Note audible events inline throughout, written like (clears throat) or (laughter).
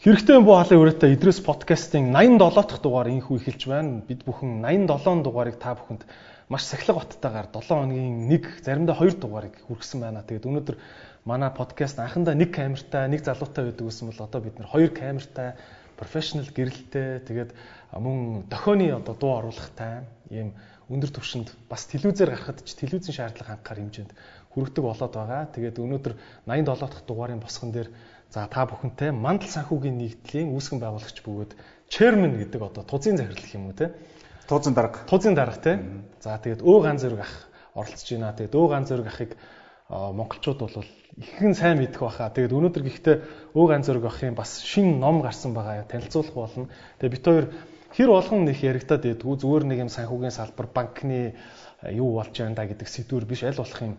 Хэрэгтэй буу халын үрэтэ Идрээс подкастын 87 дахь дугаар инхүү эхэлж байна. Бид бүхэн 87 дугаарыг та бүхэнд маш сахилга баттайгаар 7 хоногийн нэг заримдаа 2 дугаарыг хүргэсэн байна. Тэгээд өнөөдөр манай подкаст анхандаа нэг камертай, нэг залуутай байдаг гэсэн бол одоо бид нэр хоёр камертай, профешнл гэрэлтэй, тэгээд мөн дохионы одоо дуу оруулахтай ийм өндөр түвшинд бас телевизээр гарахад ч телевизийн шаардлага хангахаар хэмжээнд хүргэдэг болоод байгаа. Тэгээд өнөөдөр 87 дахь дугаарын босгон дээр За та бүхэнтэй мандал санхүүгийн нэгдлийн үүсгэн байгуулагч бөгөөд chairman гэдэг одоо тузын захирал юм уу те. Тузын дарга. Тузын дарга те. За тэгээд өө ган зэрэг ах оролцож байна. Тэгээд өө ган зэрэг ахыг монголчууд бол ихэнх сайн мэдэх баха. Тэгээд өнөөдөр гэхдээ өө ган зэрэг ахын бас шин ном гарсан байгаа танилцуулах болно. Тэгээд бит хоёр хэр болгон нэг яригадад байдгүй зүгээр нэг юм санхүүгийн салбар банкны юу болж байна да гэдэг сэдвэр биш аль болох юм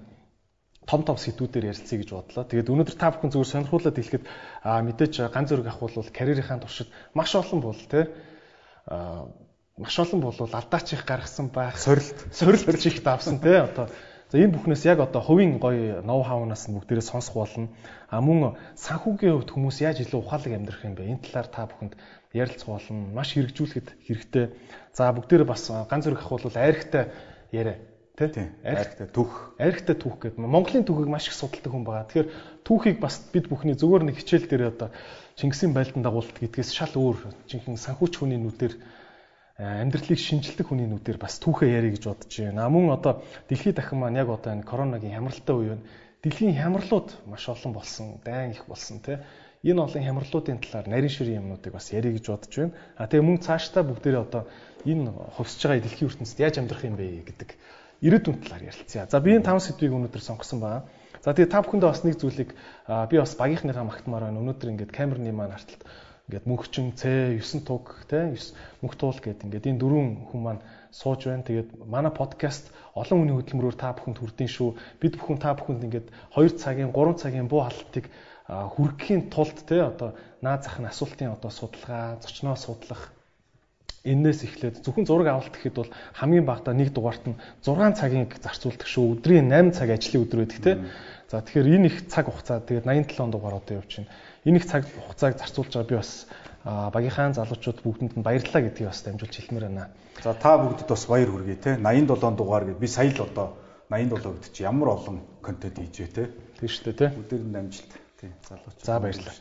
том том сэдвүүдээр ярилцъя гэж бодлоо. Тэгээд өнөөдөр та бүхэн зүгээр сонирхуулаад хэлэхэд мэдээж ганц зөрөг ах бол карьерийнхаа туршид маш олон бол аа маш олон бол алдаач их гаргасан байх. Сорилт сорилт их давсан тий одоо За энэ бүхнээс яг одоо хувийн гоё ноу хаунаас нь бүгдээрээ сонсох болно. А мөн санхүүгийн хувьд хүмүүс яаж илүү ухаалаг амьдрах юм бэ? Энэ талаар та бүхэнд ярилцах болно. Маш хэрэгжүүлэхэд хэрэгтэй. За бүгдээрээ бас ганц зөрөх ах бол айрхтай яриа тий архтай түүх архтай түүх гэдэг Монголын түүхийг маш их судалдаг хүн байгаа. Тэгэхээр түүхийг бас бид бүхний зөвөр нэг хичээл дээр одоо Чингисийн байлдан дагуулт гэдгээс шал өөр жинхэнэ санхүүч хүний нүдээр амьдралыг шинжилдэг хүний нүдээр бас түүхээ ярих гэж бодож байна. Мөн одоо дэлхийд дахин маань яг одоо энэ коронагийн хямралтай үе байна. Дэлхийн хямралууд маш олон болсон, дайн их болсон тий. Энэ олон хямралуудын талаар нарийн ширийн юмнуудыг бас ярих гэж бодож байна. А тэгээ мөн цаашдаа бүгдээрээ одоо энэ хувьсж байгаа дэлхийн ертөнцид яаж амьдрах юм бэ гэдэг ирээдүйн талаар ярилцъя. За би энэ таван сэдвийг өнөөдөр сонгосон байна. За тэгээ та бүхэндээ бас нэг зүйлийг би бас багийнхныхаа магтмаар байна. Өнөөдөр ингээд камерны маань арталт ингээд мөнхчин Ц 9 туг те 9 мөнх туул гэдэг ингээд энэ дөрвөн хүн маань сууж байна. Тэгээд манай подкаст олон хүний хөдөлмөрөөр та бүхэнд хүрдэн шүү. Бид бүхэн та бүхэнд ингээд 2 цагийн 3 цагийн буу халтыг хүргэхийн тулд те одоо наад зах нь асуултын одоо судалгаа, зочноо судлах Эннээс эхлээд зөвхөн зураг авалт гэхэд бол хамгийн багадаа нэг дугаарт нь 6 цагийг зарцуулдаг шүү. Өдрийн 8 цаг ажлын өдөр байдаг тийм. За тэгэхээр энэ их цаг хугацаа тэгээд 87 дугаар одоо явж байна. Энэ их цаг хугацааг зарцуулж байгаа би бас багийнхаа залуучууд бүгдэнд нь баярлалаа гэдгийг бас дамжуулж хэлмээр байна. За та бүгдэд бас баяр хүргэе те 87 дугаар гэд би сая л одоо 87 гэд чи ямар олон контент хийж вэ те. Тийм шүү дээ те. Бүгдээр нь амжилт. Тийм залууч. За баярлалаа.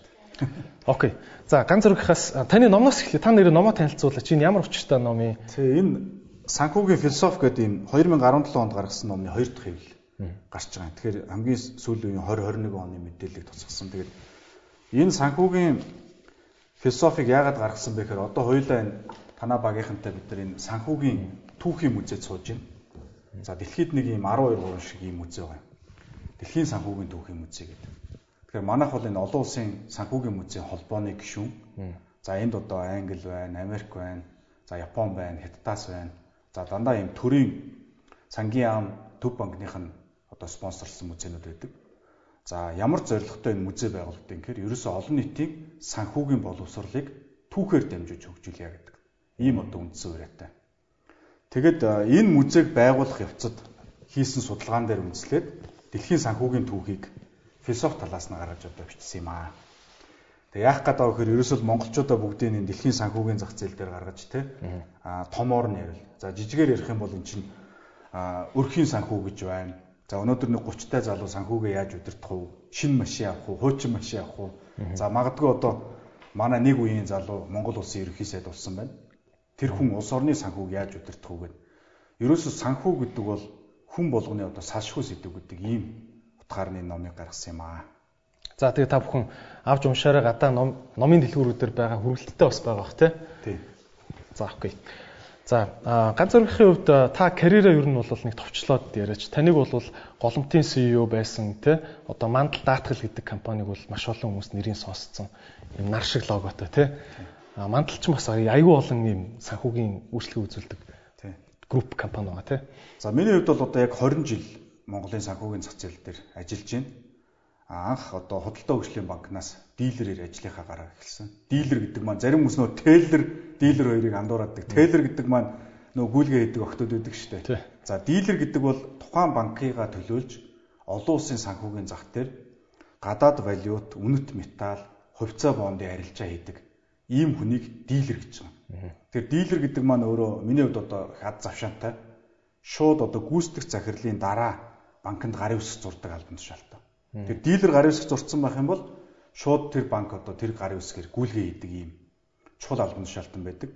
Окей. За ганц зургийнхаас таны номоос эхлэе. Та нэр номоо танилцуулаач. Энэ ямар учиртай ном юм? Тий, энэ санхүүгийн философи гэдэг юм 2017 онд гаргасан номны 2 дахь хэвлэл гарч байгаа. Тэгэхээр хамгийн сүүлийн 2021 оны мэдээллийг тусгасан. Тэгээд энэ санхүүгийн философиг яагаад гаргасан бэ гэхээр одоо хоёулаа энэ танаа багийнхантай бид нар энэ санхүүгийн түүхийн музейд сууж байна. За дэлхийд нэг ийм 12 3 шиг ийм музей байна. Дэлхийн санхүүгийн түүхийн музей гэдэг. Тэгэхээр манайх бол энэ олон улсын санхүүгийн музейн холбооны гишүүн. За энд одоо Англи байна, Америк байна, за Япон байна, Хятадас байна. За дандаа ийм төрийн сангийн ам төв банкных нь одоо спонсорлсон музейнууд байдаг. За ямар зорилготой энэ музей байгуулагдсан гэхээр ерөөсөө олон нийтийн санхүүгийн боловсролыг түүхээр дамжуулж хөгжүүлье гэдэг. Ийм одоо үндсэн уриатай. Тэгэд энэ музейг байгуулах явцад хийсэн судалгаан дээр үндэслээд дэлхийн санхүүгийн түүхийг философи талаас нь гаргаж одоо бичсэн юм аа. Тэг яах гээд байгаа гэхээр ерөөсөө монголчуудаа бүгдийг энэ дэлхийн санхүүгийн зах зээл дээр гаргаж те а томоор нь ярил. За жижигээр ярих юм бол эн чинь өрхийн санхүү гэж байна. За өнөөдөр нэг 30 та залуу санхүүгээ яаж удирдах вэ? Шинэ машин авах уу? Хуучин машин авах уу? За магадгүй одоо манай нэг үеийн залуу Монгол улсын ерөнхий сайд болсон байна. Тэр хүн улс орны санхүүг яаж удирдах вэ гэдэг. Ерөөсөө санхүү гэдэг бол хүн болгоны одоо салшгүй сэдв гэдэг ийм утгаарны номыг гаргасан юм аа. За тэгээ та бүхэн авч уншаарай гадаа ном номын дэлгүүрүүдээр байгаа хүргэлттэй бас байгаа бах тий. Тий. За окей. За ганц зургийн хувьд та карьераа ер нь бол нэг товчлоод яриач. Таныг бол голомтын CEO байсан тий. Одоо мандал даатгал гэдэг компаниг бол маш олон хүмүүс нэрийн сонсцсон. Юм нар шиг логотой тий. А мандал ч бас аюу олон юм санхүүгийн үйлчлэг үзүүлдэг. Групп компани байгаа тий. За миний хувьд бол одоо яг 20 жил Монголын санхүүгийн зах зээл дээр ажиллаж байна. Анх одоо худалдаа хөгжлийн банкнаас дилерээр ажлынхаа гараа эхэлсэн. Дилер гэдэг маань зарим хүмүүс нөө тейлер, дилер хоёрыг андуураадаг. Тейлер гэдэг маань нөгөө гүйлгээ хийдэг охтууд байдаг шүү дээ. За дилер гэдэг бол тухайн банкыгаа төлөөлж олон улсын санхүүгийн зах дээр гадаад валют, үнэт металл, хувьцаа бондын арилжаа хийдэг ийм хүнийг дилер гэж байна. Тэгэхээр дилер гэдэг маань өөрөө миний хувьд одоо хад завшаантай шууд одоо гүйцэтгэх захирлын дараа банкнд гарын үсэг зурдаг албан тушаалтай. Тэгэхээр дилер гарын үсэг зурцсан байх юм бол шууд тэр банк одоо тэр гарын үсгээр гүйлгээ хийдэг ийм чухал албан тушаалтан байдаг.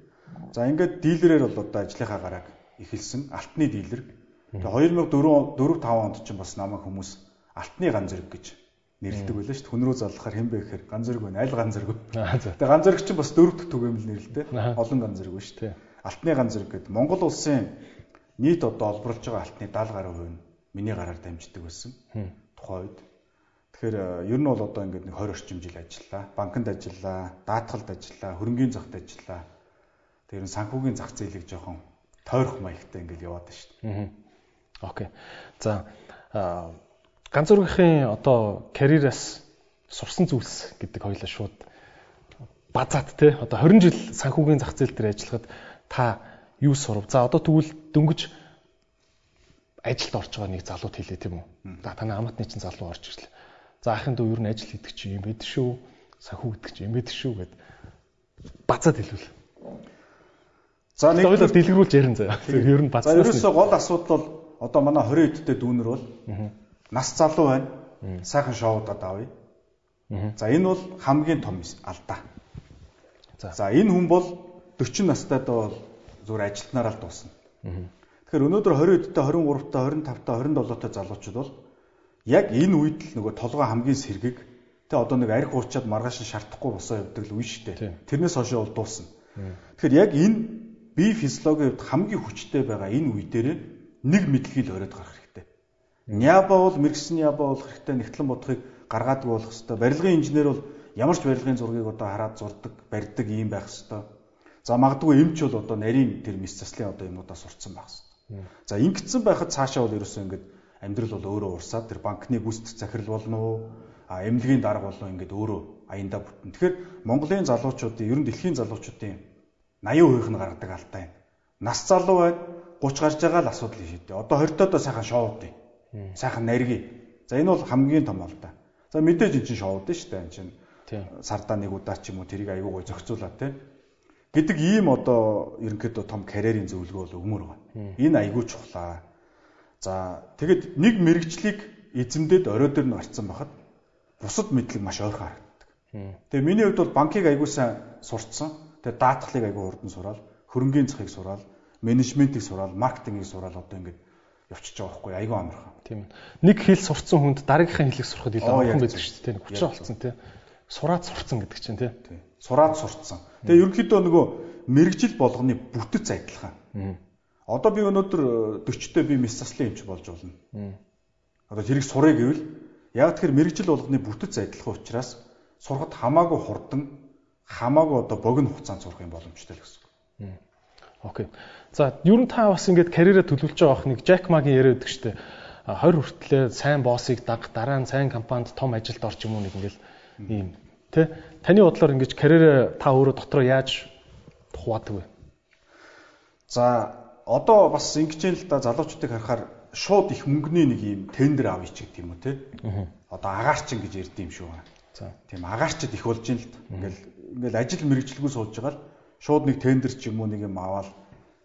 За ингээд дилерээр бол одоо ажлынхаа гарааг эхэлсэн алтны дилер. Тэгээ 2004 4 5 онд ч бас намайг хүмүүс алтны ган зэрэг гэж нэрлэдэг байлаа шүү дээ. Хүн рүү заллахаар хэн бэ гэхээр ган зэрэг байна. Аль ган зэрэг. Тэгээ ган зэрэг чинь бас дөрөв дэх түгээмэл нэрлэлтэй. Олон ган зэрэг байна шүү дээ. Алтны ган зэрэг гэдэг Монгол улсын нийт одоо олборлож байгаа алтны 70 гаруй хувь нь миний гараар дамждаг байсан. Тухайн үед. Тэгэхээр ер нь бол одоо ингээд нэг 20 орчим жил ажиллаа. Банкнд ажиллаа, даатгалд ажиллаа, хөрөнгөний захад ажиллаа. Тэр нь санхүүгийн зах зээлийг жоохон тойрох маягтай ингээд яваад шүү дээ. Окей. За ганц зургийн одоо карьераас сурсан зүйлс гэдэг хоёлаа шууд базаад те одоо 20 жил санхүүгийн зах зээл дээр ажиллахад та юу сурав? За одоо тэгвэл дөнгөж ажилд орж байгаа нэг залууд хэлээ тийм үү? За танай амтны чинь залуу орж ирлээ. За ахын дүү ер нь ажил хийдэг чи юм байд шүү. Санхүү гэдэг чи юм байд шүү гэд базаад хэлвэл. За нэг хоёлоо дэлгэрүүлж ярин заяа. Ер нь базаас. За ерөөсөө гол асуудал бол одоо манай 20 эдтэй дүүнер бол нас залуу байна. Сайхан шоудад авъя. За энэ бол хамгийн том алдаа. За энэ хүн бол 40 настайд бол зүгээр ажилтнаараа л дуусна. Тэгэхээр өнөөдөр 20 эдтэй 23 та 25 та 27 та залуучууд бол яг энэ үед л нөгөө толгой хамгийн сэргэг тэ одоо нэг арх уучаад маргааш нь шартахгүй босоо явдаг л үе шүү дээ. Тэрнээс хойш бол дуусна. Тэгэхээр яг энэ бие физиологийн хувьд хамгийн хүчтэй байгаа энэ үе дээр нэг мэдлэгийг өрөөд гарах хэрэгтэй. Няба бол мэрэгсэн няба болох хэрэгтэй нэгтлэн бодохыг гаргаадаг болох хэрэгтэй. Барилгын инженер бол ямар ч барилгын зургийг одоо хараад зурдаг, барьдаг юм байх хэрэгтэй. За магадгүй эмч бол одоо нарийн тэр мис заслын одоо юмудаа сурцсан байх хэрэгтэй. За ингэсэн байхад цаашаа бол ерөөсөө ингээд амьдрал бол өөрөө урсаад тэр банкны гүйцэтгэх захирал болно уу? А эмнэлгийн дарга болоо ингээд өөрөө аяндаа бүтэн. Тэгэхээр Монголын залуучуудын ер нь дэлхийн залуучуудын 80% нь гаргадаг юм. Нас залуу байна 30 гарч байгаа л асуудал шийдэ. Одоо 20-тоо сайхан шоудъя. Сайхан наргий. За энэ бол хамгийн том алдаа. За мэдээж энэ чинь шоудъя шүү дээ. Энэ чинь сардаа нэг удаа ч юм уу тэрийг аягүй гой зохицуулаад те гэдэг ийм одоо ерөнхийдөө том карьерийн зөвлөгөө бол өгмөр байна. Энэ аягүй чухлаа. За тэгэд нэг мэрэгчлийг эзэмдээд орой дээр нь орцсон байхад бусад мэдлэг маш ойрхон харагддаг. Тэгээ миний хувьд бол банкыг аягүй сайн сурцсан. Тэгээ даатгалыг аягүй хурдан сураал, хөрөнгөний захыг сураал, менежментийг сураал, маркетингийг сураал одоо ингээд явчихж байгаа байхгүй айгүй амархан. Тийм. Нэг хэл сурцсан хүнд дараагийнхаа хэлийг сурахад илүү амархан байдаг шүү дээ. Хүчин олцсон тий. Сураад сурцсан гэдэг чинь тий. Сураад сурцсан. Тэгээ ерөнхийдөө нөгөө мэрэгжил болгоны бүтэц адилхан. Одоо би өнөөдөр 40-тэй би мис заслын эмч болж болно. Одоо тэрийг сурыг гэвэл яг тэр мэрэгжил болгоны бүтэц адилхан учраас сурахад хамаагүй хурдан хамаагүй одоо богино хугацаанд сурах юм боломжтой л гэсэн. Окей. За, ер нь та бас ингээд карьераа төлөвлөж байгаа ах нэг Jack Ma-гийн яриа өгдөг штэ. 20 хүртлээр сайн боссыг даг, дараа нь сайн компанид том ажилд орч юм уу нэг ингээл ийм тий. Таны бодлоор ингэж карьераа та өөрөө дотроо яаж тухаадаг вэ? За, одоо бас ингэж л да залуучуудыг харахаар шууд их мөнгөний нэг юм тендер авъя ч гэдэг юм уу тий. Одоо агаарчин гэж ярьд юм шүү. За. Тийм агаарчд их болж ин л ингээл ингээл ажил мэрэгчлгүй сууж байгаа л шууд нэг тендер ч юм уу нэг юм аваад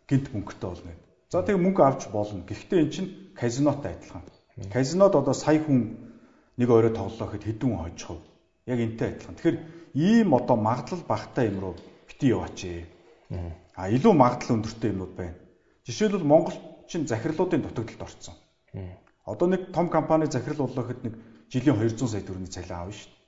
гинт мөнгөтэй болно. За тэгээ мөнгө авч болно. Гэхдээ эн чинь казинотой адилхан. Казинод одоо сая хүн нэг орой тоглолоо гэхэд хэдэн хүн хожих вэ? Яг энтэй адилхан. Тэгэхээр ийм одоо магадлал багтаа юм руу бити яваач. А илүү магадлал өндөртэй юмуд байна. Жишээлбэл Монгол чинь захирлуудын дутагдлалд орсон. Одоо нэг том компани захирал боллоо гэхэд нэг жилийн 200 сая төгрөгийн цалин аавна шүү дээ.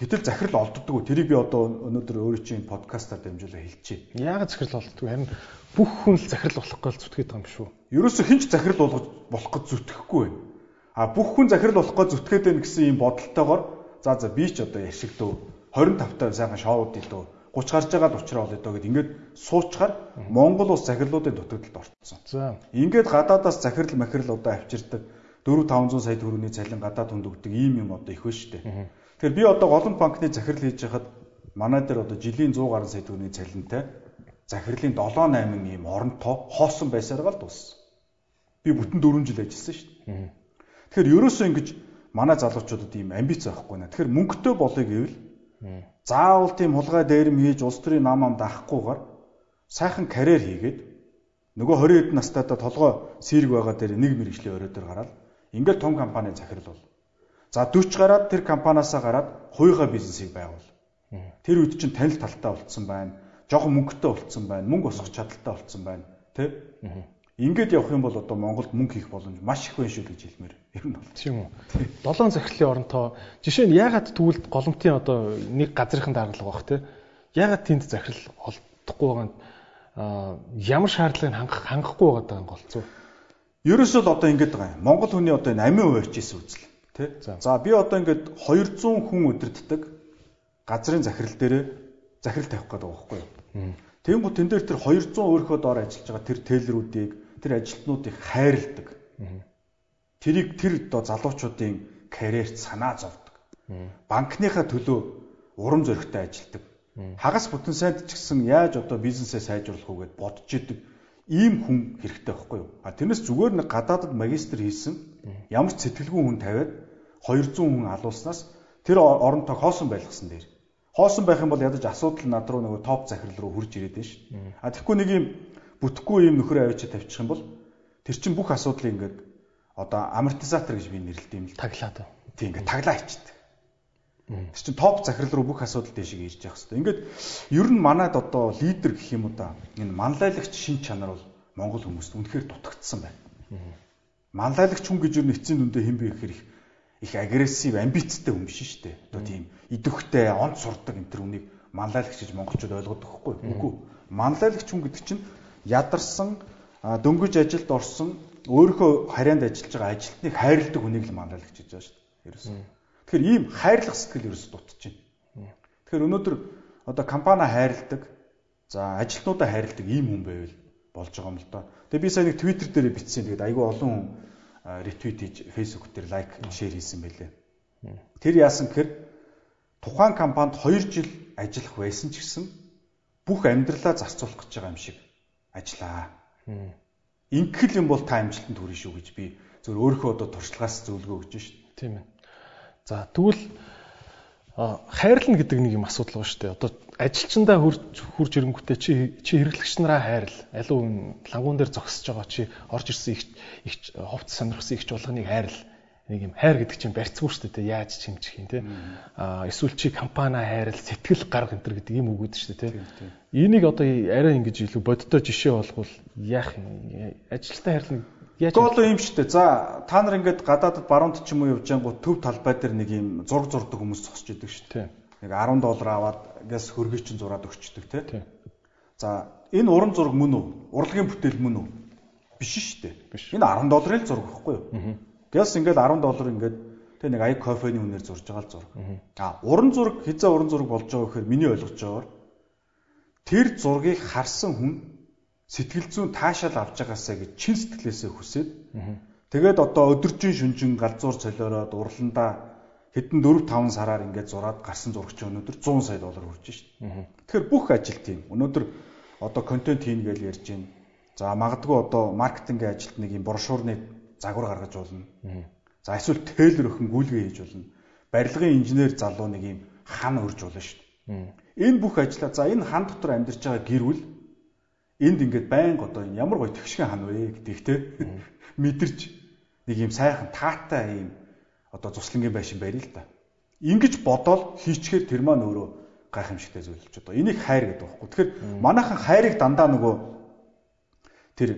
Гэтэл захирал олддоггүй. Тэрийг би одоо өнөөдөр өөрөө чинь подкастаар дамжуулаад хэлчихье. Яагаад захирал олддоггүй? Харин бүх хүн л захирал болох гол зүтгээд байгаа юм шүү. Ерөөсө хинч захирал болгож болох гэж зүтгэхгүй байна. А бүх хүн захирал болох гэж зүтгээд байна гэсэн ийм бодолтойгоор за за би ч одоо яшигдөө 25 таа сайхан шоуд илүү 30 гарч байгаа л уучраа болоо доо гэд ингээд суучгаар Монгол улс захирлуудын дутагдлалд орцсон. За. Ингээд гадаадаас захирал махирал одоо авчирдаг 4 500 сая төгрөгийн цалин гадаад хүнд өгдөг ийм юм одоо их ба штэ. Тэгэхээр би одоо голомт банкны захирал хийж байхад манай дээр одоо жилийн 100 гаруй сая төгрөгийн цалинтай захирлын 7 8 ийм оронтой хоосон байсараа л дууссан. Би бүтэн 4 жил ажилласан шүү дээ. Тэгэхээр ерөөсөө ингэж манай залуучуудад ийм амбиц байхгүй наа. Тэгэхээр мөнгөтэй болъё гэвэл заавал тийм хулгай дээрэм хийж улс төрийн нам амд авахгүйгээр сайхан карьер хийгээд нөгөө 20 хэдэн настайдаа толгой сэрэг байгаа дээр нэг мэрэгжлийн өрөө дээр гараад ингээд том компани захирал бол. За 40 гараад тэр компаниасаа гараад хувийнхаа бизнесийг байгуул. Тэр үед чинь танил талтай болцсон байна. Жохон мөнгөтэй болцсон байна. Мөнгө босгох чадaltaй болцсон байна. Тэ? Ингээд явах юм бол одоо Монголд мөнгө хийх боломж маш их байна шүү гэж хэлмээр. Ер нь бол. Тийм үү. Долоон захирлын оронтоо жишээ нь ягаад тэгвэл голомтын одоо нэг газрын даргалга баг те. Ягаад тэнд захирал олдохгүй байгаа нь ямар шаардлагыг хангах хангахгүй байгаа юм голцоо. Ерөөсөө л одоо ингэж байгаа юм. Монгол хүний одоо энэ амин хуваарчээс үзэл. Тэ? За би одоо ингээд 200 хүн өдөртдөг газрын захирал дээр захирал тавих гэдэг байгаа байхгүй юу? Тэнгүү тэн дээр тэр 200 өөрийнхөө доор ажиллаж байгаа тэр тейлрүүдийг тэр ажилтнуудыг хайрладаг. Тэрийг тэр одоо залуучуудын карьерт санаа зовдөг. Банкныхаа төлөө урам зоригтой ажилдаг. Хагас бүтэн сайд ч гэсэн яаж одоо бизнесээ сайжруулах уу гэд бодож идэг ийм хүн хэрэгтэй байхгүй юу? А тэрнээс зүгээр нэг гадаадд магистр хийсэн ямар ч сэтгэлгүй хүн тавиад 200 хүн алуулснаас тэр оронтой хоосон байлгасан дээр. Хоосон байх юм бол ядаж асуудал над руу нөгөө топ захирал руу хурж ирээд байна шүү. А тэгэхгүй нэг юм бүтэхгүй юм нөхрөө авчиж тавьчих юм бол тэр чинь бүх асуудлыг ингээд одоо амортизатор гэж би нэрлэдэг юм л таглаад. Тийм ингээд таглаа ичдэг. Тэр чинь топ захирал руу бүх асуудал дэшиг ирж явах хэрэгтэй. Ингээд ер нь манад одоо лидер гэх юм уу да энэ манлайлагч шин чанар бол монгол хүмүүст үнэхээр дутагдсан байна. Манлайлагч хүн гэж ер нь эцсийн дүндээ хэн бэ гэхээр их их агрессив, амбицтай хүн биш шүү дээ. Одоо тийм идэвхтэй, онц сурдаг энэ төр үнийг манлайлагч гэж монголчууд ойлгодог байхгүй юу? Үгүй. Манлайлагч хүн гэдэг чинь ядарсан дөнгөж ажилд орсон өөрийнхөө харьяанд ажиллаж байгаа ажилтныг хайрладаг хүнийг л манлайлагч гэж байгаа шүү дээ. Ерөөсөн. Тэгэхээр ийм хайрлах сэтгэл ерөөс дутчихжээ. Тэгэхээр өнөөдөр одоо компани хайрладаг, за ажилтнуудаа хайрладаг ийм хүн байвал болж байгаа юм л доо. Тэгээ би сая нэг Twitter дээр бичсэн. Тэгээд айгүй олон хүн ретвит хийж Facebook дээр лайк, шеэр хийсэн байлээ. Тэр яасан гэхээр тухайн компанид 2 жил ажиллах байсан ч гэсэн бүх амьдралаа зарцуулах гэж байгаа юм шиг ажиллаа. Ингэхэл юм бол та амжилтанд хүрэх шүү гэж би зөв өөрийнхөө одоо туршлагаас зөвлөгөө өгч шít. Тийм ээ. За тэгвэл хайрлна гэдэг нэг юм асуудал байгаа шүү дээ. Одоо ажилчиндаа хурж хурж ирэнгүүтээ чи чи хэрэглэгч нараа хайрл. Алуу лангуун дээр зогсож байгаа чи орж ирсэн их их ховц сонирхсан ихч болгоныг хайрл нэг юм хайр гэдэг чинь барьцгүй шүү дээ яаж чимжих юм те а эсвэл чи компани хайрал сэтгэл гарга энэ гэдэг юм үгүүд шүү дээ те энийг одоо арай ингэж илүү бодтой жишээ болгол яах юм? Ажилтаа хайрлна яаж Гол юм шүү дээ. За та нар ингээд гадаадд баруунд ч юм уу явж ангуу төв талбай дээр нэг юм зураг зурдаг хүмүүс зогсож идэг шүү дээ. Нэг 10 доллар аваад ингээс хөргөж чинь зураад өгчдөг те за энэ уран зураг мөн үү? Урлагийн бүтээл мөн үү? Биш шүү дээ. Энэ 10 долларын зураг байхгүй юу Гэс ингээд 10 доллар ингээд тэг нэг аяг кофений үнээр зурж байгаа л зураг. А уран зураг хизээ уран зураг болж байгаа гэхээр миний ойлгож байгаагаар тэр зургийг харсан хүн сэтгэл зүйн таашаал авч байгаасаа гэж чин сэтгэлээсээ хүсээд тэгээд одоо өдөржин шүнжин галзуур цолиороод урландаа хэдэн 4 5 сараар ингээд зураад гарсан зурагч өнөөдөр 100 сая доллар хүрч шít. Тэгэхээр бүх ажил тийм. Өнөөдөр одоо контент хийн гэж ярьж байна. За магадгүй одоо маркетингийн ажилд нэг юм брошюрны загвар гаргаж болно. За эсвэл тейлэр өхөн гүйлгээ хийж болно. Барилгын инженер залуу нэг юм хан өрж болно шүү дээ. Энэ бүх ажлаа за энэ хан дотор амьдарч байгаа гэрвэл энд ингээд байнга одоо энэ ямар гоё тэгшгэн хан вэ те (laughs) мэдэрч нэг юм сайхан таатай юм одоо цуслангийн байшин барья л да. Ингиж бодоол хийчихээр тэр маань өөрөө гайхамшигтай зүйл болж одоо энийг хайр гэдэг байхгүй. Тэгэхээр манайхан хайрыг дандаа нөгөө тэр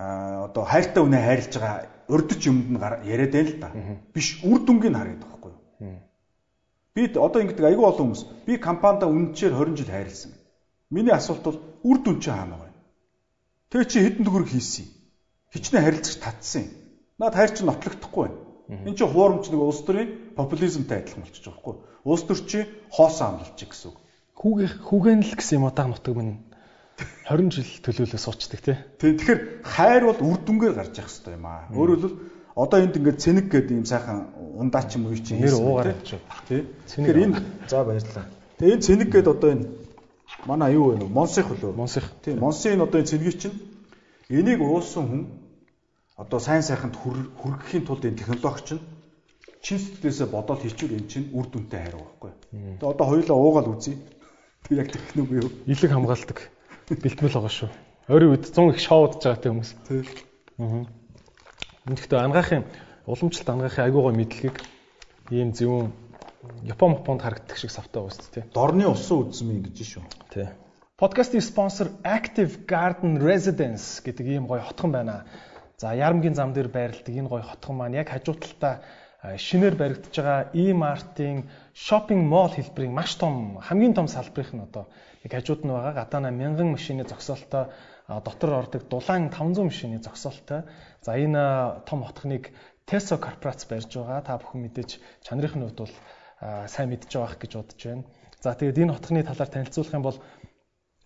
одоо хайртай үнэ хайрлаж байгаа урдч юмд нь яриад байна л да. Биш үр дүнгийг хараад байхгүй юу? Би одоо ингэдэг айгүй олон хүмүүс би компанида үнэнчээр 20 жил хайрлсан. Миний асуулт бол үр дүн чи хаана байна? Тэгээ чи хэдэн төгрөг хийсэн юм? Хичнээн харилцаж татсан юм. Наад хайр чи нотлогдохгүй байна. Энд чи хуурамч нэг улс төрийн популизмтай адилхан болчихж байгаа юу? Улс төр чи хоосоо амлалчих гэсэн үг. Хүүгээ хүүгэн л гэсэн юм удааг нутаг минь 20 жил төлөөлөө суучдаг тий. Тийм. Тэгэхээр хайр бол үр дүнгээр гарч явах хэрэгтэй юм аа. Өөрөөр хэлбэл одоо энд ингээд цэник гэдэг юм сайхан ундаач юм уу чи нэр уугаар авч тий. Тэгэхээр энэ за баярлалаа. Тэгээ энэ цэник гэдэг одоо энэ Манай юу вэ нөө? Монсих хөлөө. Монсих. Тийм, Монсын одоо энэ цэнгийг чинь энийг уусан хүн одоо сайн сайханд хүргэхийн тулд энэ технологи чинь чин сэтгэлээсээ бодоод хийчихвэл эн чинь үр дүнтэй хайрга байхгүй. Тэгээ одоо хоёулаа уугаал үзье. Тэг (laughs) яг техник үү юу? Илэг хамгаалдаг. Бэлтгэл байгаа шүү. Ойрын үед 100 их шоудж байгаа тийм хүмүүс. Тийм. Аа. Үнэхдээ ангаахын уламжлалт ангаахын айгуугой мэдлэгийг ийм зөвүүн Япон Японд харагддаг шиг савтай шүү дээ. Дорны усан юм гэж шүү. Тий. Подкастын спонсор Active Garden Residence гэдэг ийм гоё хотхон байна. За Ярамгийн зам дээр байрладаг энэ гоё хотхон маань яг хажуу талдаа шинээр баригдаж байгаа E-Mart-ын shopping mall хэлбэрийн маш том хамгийн том салбарынх нь одоо яг хажууд нь байгаа гадаана 1000 машины зогсоолтой дотор ордог дулаан 500 машины зогсоолтой. За энэ том хотхныг Teso корпорац барьж байгаа. Та бүхэн мэдээж чанарын хувьд бол сайн мэдж байгаах гэж бодож байна. За тэгээд энэ хотхны талаар танилцуулах юм бол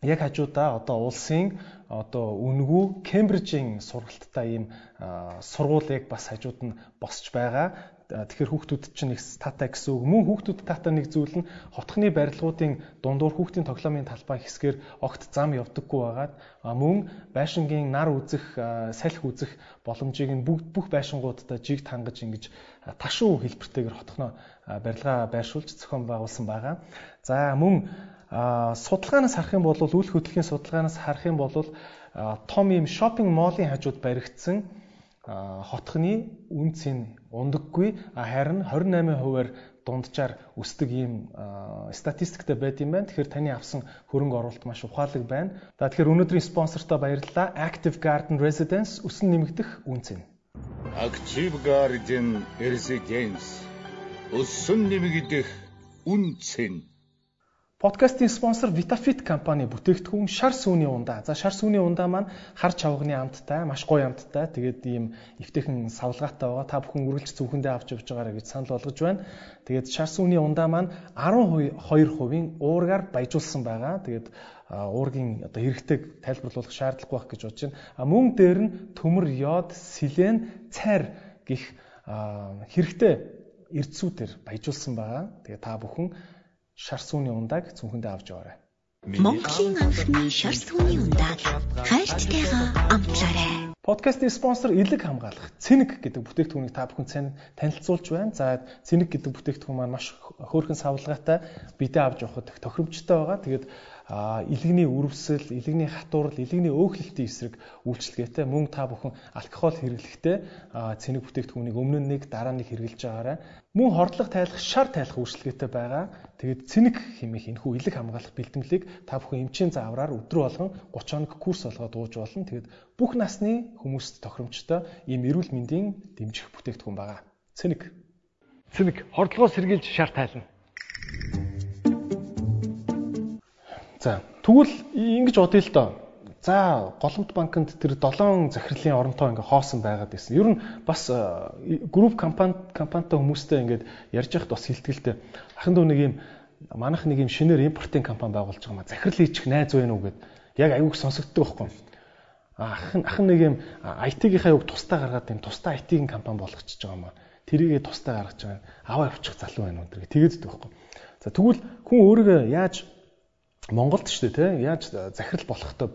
яг хажуудаа одоо улсын одоо үнгүү Кембрижийн сургалттай ийм сургуулийг бас хажууд нь босч байгаа. Тэгэхээр хүүхдүүд чинь их тата гэсэн үг. Мөн хүүхдүүд тата нэг зүйл нь хотхны барилгуудын дундуур хүүхдийн тоглоомын талбай хэсгээр огт зам явдаггүй байгаад мөн байшингийн нар үзэх, салхи үзэх боломжийг нь бүх байшингуудад жиг тангаж ингэж ташуу хэлбэртэйгээр хотхноо барилгаа байршуулж зохион байгуулсан байгаа. За мөн судалгаанаас харах юм бол үйл хөдлөлийн судалгаанаас харах юм бол том ийм шопинг моллын хажууд баригдсан хотхны үнц нь ундаггүй харин 28%-аар дунджаар өсдөг ийм статистиктэй байд юм байна. Тэгэхээр таны авсан хөрөнгө оруулалт маш ухаалаг байна. За тэгэхээр өнөөдрийн спонсортой баярлалаа. Active Garden Residence өсөн нэмэгдэх үнц нь. Active Garden Residence өсөн нэмэгдэх үнц нь Подкастын спонсор Vitafit компани бүтээгдэхүүн шар сүүний ундаа. За шар сүүний ундаа маань хар чавганы амттай, маш гоё амттай. Тэгээд ийм эвтэйхэн савлгаатай байгаа. Та бүхэн үргэлж зөвхөндөө авч явж байгаарай гэж санал болгож байна. Тэгээд шар сүүний ундаа маань 12%-ийн уургаар баяжуулсан байгаа. Тэгээд уургийн одоо хэрэгтэй тайлбарлуулах шаардлагагүй байх гэж бодож байна. А мөн дээр нь төмөр, йод, селен, цайр гих хэрэгтэй эрдсүүдээр баяжуулсан байгаа. Тэгээд та бүхэн шар сүүний ундааг цүнхэндээ авч яваарай. Монголын анхны шар сүүний ундааг хайрцтайгаа амтлаарай. Подкастын спонсор Илэг хамгаалах Цэник гэдэг бүтээгдэхүүнийг та бүхэн танилцуулж байна. За Цэник гэдэг бүтээгдэхүүн маань маш хөөрхөн савлгаатай бидээ авч явахад тохиромжтой байгаа. Тэгээд илэгний үрвсэл, илэгний хатуурал, илэгний өөхлөлтийн эсрэг үйлчлэгээтэй мөн та бүхэн алкогол хэрэглэхдээ цэник бүтээгдэхүүнийг өмнө нь нэг дараа нь хэрэглэж байгаарай. Мөн хордлого тайлах, шар тайлах үйлчлэгээтэй байгаа. Тэгээд цэник хэмээх энэхүү илэг хамгаалах бэлтгэлийг та бүхэн эмчийн заавраар өдрө болгон 30 хоног курс болгоод ууж болно. Тэгээд бүх насны хүмүүст тохиромжтой ийм эрүүл мэндийн дэмжих бүтээгдэхүүн байгаа. Цэник. Цэник хордлогоос сэргийлж шар тайлна. За тэгвэл ингэж бодъё л доо. За голомт банкнд тэр 7 захирлын оронтой ингээ хоосон байгаад байсан. Ер нь бас групп компани компанитай хүмүүстэй ингээд ярьж байхад бас хилтгэлтэй. Ахын дүү нэг юм манайх нэг юм шинээр импортын компани байгуулж байгаа ма захирал хийчих найз байна уу гэд яг аюуг сонсогддог байхгүй. Ахын ахын нэг юм IT-гийнхаа юг тустай гаргаад юм тустай IT-ийн компани болгочихж байгаа ма. Тэрийгээ тустай гаргаж байгаа. Аваа явчих залуу байна тэр тэгээд байхгүй. За тэгвэл хүн өөрийгөө яаж Монголд ч тийм яаж захирал болохтой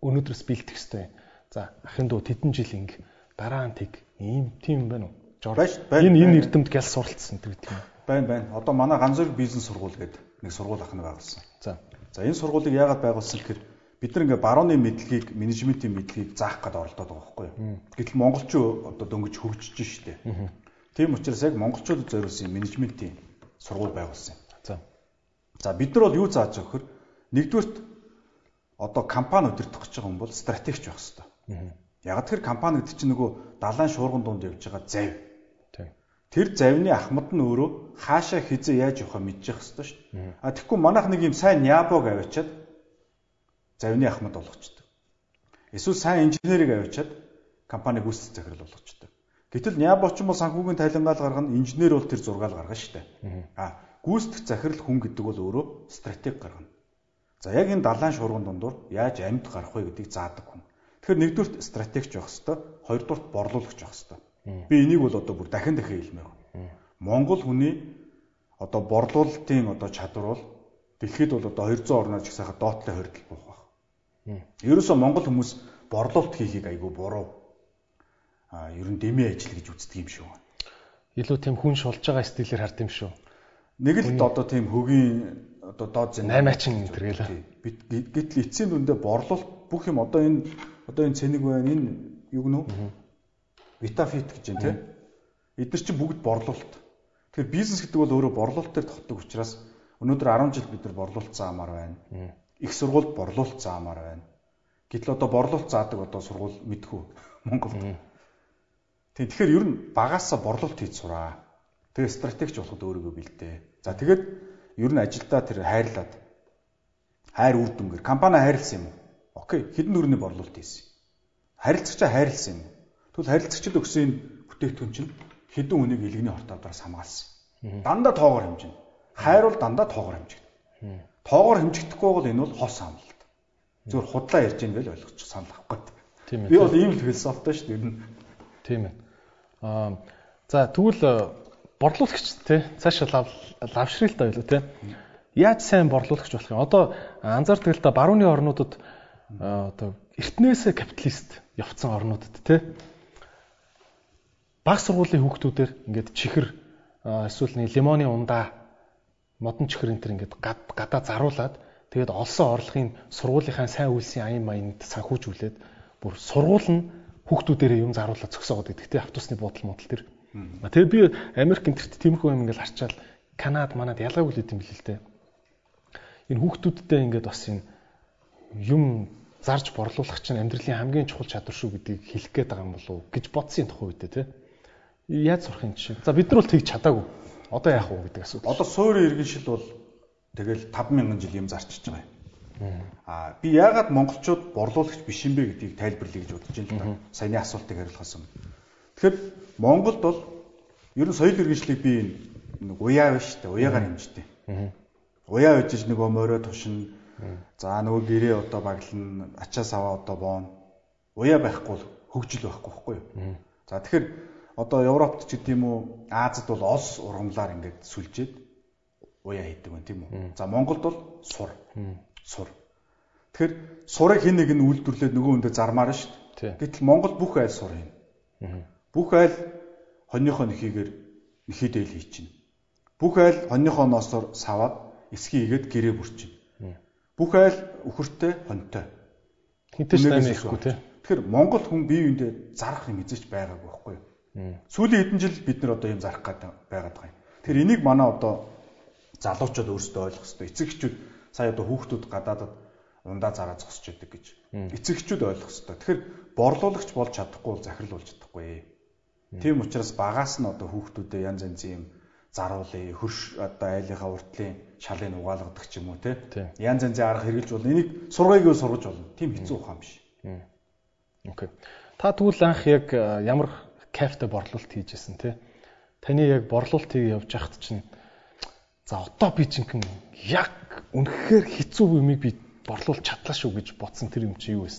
өнөөдрөөс бэлтэх хэвтэй. За ахын дүү тэдэн жил инг дараа нь тэг ийм тийм байна уу? Энэ энэ эрдэмт гял суралцсан гэдэг юм. Байна байна. Одоо манай ганцхан бизнес сургууль гэдэг нэг сургууль ахна байгуулсан. За. За энэ сургуулийг яагаад байгуулсан гэхээр бид нар ингээ барууны мэдлэгийг, менежментийн мэдлэгийг заах гээд оролдоод байгаа байхгүй юу? Гэтэл монголчууд одоо дөнгөж хөгжиж штэ. Тийм учраас яг монголчуудад зориулсан менежментийн сургууль байгуулсан. За. За бид нар бол юу зааж гэхээр Нэгдүгürt одоо компани удирдах гэж байгаа хүн бол стратегч байх хэрэгтэй. Яг тэр компани гэдэг чинь нөгөө далайн шуурган дунд явж байгаа завь. Тэр завны ахмад нь өөрөө хаашаа хизээ яаж явахаа мэдчих хэвээр шүү дээ. А тэгэхгүй манайх нэг юм сайн нябог аваачаад завны ахмад болгочдөг. Эсвэл сайн инженерийг аваачаад компаниг үүсгэх захирал болгочдөг. Гэтэл нябоч юм бол санхүүгийн тайлангаал гаргана, инженер бол тэр зургаал гаргана шүү дээ. А гүйцэтгэх захирал хүн гэдэг бол өөрөө стратеги гаргана. За яг энэ далайн шуурган дундуур яаж амьд гарах вэ гэдгийг заадаг хүн. Тэгэхээр нэгдүгürt стратегч байх хэвээр, хоёрдугт борлуулагч байх хэвээр. Би энийг бол одоо бүр дахин дахин хэлмээр байна. Монгол хүний одоо борлуулалтын одоо чадвар бол Дэлхийд бол одоо 200 орноор ч ихсайха доотлын 20 буух байх. Ерөөсөө Монгол хүмүүс борлуулалт хийхийг айгүй буруу. А ер нь дэмий ажил гэж үздэг юм шүү. Илүү тийм хүн шулж байгаа стилээр хард юм шүү. Нэг л одоо тийм хөгийн одоо доод зэн 8-аачин энэ тэргээл. Гэтэл эцсийн дүндээ борлуулалт бүх юм одоо энэ одоо энэ цэник байна энэ юу гэнэ үү? Витафит гэж юм тийм. Эдгээр чинь бүгд борлуулалт. Тэгэхээр бизнес гэдэг бол өөрөө борлуулалт дээр тогтдог учраас өнөөдөр 10 жил бид нар борлуулалт заамаар байна. Их сургуульд борлуулалт заамаар байна. Гэтэл одоо борлуулалт заадаг одоо сургууль мэдхүү (laughs) Монголд. Тийм тэгэхээр ер нь багаасаа борлуулалт хийж сураа. Тэгээ стратегч болоход өөрийгөө бэлдээ. За тэгээд ер нь ажилдаа тэр хайрлаад хайр үр дүнгээр компани хайрлсан юм уу? Окей, хэдэн төгрөний борлуулалт хийсэн. Харилцагчаа хайрлсан юм уу? Тэгвэл харилцагчид өгсөн энэ бүтээгдэхүүн чинь хэдэн хүнийг илгэний хортоодоос хамгаалсан. Дандаа тоогоор хэмжинэ. Хайр бол дандаа тоогоор хэмжигдэнэ. Тоогоор хэмжигдэхгүй бол энэ бол хос амлалт. Зүгээр худлаа ярьж ийн байл ойлгочих санал авах гээд. Тийм ээ. Би бол ийм л философитой шүү дээ ер нь. Тийм ээ. Аа за тэгвэл борлуулагч те цаашаа лавшралтай байлуу те. Яаж сайн борлуулагч болох юм? Одоо анзаардаг л да барууны орнуудад одоо эртнээсээ капиталист явцсан орнуудад те баг сургуулийн хүүхдүүдээр ингээд чихэр эсвэл нэг лимоны ундаа модон чихэр энэ төр ингээд гадаа заруулаад тэгээд олсон орлогын сургуулийнхаа сайн үйлсийн аян маянд санхүүжүүлээд бүр сургууль нь хүүхдүүдээрээ юм заруулаад зөксөөгд гэдэг тийм автобусны буудал модал төр. Тэгээд би Америк энтерт тиймэрхүү юм ингээд харчаал Канад манад ялгаагүй л идэм билээ л дээ. Энэ хүүхдүүдтэй ингээд бас энэ юм зарж борлуулах чинь амьдралын хамгийн чухал чадвар шүү гэдгийг хэлэх гээд байгаа юм болов уу гэж бодсон тухай үедээ тийм яаж сурах юм жишээ. За бид нар бол тэгж чадаагүй. Одоо яах вэ гэдэг асуудал. Одоо суурийн иргэншил бол тэгэл 5000 жил юм зарчиж байгаа юм. Аа би яагаад монголчууд борлуулагч биш юм бэ гэдгийг тайлбарлая гэж бодож байна л да. Саяны асуултыг хариулахаас өмнө. Тэгэхээр Монголд бол ер нь соёл иргэншлийг би нэг уяа биш үү? Уяагаар хэмждэг. Уяа үжиж нөгөө морио тушин. За нөгөө гэрээ одоо баглан, ачаа саваа одоо боон. Уяа байхгүй хөгжил байхгүй байхгүй юу? За тэгэхээр одоо Европт ч гэдэм үү Азад бол ос ургамлаар ингээд сүлжээд уяа хийдэг байна тийм үү. За Монголд бол сур. Сур. Тэгэхээр сурыг хэн нэг нь үйлдвэрлээд нөгөө хүндээ зармаар шүү дээ. Гэтэл Монгол бүх айл сур юм. Бүх айл хоньныхоо нөхийгээр нөхий дээл хий чинь. Бүх айл хоньныхоо ноосоор саваад эсхий игээд гэрээ бүрчин. Бүх айл үхэртэй хоньтой. Хинтэш тань ихгүй те. Тэгэхээр Монгол хүн бие биендээ зарах юм эзэж байгаагүй байхгүй юу? Сүүлийн хэдэн жил бид нар одоо юм зарах гээд байгаад байгаа юм. Тэгэхээр энийг манай одоо залуучууд өөрсдөө ойлгох хэрэгтэй. Эцэгчүүд сая одоо хүүхдүүд гадаадад ундаа зараа зогсож идэг гэж. Эцэгчүүд ойлгох хэрэгтэй. Тэгэхээр борлуулагч болж чадахгүй болж чадахгүй. Тийм учраас багаас нь одоо хүүхдүүдэд янз янзын юм заруулъя, хөрш одоо айлынхаа уртлын шалыг угаалгадаг ч юм уу те. Янз янзын арга хэрэгжилж болно. Энийг сургаягүй сургаж болно. Тийм хэцүү ухаан биш. Окей. Та тэгвэл анх яг ямар кафе борлуулалт хийжсэн тий. Таны яг борлуулалт хийг явж байхад чинь за одоо би чинь яг үнэхээр хэцүү юмыг би борлуулж чадлаа шүү гэж бодсон тэр юм чи юу вэ?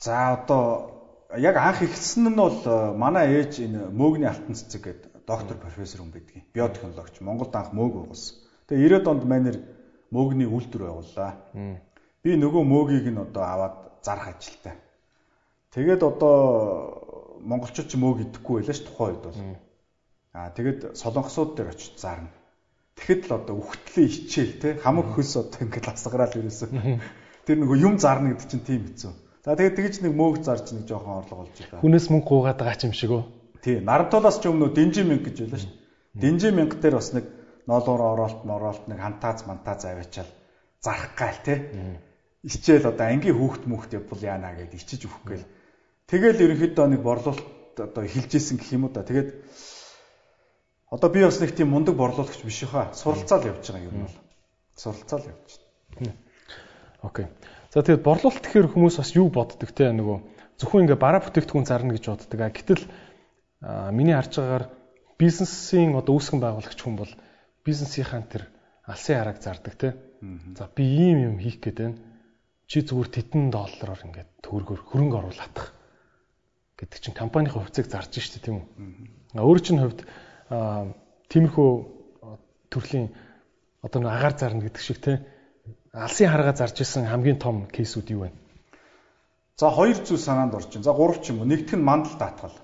За одоо яг анх ихсэн нь бол э, манай ээж энэ мөөгний алтан цэцэг гэдэг доктор профессор хүн байдгийн. Биотехнологич. Монголд анх мөөг байгуулсан. Тэгээ 90-ад онд манер мөөгний үйлдвэр байгууллаа. Би нөгөө мөөгийг нь одоо аваад зарах ажилтай. Тэгээд одоо монголчууд ч мөөг идэхгүй байлаа ш тухайн үед бол. Аа тэгээд солонгосууд дээр очиж зарна. Тэгэхэд л одоо үхтлээ ичээл те хамаг хөлс одоо ингээд асгараал ерөөсөө. (laughs) Тэр нөгөө юм зарна гэдэг чинь тийм хэцүү. За тэгээд тэгж нэг мөөг зарж нэг жоохон орлого олж байгаа. Хүнээс мөнгө гуугаад байгаа юм шиг үү? Тий, Нарантуулаас ч өмнө Дэнжи мянга гэж байлаа ш. Дэнжи мянга дээр бас нэг ноолоор оролт моролт нэг хантаац мантаац аваачаал зарах гал те. Ичээл одоо ангийн хүүхд мөхт явбал яана гэд ичиж өгөх гээл Тэгэл ерөнхийдөө нэг борлуулалт одоо эхэлжсэн гэх юм уу да. Тэгээд одоо би бас нэг тийм мундаг борлуулагч биш хаа. Суралцаал явж байгаа юм бол. Суралцаал явж байна. Окей. За тэгээд борлуулалт гэхээр хүмүүс бас юу боддог те нөгөө зөвхөн ингээ бараа бүтээгдэхүүн зарна гэж боддог. Гэтэл миний харж байгаагаар бизнесийн одоо үүсгэн байгуулагч хүн бол бизнесийнхаа тэр алсын хараг зардаг те. За би ийм юм хийх гээд байна. Чи зүгээр тедэн доллараар ингээд төгрөгөөр хөрөнгө оруулах гэдэг чинь компанийн хувьцааг зарж штэ тийм үү. Өөр чинь хувьд тиймэрхүү төрлийн одоо нэг агаар зарна гэдэг шиг те алсын харгаа зарж исэн хамгийн том кейсүүд юу вэ? За хоёр зүйл санаанд байна. За гурав ч юм уу. Нэгдүг нь мандал даатгал.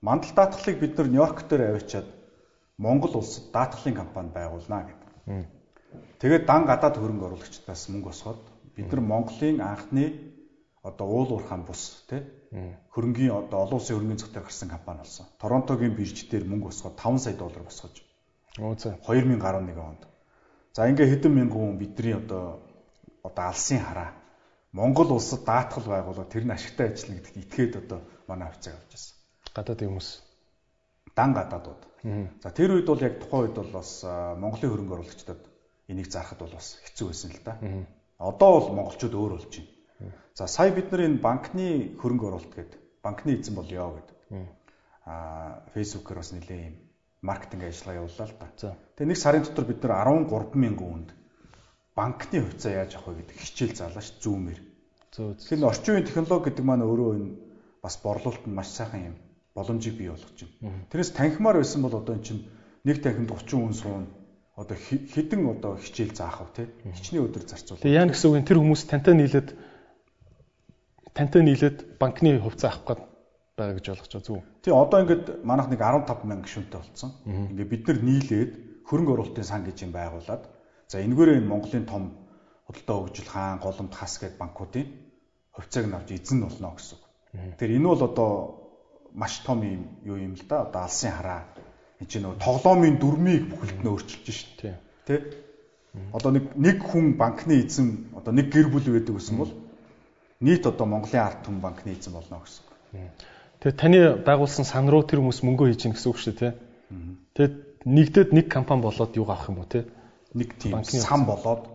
Мандал даатгалыг бид нар Нью-Йорк дээр авчиад Монгол улсад даатгалын компани байгуулнаа гэдэг. Тэгээд дан гадаад хөрөнгө оруулагчдаас мөнгө босгоод бид нар Монголын анхны одоо уул уурхаан бус тий хөрөнгөний одоо олон улсын хөрөнгөний дээр гарсан компани болсон. Торонтогийн бирж дээр мөнгө босгоод 5 сая доллар босгож. Оо за 2011 онд. За ингээ хэдэн мянган хүн бидний одоо одоо алсын хараа Монгол улсад даатгал байгуулаад тэр нь ашигтай ажиллана гэдэгт итгээд одоо манай хавцаг авч байсан. Гадаадын хүмүүс. Дан гадаадууд. За тэр үед бол яг тухайн үед бол бас Монголын хөрөнгө оруулагчдад энийг зарахад бол бас хэцүү байсан л да. Одоо бол монголчууд өөр болж байна. За сая бид нар энэ банкны хөрөнгө оруулалт гэдэг банкны эзэн бол ёо гэдэг. Аа фэйсбүүкээр бас нэлээ юм маркетинг ажиллагаа явууллаа л да. Тэгээ нэг сарын дотор бид нар 13 мянган хүнд банкны хувьцаа яаж авах вэ гэдэг хичээл заалаа ш зүүмээр. Тэгэхээр орчин үеийн технологи гэдэг маань өөрөө энэ бас борлуулалт нь маш сайхан юм боломжийг бий болгож байна. Тэрээс танхимаар байсан бол одоо эн чинь нэг танхимд 30 хүн суун одоо хідэн одоо хичээл заах вэ те хичнээн өдөр зарцуул. Тэгээ яа гэсэн үг тэр хүмүүс тантай нийлээд тантай нийлээд банкны хувьцаа авах гээд байгаа гэж ойлгож байгаа зүг. Тий одоо ингээд манайх нэг 15 мянга гишүүнтэй болсон. Ингээд бид нар нийлээд хөрөнгө оруулалтын сан гэж юм байгуулад за энэгээрээ энэ Монголын том худалдаа хөгжил хаан голомт хас гэдэг банкуудын хувьцааг нь авч эзэн болно гэсэн үг. Тэгэхээр энэ бол одоо маш том юм юу юм л да одоо алсын хараа энэ чинь нөгөө тоглоомын дүрмийг бүхэлд нь өөрчилж шин. Тэ? Одоо нэг нэг хүн банкны эзэн одоо нэг гэр бүл байдаг гэсэн бол нийт одоо Монголын ард түмэн банкны эзэн болно гэсэн. Тэгээ таны байгуулсан сан руу тэр хүмүүс мөнгө хийж гин гэсэн үг шүү дээ, тэ. Тэгээд нэгдээд нэг компани болоод юу авах юм уу, тэ? Нэг тийм сан болоод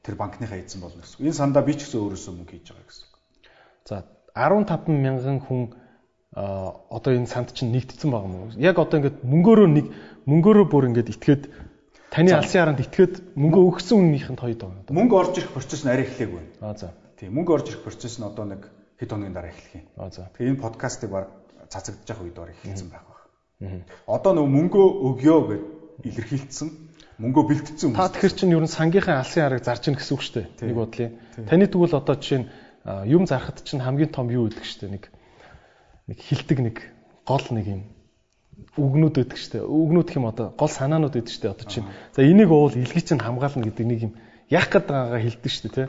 тэр банкныхаа эзэн болно гэсэн. Энэ сандаа би ч гэсэн өөрөөсөө мөнгө хийж байгаа гэсэн. За 15 мянган хүн одоо энэ санд чинь нэгдсэн байгаа юм уу? Яг одоо ингээд мөнгөөрөө нэг мөнгөөрөө бүр ингээд итгээд таны алсын харанд итгээд мөнгө өгсөн үннийхэнд хоёрд байгаа. Мөнгө орж ирэх процесс нь арай эхлэв байна. Аа за. Тийм мөнгө орж ирэх процесс нь одоо нэг хэд хоногийн дараа эхлэх юм. Тэгээ энэ подкастыг баг цацагдж явах үед баг эхэлсэн байх баг. Одоо нөгөө мөнгөө өгөө гэд илэрхийлсэн мөнгөө бэлтгэсэн хүмүүс. Та тэгэхэр чинь ер нь сангийнхаа алсын хараг зарж ийн гэсэн үг шүү дээ. Нэг бодлын. Таны тэгвэл одоо жишээ нь юм зарахад чинь хамгийн том юу гэдэг шүү дээ. Нэг нэг хилдэг нэг гол нэг юм үгнүүд шүү дээ. Үгнүүд юм одоо гол санаанууд шүү дээ. Одоо чинь за энийг уул илгий чинь хамгаална гэдэг нэг юм яах гээд байгаагаа хэлдэг шүү дээ, тий.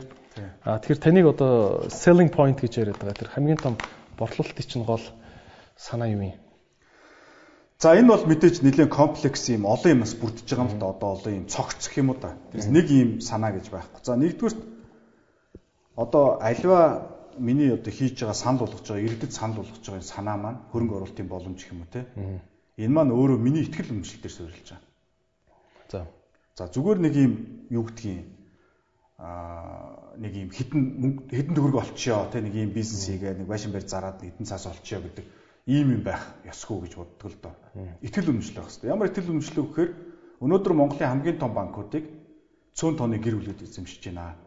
А тэгэхээр таныг одоо selling point гэж яриад байгаа. Тэр хамгийн том борлуулалтын чинь гол санаа юу юм? За энэ бол мэдээж нэлээд комплекс юм олон юмас бүрдэж байгаа юм л да одоо олон юм цогцох юм уу да. Тэрс нэг юм санаа гэж байхгүй. За нэгдүгээр одоо альва миний одоо хийж байгаа санал болгож байгаа иргэдэд санал болгож байгаа санаа маань хөрөнгө оруулалтын боломж юм уу те. Энэ маань өөрөө миний ихтгэл өмчлөл дээр суурилж байгаа. За. За зүгээр нэг юм юу гэдгийг аа нэг юм хитэн хитэн төгрөг олчихё те нэг юм бизнес хийгээ нэг байшин барь зараад хитэн цаас олчихё гэдэг ийм юм байх ёсгүй гэж боддог л доо. Итгэл үнэмшлэх байх хэрэгтэй. Ямар итгэл үнэмшлэх вэ гэхээр өнөөдөр Монголын хамгийн том банкуудыг цөөн тооны гэр бүлүүд эзэмшиж байна.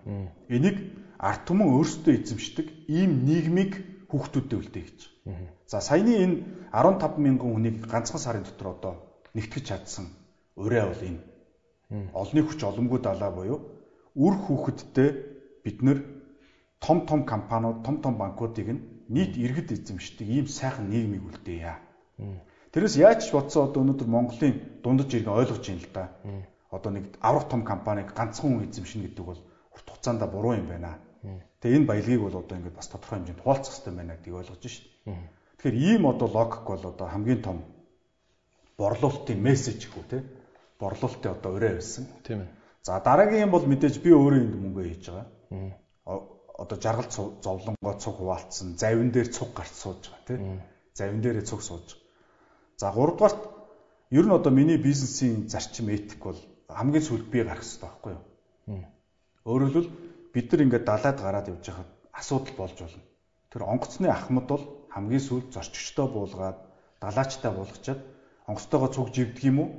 Энийг ард түмэн өөрсдөө эзэмшдэг ийм нийгмийг хүүхдүүдэд үлдээ гэж. За саяны энэ 15 мянган хүнийг ганцхан сарын дотор одоо нэгтгэж чадсан ураа бол энэ. Олны хүч оломгүй далаа буюу үр хүүхэдтэй бид нэр том том компаниуд, том том банкуудыг нь нийт иргэд эзэмшдэг ийм сайхан нийгмийг үлдээе. Тэрээс яаж ч бодсон одоо өнөөдөр Монголын дундаж иргэн ойлгож байна л да. Одоо нэг аврах том компаниг ганцхан хүн эзэмшнэ гэдэг бол урт хугацаанд буруу юм байна. Тэгээ энэ баялагийг бол одоо ингээд бас тодорхой хэмжээнд хуваалцах хэрэгтэй байна гэдгийг ойлгож шít. Тэгэхээр ийм одоо логик бол одоо хамгийн том борлуулалтын мессеж гэхүү те. Борлуулалтын одоо өрөө байсан. Тийм ээ. За дараагийн юм бол мэдээж би өөрөө энд мөнгө хийж байгаа. Одоо жаргал зовлонгоо цуг хуваалцсан, завин дээр цуг гарч сууж байгаа тий. Завин дээрээ цуг сууж. За гуравдугаарт ер нь одоо миний бизнесийн зарчим этик бол хамгийн сүүлд би гарах хэрэгтэй байхгүй юу? Өөрөөр хэлбэл бид нар ингээд далаад гараад явж байхад асуудал болж болно. Тэр онгоцны ахмад бол хамгийн сүүлд зорчигчтой буулгаад далаачтай буулгачаад онгоцтойгоо цуг живдэг юм уу?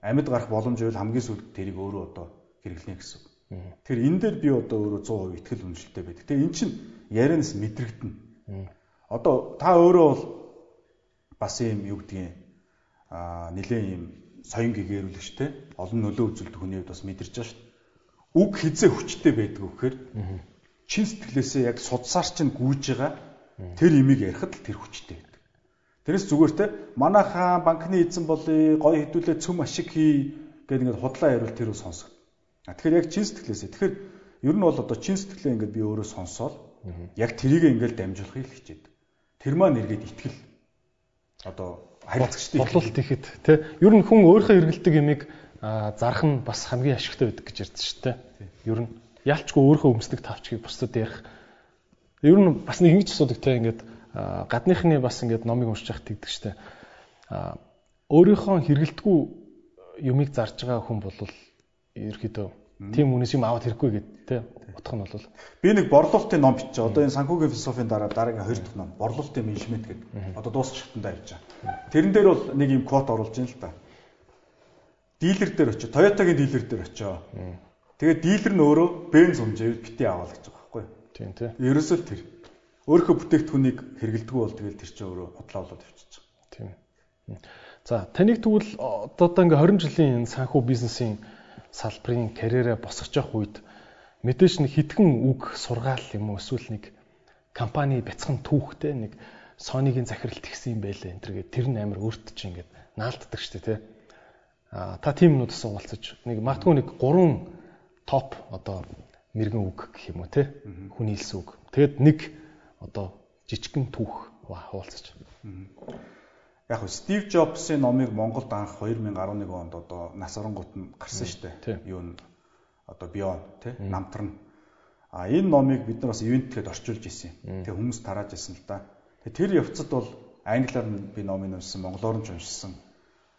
Амьд гарах боломж байвал хамгийн сүүлд тэрийг өөрөө одоо хэрэглэнэ гэсэн. Тэгэхээр энэ дээр би одоо өөрөө 100% ихтгэл үнэлтэтэй байдаг. Тэгээ эн чинь ярианаас мэдрэгдэнэ. Одоо та өөрөө бол бас юм юу гэдгийг аа нэлээ юм соён гэгэрүүлэгчтэй олон нөлөө үзүүлдэг хүний хувьд бас мэдэрч байгаа шүү дээ. Үг хизээ хүчтэй байдаг вэхээр чин сэтгэлээсээ яг судсаар чинь гүйж байгаа тэр имийг ярихад л тэр хүчтэй байдаг. Тэрээс зүгээр те манайхаа банкны эзэн болъё, гоё хэдүүлээ цөм ашиг хий гэдэг ингээд худлаа ярил тэр үл сонсгоо. Тэгэхээр яг чин сэтгэлээсээ. Тэгэхээр ер нь бол одоо чин сэтгэлээ ингээд би өөрөө сонсоол яг тэрийг ингээд дамжуулахыг хичээд. Тэр маань эргээд итгэл одоо харилцагчдын борлуулалт ихэд тий ер нь хүн өөрийнхөө эргэлдэг ямиг зарах нь бас хамгийн ашигтай байдаг гэж ярьдэн шүү дээ. Ер нь ялчгүй өөрийнхөө өмсдөг тавчгийг бусдад ярих. Ер нь бас нэг ингэж асуудаг тий ингээд гадныхны бас ингээд номыг уншиж явах тэгдэг шүү дээ. Өөрийнхөө хэрэгэлдэггүй юмыг зарж байгаа хүн бол ерөөхдөө тийм хүнээс юм аваад хэрэггүй гэдэг тий утга нь бол би нэг борлуулалтын ном бичиж. Одоо энэ санхүүгийн философийн дараа дараагийн хоёр дахь ном борлуулалтын менежмент гэдэг. Одоо дуусах шатанда явж байгаа. Тэрэн дээр бол нэг юм квот оруулж байна л та. Дилер дээр очиж, Toyota-гийн дилер дээр очиж. Тэгээд дилер нь өөрөө бенз хэмжээнд бити аваад гэж байгаа байхгүй юу? Тийм тий. Ерөөсөө тэр. Өөрийнхөө бүтээгдэхүүнийг хэрэгэлдэггүй бол тэгэл тэр чинь өөрөө бодлоо болоод явчихж байгаа. Тийм. За таныг тэгвэл одоо ингээ 20 жилийн санхүү бизнесийн салбарын карьераа босгож явах үед мэдээж нэг хитгэн үг сургаал юм уу эсвэл нэг компани бяцхан түүхтэй нэг Sony-гийн захиралт ихсэн юм байлаа энэ төргээ тэр нь амар өөрт чинь ингээд наалддаг шүү дээ тий. А та тийм юмнуудаас уулзаж нэг магадгүй нэг гурван топ одоо мэрэгэн үг гэх юм уу тий. Хүний хэлсэн үг. Тэгэд нэг одоо жижигхэн түүх хуваалцаж. Яг нь Стив Джобсын номыг Монголд анх 2011 онд одоо нас оронгууд нь гарсан шүү дээ. Юу н одоо Бион тий намтар нь. А энэ номыг бид нар бас ивентгээд орчуулж ирсэн юм. Тэгээ хүмүүс тарааж ирсэн л да. Тэр явцад бол англиар би номыг уншсан, монголоор нь уншсан.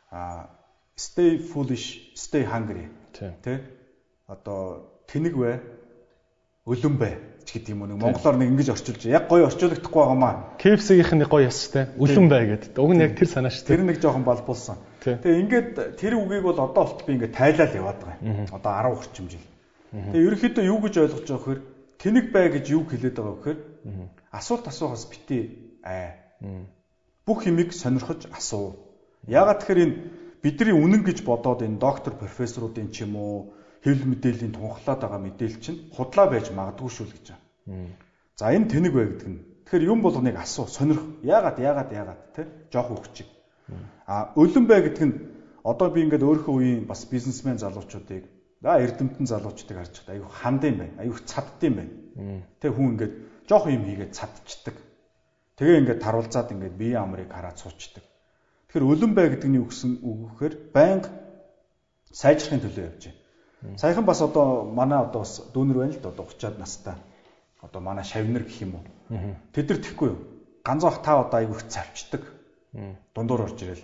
А stay foolish, stay hungry тий. Одоо тэнэг бай, өлөн бай ч гэдэг юм уу нэг монголоор нэг ингэж орчуулж яг гоё орчуулагдахгүй байгаамаа. KFC-ийнх нь гоё яс тэ. Үлэн бай гэдэг. Уг нь яг тэр санаа шүү. Тэр нэг жоохон балбуулсан. Тэгээ ингээд тэр үгийг бол одоо болт би ингээд тайлал яваад байгаа. Одоо 10 орчим жил. Тэгээ ерөнхийдөө юу гэж ойлгож байгаа вөхөр тэнэг бай гэж юу хэлээд байгаа вөхөр асуулт асуухаас битээ ай. Бүх юмыг сонирхож асуу. Ягаад тэгэхээр энэ бидний үнэн гэж бодоод энэ доктор профессоруудын ч юм уу хэвлэл мэдээллийн тунхлаад байгаа мэдээлэл чинь худлаа байж магадгүй шүү л гэж байна. За энэ тэнэг бай гэдэг нь. Тэгэхээр юм болгоныг асуу, сонирх. Яагаад, яагаад, яагаад те? Жохо хөвчиг. А өлөн бай гэдэг нь одоо би ингээд өөрийнхөө үеийн бас бизнесмен залуучуудыг за эрдэмтэн залуучдыг харж байхдаа аюу хандсан байна. Аюу цаддсан байна. Тэ хүн ингээд жоох юм хийгээд цадчдаг. Тэгээ ингээд таруулзаад ингээд биеийн амрыг хараад суучдаг. Тэгэхээр өлөн бай гэдэг нь юу гэсэн үг гэхээр байнга сайжрахын төлөө явж байна. Саяхан бас одоо манай одоо бас дүүнер байна л да одоо 30-аад настай. Одоо манай шавнар гэх юм уу. Тэд нар тэхгүй юу. Ганцхан та одоо айгүйх завчдаг. Дундуур орж ирэл.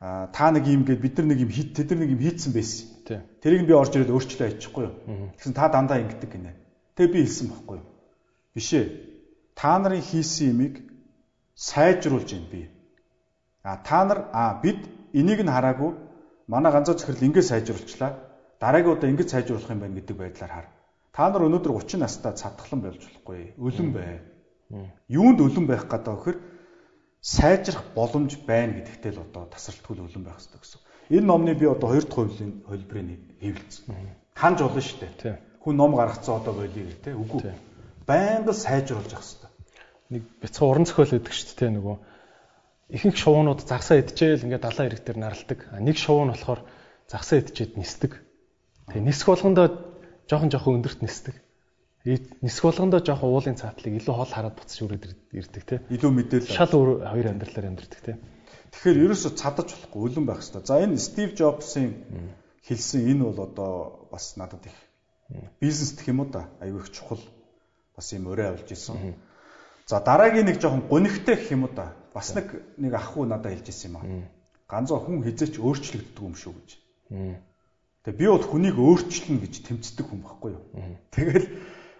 А та нэг юм гээд бид нар нэг юм хит тэд нар нэг юм хийцэн байсан. Тэрийг би орж ирэл өөрчлөө аячихгүй юу. Тэгсэн та дандаа ингэдэг гинэ. Тэгээ би хэлсэн байхгүй юу. Биш ээ. Та нарын хийсэн юмыг сайжруулж байна би. А та нар а бид энийг нь хараагүй манай ганцаа захирал ингэ сайжруулчлаа дараагийн удаа ингэж сайжруулах юм байна гэдэг байдлаар хар. Та нар өнөөдөр 30 настай цадхлан болж болохгүй. Өлөн бай. Юунд өлөн байх гэдэг вөхөр сайжрах боломж байна гэдэгтэй л одоо тасралтгүй өлөн байх хэрэгтэй гэсэн. Энэ номны би одоо хоёр дахь хувийн хөлбөрийг хэвлэлцэн. Ханж олон шүү дээ. Хүн ном гаргацсан одоо болиё гэх тээ. Үгүй. Байнга сайжруулж явах хэрэгтэй. Нэг бяцхан уран зохиол өгдөг шүү дээ нөгөө. Ихэнх шувуунууд загсаа идчихээл ингээд далайн ирэг дээр наралдаг. Нэг шувуу нь болохоор загсаа идчихэд нисдэг Тэгээ нисэх болгондоо жоохон жоохон өндөрт нисдэг. Нисэх болгондоо жоохон уулын цаатлыг илүү хол хараад буцаж өрөөд ирдэг тий. Илүү мэдээлэл. Шал хоёр амьдралаар амьдэрдэг тий. Тэгэхээр ерөөсө цадаж болохгүй өлөн байх хэрэгтэй. За энэ Стив Джобсын хэлсэн энэ бол одоо бас надад их бизнес гэх юм уу да аюу их чухал бас юм өрөө авилж исэн. За дараагийн нэг жоохон гонигтай гэх юм уу да бас нэг нэг ах уу надад хэлж исэн юм аа. Ганцаа хүн хизээч өөрчлөгддөг юм шүү гэж. Тэгээ би бол хүнийг өөрчлөнө гэж тэмцдэг хүн байхгүй юу. Тэгэл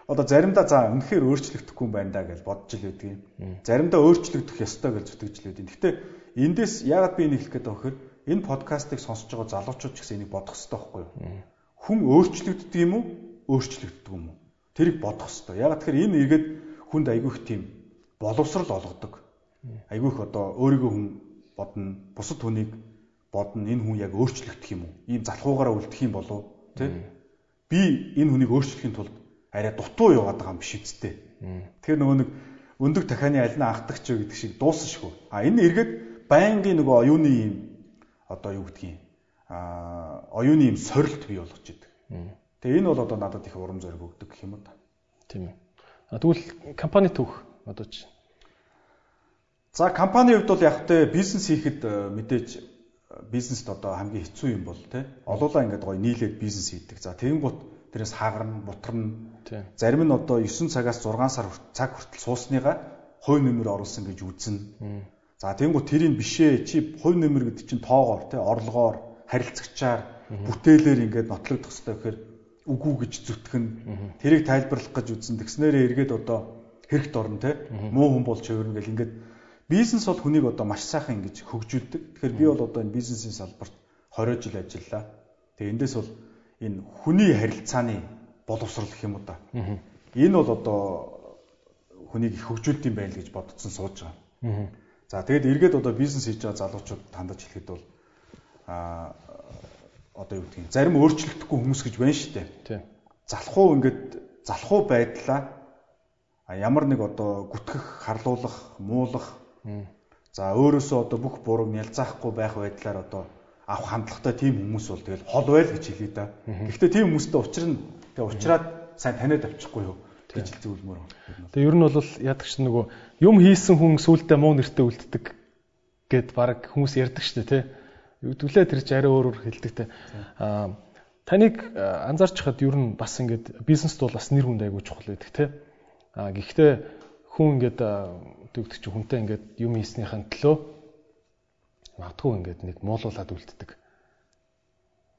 одоо заримдаа за үнэхээр өөрчлөгдөхгүй юм байна да гэж бодож л байдгийг. Заримдаа өөрчлөгдөх ёстой гэж зүтгэж л байдгийг. Гэхдээ эндээс яагаад би энийг хэлэх гээд байгаа вэхээр энэ подкастыг сонсож байгаа залуучууд ч гэсэн энийг бодох хэрэгтэй байхгүй юу. Хүн өөрчлөгддөг юм уу? Өөрчлөгддөг юм уу? Тэрийг бодох хэрэгтэй. Яагаад тэгэхээр энэ эргээд хүнд айгүйх тийм боловсрал олгодог. Айгүйх одоо өөрийгөө хүн бодно, бусад хүнийг бодно энэ хүн яг өөрчлөгдөх юм уу? Ийм залхуугаараа үлдэх юм болов тий? Би энэ хүнийг өөрчлөхийн тулд арай дутуу яваад байгаа юм биш үсттэй. Тэгэхээр нөгөө нэг өндөг дахианы аль нь анхдагч гэдэг шиг дуусахгүй. А энэ эргээд байнгын нөгөө оюуны юм одоо юу гэдгийг а оюуны юм сорилт бий болгож идэг. Тэгээ энэ бол одоо надад их урам зориг өгдөг гэх юм да. Тийм ээ. А тэгвэл компани түүх одоо чи. За компани хувьд бол яг тэ бизнес хийхэд мэдээж бизнест одоо хамгийн хэцүү юм бол те олоолаа ингээд гоё нийлээд бизнес хийдэг. За тэгэнгүүт тэрээс хаагарна, бутарна. Зарим нь одоо 9 цагаас 6 сар цаг хүртэл суусныгаа хувь нэмэр оруулсан гэж үзнэ. За тэгэнгүүт тэрийг бишээ чи хувь нэмэр гэдэг чинь тоогоор те орлогоор харилцагчаар бүтээлээр ингээд нотлогдох хэрэгтэй гэхээр үгүй гэж зүтгэн тэрийг тайлбарлах гэж үзнэ. Тэгснээрээ эргээд одоо хэрэгт орно те муу хүн бол чавэрнэ гэл ингээд Бизнес бол хүнийг одоо маш сайхан ингэж хөгжүүлдэг. Тэгэхээр би бол одоо энэ бизнесийн салбарт 20 жил ажиллаа. Тэгээ эндээс бол энэ хүний харилцааны боловсрал гэх юм уу та. Энэ бол одоо хүнийг их хөгжүүлд юм байна гэж бодцсон сууж байгаа. За тэгээд эргээд одоо бизнес хийж байгаа залуучууд тандаж хэлэхэд бол а одоо юу гэдгийг зарим өөрчлөгдөхгүй хүмүүс гэж байна шүү дээ. Тийм. Залхуу ингээд залхуу байдлаа ямар нэг одоо гүтгэх, харлуулах, муулах За өөрөөсөө одоо бүх буруу нялзаахгүй байх байдлаар одоо авах хандлагатай тийм хүмүүс бол тэгэл хол байл гэж хэлээ да. Гэхдээ тийм хүмүүстэй учир нь тэгээ уулзраад сайн таниад авчихгүй юу гэж хэлзүүлмөр. Тэгээ ер нь бол яадаг ч нөгөө юм хийсэн хүн сүултээ муу нэртэй үлддэг гэд баг хүмүүс ярьдаг шүү дээ тий. Тэгвэл тэр чинь арай өөр өөр хэлдэг те. Аа таныг анзаарч хахад ер нь бас ингээд бизнест бол бас нэр хүнд айгуу чухал байдаг те. Аа гэхдээ хүн ингээд дүүгдэг чи хүнтэй ингээд юм хийснийхэн төлөө магадгүй ингээд нэг муулуулад үлддэг.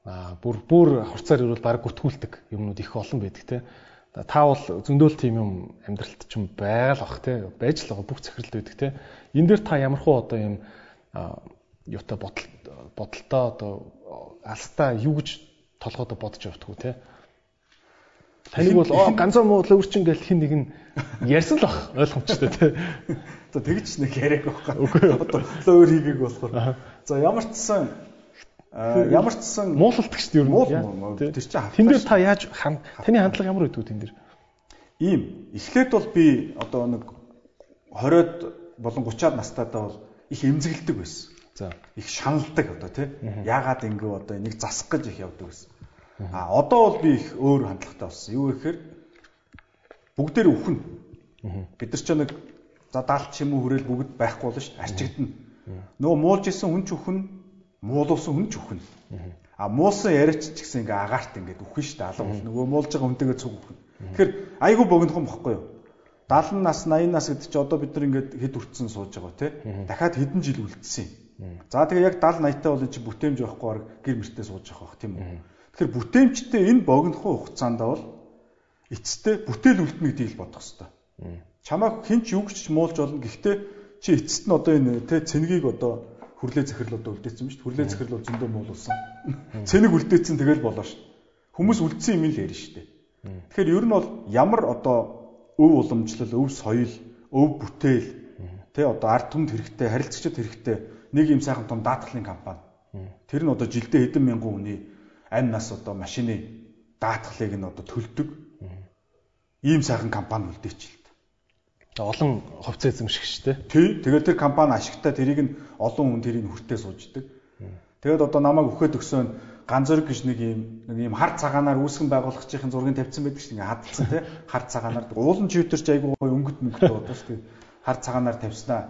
Аа бүр бүр хурцаар ирвэл баг гүтгүүлдэг юмнууд их олон байдаг те. Та бол зөндөөл тийм юм амьдралт ч юм байгаал бах те. Байж л байгаа бүх захиралд байдаг те. Энэ дээр та ямар хуу одоо юм юутай бодол бодолтой одоо алстаа юу гэж толгойд бодож явдггүй те. Таныг бол (laughs) оо ганцхан муу лөвөрчин гэл хин нэг нь ярьсан л бах ойлгомжтой тий. За тэгж нэг яриаг байхгүй. Одоо лөвөр хийгээг болохоор. За ямар ч сан ямар ч сан муулалт гэж юу юм тэр чинь тэн дээр та яаж таны хандлага ямар байдгүй тэн дээр ийм эхлээд бол би одоо нэг 20-од болон 30-аад настайдаа бол их эмзэглдэг байсан. За их шаналдаг одоо тий. Яагаад ингэв одоо энийг засах гэж их явдаг байсан. А одоо бол би их өөр хандлагатай болсон. Юу гэхээр бүгдээр өхнө. Бид нар ч нэг за даалт ч юм уу хүрээл бүгд байхгүй болно шүү дээ. Арчигдана. Нөгөө муулж исэн хүн ч өхнө, муулуулсан хүн ч өхнө. А муулсан яриач ч гэсэн ингээ агаарт ингээ үхэн шүү дээ. Алга бол нөгөө муулж байгаа хүнтэйгээ цуг өхнө. Тэгэхээр айгүй богинохон бохгүй юу? 70 нас 80 нас гэдэг чи одоо бид нар ингээд хэд хүртсэн сууж байгаа тий. Дахиад хэдэн жил үлдсэн юм. За тэгээ яг 70 80 таа бол чи бүтээмж явахгүй гэр мөртөө сууж байгаа бах тийм үү. Тэгэхээр бүтээмжтэй энэ богинохоо хугацаанд бол эцэстээ бүтээл үлдэнэ гэдгийг бодох хэрэгтэй. Чамайг хэн ч юу ч муулж болно. Гэхдээ чи эцэст нь одоо энэ тэ цэнгийг одоо хүрлээ захирал одоо үлдээсэн биз дээ. Хүрлээ захирал бол зөндөө муулуулсан. Цэнийг үлдээсэн тэгэл болоо ш. Хүмүүс үлдсэн юм л ярина ш. Тэгэхээр ер нь бол ямар одоо өв уламжлал, өв соёл, өв бүтээл тэ одоо ард түмэнд хэрэгтэй, харилцагчид хэрэгтэй нэг юм сайхан том даатгалын компани. Тэр нь одоо жилдээ хэдэн мянган хүний амь нас одоо машины даатгалыг нь одоо төлдөг. Ийм сайхан компани үлдээч л. Олон хувьцаа эзэмших шүү дээ. Тий. Тэгээд тэр компани ашигтай тэрийг нь олон хүн тэрийг хүртээ сууждаг. Тэгээд одоо намайг өгөхөд өгсөн ганц зөрг гэж нэг юм нэг юм хар цагаанаар үүсгэн байгуулагчийн зургийг тавьсан байдаг шүү дээ. Ингээ хадгалсан тий. (laughs) Хар цагаанаар уулын чивтер ч айгүй гоё өнгөт мөнгөтэй бодож дээ. Хар цагаанаар тавьснаа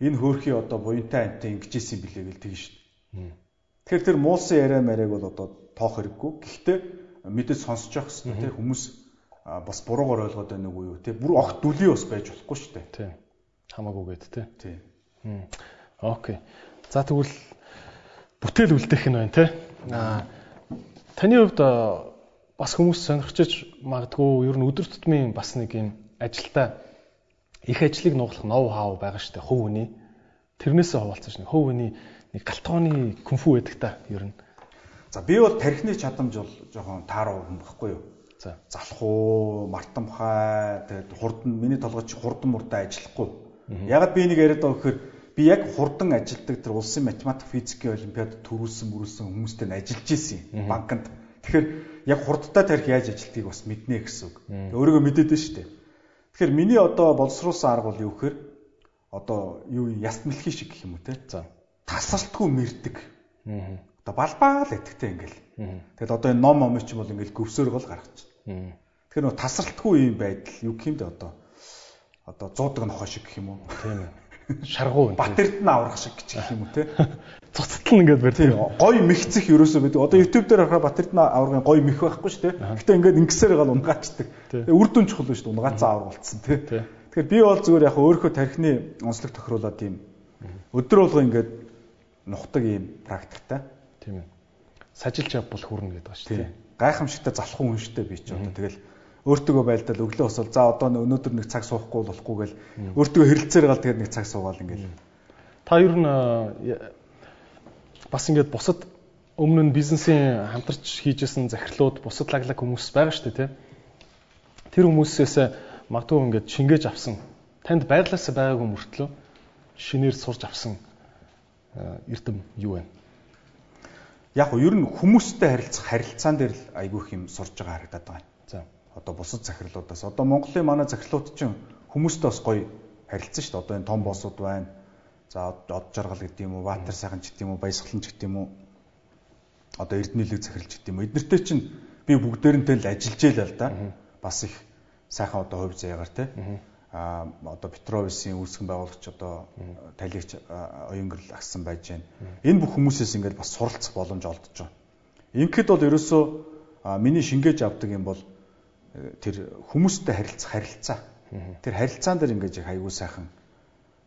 энэ хөөрхий одоо буянтай амттай ингэжсэн билээ гэл тэгэн шүү дээ. Тэгэхээр тэр муулсан яриа мариаг бол одоо тоох хэрэггүй. Гэхдээ мэдээ сонсож явах хэрэгтэй тийм хүмүүс бас буруугаар ойлгоод байна уу юу тийм бүр огт дүлий бас байж болохгүй шүү дээ. Тийм. Хамаагүй гээд тийм. Тийм. Окей. За тэгвэл бүтээл үлдээх нь байна тийм. Аа таны хувьд бас хүмүүс сонирхчиж магадгүй ер нь өдөр тутмын бас нэг юм ажилдаа их ажлыг нуглах ноу хау байгаа шүү дээ. Хөв үний тэрнээсээ хуваалцаж нэг хөв үний нэг галтгооны күнфүү байдаг та ер нь За би бол тархины чадамж бол жоохон тааруу хүн багхгүй юу. За залхуу, мартамхай, тэгээд хурдан миний толгойч хурдан мурдаа ажиллахгүй. Ягаад би энийг яриад байгаа гэхээр би яг хурдан ажилдаг тэр улсын математик физикийн олимпиад төрүүлсэн мөрүүлсэн хүмүүстэй нь ажиллаж исэн банкнд. Тэгэхээр яг хурдтай тарих яаж ажилтгийг бас мэднэ гэсэн үг. Өөрийгөө мэдээд байна шүү дээ. Тэгэхээр миний одоо боловсруулсан арга бол юу гэхээр одоо юу яст мэлхий шиг гэх юм уу те. За. Тасралтгүй мэрдэг. Одоо балбаал итгэвтэй ингээл. Тэгэл одоо энэ ном ом ч юм бол ингээл гөвсөөр гол гаргачих. Тэгэхээр нөө тасралтгүй юм байдал юу гэх юм бэ одоо одоо 100 даг нохоо шиг гэх юм уу? Тийм ээ шаргуу Батэрд нь аврах шиг гэх юм уу те. (laughs) Цуцтал ингээд бэр тийм гой мэгцэх ерөөсөө байдаг. Одоо YouTube дээр харахаар Батэрд нь аврагын гой мэх байхгүй шүү те. Гэтэ ингээд ингэсээр гал унгаачдаг. Үр дүн чухал шүү дээ. Унгаацсан авраг болцсон те. Тэгэхээр би бол зүгээр яг өөрөө тархины онцлог тохируулаад тийм өдөр болго ингээд нухдаг ийм практиктай. Тийм ээ. Сажилж явбал хүрнэ гэдэг ба шүү дээ. Гайхамшигтай залхуу дээ би ч одоо тэгэл өөртөө байлдал өглөө босвол за одоо өнөөдөр нэг цаг суухгүй болохгүй гэл өөртөө хэрэлцээр гал тэгээд нэг цаг суугаал ингээл. Та ер нь бас ингээд бусад өмнө нь бизнесийн хамтарч хийжсэн захирлууд бусад лаглаг хүмүүс байгаа шүү дээ тий. Тэр хүмүүсээс магадгүй ингээд шингээж авсан танд байглаасаа байгаагүй мөртлөө шинээр сурж авсан эрдэм юу вэ? Яг нь ер нь хүмүүстэй харилцах харилцаан дээр л айгүй их юм сурж байгаа харагдаад байгаа одоо бусад захирлуудаас одоо Монголын манай захирлууд чинь хүмүүстэй бас гоё харилцсан шүү дээ. Одоо энэ том боссууд байна. За од жаргал гэдэг юм уу, Ватер сайхан ч гэдэг юм уу, Баясгалан ч гэдэг юм уу. Одоо Эрдэнэлэг захирлч гэдэг юм уу. Эднэртэй чинь би бүгдээрэнтэй л ажиллаж ийл л да. Бас их сайхан одоо хувь заяагаар те. А одоо Петровисын үүсгэн байгуулагч одоо талигч оюнгэрл агсан байж байна. Энэ бүх хүмүүсээс ингээд бас суралцах боломж олдож байгаа. Ингээд бол ерөөсөө миний шингээж авдаг юм бол тэр хүмүүстэй харилцах харилцаа. Тэр харилцаан дээр ингэж их аягүй сайхан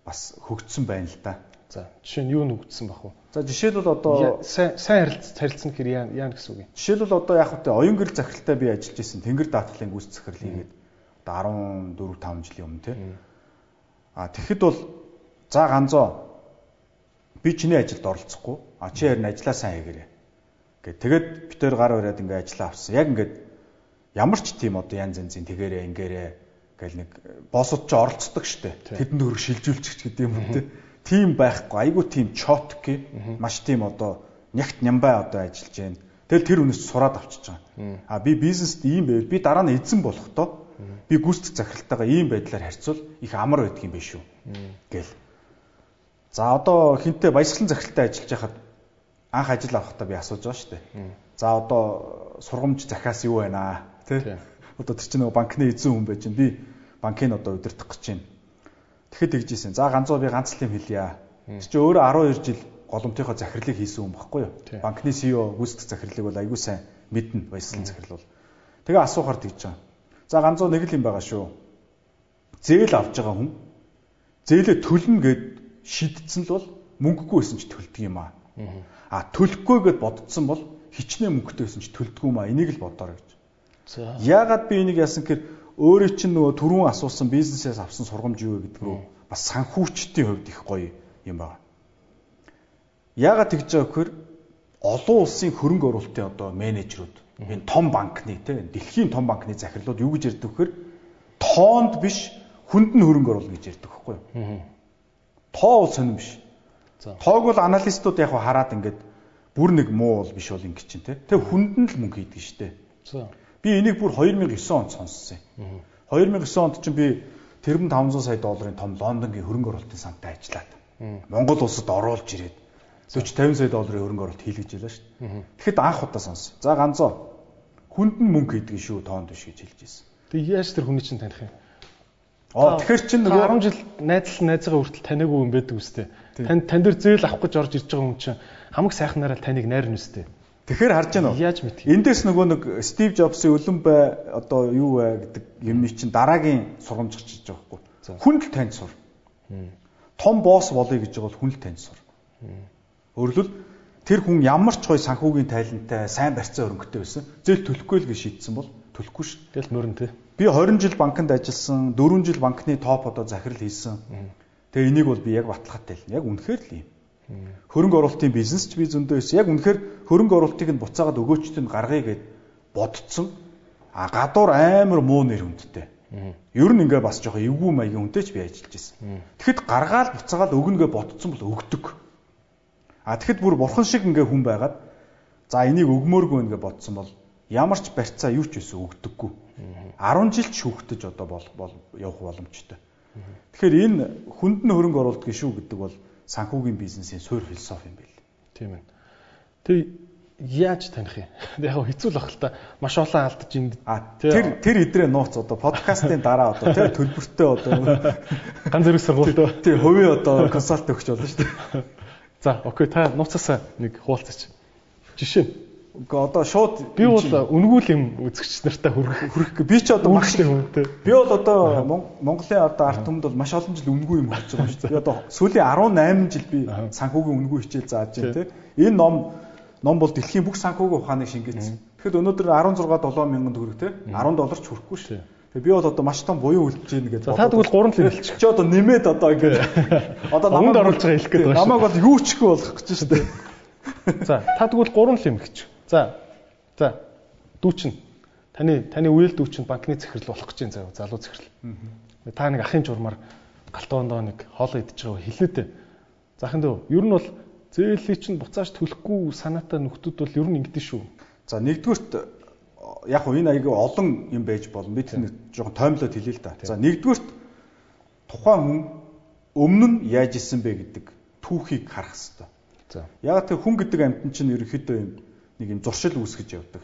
бас хөгжсөн байна л да. За жишээ нь юу нүгдсэн бах вэ? За жишээлбэл одоо сайн сайн харилцсан гэхээр яа гэсэн үг юм? Жишээлбэл одоо яг хөтэ оюун гэрэл захиралтай би ажиллаж исэн тэнгэр даатгалын гүйц захирал хийгээд одоо 14 5 жилийн өмнө те. А тэгэхэд бол за ганзоо би чиний ажилд оролцохгүй. А чи харин ажиллаа сайн хийгээрэй. Гэт тэгээд битээр гар бариад ингээ ажиллаа авсан. Яг ингээд ямар ч тийм одоо янз янзын тэгэрээ ингээрээ гэл нэг боссууд ч оролцдог штэ. Тэдэнд хөрөг шилжүүлчих гэдэг юм үү те. Тийм байхгүй. Айгу тийм чотки маш тийм одоо нягт нямбай одоо ажиллаж байна. Тэгэл тэр үнээс сураад авчиж байгаа. А би бизнест ийм байвал би дараа нь эзэн болохдоо би гүйцэтгэх захиралтайгаа ийм байдлаар харьцвал их амар байдаг юм биш үү гэл. За одоо хинтээ баясгалан захиралтай ажиллаж байхад анх ажил авахдаа би асууж байгаа шүү дээ. За одоо сургамж захиас юу байна аа? тий. Одоо тэр чинь нөгөө банкны эзэн хүн байж байна. Би банкыг одоо удирдах гэж байна. Тэгэхэд тэгжсэн. За ганцоо би ганц л юм хэлье. Тэр чинь өөрөө 12 жил голомтынхоо захирлыг хийсэн хүн баггүй юу? Банкны CEO гүйцэтгэх захирлыг бол аягүй сайн мэднэ баясгалан захирал бол. Тэгээ асуухаар тэгж байгаа. За ганцоо нэг л юм байгаа шүү. Зээл авж байгаа хүн зээлээ төлнө гэд шийдсэн л бол мөнгөгүй байсан ч төлдөг юм аа. А төлөхгүй гэд бодсон бол хичнээн мөнгөтэй байсан ч төлдөг юм аа. Энийг л бодоорой гэж. Яагаад би энийг яасан гэхээр өөрөө чинь нөгөө түрүүн асуусан бизнесээс авсан сургамж юу вэ гэдэг рүү бас санхүүчдийн хувьд их гоё юм байна. Яагаад тэгж байгаа гэхээр олон улсын хөрөнгө оруулалтын одоо менежерүүд энэ том банкны тийм дэлхийн том банкны захирлууд юу гэж ярьдаг вэхээр тоонд биш хүнд нь хөрөнгө оруулна гэж ярьдаг байхгүй юу? Тоо бол сонирн биш. Тоог бол аналистууд яг хараад ингээд бүр нэг муу бол биш бол ингэ чинь тийм. Тэг хүнд нь л мөнгө хийдэг штэ. Би энийг бүр 2009 онд сонссон юм. 2009 онд чинь би тэрбум 500 сая долларын том Лондонгийн хөрөнгө оруулалтын сантай ажиллаад Монгол улсад оруулж ирээд 40 50 сая долларын хөрөнгө оруулалт хийлгэж байлаа шүү. Тэгэхэд анх удаа сонссон. За ганцоо хүнд нь мөнгө хийдэг шүү тоонд биш гэж хэлж ирсэн. Тэг яаж тэр хүний чинь таних юм? Аа тэгэхээр чинь нөгөө 10 жил найзлал найзгаа хүртэл таниагүй юм байдаг үстэй. Тань тань дээр зээл авах гэж орж ирж байгаа хүн чинь хамаг сайхнаараа таныг найрна үстэй. Тэгэхээр харж байна уу? Яаж мэдх? Эндээс нөгөө нэг Стив Джобсын өлөн бай одоо юу вэ гэдэг юмны чинь дараагийн сургамж гарч иж байгаа байхгүй. Хүн л танд сур. Том босс болъё гэж байгаа бол хүн л танд сур. Өөрөлдвөл тэр хүн ямар ч гоё санхүүгийн тайлантай, сайн барьцаа өрөнгөтэй байсан. Зээл төлөхгүй л гэж шийдсэн бол төлөхгүй ш. Тэгэл мөрөн тий. Би 20 жил банкнд ажилласан, 4 жил банкны топ одоо захирал хийсэн. Тэгээ энийг бол би яг баталгаатай л. Яг үнэхээр л юм. Хөрөнгө оруулалтын бизнес ч би зөндөө байсан. Яг үнэхээр хөрөнгө оруулалтыг нь буцаагаад өгөөчтөнд гаргая гэд бодцсон. А гадуур амар муу нэр хүндтэй. Ер нь ингээ бас жоохон эвгүй маягийн хүнтэй ч би ажиллаж байсан. Тэгэхэд гаргаал буцаагаад өгнөгөө ботцсон бол өгдөг. А тэгэхэд бүр бурхан шиг ингээ хүн байгаад за энийг өгмөөргүй ингээ бодсон бол ямар ч барьцаа юу ч байсан өгдөггүй. 10 жил ч шүүхтэж одоо бол бол явах боломжтой. Тэгэхээр энэ хүнд нь хөрөнгө оруулдаг шүү гэдэг бол санхүүгийн бизнесийн суурь философи юм байл. Тийм ээ. Тэг яаж таних юм? (laughs) Яг хэцүү л бах л та. Маш олон алдаж энд. Тэр тэр идрээ нууц одоо подкастын дараа одоо тэр төлбөртэй одоо ганц зэрэг сургуультай. Тий, хувийн одоо консалт өгч болно шүү дээ. (laughs) За, окей, та нууцаасаа нэг хуваалцаач. Жишээ нь Гэхдээ одоо шууд би бол үнгүүл юм үзэгч нартай хүрэх хүрэх би ч одоо маш хүнтэй. Би бол одоо Монголын одоо арт түмэнд бол маш олон жил үнгүү юм хийж байгаа шүү дээ. (laughs) Би одоо сүүлийн 18 жил би санхүүгийн үнгүү хичээл зааж байна те. Энэ ном ном бол дэлхийн бүх санхүүгийн ухааныг шингээсэн. Тэгэхэд өнөөдөр 16 7 мянган төгрөг те 10 доллар ч хүрэхгүй шүү. Тэгээ би бол одоо маш том буюу үлдэж гин гэдэг. Та тэгвэл 3 л хэлчих. Чи одоо нэмээд одоо ингэ (laughs) одоо намайг оруулж байгаа хэлэх гээд байна. Намайг бол юу ч ихгүй болгох гэж шүү дээ. (laughs) За та тэгвэл 3 л юм гэж. За. За. Дүүчин. Таны таны үйл дүүчин банкны захирал болох гэж байна залуу захирал. Та нэг ахын журмаар галтгоондоо нэг хоол идэж байгаа хэлээдээ. Захын дөө. Ер нь бол зээлийг чинь буцааж төлөхгүй санаатай нөхдүүд бол ер нь ингэдэж шүү. За нэгдүгürt яг хөө энэ аягүй олон юм байж болно. Бид нэг жоохон тоймлоод хэлээ л да. За нэгдүгürt тухайн хүн өмнө нь яаж исэн бэ гэдэг түүхийг харах хэрэгтэй. За. Яг тэр хүн гэдэг амьтан чинь ерөнхийдөө юм нэг юм зуршил үүсгэж явдаг.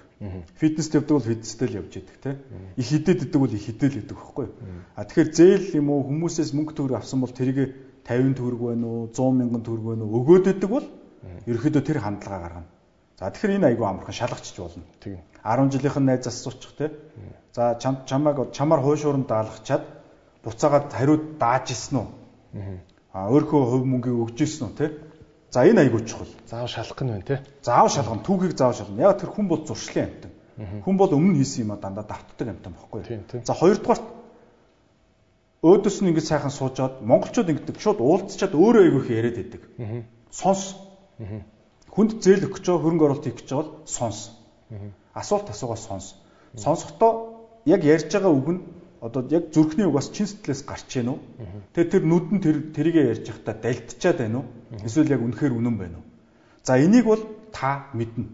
Фитнест явдаг бол фитнестэй л явж идэг те. Их хідэд идэг бол их хідэл идэг байхгүй. А тэгэхээр зээл юм уу хүмүүсээс мөнгө төгрөг авсан бол тэрийг 50 төгрөг байна уу 100 мянган төгрөг байна уу өгөөд идэг бол ерөөхдөө тэр хандлага гаргана. За тэгэхээр энэ айгүй амархан шалгачч болно. Тийм. 10 жилийнх нь найз асуучих те. За чамайг чамаар хойшуурн даалгачаад буцаагаад хариуд дааж исэн үү? Аа өөрөө хувь мөнгийг өгж исэн үү те? За энэ айгүй чухал. Заав шалгах нь байна те. Заав шалгах түүхийг заав шалгах. Яг тэр хүн бол зуршлын амтан. Хүн бол өмнө хийсэн юм а дандаа давтдаг амтан байхгүй юу? За хоёрдугаарт өөдөөс нь ингэж сайхан суужгаад монголчууд ингэдэг шууд уулзчаад өөрөө айгүй их яриад байдаг. Сонс. Хүнд зээл өгч байгаа хөрөнгө оруулалт хийх гэж бол сонс. Асуулт асуугаа сонс. Сонсохдоо яг ярьж байгаа үг нь одоо яг зүрхний угаас чин сэтгэлээс гарч ийн үү? Тэгээ тэр нүд нь тэр тэрийгэ ярьж байхдаа далтчаад байна уу? Эсвэл яг үнэхээр үнэн байна уу? За энийг бол та мэднэ.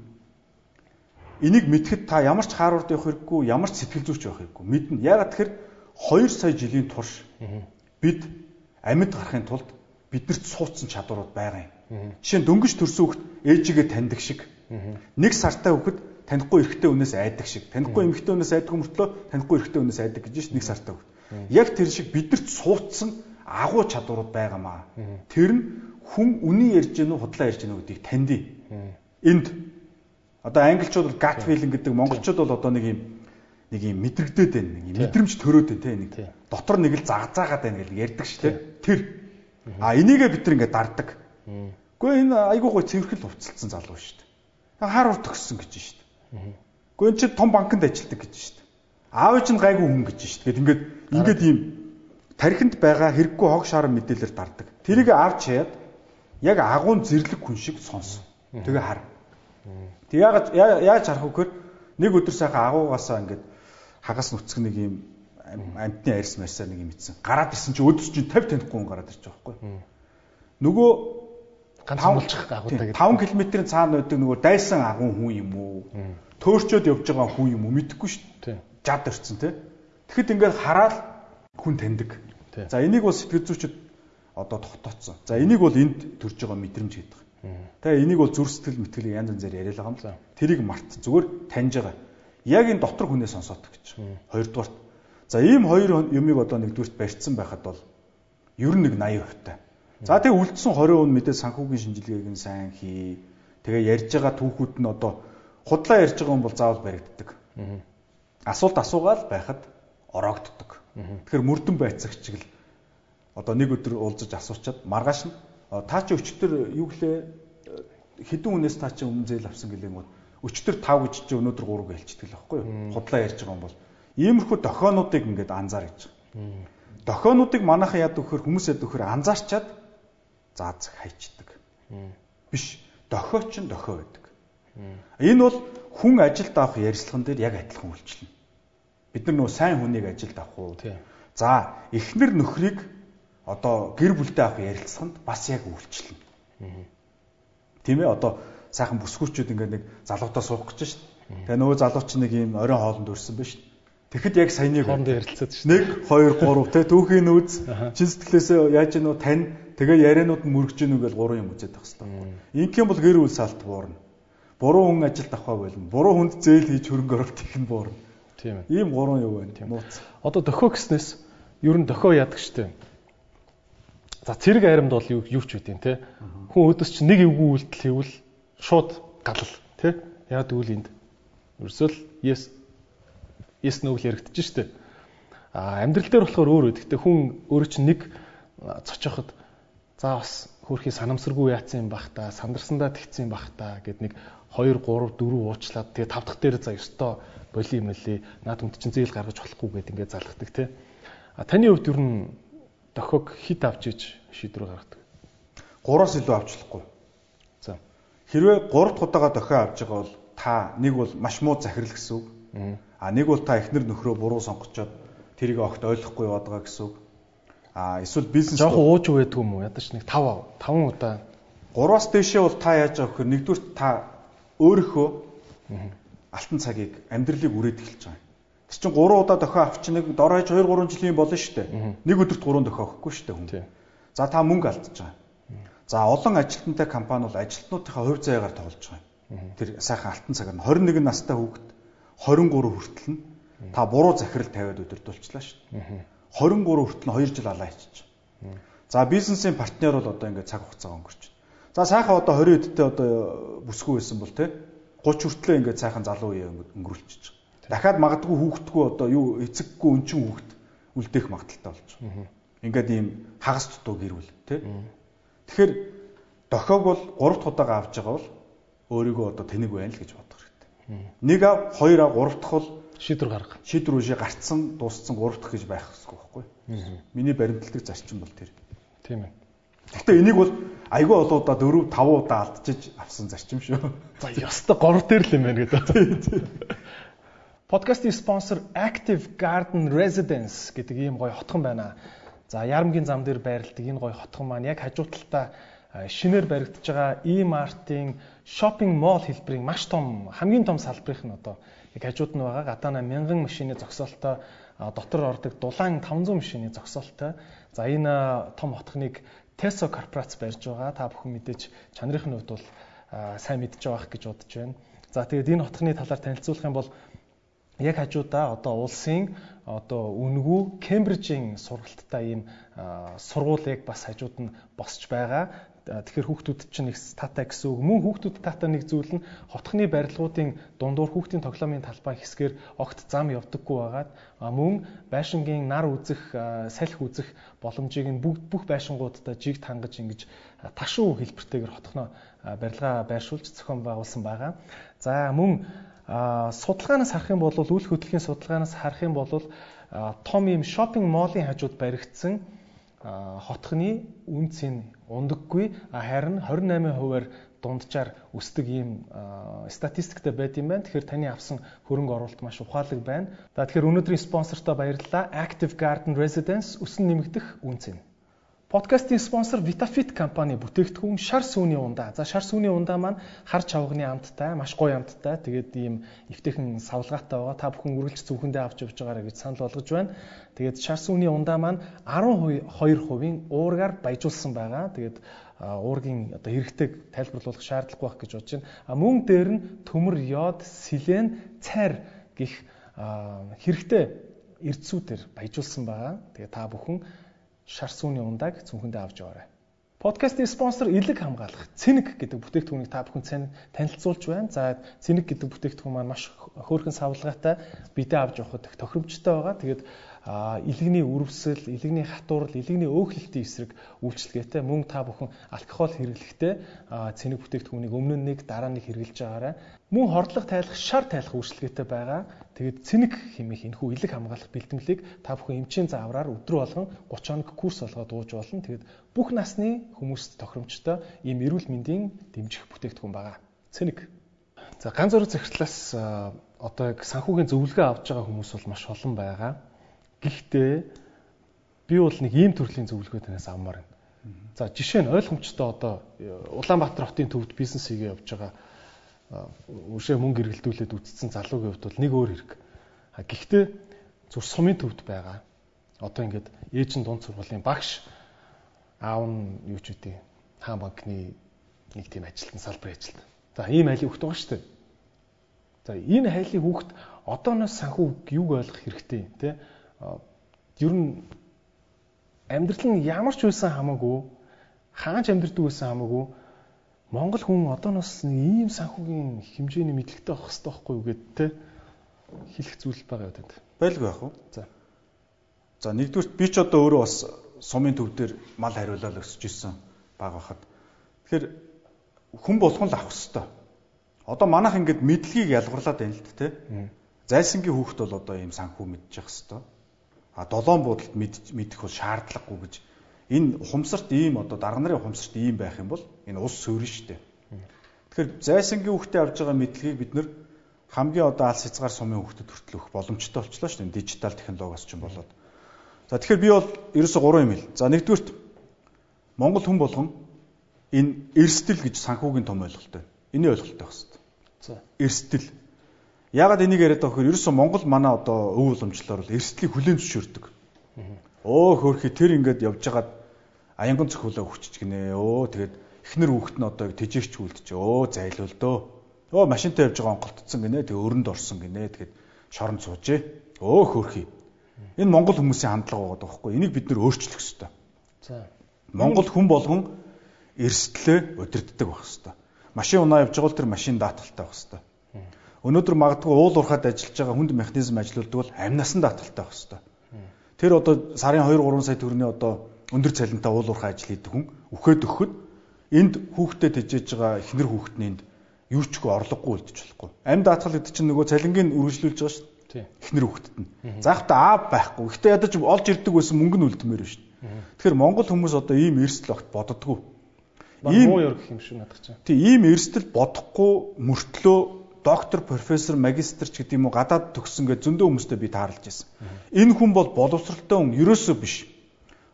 Энийг мэдхэд та ямар ч хаарурд явах хэрэггүй, ямар ч сэтгэл зүйч явах хэрэггүй. Мэднэ. Яагаад тэгэхээр 2 сая жилийн турш бид амьд гарахын тулд биднэрт суудсан чадварууд байгаа юм. Жишээ нь дөнгөж төрсөн хүүхэд ээжигээ таньдаг шиг. Нэг сартай хүүхэд танихгүй эрэгтэй хүнээс айдаг шиг. Танихгүй эмэгтэй хүнээс айдаг мөртлөө танихгүй эрэгтэй хүнээс айдаг гэж шít нэг сартай үг. Яг тэр шиг бидэрт суудсан агуу чадварууд байгаамаа. Тэр нь хүн үний ярьж гэнэ үү худлаа ярьж гэнэ үү гэдгийг таньдий. Энд одоо англичууд бол gut feeling гэдэг монголчууд бол одоо нэг юм нэг юм мэдрэгдээд байна. Нэг мэдрэмж төрөөд байна те нэг. Дотор нэг л загзаагаад байна гэж ярьдаг ш те. Тэр. А энийгээ бид нар ингээд дарддаг. Гэхдээ энэ айгуу гой цэвэрхэл хувцалсан залуу ш те. Хаар урт төгссөн гэж ш те. Гэхдээ энэ чи том банкнд ажилладаг гэж шүү дээ. Аав чинь гайгүй хүн гэж шүү дээ. Ингээд ингээд ийм тархинд байгаа хэрэггүй хог шаран мэдээлэлээр дардаг. Тэрийг авч хаяад яг агуун зэрлэг хүн шиг сонс. Тэгээ хар. Тэг яг яаж харах гэхээр нэг өдөр сайхан агуугаасаа ингээд хагас нүцгэх нэг ийм амтны арьс марсаар нэг юм ицсэн. Гараад ирсэн чи өдөрч чинь 50 танихгүй хүн гараад байгаа байхгүй. Нөгөө ганц амлчих агуутай гэдэг. 5 км-ийн цаана байдаг нөгөө дайсан агуун хүн юм уу? Төөрчөөд явж байгаа хүн юм уу? Мэдэхгүй шүү дээ. Жад өрцөн тий. Тэгэхэд ингээд хараад хүн таньдаг. За энийг бол сэтгэл зүйчид одоо тогтооцсон. За энийг бол энд төрж байгаа мэдрэмж гэдэг. Тэгээ энийг бол зүр сэтгэл мэтгэлийг янз янзаар яриад байгаа юм л. Тэрийг март зүгээр таньж байгаа. Яг энэ дотор хүнээ сонсоод гэж. Хоёрдугаарт. За ийм хоёр юмыг одоо нэгдүгürt барьцсан байхад бол ер нь нэг 80% таа. За тэгээ үлдсэн 20% мэдээ санхүүгийн шинжилгээг нь сайн хий. Тэгээ ярьж байгаа түүхүүд нь одоо худлаа ярьж байгаа хүн бол заавал баригддаг. Асуулт асуугаал байхад ороогддог. Тэгэхээр мөрдөн байцаагч л одоо нэг өдөр уулзаж асуучаад маргааш нь та чи өчтөр юу гэлээ хэдэн хүнээс та чи өмнө зээл авсан гэлээ өчтөр 5 гэж чи өнөөдөр 3 гэж хэлчихдэг л байхгүй юу? Худлаа ярьж байгаа юм бол иймэрхүү дохионуудыг ингээд анзаар гэж. Дохионуудыг манайхан яд өгөхөр хүмүүс яд өгөхөр анзаарчаад заазах хайчдаг. Биш. Дохио ч дохио байдаг. Энэ бол хүн ажилд авах ярьцлаган дээр яг адилхан үйлчлэнэ. Бид нар нөө сайн хүнийг ажилд авах уу? За, эхнэр нөхрийг одоо гэр бүлдээ авах ярилцсанд бас яг үйлчлэнэ. Тийм ээ одоо сайхан бүсгүүчүүд ингээд нэг залуутаа суух гэж шít. Тэгээ нөгөө залуу чинь нэг юм оройн хоолнд өрсөн ба шít. Тэгэхэд яг саяны хоорондоо ярилцаад шít. 1 2 3 те түүхийн нүүз чин сэтгэлээсээ яаж гэнэ тань тэгээ ярианууд нь мөргөж гэнэ гэж гурван юм үзээд байх хэрэгтэй. Инх юм бол гэр бүл салт буурна. Буруу хүн ажилд авах болно. Буруу хүнд зээл хийж хөрөнгө оруулалт их нь буурна. Тийм ээ. Ийм гурван юу байна? Нууц. Одоо дохио гэснээс ер нь дохио яадаг штэ. За цэрэг аримд бол юу юу ч үгүй те. Хүн өөдөөс чи нэг эвгүй үйлдэл хийвэл шууд галал те. Яг тэгвэл энд ерөөсөл yes yes нүгэл яригдчих штэ. А амьдрал дээр болохоор өөр үү. Гэтэ хүн өөрөө чинь нэг цочоход за бас хөрхий санамсаргүй яатсан юм бах та, сандарсандаа тэгсэн юм бах та гэд нэг 2 3 4 уучлаад тэгээ тав дахь дээр за ёстой боли юм лээ. Наад хүнд чинь зээл гаргаж болохгүй гэд ингээд залхдаг те. А таны хувьд ер нь дохиог хит авч иж шийдвэр гаргадаг. Гураас илүү авчлахгүй. За. Хэрвээ 3 дахь удаага дохио авч байгаа бол та нэг бол маш муу захирал гэсэн үг. А нэг бол та эхнэр нөхрөө буруу сонгочоод тэрийг огт ойлгохгүй яваад байгаа гэсэн үг. А эсвэл бизнес жоох ууж байдаг юм уу? Ядаж нэг 5 5 удаа. Гураас дээшээ бол та яаж авах гэхээр нэгдүгээр та өөрийнхөө алтан цагийг амьдралыг үрээд эхэлж байгаа. Тэр чинь 3 удаа дохио авчих нэг дор хаяж 2 3 жилийн болно шүү дээ. Нэг өдөрт 3 дохио авахгүй шүү дээ хүн. За та мөнгө алдчихж байгаа. За олон ажилтнтай компани бол ажилтнуудынхаа хувь заяагаар тоглож байгаа. Тэр сайхан алтан цагаар нь 21 настай хүүхэд 23 хүртэл нь та буруу захирал тавиад өдөрдүүлчихлаа шүү дээ. 23 хүртэл нь 2 жил алаа хийчих. За бизнесийн партнер бол одоо ингээд цаг хугацаа өнгөрч байна. За сайхан одоо 20 эдтэй одоо бүсгүй байсан бол те 30 хүртлээ ингээд сайхан залуу үе өнгөрүүлчихэж байгаа. Дахиад магадгүй хүүхдгүү одоо юу эцэггүй өнчин хүүхд үлдээх магадaltaй болж байгаа. Ингээд ийм хагас дутуу гэрүүл тий. Тэгэхээр дохиог бол 3 дахь удаага авч байгаа бол өөрийгөө одоо тэнэг байна л гэж бодох хэрэгтэй. Нэг ав, хоёр ав, гурав дахь бол шийдвэр гаргах. Шийдвэр үшээ гарцсан, дууссан гурав дахь гэж байх хэрэггүй. Миний баримтлагдаг зарчим бол тэр. Тийм ээ. Гэхдээ энийг бол айгүй олон удаа 4 5 удаа алдчихж авсан зарчим шүү. За ёстой 3 дээр л юм байна гэдэг. (laughs) Подкастын спонсор Active Garden Residence гэдэг ийм гоё хотхон байна. За Ярамгийн зам дээр байрладаг энэ гоё хотхон маань яг хажуу талдаа шинээр баригдаж байгаа E-Mart-ын shopping mall хэлбэрийн маш том хамгийн том салбарынх нь одоо яг хажууд нь байгаа гадаана 1000 машины зогсоолтой дотор ордог дулаан 500 машины зогсоолтой. За энэ том хотхныг Tesco корпорац барьж байгаа. Та бүхэн мэдээж чанарын хувьд бол сайн мэдж байгаа гэж бодож байна. За тэгээд энэ хотхны талаар танилцуулах юм бол яг хажуудаа одоо улсын одоо үнгүү Кембрижийн сургалттай ийм сургуулийг бас хажууд нь босч байгаа. Тэгэхээр хүүхдүүд чинь их таатай гэсэн үг. Мөн хүүхдүүд таатай нэг зүйл нь хотхны барилгуудын дундуур хүүхдийн тоглоомын талбай хэсгээр огт зам явдаггүй байгаад мөн байшингийн нар үзэх, салхи үзэх боломжийг нь бүх байшингуудаа жиг тангаж ингэж ташуу хэлбэртэйгээр хотхноо барилгаа байршуулж зохион байгуулсан байгаа. За мөн судалгаанаас харах юм бол үйл хөдлөлийн судалгаанаас харах юм бол том ийм шопинг моллын хажууд баригдсан хотхны үнц нь ундаггүй харин 28%-аар дунджаар өсдөг ийм статистиктэй байд юм байна. Тэгэхээр таны авсан хөрөнгө оруулалт маш ухаалаг байна. За тэгэхээр өнөөдрийн спонсортоо баярлалаа. Active Garden Residence өсөн нэмэгдэх үнц нь. Подкастын спонсор Vitafit компани бүтээгдэхүүн шар сүүний ундаа. За шар сүүний ундаа маань хар чавганы амттай, маш гоё амттай. Тэгээд ийм эвтэйхэн савлгаатай байгаа. Та бүхэн үргэлж зөвхөндөө авч явж байгаарай гэж санал болгож байна. Тэгээд шар сүүний ундаа маань 12%-ийн уургаар баяжуулсан байгаа. Тэгээд уургийн одоо хэрэгтэйг тайлбарлуулах шаардлагагүй байх гэж бодож байна. А мөн дээр нь төмөр, йод, селен, цайр гих хэрэгтэй эрдсүүдээр баяжуулсан байгаа. Тэгээд та бүхэн шар сүүний ундааг цүнхэндээ авч яваарай. Подкастын спонсор Илэг хамгаалах Цэник гэдэг бүтээгдэхүүнийг та бүхэн танилцуулж байна. За Цэник гэдэг бүтээгдэхүүн маань маш хөөрхөн савлгаатай бидээ авч явахад тохиромжтой байгаа. Тэгээд илэгний үрвсэл, илэгний хатуурал, илэгний өөхлөлтийн эсрэг үйлчлэгээтэй мөн та бүхэн алкогол хэрэглэхдээ цэник бүтээгдэхүүнийг өмнө нь нэг дараа нь хэрэглэж байгаарай. Мөн хордлого тайлах, шар тайлах үйлчлэгээтэй байгаа. Тэгээд цэник хэмээх энэхүү илэг хамгаалах бэлтгэлийг та бүхэн эмчийн заавраар өдрө болгон 30 хоног курс болгоод ууж болно. Тэгээд бүх насны хүмүүст тохиромжтой ийм эрүүл мэндийн дэмжих бүтээгдэхүүн байгаа. Цэник. За ганц зөрөг захиртлаас одоо яг санхүүгийн зөвлөгөө авч байгаа хүмүүс бол маш олон байгаа. Гэхдээ би бол нэг ийм төрлийн зөвлөгөө танаас авмаар байна. За жишээ нь ойлгомжтой одоо Улаанбаатар хотын төвд бизнес хийгээ явж байгаа үшээ мөнгө эргэлдүүлээд үтцсэн залуугийн хувьд бол нэг өөр хэрэг. А гэхдээ зүр сумын төвд байгаа. Одоо ингээд ээжин дунд сургуулийн багш аав нь юу ч үгүй хаан банкны нэг тийм ажилтан салбарын ажилтан. За ийм айлын хүүхд байгаа шүү дээ. За энэ хайлын хүүхд одооноос санхүү юуг ойлгох хэрэгтэй те ер нь амьдрал нь ямар ч байсан хамаагүй хаач амьдрдаг байсан хамаагүй Монгол хүн одооноос ийм санхүүгийн хэмжээний мэдлэгтэй авах хэрэгтэй байхгүй юу гэд те хэлэх зүйл байгаа юу тэнд. Байлгүй яах вэ? За. За нэгдүгürt би ч одоо өөрөө бас сумын төв дээр мал хариулаад өсөж исэн баг байхад. Тэгэхээр хүн болгон л авах хэрэгтэй Одоо манайх ингээд мэдлэгийг ялгарлаад байна л тэ. Зайсангийн хүүхэд бол одоо ийм санхүү мэдчих хэвээр. А долоон буудалд мэдэх бол шаардлагагүй гэж энэ ухамсарт ийм одоо дарга нарын ухамсарт ийм байх юм бол энэ ус суурь штэ. Тэгэхээр зайсангийн хүүхдээ авж байгаа мэдлэгийг бид нэр хамгийн одоо алс хязгаар сумын хүүхдэд хүртэл өгөх боломжтой болчлоо дээ. Дижитал технологиос ч юм болоод. За тэгэхээр би бол ерөөсө гурван юм хэл. За нэгдүгürt Монгол хүн болгон энэ эрсдэл гэж санхүүгийн том ойлголт байна. Энийг ойлголттой байх хэрэгтэй. За. Эрсдэл. Яагаад энийг яриад байгаа вэ? Ерөөсөн Монгол манай одоо өв уламжлалаар бол эрсдлийг хүлээн зөвшөөрдөг. Өө хөөрхи тэр ингээд явж хагаад аянган цохиулаа хүчиж гинэ. Өө тэгээд эхнэр хүүхэд нь одоо тэжээгч үлдэж. Өө зайлуул дөө. Өө машинтай явж байгаа онголтцсон гинэ. Тэгээд өрөнд орсон гинэ. Тэгээд шоронд суужээ. Өө хөөрхи. Энэ Монгол хүмүүсийн хандлага байгаа байхгүй. Энийг бид нөр өөрчлөх ёстой. За. Монгол хүн болгон эрсдлээ удирддаг байх ёстой машин унаа явж байгаа бол тэр машин даатгалтай байх хэвээр. Өнөөдөр магадгүй уул уурхад ажиллаж байгаа хүнд механизм ажилуулдаг бол амнаас нь даатгалтай байх хэвээр. Тэр одоо сарын 2 3 сая төгрөний одоо өндөр цалинтай уул уурхай ажил хийдэг хүн үхээд өгөхөд энд хүүхдэд тэжээж байгаа эхнэр хүүхэд нь энд юу ч гоо орлогогүй үлдэж болохгүй. Амь даатгал гэдэг чинь нөгөө цалингийн үргэлжлүүлж байгаа шүү дээ. Эхнэр хүүхэдт нь. Заахта аав байхгүй. Гэхдээ ядаж олж ирдэг байсан мөнгө нь үлдмээр шүү дээ. Тэгэхээр Монгол хүмүүс одоо ийм эрсдэл огт боддгоо ийм муу ярих юм шиг надад чинь. Тий, ийм эрсдэл бодохгүй мөртлөө доктор, профессор, магистр ч гэдэг юм уу гадаад төгссөн гэж зөндөө хүмүүстэй би таарлаж байсан. Энэ хүн бол боловсралтай хүн ерөөсөө биш.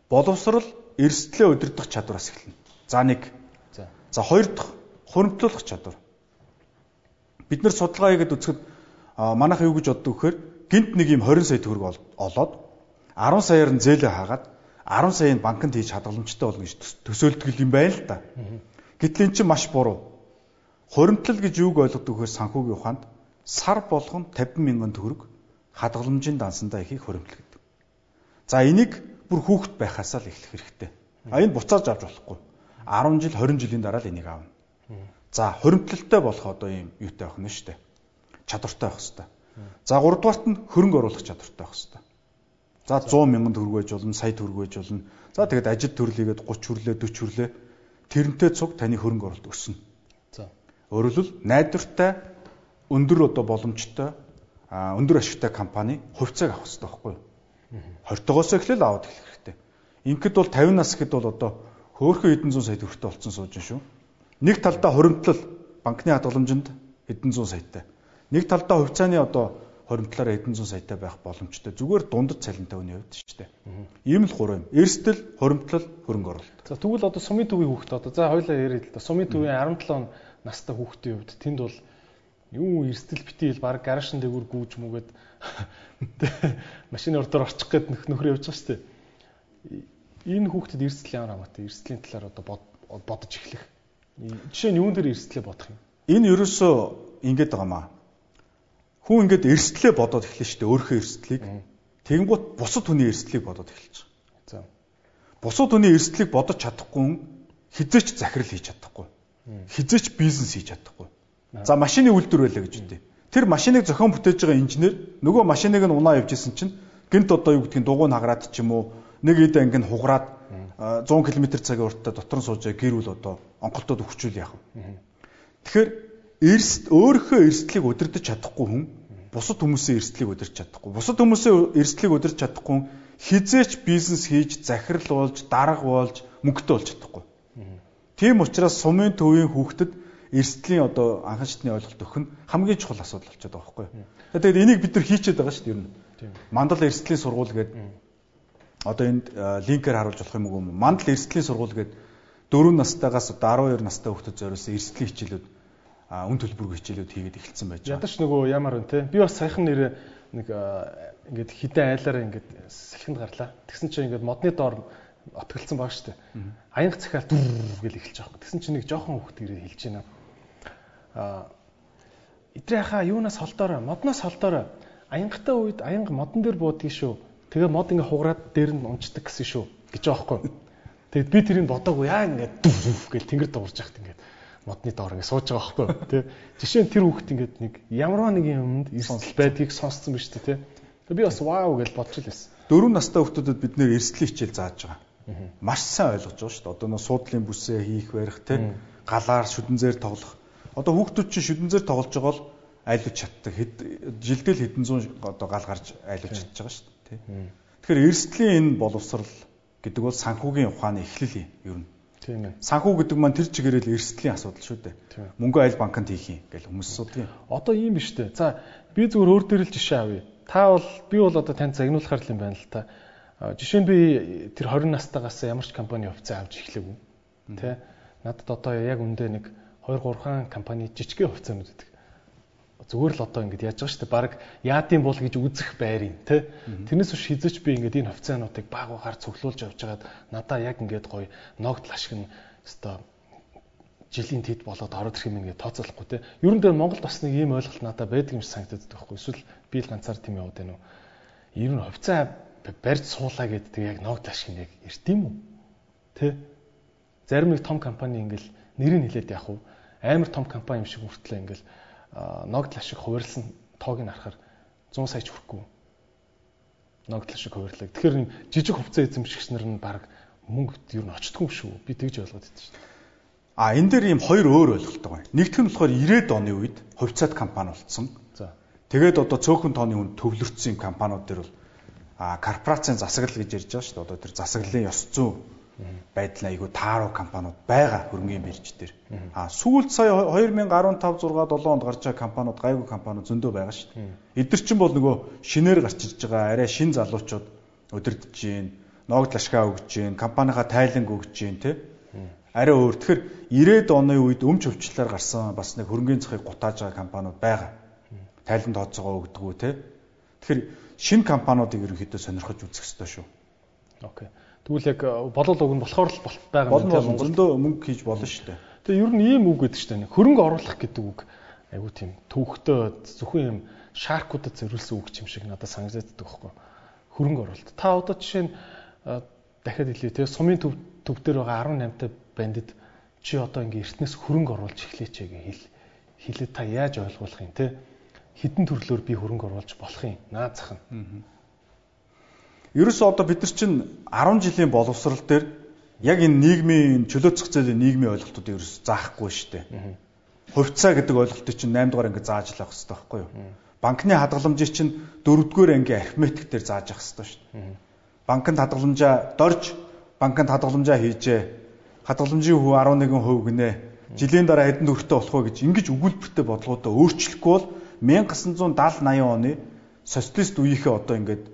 Боловсрал эрсдлээ удирдах чадвараас эхэлнэ. За нэг. За. Хоёр дахь хуримтлуулах чадвар. Бид нар судалгаа хийгээд үзэхэд манайх юу гэж боддог вэхээр гинт нэг юм 20 сая төгрөг олоод 10 саяар нь зээлээ хаагаад 10 саяын банкнд хийж хадгаламжтай болно гэж төсөөлдөг юм байна л да. Гэтэл эн чинь маш буруу. Хуримтлал гэж юуг ойлгодог вэхээр санхүүгийн ухаанд сар болгон 50 мянган төгрөг хадгаламжийн дансандаа ихийг хуримтлал гэдэг. За энийг бүр хүүхэд байхасаа л эхлэх хэрэгтэй. А энэ буцааж авч болохгүй. 10 жил 20 жилийн дараа л энийг аавна. За хуримтлалтай болох одоо юм юутай байх нь шүү дээ. Чадвартай байх хэрэгтэй. За 3 дугаарт нь хөрөнгө оруулах чадвартай байх хэрэгтэй. За 100 мянган төгрөг байж болно, сая төгрөг байж болно. За тэгээд ажил төрлийгээд 30 хүрлээ, 40 хүрлээ тэрнтэй цуг таны хөрөнгө оруулалт өснө. За. Өөрөлдвөл найдвартай өндөр одоо боломжтой өндөр ашигтай компани хувьцааг авах хэрэгтэй байхгүй юу? 20-тоогоос эхлээл аваад эхлэх хэрэгтэй. Ингээд бол 50 нас гэхэд бол одоо хөөхөн хэдэн зуун сая төгрөгтэй болсон сууж шүү. Нэг талдаа хуримтлал банкны хадгаламжинд хэдэн зуун саятай. Нэг талдаа хувьцааны одоо хоримтлаараа хэдэн зуун саятай байх боломжтой. Зүгээр дундад цалинтай үний хувьд шүү дээ. Ийм л гурав юм. Эрсдэл, хоримтлал, хөрөнгө оруулалт. За тэгвэл одоо сумын төвийн хүүхэд одоо за хоёлаа яриад л да. Сумын төвийн 17 настай хүүхдийн хувьд тэнд бол юу эрсдэл битийл баг гаражын дээгүүр гүүж мүгээд (laughs) машины ордоор орчих гээд нөхөр явж байгаа шүү дээ. Энэ хүүхдэд эрсдэл ямар хамаатай? Эрсдлийн талаар одоо бодож эхлэх. Жишээ нь юун дээр эрсдлээ бодох юм? Энэ ерөөсөө ингэж байгаа маа Хүн ингээд эрсдлээ бодоод эхлэн шүү дээ өөрийнхөө эрсдлийг. Тэгэнгუთ бусад хүний эрсдлийг бодоод эхэлж байгаа. За. Бусад хүний эрсдлийг бодож чадахгүй хизээч захирал хийж чадахгүй. Хизээч бизнес хийж чадахгүй. За машины үйлдвэр байлаа гэж үтэй. Тэр машиныг зохион бүтээж байгаа инженер нөгөө машиныг нь унаа явж исэн чинь гинт одоо юу гэдгийг дугуй награад ч юм уу нэг ид анги нь хугараад 100 км цагийн уртаа дотор нь суужээ гэрүүл одоо онголтод өгчүүл яах вэ? Тэгэхээр эрс өөрийнхөө эрсдлийг удирдах чадахгүй хүн бусад хүмүүсийн эрсдлийг удирч чадахгүй. Бусад хүмүүсийн эрсдлийг удирч чадахгүй хизээч бизнес хийж захирал болж, дарга болж, мөнгөтэй болж чадахгүй. Тийм учраас сумын төвийн хүүхдэд эрсдлийн одоо анхан шатны ойлголт өгөх нь хамгийн чухал асуудал болчиход байгаа байхгүй юу. Тэгээд энийг бид нар хийчихэд байгаа шүү дээ ер нь. Мандал эрсдлийн сургууль гэдэг одоо энд линкээр харуулж болох юм уу? Мандал эрсдлийн сургууль гэдэг 4 настайгаас одоо 12 настай хүүхдэд зориулсан эрсдлийн хичээлүүд үн төлбөргүй хичээлүүд хийгээд эхэлсэн байж байгаа. Ядаж нөгөө ямар вэ те? Би бас саяхан нэрээ нэг ингээд хідэн айлаараа ингээд салхинд гарлаа. Тэгсэн чинь ингээд модны доор отголцсон баг штэ. Аянга цахиал дүр гэл эхэлж байгаа. Тэгсэн чинь нэг жоохон хүүхд ирээ хэлж байна. Аа Идрээ хаа юунаас холдоорой, модноос холдоорой. Аянгатай үед аянга модон дээр буудгийг шүү. Тэгээ мод ингээ хугараад дээр нь унцдаг гэсэн шүү гэж байгаа байхгүй. Тэгэд би тэрийг бодоогүй яа ингээд дүв гэл тэнгэр дуурж яхад ингээд модны доор ингээд сууж байгаа байхгүй тий. Жишээ нь тэр хүүхд ингээд нэг ямарваа нэг юмд эрсдэл байдгийг сонссон биз дээ тий. Тэгээ би бас вау гэж байсан. Дөрөв настай хүүхдүүдэд бид нэр эрсдлийн хичээл зааж байгаа. Маш сайн ойлгож байгаа шүү дээ. Одоо нөө суудлын бүсээ хийх барих тий. Галаар шүдэнзээр тоглох. Одоо хүүхдүүд чинь шүдэнзээр тоглож байгаа бол айлж чаддаг. Жилдэл хэдэн зуун одоо гал гарч айлж чадж байгаа шүү дээ. Тэгэхээр эрсдлийн энэ боловсрал гэдэг бол санхүүгийн ухааны эхлэл юм ер нь. Тийм ээ. Санхүү гэдэг маань тэр чигээрэл эрсдлийн асуудал шүү дээ. Мөнгө айл банкнд хийх юм гэж хүмүүс асуудаг. Одоо ийм биш үү? За би зүгээр өөр дээр л жишээ авъя. Та бол би бол одоо танд загнуулахар юм байна л та. Жишээ нь би тэр 20 настайгаас ямар ч компани хувьцаа авч эхлэв. Тэ? Надад одоо яг үндэ нэг 2 3 хаан компани жижигхэн хувьцаанууд гэдэг зүгээр л одоо ингэж яаж байгаа шүү дээ. Бараг яадын бол гэж үзэх байрын тий. Тэрнээс биш хизэж би ингэж энэ хувьцаануудыг баг багаар цуглуулж явж байгаад надаа яг ингэж гоё ногдл ашиг нь өстой жилийн тэд болоод ороод ирэх юм ингээд тооцоолохгүй тий. Ер нь дээр Монголд бас нэг ийм ойлголт надад байдаг юм шиг санагдаад байхгүй. Эсвэл би л ганцаар тийм яваад байна уу? Ер нь хувьцаа барьж суулаа гэдэг яг ногдл ашиг нь яг эрт юм уу? Тэ? Зарим нэг том компани ингээл нэрийг хэлээд явах уу? Амар том компани юм шиг хүртлээ ингээл ногдол ашиг хувирлсан тоог нь харахаар 100 сая ч хүрэхгүй. Ногдол ашиг хувирлаг. Тэгэхээр жижиг хувцас эзэмшигч нар нь баг мөнгөд ер нь очтгүй шүү. Би тэгж ойлгоод байдаг шүү. А энэ дээр ийм хоёр өөр ойлголт байгаа. Нэгдүгээр нь болохоор 90-ад оны үед хувьцаат компани болцсон. За. Тэгээд одоо цөөхөн тооны үнд төвлөрсөн компаниуд дээр бол корпорацийн засаглал гэж ярьж байгаа шүү дээ. Одоо тэр засаглалын ёс зүйн байдал айгүй тааруу компаниуд байгаа хөрөнгөний бирж дээр. А сүүлд сая 2015 6 7 онд гарч байгаа компаниуд гайгүй компаниуд зөндөө байгаа шүү дээ. Эдгэр чинь бол нөгөө шинээр гарч ирж байгаа арай шин залуучууд өдөрдөж гин, ногд лашгаа өгж гин, компанийхаа тайланг өгж гин тий. Арай өөр. Тэгэхээр 90-ад оны үед өмч өвчлөлөөр гарсан бас нэг хөрөнгөний захыг гутааж байгаа компаниуд байгаа. Тайлан тооцоогоо өгдөггүй тий. Тэгэхээр шинэ компаниудыг ерөнхийдөө сонирхож үзэх хэрэгтэй шүү. Окей. Тэгвэл яг э, болол уг нь болохоор л болт байгаа юм тийм Монголдөө мөнгө хийж болно шүү дээ. Тэгээ ер нь ийм үг гэдэг шүү дээ. Хөрөнгө оруулах гэдэг үг айгуу тийм төвхтөө зөвхөн юм шаркуудад зориулсан үг юм шиг надад санагдаад байгаа байхгүй. Хөрөнгө оруулалт. Та одоо жишээ нь э, дахиад хэлье те сумын төв төв дээр байгаа 18-тай бандид чи одоо ингээ эртнээс хөрөнгө оруулж эхлэеч гэж хэл хэлээд та яаж ойлгуулах юм те хідэн төрлөөр би хөрөнгө оруулж болох юм наазах нь Ерөөсөө одоо бид нар чинь 10 жилийн боловсрал дээр яг энэ нийгмийн чөлөөцөх зээлийн нийгмийн ойлголтуудыг ерөөс заахгүй шүү дээ. Хувьцаа гэдэг ойлголтыг чинь 8 дугаар анги зааж л авах хэрэгтэй байхгүй юу? Банкны хадгаламжийг чинь 4 дугаар анги арифметик дээр зааж авах хэрэгтэй шүү дээ. Банкнд хадгаламжаа дорж банкнд хадгаламжаа хийжээ. Хадгаламжийн хөв 11% гинэ. Жилийн дараа хэдэн төгрөгтэй болох вэ гэж ингэж өгүүлбэртэй бодлогоодоо өөрчлөхгүй бол 1970 80 оны социалист үеийнхээ одоо ингээд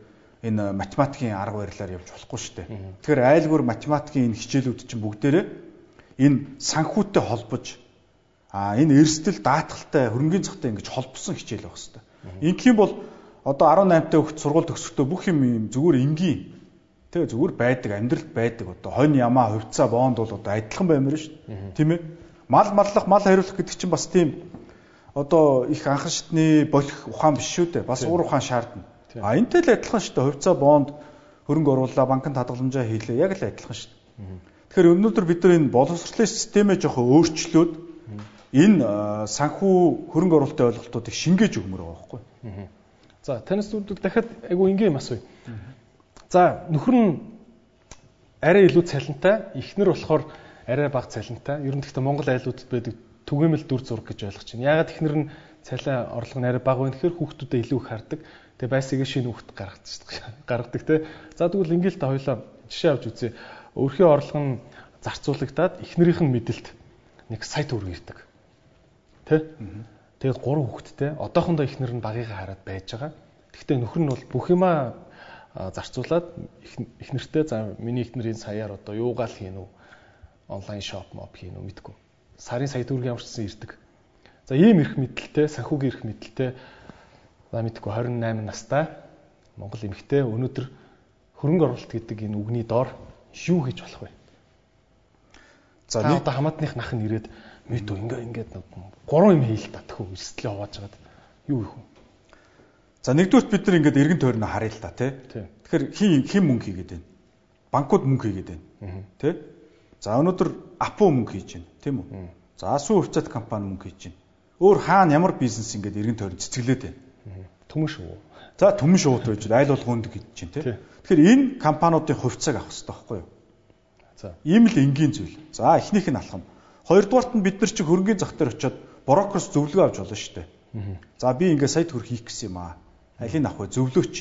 энэ математикийн арга барилаар явж болохгүй шүү дээ. Тэгэхээр айлгуур математикийн энэ хичээлүүд чинь бүгдээрээ энэ санхүүтэй холбож а энэ эрсдэл даатгалтай хөрөнгөний цогтой ингэж холбосон хичээл байх хэрэгтэй. Ингэх юм бол одоо 18 та хөлт сургууль төгсөхдөө бүх юм юм зүгээр энгийн тэгээ зүгээр байдаг амьдралд байдаг одоо хонь ямаа хувьцаа боонд бол одоо адилхан баймаар шүү дээ. Тийм ээ. Мал маллах, мал хариулах гэдэг чинь бас тийм одоо их анхан шатны болох ухаан биш шүү дээ. Бас уур ухаан шаардна. А энтэй л адилхан шүү дээ. Хувьцаа бонд хөрөнгө оруулаа, банкнд хадгаламжаа хийлээ. Яг л адилхан шүү дээ. Тэгэхээр өнөөдөр бид нар энэ боловсролын системээ жоохон өөрчлөөд энэ санхүү хөрөнгө оруулалтын ойлголтуудыг шингээж өгмөр байгаа байхгүй. За танаас зүрдэг дахиад айгу ингийн юм асууя. За нөхөр нь арай илүү цалинтай, эхнэр болохоор арай бага цалинтай. Ер нь гэхдээ Монгол айлуудад байдаг түгээмэл дүр зураг гэж ойлгож байна. Ягаад эхнэр нь цалин орлого нь арай бага вэ гэхээр хүүхдүүдэд илүү их хардаг. Тэгээ байсыгээ шинэ хүүхд гаргадаг (laughs) гаргадаг те. За тэгвэл ингээл та хоёлаа жишээ авч үзье. Өөрхийн орлого нь зарцуулагдаад эхнэрийнх нь мэдэлд нэг сая төгрөг ирдэг. Тэ? Тэгээд гурван хүүхэдтэй. Одоохондоо ихнэр нь багыгаа хараад байж байгаа. Гэхдээ нөхөр нь бол бүх юмаа зарцуулаад их нэртэй за миний их нэрийн саяар одоо юугаал хийн үү онлайн шоп моп хийн үү мэдгүй сарын сая төгрөгийн ямарчсан ирдэг за ийм эрх мэдэлтэй санхүүгийн эрх мэдэлтэй за мэдгүй 28 настай Монгол эмэгтэй өнөөдөр хөрөнгө оруулалт гэдэг энэ үгний доор юу хийж болох вэ за нэг одоо хамаатных нах нь ирээд мэдүү ингээ ингээд гурван юм хийл та тхүү эрсдлээ хувааж хагаад юу их вэ За нэгдүгürt бид нар ингээд эргэн тойрноо харъя л да тий. Тэгэхээр хин хин мөнгө хийгээд байна. Банкуд мөнгө хийгээд байна. Тий. За өнөөдөр Апу мөнгө хийж байна, тийм үү? За Асуу хувьцаат компани мөнгө хийж байна. Өөр хаана ямар бизнес ингээд эргэн тойрон цэцгэлээд байна. Түмэн шүү. За түмэн шууд байж айл болгоонд гэж чинь тий. Тэгэхээр энэ компаниудын хувьцааг авах хэрэгтэй байхгүй юу? За ийм л энгийн зүйл. За эхнийх нь алхам. Хоёрдугаарт нь бид нар чи хөрөнгөний зах дээр очиод брокерс зөвлөгөө авч болно шүү дээ. За би ингээд сая төгрөг хийх гэсэн юм аа алийг авах вэ? Зөвлөөч.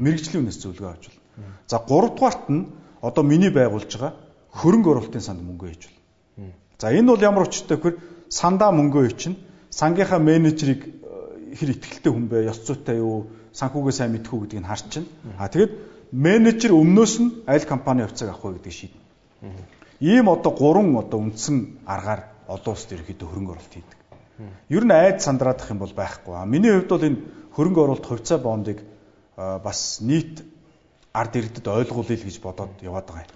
Мэргэжлийн үнээс зөвлөгөө авч бол. За 3 дугаарт нь одоо миний байгуулж байгаа хөрөнгө оруулалтын санд мөнгө хийж. За энэ бол ямар учиртай гэхээр сандаа мөнгөө ичнэ. Сангийнхаа менежерийг э, хэр ихтгэлтэй хүн бэ? Ёс зүйтэй юу? Санхүүгээ сайн мэдэх үү гэдгийг нь харж чинь. А тэгэд менежер өмнөөс нь аль компани хувьцааг авах вэ гэдгийг шийднэ. Ийм одоо гурван одоо үндсэн аргаар олон улсад ерөөхдөө хөрөнгө оруулалт хийдэг. Ер нь айд сандраадах юм бол байхгүй. Миний хувьд бол энэ хөрөнгө оруулалт хувьцаа бондыг бас нийт ард иргэдэд ойлгуулъя л гэж бодоод яваад байгаа юм.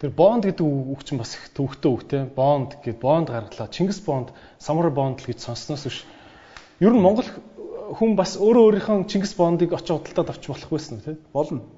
Тэр бонд гэдэг үг чинь бас их төвхтөө үг те. Бонд гэд бонд гаргалаа. Чингис бонд, Самур бонд гэж сонссноос биш. Ер нь Монгол хүн бас өөрөө өөрийнхөө Чингис бондыг очиж худалдаад авч болох байсан те? Болно.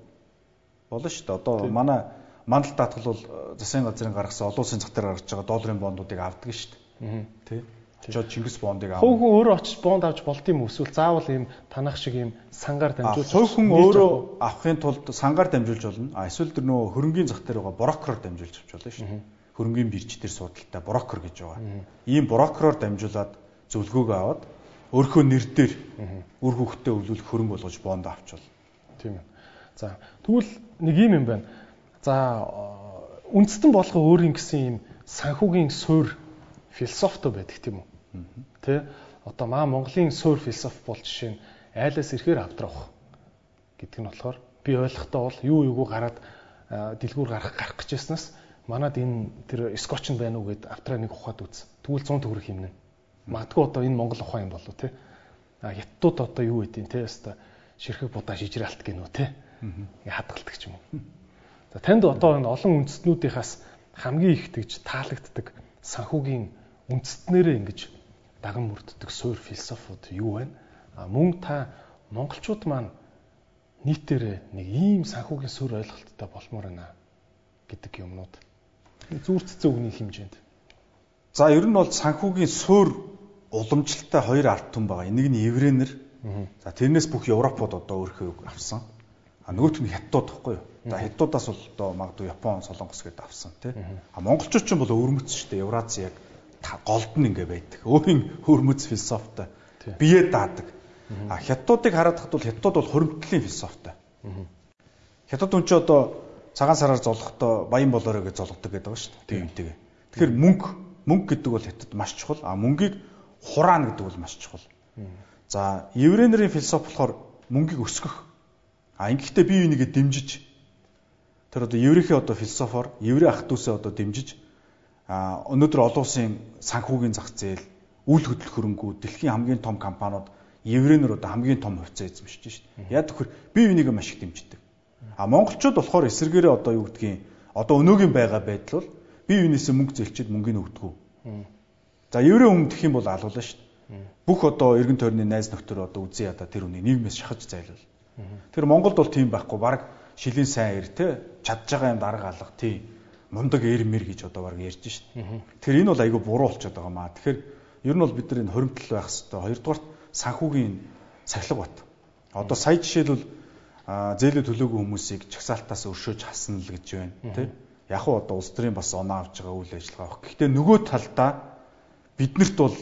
Болно шүү дээ. Одоо манай мандал даатгал бол засгийн газрын гаргасан олон улсын зах дээр гаргаж байгаа долларын бондуудыг авдаг шүү дээ. Тэ? Очоод Чингис бондыг авах. Хувь хүн өөрөө очиж бонд авч болд юм эсвэл заавал ийм танах шиг ийм сангаар дамжуулж хувь хүн өөрөө авахын тулд сангаар дамжуулж болно. А эсвэл тэр нөгөө хөрөнгөний зах дээр байгаа брокероор дамжуулж авч болно шүү дээ. Хөрөнгөний бирж дээр судалтай брокер гэж байгаа. Ийм брокероор дамжуулаад зөвлгөөгөө аваад өөрхөө нэр дээр үр хөвгтөө өвлүүлэх хөрөнгө болгож бонд авч болно. Тийм ээ. За тэгвэл нэг юм юм байна. За үндэстэн болгоо өөрийн гэсэн юм санхүүгийн суурь философи байдаг тийм үү? Тэ одоо маа Монголын суур философи бол жишээ нь айлаас ирэхээр авдрах гэдэг нь болохоор би ойлгохдоо бол юу юуг гараад дэлгүүр гарах гарах гэж яснаас манад энэ тэр скотч нь байна уу гэд автраа нэг ухаад үз. Тэгвэл 100 төгрөг хэмнэ. Магадгүй одоо энэ Монгол ухаан юм болов те. А хятадууд одоо юу гэдیں те өста ширхэг будаа шижралт гинүү те. Ингээ хадгалдаг юм. За танд одоо энэ олон үндэстнүүдийнхаас хамгийн их тэгж таалагддаг санхүүгийн үндэстнэрээ ингэж даган мөрддөг суур философууд юу байна? А мөн та монголчууд маань нийтээр нэг ийм санхүүгийн суурь ойлголттой болмоор байна гэдэг юмнууд зүүр цэцэн үгний хэмжээнд. За ер нь бол санхүүгийн суурь уламжлалтай хоёр ард түмэн байгаа. Нэг нь еврейнэр. За тэрнээс бүх Европод одоо өөрхөө авсан. А нөгөөх нь хятадууд тахгүй юу? За хятадуудаас бол одоо магадгүй Япон, Солонгос гэдээ авсан тий. А монголчууд ч бол өвөрмөц шүү дээ. Евразиа яг голд нь ингээ байдаг. Өөрийн хөрмөц философитой. Бие даадаг. А хятадуудыг хараад хат бол хятадууд бол хоримтлын философитой. Хятад хүн ч одоо цагаан сараар золохдоо баян болоорой гэж зологдог гэдэг байгаа шүү дээ. Тийм. Тэгэхээр мөнгө мөнгө гэдэг бол хятад маш чухал. А мөнгийг хураана гэдэг бол маш чухал. За, еврейнэрийн философи болохоор мөнгийг өсгөх. А ингэхдээ бие бинийгээ дэмжиж тэр одоо еврейхээ одоо философоор еврей ах дүүсээ одоо дэмжиж а өнөөдөр олон улсын санхүүгийн зах зээл, үйл хөдлөх хөрөнгүүд, дэлхийн хамгийн том компаниуд еврейнэр одоо хамгийн том хувьцаа эзэмшиж шүү дээ. Яг тэгэхээр бие бинийгээ маш их дэмждэг. А монголчууд болохоор эсэргээрээ одоо юу гэдгийг одоо өнөөгийн байгаа байдал бол бие биенээсээ мөнгө зэлчихэд мөнгөний өгдөг. За еврей хүн гэх юм бол алуулаа шүү дээ. Бүх одоо эргэн тойрны найз нөхдөр одоо үзэн ядаа тэр үнийг нийгмээс шахаж зайлвал. Тэр Монголд бол тийм байхгүй. Бараг шилийн сайн ир те чадж байгаа юм дарга алга тийм мундаг эрмэр гэж одоо баг ярьж шít. Тэгэхээр энэ бол айгүй буруу болчиход байгаа маа. Тэгэхээр ер нь бол бид нар энэ хоримтлал байх хэрэгтэй. Хоёрдугаар санхүүгийн сахилга бат. Одоо сая жишээлбэл зээлээ төлөөгүй хүмүүсийг чагсаалтаас өршөөж хасна л гэж байна тий. Яг уу одоо улс төрийн бас оноо авч байгаа үйл ажиллагаа баг. Гэхдээ нөгөө талдаа биднэрт бол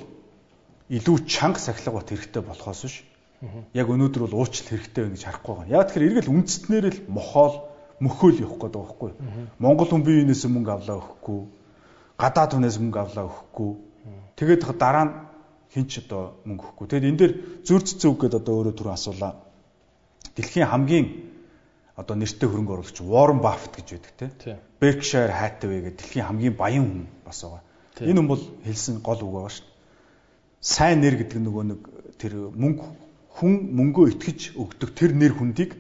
илүү чанга сахилга бат хэрэгтэй болохоос биш. Яг өнөөдөр бол уучлал хэрэгтэй байна гэж харахгүй байгаа. Яг тэгэхээр эргэл үндснээр л мохоол мөхөөл явах гээд байгаа байхгүй. Монгол хүн биеийнээс мөнгө авлаа өгөхгүй. Гадаад хүнээс мөнгө авлаа өгөхгүй. Тэгээд дараа нь хинч одоо мөнгө өгөхгүй. Тэгэд энэ дээр зүр цэцэг үг гэдэг одоо өөрөө түрүү асуулаа. Дэлхийн хамгийн одоо нэртэй хөрөнгө оруулагч Warren Buffett гэж байдаг те. Berkshire Hathaway гэдэг дэлхийн хамгийн баян хүн бас байгаа. Энэ хүн бол хэлсэн гол үг байгаа шүү дээ. Сайн нэр гэдэг нөгөө нэг тэр мөнгө хүн мөнгөө итгэж өгдөг тэр нэр хүндийг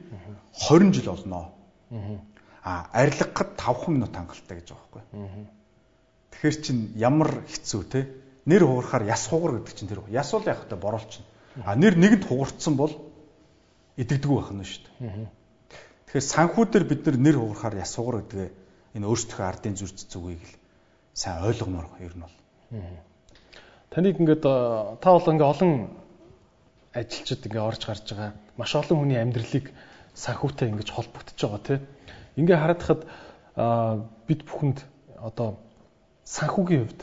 20 жил олноо. Аа арилгахад 5 минут хангалттай гэж байгаа байхгүй. Тэгэхээр чин ямар хэцүү те нэр хугарахаар яс хугар гэдэг чинь тэр яс бол яг хөтэ боруулчихна. А нэр нэгэнд хугарцсан бол идэгдэггүй байх нь шүү дээ. Тэгэхээр санхүүдээр бид нэр хугарахаар яс хугар гэдгээ энэ өөрсдөө ардын зүрц зүгийг л сайн ойлгомоор ер нь бол. Таныг ингээд та бол ингээд олон ажилчид ингээд орж гарч байгаа. Маш олон хүний амьдралыг санхүүтэй ингэж холбогдож байгаа тий. Ингээ харахад бид бүхэнд одоо санхүүгийн хувьд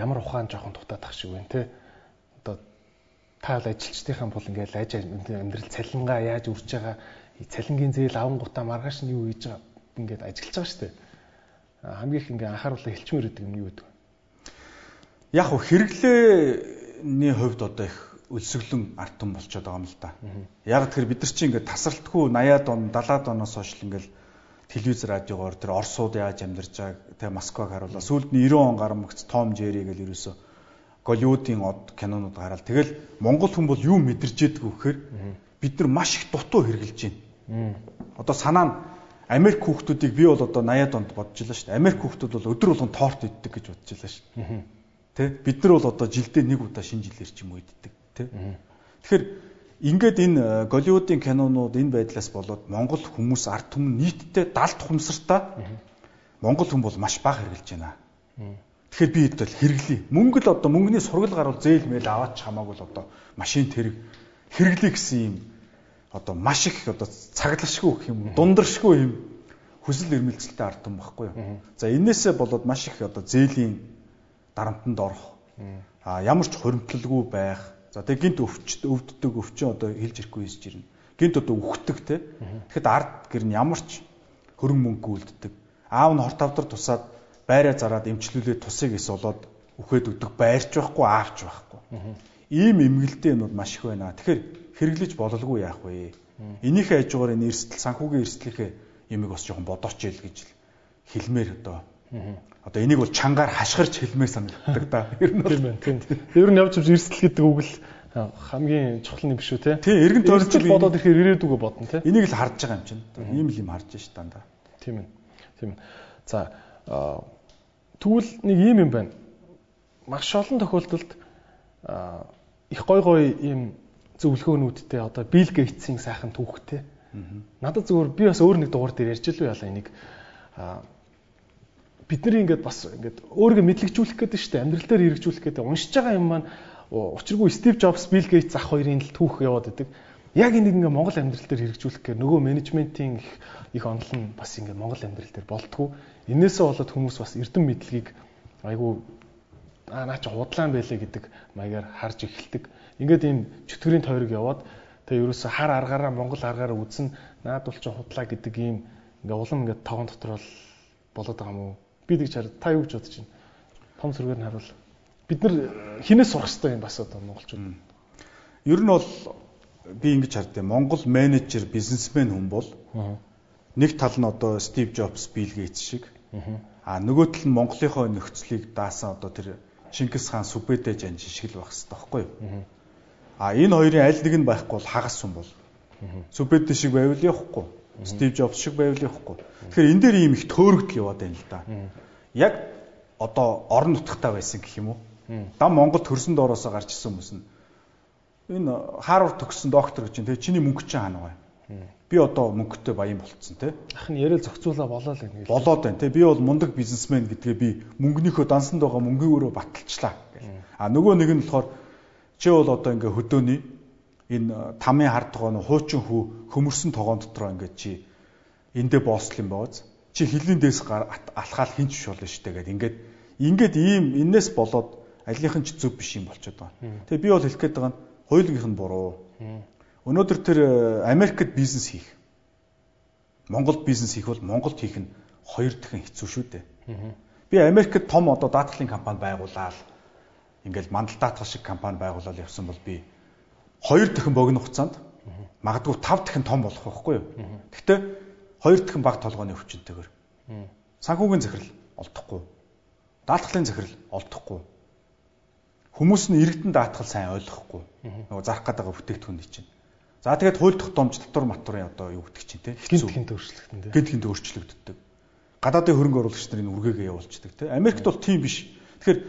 ямар ухаан жоохон дутаадах шиг байна те. Одоо та бол ажилчдынхаа бол ингээл айж амьдрал цалингаа яаж үрж байгаа цалингийн зээл авангуудаа маргааш нь юу хийж байгаа ингээд ажиллаж байгаа дээ. Хамгийн их ингээ анхааруулаа хэлчмээр гэдэг юм юу гэдэг. Яг хөө хэрэглээний хувьд одоо их өлсгөлэн арт том болчиход байгаа юм л да. Яг тэгэхээр бид нар чинь ингээд тасралтгүй 80-аад он 70-аад оноос хойш ингээл телевиз радиогоор тэр Оросууд яаж амьдарч байгааг тэ Москваг харуулаа. Сүүлд нь 90 он гарамгц Том Жери гэл ерөөсө Голливуудын од кинонууд гараад тэгэл Монгол хүн бол юу мэдэрч ядг вэхээр бид нар маш их дутуу хэрглэж байна. Одоо санаа нь Америк хүүхдүүдийг би бол одоо 80-аад онд бодож байлаа шүү дээ. Америк хүүхдүүд бол өдөр болгон торт иддэг гэж бодож байлаа шүү дээ. Тэ бид нар бол одоо жилдээ нэг удаа шинэ жилээр ч юм уу иддэг. Тэ. Тэгэхээр Ингээд энэ э, Голливуудын кинонууд энэ байдлаас болоод Монгол хүмүүс ард түмэн нийтдээ далд хумсартаа Монгол хүн бол маш бага хэрглэж байна. Тэгэхээр би хэд бол хэрэглэе. Мөнгө л одоо мөнгөний сургал гарвал зээл мэйл аваач хамаагүй л одоо машин тэрэг хэрэглэе гэсэн юм одоо маш их одоо цаглашгүй гэх юм дундаршгүй юм хүсэл эрмэлзэлтэй ард түмэн баггүй юу. За энээсээ болоод маш их одоо зээлийн дарамтанд орох. А ямар ч хуримтлалгүй байх За тэгээ гинт өвчт өвддөг өвчин одоо хэлж ирэхгүй хийж ирнэ. Гинт одоо үхдэг те. Тэгэхэд ард гэр нь ямар ч хөрөнгө мөнгө үлддэг. Аав нь хорт авдар тусаад байраа зараад эмчлүүлээд тусыг ис болоод үхээд өгдөг байрч байхгүй аавч байхгүй. Ийм эмгэлтэй юмуд маш их байна. Тэгэхээр хэрэглэж бололгүй яах вэ? Энийхээ хажуугаар энэ эрсдэл санхүүгийн эрсдлийнхээ ямиг бас жоохон бодооч ял гэж хэлмээр одоо Одоо энийг бол чангаар хашгирч хэлмээр санагддаг да. Ер нь тийм байна. Тийм. Ер нь явж явж эрсдэл гэдэг үг л хамгийн чухал юм биш үү те. Тийм, эргэн тойрч бодоод ирэхээр ирээдүгөө бодно те. Энийг л харж байгаа юм чинь. Ийм л юм харж ш дандаа. Тийм ээ. Тийм. За тэгвэл нэг ийм юм байна. Маш олон тохиолдолд их гой гой ийм зөвлөгөөнүүдтэй одоо Билл Гейтсийн сайхан түүхтэй. Надад зөвөр би бас өөр нэг дугаар дээр ярьж илүү яла энийг бидний ингээд бас ингээд өөрийгөө мэдлэгжүүлэх гэдэг шүү дээ. Амьдрал дээр хэрэгжүүлэх гэдэг. Уншиж байгаа юм маань учиргүй Стив Джобс, Билл Гейтс ах хоёрын л түүх яваад идэг. Яг энийг ингээд Монгол амьдрал дээр хэрэгжүүлэх гэхээр нөгөө менежментийн их их онол нь бас ингээд Монгол амьдрал дээр болтгоо. Инээсээ болоод хүмүүс бас эрдэм мэдлэгийг айгүй аа наа чи худлаан байлээ гэдэг маягаар харж эхэлдэг. Ингээд ийм чөтгөрийн тойрог яваад тэгээ ерөөсө хар аргаараа Монгол аргаараа үзэн наад бол чи худлаа гэдэг ийм ингээ улам ингээ тоон дотор бол болоод байгаа юм уу? Би тэгж хараад та юу гэж бодож байна? Том сүргээр нь харуул. Бид нар хинээс сурах хэрэгтэй юм бас одоо монголчууд. Ер нь бол би ингэж хардیں۔ Монгол менежер, бизнесмен хүн бол нэг тал нь одоо Стив Джобс, Билл Гейтс шиг. А нөгөө тал нь Монголынхоо нөхцөлийг даасан одоо тэр Чингис хаан Сүбэдэ жанжин шиг л байх хэрэгтэй байхгүй юу? А энэ хоёрын аль нэг нь байхгүй бол хагас хүн бол. Сүбэдэ шиг байвал явахгүй. Стив Джобс шиг байвал явахгүй. Тэгэхээр энэ дээр ийм их төөрөгдөл яваад байна л да. Яг одоо орон нутгатаа байсан гэх юм уу? Дам Монгол төрсөн доороосоо гарч ирсэн хүмүүс нь энэ Харвард төгссөн доктор гэж чинь чиний мөнгө чинь хаана вэ? Би одоо мөнгөтэй баян болцсон те. Ах нь яриа зохицуулаа болоо л ингэ. Болоод байна те. Би бол мундаг бизнесмен гэдгээ би мөнгөнийхөө дансанд байгаа мөнгөөрөө баталчлаа. А нөгөө нэг нь болохоор чи бол одоо ингээ хөдөөний энэ тамийн хард тогоон хуучин хүү хөмөрсөн тогоон дотроо ингээд чи эндээ боосл юм бооз чи хилийн дээс алхаал хинч шүү дээ гэдэг ингээд ингээд ийм энээс болоод алийнх нь ч зөв биш юм болчиход байгаа. Тэгээ би бол хэлэх гээд байгаа нь хоёулынх нь буруу. Өнөөдөр тэр э, Америкт бизнес хийх Монголд бизнес хийх бол Монголд хийх нь хоёр дахин хэцүү шүү дээ. Би Америкт том одоо даатгалын компани байгуулаад ингээл мандалдаатгах шиг компани байгуулаад явсан бол би хоёр дахин богино хугацаанд магадгүй тав дахин том болох байхгүй юу. Гэхдээ хоёр дахин баг толгойн өвчнөтэйгээр санхүүгийн захирал олдохгүй. Даатгалын захирал олдохгүй. Хүмүүс нь иргэдэн даатгал сайн ойлгохгүй. Нөгөө зарах гэдэг бүтээгдэхүүн чинь. За тэгээд хууль тогтоомж татвар матварын одоо юу гэдэг чинь те гинт гинт өөрчлөгдөн те. Гинт гинт өөрчлөгддөг. Гадаадын хөрөнгө оруулагч нарын үргээгээ явуулчихдаг те. Америкт бол тийм биш. Тэгэхээр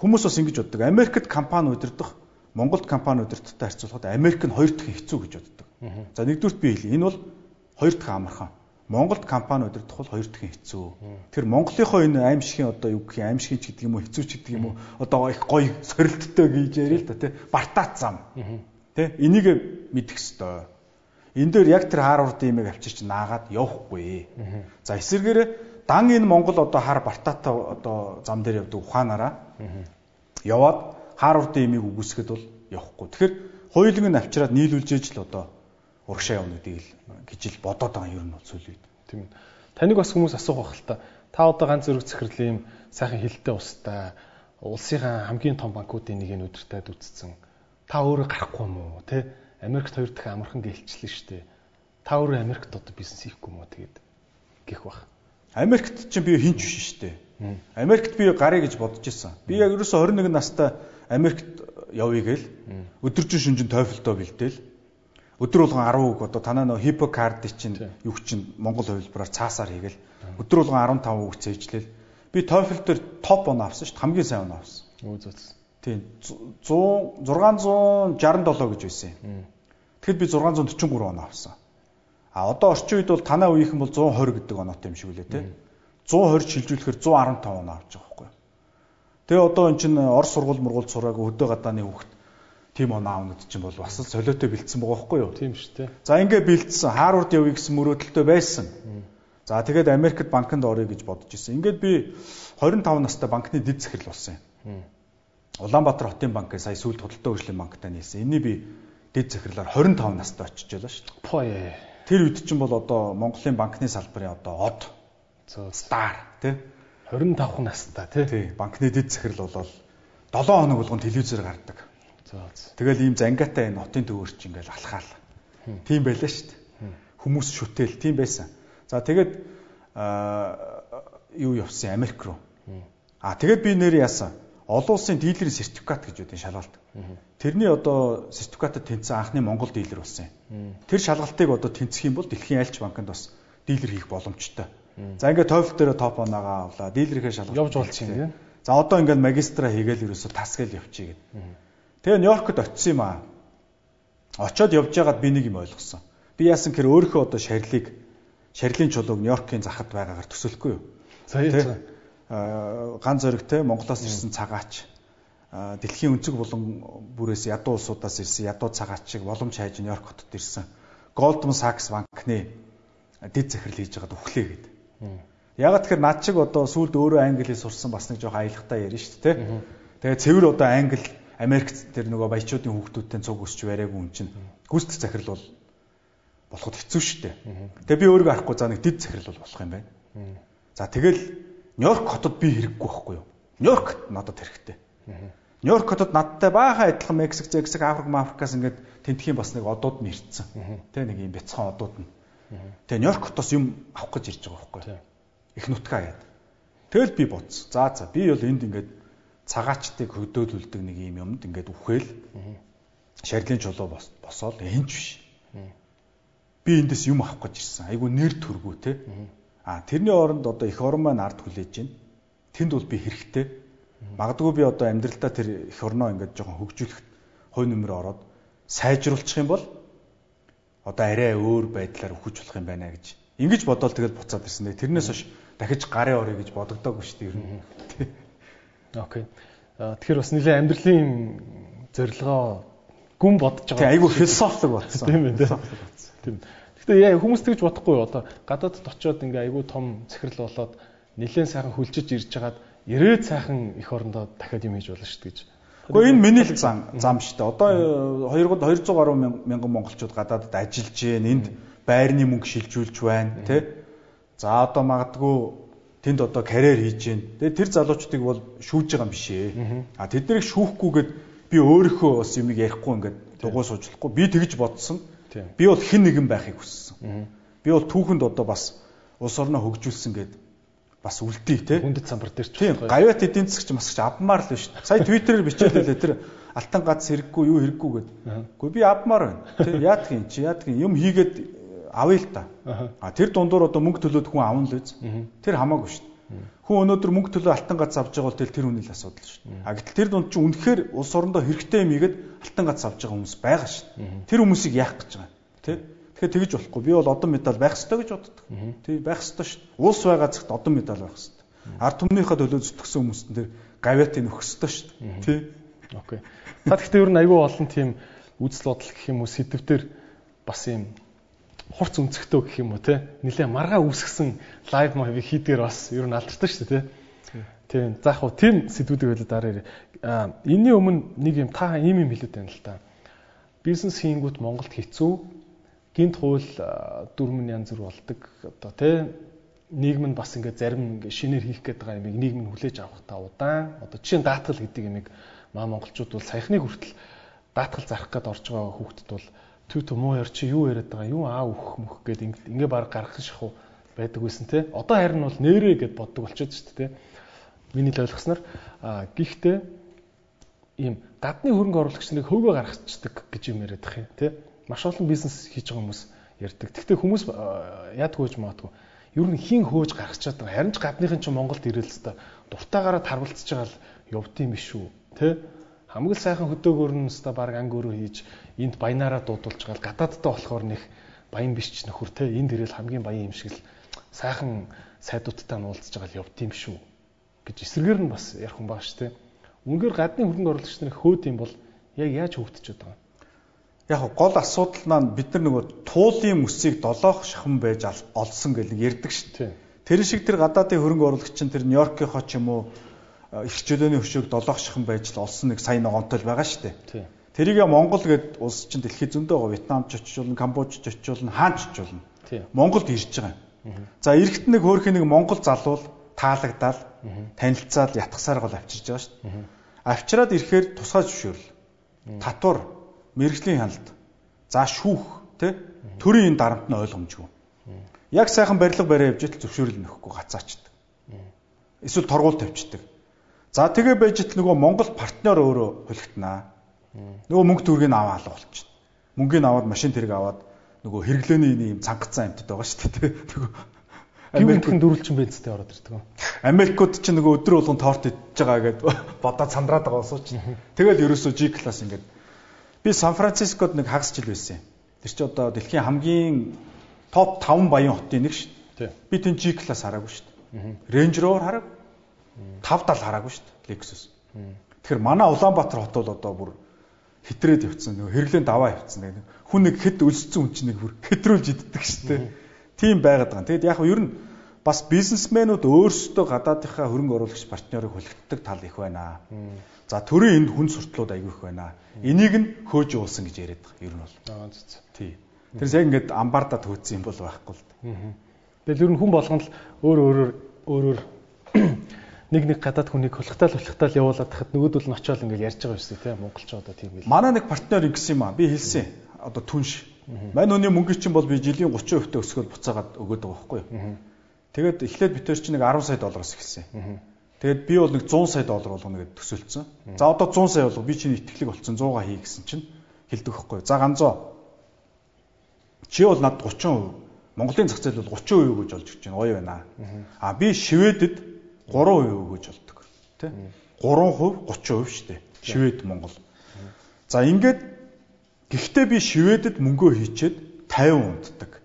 хүмүүс бас ингэж боддог. Америкт компани удирдах Монголд компани удирдахтай харьцуулахад Америк нь хоёр дахин хэцүү гэж боддог. За нэгдүгürt би хэлье. Энэ бол хоёр дахин амархан. Монголд компани удирдах бол хоёр дахин хэцүү. Тэгэхээр Монголынхоо энэ аимшигын одоо юу гэх юм аимшигч гэдэг юм уу хэцүү ч гэдэг юм уу одоо их гоё сорилттой гэж яриа л да тий. Бартаат зам. Тэ энийг мэдэх ёстой. Энэ дээр яг тэр Харвардын имийг авчирч наагаад явахгүй. За эсвэргээрээ дан энэ Монгол одоо хар бартаатай одоо зам дээр явдаг ухаанаараа яваад Харвардын имийг үгүйсгэхэд бол явахгүй. Тэгэхээр хоёуланг нь авчираад нийлүүлж иж л одоо урагшаа явна гэдгийг л гэж л бодоод байгаа юм бол сүүлийн үед. Тийм. Таныг бас хүмүүс асуух байх л та. Та одоо ганц зэрэг юм сайхан хилтэй устай улсынхаа хамгийн том банкуудын нэг нь өдөртөд үтцсэн та өөрөө гарахгүй юм уу те Америкт хоёр дахь амархан гэлчлээ штэ та өөрөө Америкт одоо бизнес хийхгүй юм уу тэгээд гих бах Америкт чинь би хинч биш штэ Америкт би гарыг гэж бодож исэн би яг ерөөсө 21 настай Америкт явъя гээл өдөржин шүнжин тойфолдоо бэлдээл өдөр болгон 10 үг одоо танаа нөө хипо кард чинь юу чинь Монгол хувилбараар цаасаар хийгээл өдөр болгон 15 үг цээжлээл би TOEFL дээр топ он авсан шүү дээ хамгийн сайн он авсан. Үгүй зүс. Тийм 100 667 гэж байсан юм. Тэгэхэд би 643 оноо авсан. А одоо орчин үед бол танаа үеийнхэн бол 120 гэдэг оноотой юм шиг үлээ те. 120 шилжүүлэхээр 115 оноо авч байгаа байхгүй. Тэгээ одоо эн чинь Орос сургууль мургуул сураагүй хөдөө гадааны хүүхд тийм оноо аавнууд чинь бол бас л солиотой бэлдсэн байгаа байхгүй юу? Тийм шүү дээ. За ингээ бэлдсэн. Харвард явъя гэсэн мөрөөдөлтөй байсан. За тэгээд Америкт банкнд орё гэж бодож ирсэн. Ингээд би 25 настай банкны дэд захирал болсон юм. Улаанбаатар хотын банкээ сая сүүлд худалдаа хөгжлийн банктай нийлсэн. Энийг би дэд захирлаар 25 настай очиж байлаа шүү дээ. Яа. Тэр үед чинь бол одоо Монголын банкны салбарын одоо од стар тий 25 настай тий. Банкны дэд захирал болол 7 хоног болгон телевизээр гардаг. За. Тэгэл ийм зангаатай энэ хотын төвөрч ингээл алхаал. Тийм байлаа шүү дээ. Хүмүүс шүтэл тийм байсан. За тэгээд юу явсан Америк руу. А тэгээд би нэр яасан олон улсын дилерийн сертификат гэж үүдэн шалгалт. Тэрний одоо сертификатад тэнцсэн анхны Монгол дилер болсон юм. Тэр шалгалтыг одоо тэнцэх юм бол Дэлхийн айлч банкнд бас дилер хийх боломжтой. За ингээд TOEFL дээр топ оноогоо авлаа. Дилерийнхээ шалгалт явж болчих юм. За одоо ингээд магистра хийгээл ерөөсө тасгээл явчихъя гэд. Тэгээ Нью-Йоркт очисон юм аа. Очоод явж байгаад би нэг юм ойлгосон. Би яасан гэхээр өөрийнхөө одоо шарилыг шарилын чулууг Нью-Йоркийн захад байгаагаар төсөөлөхгүй юу? За яа ганц зөрөгтэй Монголоос ирсэн цагаач дэлхийн өнцөг булан бүрээс ядуу улсуудаас ирсэн ядуу цагаач шиг боломж хайж Нью-Йорк хотод ирсэн Goldman Sachs банкны дэд захирал хийж байгаад өглөө гээд. Ягаад тэгэхээр над шиг одоо сүүлд өөрөө англи хэл сурсан бас нэг жоох аялахтаа ярина шүү дээ. Тэгээ цэвэр одоо англи Америкт тэр нөгөө баячуудын хүүхдүүдтэй цуг өсч бариагүй хүн чинь гүйцэтгэх захирал бол болоход хэцүү шүү дээ. Тэгээ би өөрийгөө арахгүй за нэг дэд захирал бол болох юм байна. За тэгэл Нью-Йорк хотод би хэрэггүй байхгүй юу? Нью-Йорк надад хэрэгтэй. Нью-Йорк хотод надтай баахан адилхан Мексик, Зексик, Африк, Африкаас ингээд тентхийн бас нэг одууд нь ирцэн. Тэ нэг юм бяцхан одууд нь. Тэгээ Нью-Йорк хотоос юм авах гэж ирж байгаа байхгүй? Их нутгаа яад. Тэгэл би бодсон. За за би бол энд ингээд цагаачтыг хөдөөдүүлдэг нэг юм юмд ингээд үхэл шарилын чулуу босоод энэч биш. Би эндээс юм авах гэж ирсэн. Айгу нэр төргүү те. А тэрний оронд одоо эх орон маань ард хүлээж байна. Тэнд бол би хэрэгтэй. Магадгүй би одоо амьдралдаа тэр эх орноо ингээд жоохон хөгжүүлэхэд хой нөмөр ороод сайжруулчих юм бол одоо арай өөр байдлаар өгч болох юм байна гэж. Ингиж бодоол тэгэл буцаад ирсэн. Тэрнээс хойш дахиж гарын орё гэж бодогдоогүй шүү дээ ер нь. Окей. Тэгэхээр бас нэлээ амьдралын зорилгоо гүн бодож байгаа. Тийм айгүй философик болсон. Тийм ээ. Тийм. Гэтэ яа хүмүүс тэгж бодохгүй? Одоо гадаадд очиод ингээ айгүй том захирал болоод нэлээд сайхан хөлчөж ирж хагаад ирээд сайхан их орондоо дахиад юм хийж болно шүү дээ гэж. Гэхдээ энэ миний л зам зам шүү дээ. Одоо 200 гаруй мянган монголчууд гадаадд ажиллаж байна. Энд байрны мөнгө шилжүүлж байна, тэ? За одоо магадгүй тэнд одоо карьер хийж гин. Тэгээд тэр залуучдыг бол шүүж байгаа юм биш ээ. А тэднийг шүүхгүйгээд би өөрийнхөө бас юмыг ярихгүй ингээд дугуй суужлахгүй. Би тэгж бодсон. Би бол хэн нэгэн байхыг хүссэн. Би бол түүхэнд одоо бас улс орноо хөгжүүлсэн гэд бас үлдээ те. Хүндэт самбар дээр ч. Тийм. Гавьяат эдийн засагч масагч авмаар л биш. Сая твиттерээр бичээлээ тэр алтан гац хэрэггүй юу хэрэггүй гэд. Гэхдээ би авмаар байна. Тэ яадгийн чи яадгийн юм хийгээд авъя л та. А тэр дундуур одоо мөнгө төлөөд хүн авна л үз. Тэр хамаагүй шүү дээ. Хүн өнөөдөр мөнгө төлөө алтан гац авч байгаа бол тэр хүний л асуудал шүү дээ. А гэтэл тэр дунд чинь үнэхээр улс орондоо хэрэгтэй юм игээд алтан гац авч байгаа хүмүүс байгаа шүү дээ. Тэр хүмүүсийг яах гэж байгаа. Тэ? Тэгэхээр тэгж болохгүй. Би бол одон медаль байх ёстой гэж боддог. Тий байх ёстой шүү дээ. Улс байгаа цагт одон медаль байх ёстой. Ард түмнийхээ төлөө зүтгэсэн хүмүүстэн тэр гавьяатыг нөхөх ёстой шүү дээ. Тий. Окей. Та гэхдээ ер нь айгүй олон тийм үзэл бодол гэх юм уу сэдвээр бас юм хурц өнцгтөө гэх юм уу те нилээ маргаа үүсгэсэн лайв мовыг хийдгээр бас ер нь алдартай шүү дээ те тийм за яг хуу тийм сэдвүүдийг хэлээд дараа а энэний өмнө нэг юм та ийм юм хэлээд байна л да бизнес хийнгүүт Монголд хэцүү гинт хууль дөрмөн янз бүр болдог. Одоо те нийгэм нь бас ингээд зарим ингээд шинээр хийх гээд байгаа юмыг нийгэм нь хүлээж авах та удаан одоо жишээ нь даатгал гэдэг юмыг маа монголчууд бол саяхны хүртэл даатгал зарах гээд орж байгаа хүүхдэд бол түү муу яар чи юу яриад байгаа? Юу аа өөх мөх гэд ингээ баг гаргах шаху байдаг байсан те. Одоо харин бол нэрээ гэд боддог болчиход шүү дээ те. Миний л ойлгосноор гихтээ ийм гадны хөрөнгө оруулагч нарыг хөвгөө гаргацдаг гэж юм яриад их юм те маш олон бизнес хийж байгаа хүмүүс ярьдаг. Гэхдээ хүмүүс яадгүй гэж маадгүй. Ер нь хин хөөж гаргачаад байгаа. Харин ч гадныхын ч Монголд ирэл л та дуртаагаараа тарвалцж байгаа л явдсан биш үү? Тэ? Хамгийн сайхан хөдөөгөр нь өста баг анги өрөө хийж энд баянаараа дуудулж гал гадаадтай болохоор нэг баян биш ч нөхөр те энд ирэл хамгийн баян юм шиг л сайхан сайдуудтай нуулзж байгаа л явд юм шүү гэж эсрэгээр нь бас ярих хүн баа ш те үнэхээр гадны хөрөнгө оруулагч нарын хөөд юм бол яг яаж хөвгтчихэд байгаа яг гол асуудал маань бид нар нөгөө туулын мөсийг долоох шахам байж олсон гэж ярьдаг шүү дээ. Тэр шиг тэр гадаадын хөрөнгө оруулагч чинь тэр Нью-Йоркийнхоо ч юм уу их чөлөөний хөшөөг долоох шахам байж л олсон нэг сайн ногоонтой л байгаа шүү дээ. Тэрийг Монгол гэд улс чинь дэлхийд зөндөө байгаа. Вьетнамч очижулна, Камбожч очижулна, хаанч очижулна. Монголд ирж байгаа юм. За эргэт нэг хөөх нэг Монгол залуул таалагдаад танилцаад ятгсаар гол авчирж байгаа шүү дээ. Авчираад ирэхээр тусгай зөвшөөрөл. Татвар, мэрэгжлийн хяналт, за шүүх, тэ төрийн энэ дарамт нь ойлгомжгүй. Яг сайхан барилга бариа явж итл зөвшөөрөл нөхгүй гацаачдаг. Эсвэл торгуул тавьчихдаг. За тэгээ байж итл нөгөө Монгол партнер өөрөө хулигтнаа Нөгөө мөнгө төгрөгийг аваа алга болчихно. Мөнгөний аваад машин тэрэг аваад нөгөө хэрэглээний ийм цангацсан амтд байгаа шүү дээ. Нөгөө Америкийн дөрвөлчин бензтэй ороод ирдэг. Америкууд ч нөгөө өдөр болгон торт идж байгаа гэд бодоод сандраад байгаа усууч. (laughs) Тэгэл ерөөсөө G класс ингээд би Сан Францискод нэг хагас жил байсан. Тэр чи одоо дэлхийн хамгийн топ 5 баян хотын нэг шүү дээ. Би тэн G класс хараагүй шүү дээ. Range Rover хараг. 570 хараагүй шүү дээ. Lexus. Тэгэхээр манай Улаанбаатар хот бол одоо бүр хитрээд явцсан нөгөө хэрэглэн даваа явцсан хүн нэг хэд өлссөн хүн чинь нэг бүр хэтрүүлж иддэг штеп. Тийм байгаад байгаа. Тэгэд яг ер нь бас бизнесмэнүүд өөрсдөө гадаадынхаа хөрөнгө оруулагч партнерыг хүлэгддэг тал их байна. За төрийн энд хүн суртлууд аягүй их байна. Энийг нь хөөж уулсан гэж яриад байгаа. Ер нь бол. Аа зү. Тий. Тэр яг ингээд амбардад хөөцсөн юм бол байхгүй л. Тэгэл ер нь хүн болгоно л өөр өөрөөр өөрөөр (clears throat) нэг нэг гадаад хүнийг хулхтаал хулхтаал явуулаад тахад нөгөөдөл нь очиод ингээд ярьж байгаа шүү дээ тийм монголчуудаа тийм хэл. Манай нэг партнер ингэсэн юм аа. Би хэлсэн. Одоо түнш. Мань өний мөнгө чинь бол би жилийн 30% таа өсгөл буцаагаад өгöd байгаа байхгүй юу? Тэгээд эхлээд бид төр чинь нэг 10 сая доллароос эхэлсэн. Тэгээд би бол нэг 100 сая доллар болгоно гэдээ төсөөлцсөн. За одоо 100 сая болго би чинь итгэлэг болсон 100-га хий гэсэн чинь хэлдэг юу? За ганцоо. Чи бол над 30% Монголын зах зээл бол 30% гэж олж өгч байна. Гоё байна. А би Шведэд 3% өгөөж болдог. Тэ? 3% 30% шүү дээ. Швед Монгол. За ингээд гэхдээ би Шведэд мөнгөө хийчээд 50 унтдаг.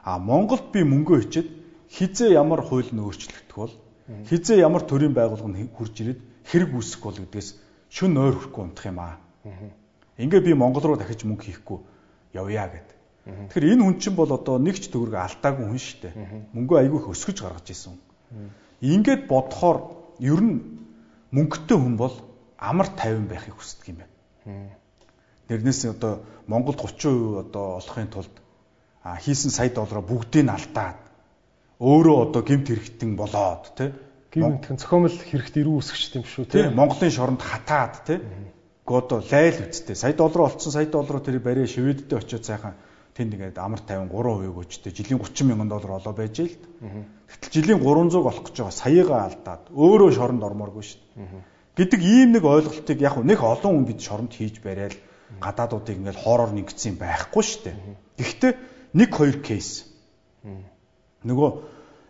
А Монголд би мөнгөө хийчээд хизээ ямар хууль нь өөрчлөгдөх бол хизээ ямар төрийн байгууллага нь хурж ирээд хэрэг үүсэх бол гэдгээс шүн нойр хүрхгүй унтах юм аа. Ингээ би Монгол руу дахиж мөнгө хийхгүй явъя гэд. Тэгэхээр энэ хүн чинь бол одоо нэг ч төгрөг алдаагүй хүн шүү дээ. Мөнгөө айгүй их өсгөж гаргаж исэн. Ингээд бодохоор ер нь мөнгөтэй хүн бол амар тайван байхыг хүсдэг юм байна. Нэрнээс одоо Монголд 30% одоо олохын тулд хийсэн сая доллараа бүгдийг нь алдаад өөрөө одоо гемт хэрэгтэн болоод тий гэмтхэн цохомл хэрэгт ирүү үсгч юм шүү тий Монголын шоронд хатаад тий гото лайл үсттэй. Сая доллар олцсон сая доллараар тэр бариа шивэддээ очиод сайхан тэнд ингээд амар 50 3% өгөөжтэй жилийн 30 мянган доллар олоо байж л гэтэл жилийн 300 олох гэж байгаа. Саягаа алдаад өөрөө шоронд ормооргүй шүү гэдэг ийм нэг ойлголтыг яг нэг олон хүн бид шоронд хийж барайл гадаадуудыг ингээд хоороор нэгдсэн байхгүй шүү дээ гэхдээ нэг хоёр кейс. Нөгөө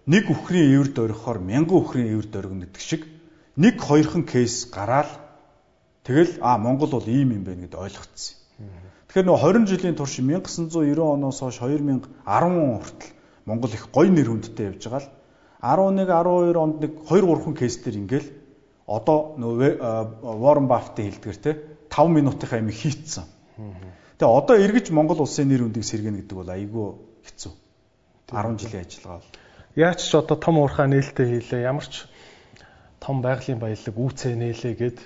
нэг үхрийн эвэр дөрөхөөр мянган үхрийн эвэр дөргөн гэдэг шиг нэг хоёрхан кейс гараад тэгэл а Монгол бол ийм юм байна гэдээ ойлгоцсон. Тэгэхээр нөгөө 20 жилийн турш 1990 оноос хойш 2010 он хүртэл Монгол их гоё нэр хүндтэй явж байгаа л 11 12 онд нэг 2 3хан кейс төр ингээл одоо нөгөө Warren Buffett хэлдгэр те 5 минутынхаа юм хийцсэн. Тэгээ одоо эргэж Монгол улсын нэр хүндийг сэргэнэ гэдэг бол айгүй хэцүү. 10 жилийн ажиллагаа бол. Яаж ч одоо том уурхаа нээлттэй хийлээ. Ямар ч том байгалийн баялаг үүцээ нээлээ гэд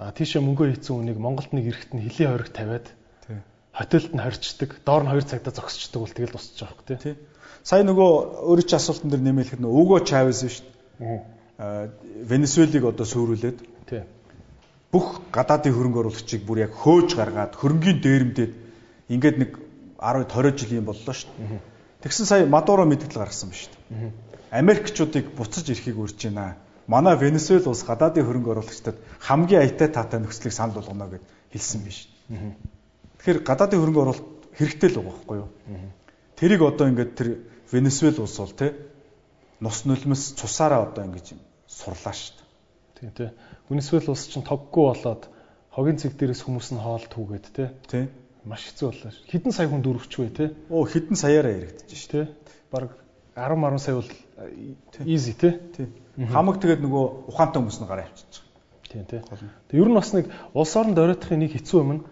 а тийшээ мөнгөө хийцэн үнийг Монголд нэг эрэхт нь хилийн хориг тавиад хотелд нь хорчдаг, доор нь 2 цагта зогсчдаг бол тэгэл тусч байгаа хөөх тий. Сая нөгөө өөрөө ч асуултан дээр нэмэлэхэд нөгөө Уго Чавес шүү дээ. Аа Венесуэлийг одоо сөөрүүлээд тий. Бүх гадаадын хөрөнгө оруулагчийг бүр яг хөөж гаргаад хөрөнгийн дээрэмдээд ингээд нэг 10 20 жилийн боллоо шүү дээ. Тэгсэн сая Мадуро мэдээлэл гаргасан ба шүү дээ. Америкчуудыг буцаж ирэхийг урьж байна. Манай Венесуэл улс гадаадын хөрөнгө оруулагчдад хамгийн аятай таатай нөхцөлийг санал болгоно гэд хэлсэн биш. Тэгэхээр гадаадын хөрөнгө оруулалт хэрэгтэй л байгаа байхгүй юу? Тэрийг одоо ингээд тэр Венесуэл улс бол те нус нулимс цусаараа одоо ингэж сурлаа шүү дээ. Тийм тий. Венесуэл улс чинь тоггүй болоод хогийн цэг дээрээс хүмүүс нь хоол түүгээд те. Тийм маш хэцүү боллоо. Хэдэн сая хүн дөрөвчвэ те. Оо хэдэн саяараа яригдчих ш те. Бараг 10 10 сая бол easy те. Хамаг тэгээд нөгөө ухаантай хүмүүс нь гараа авчиж байгаа. Тийм те. Тэг ер нь бас нэг улс оронд оройтхын нэг хэцүү юм нь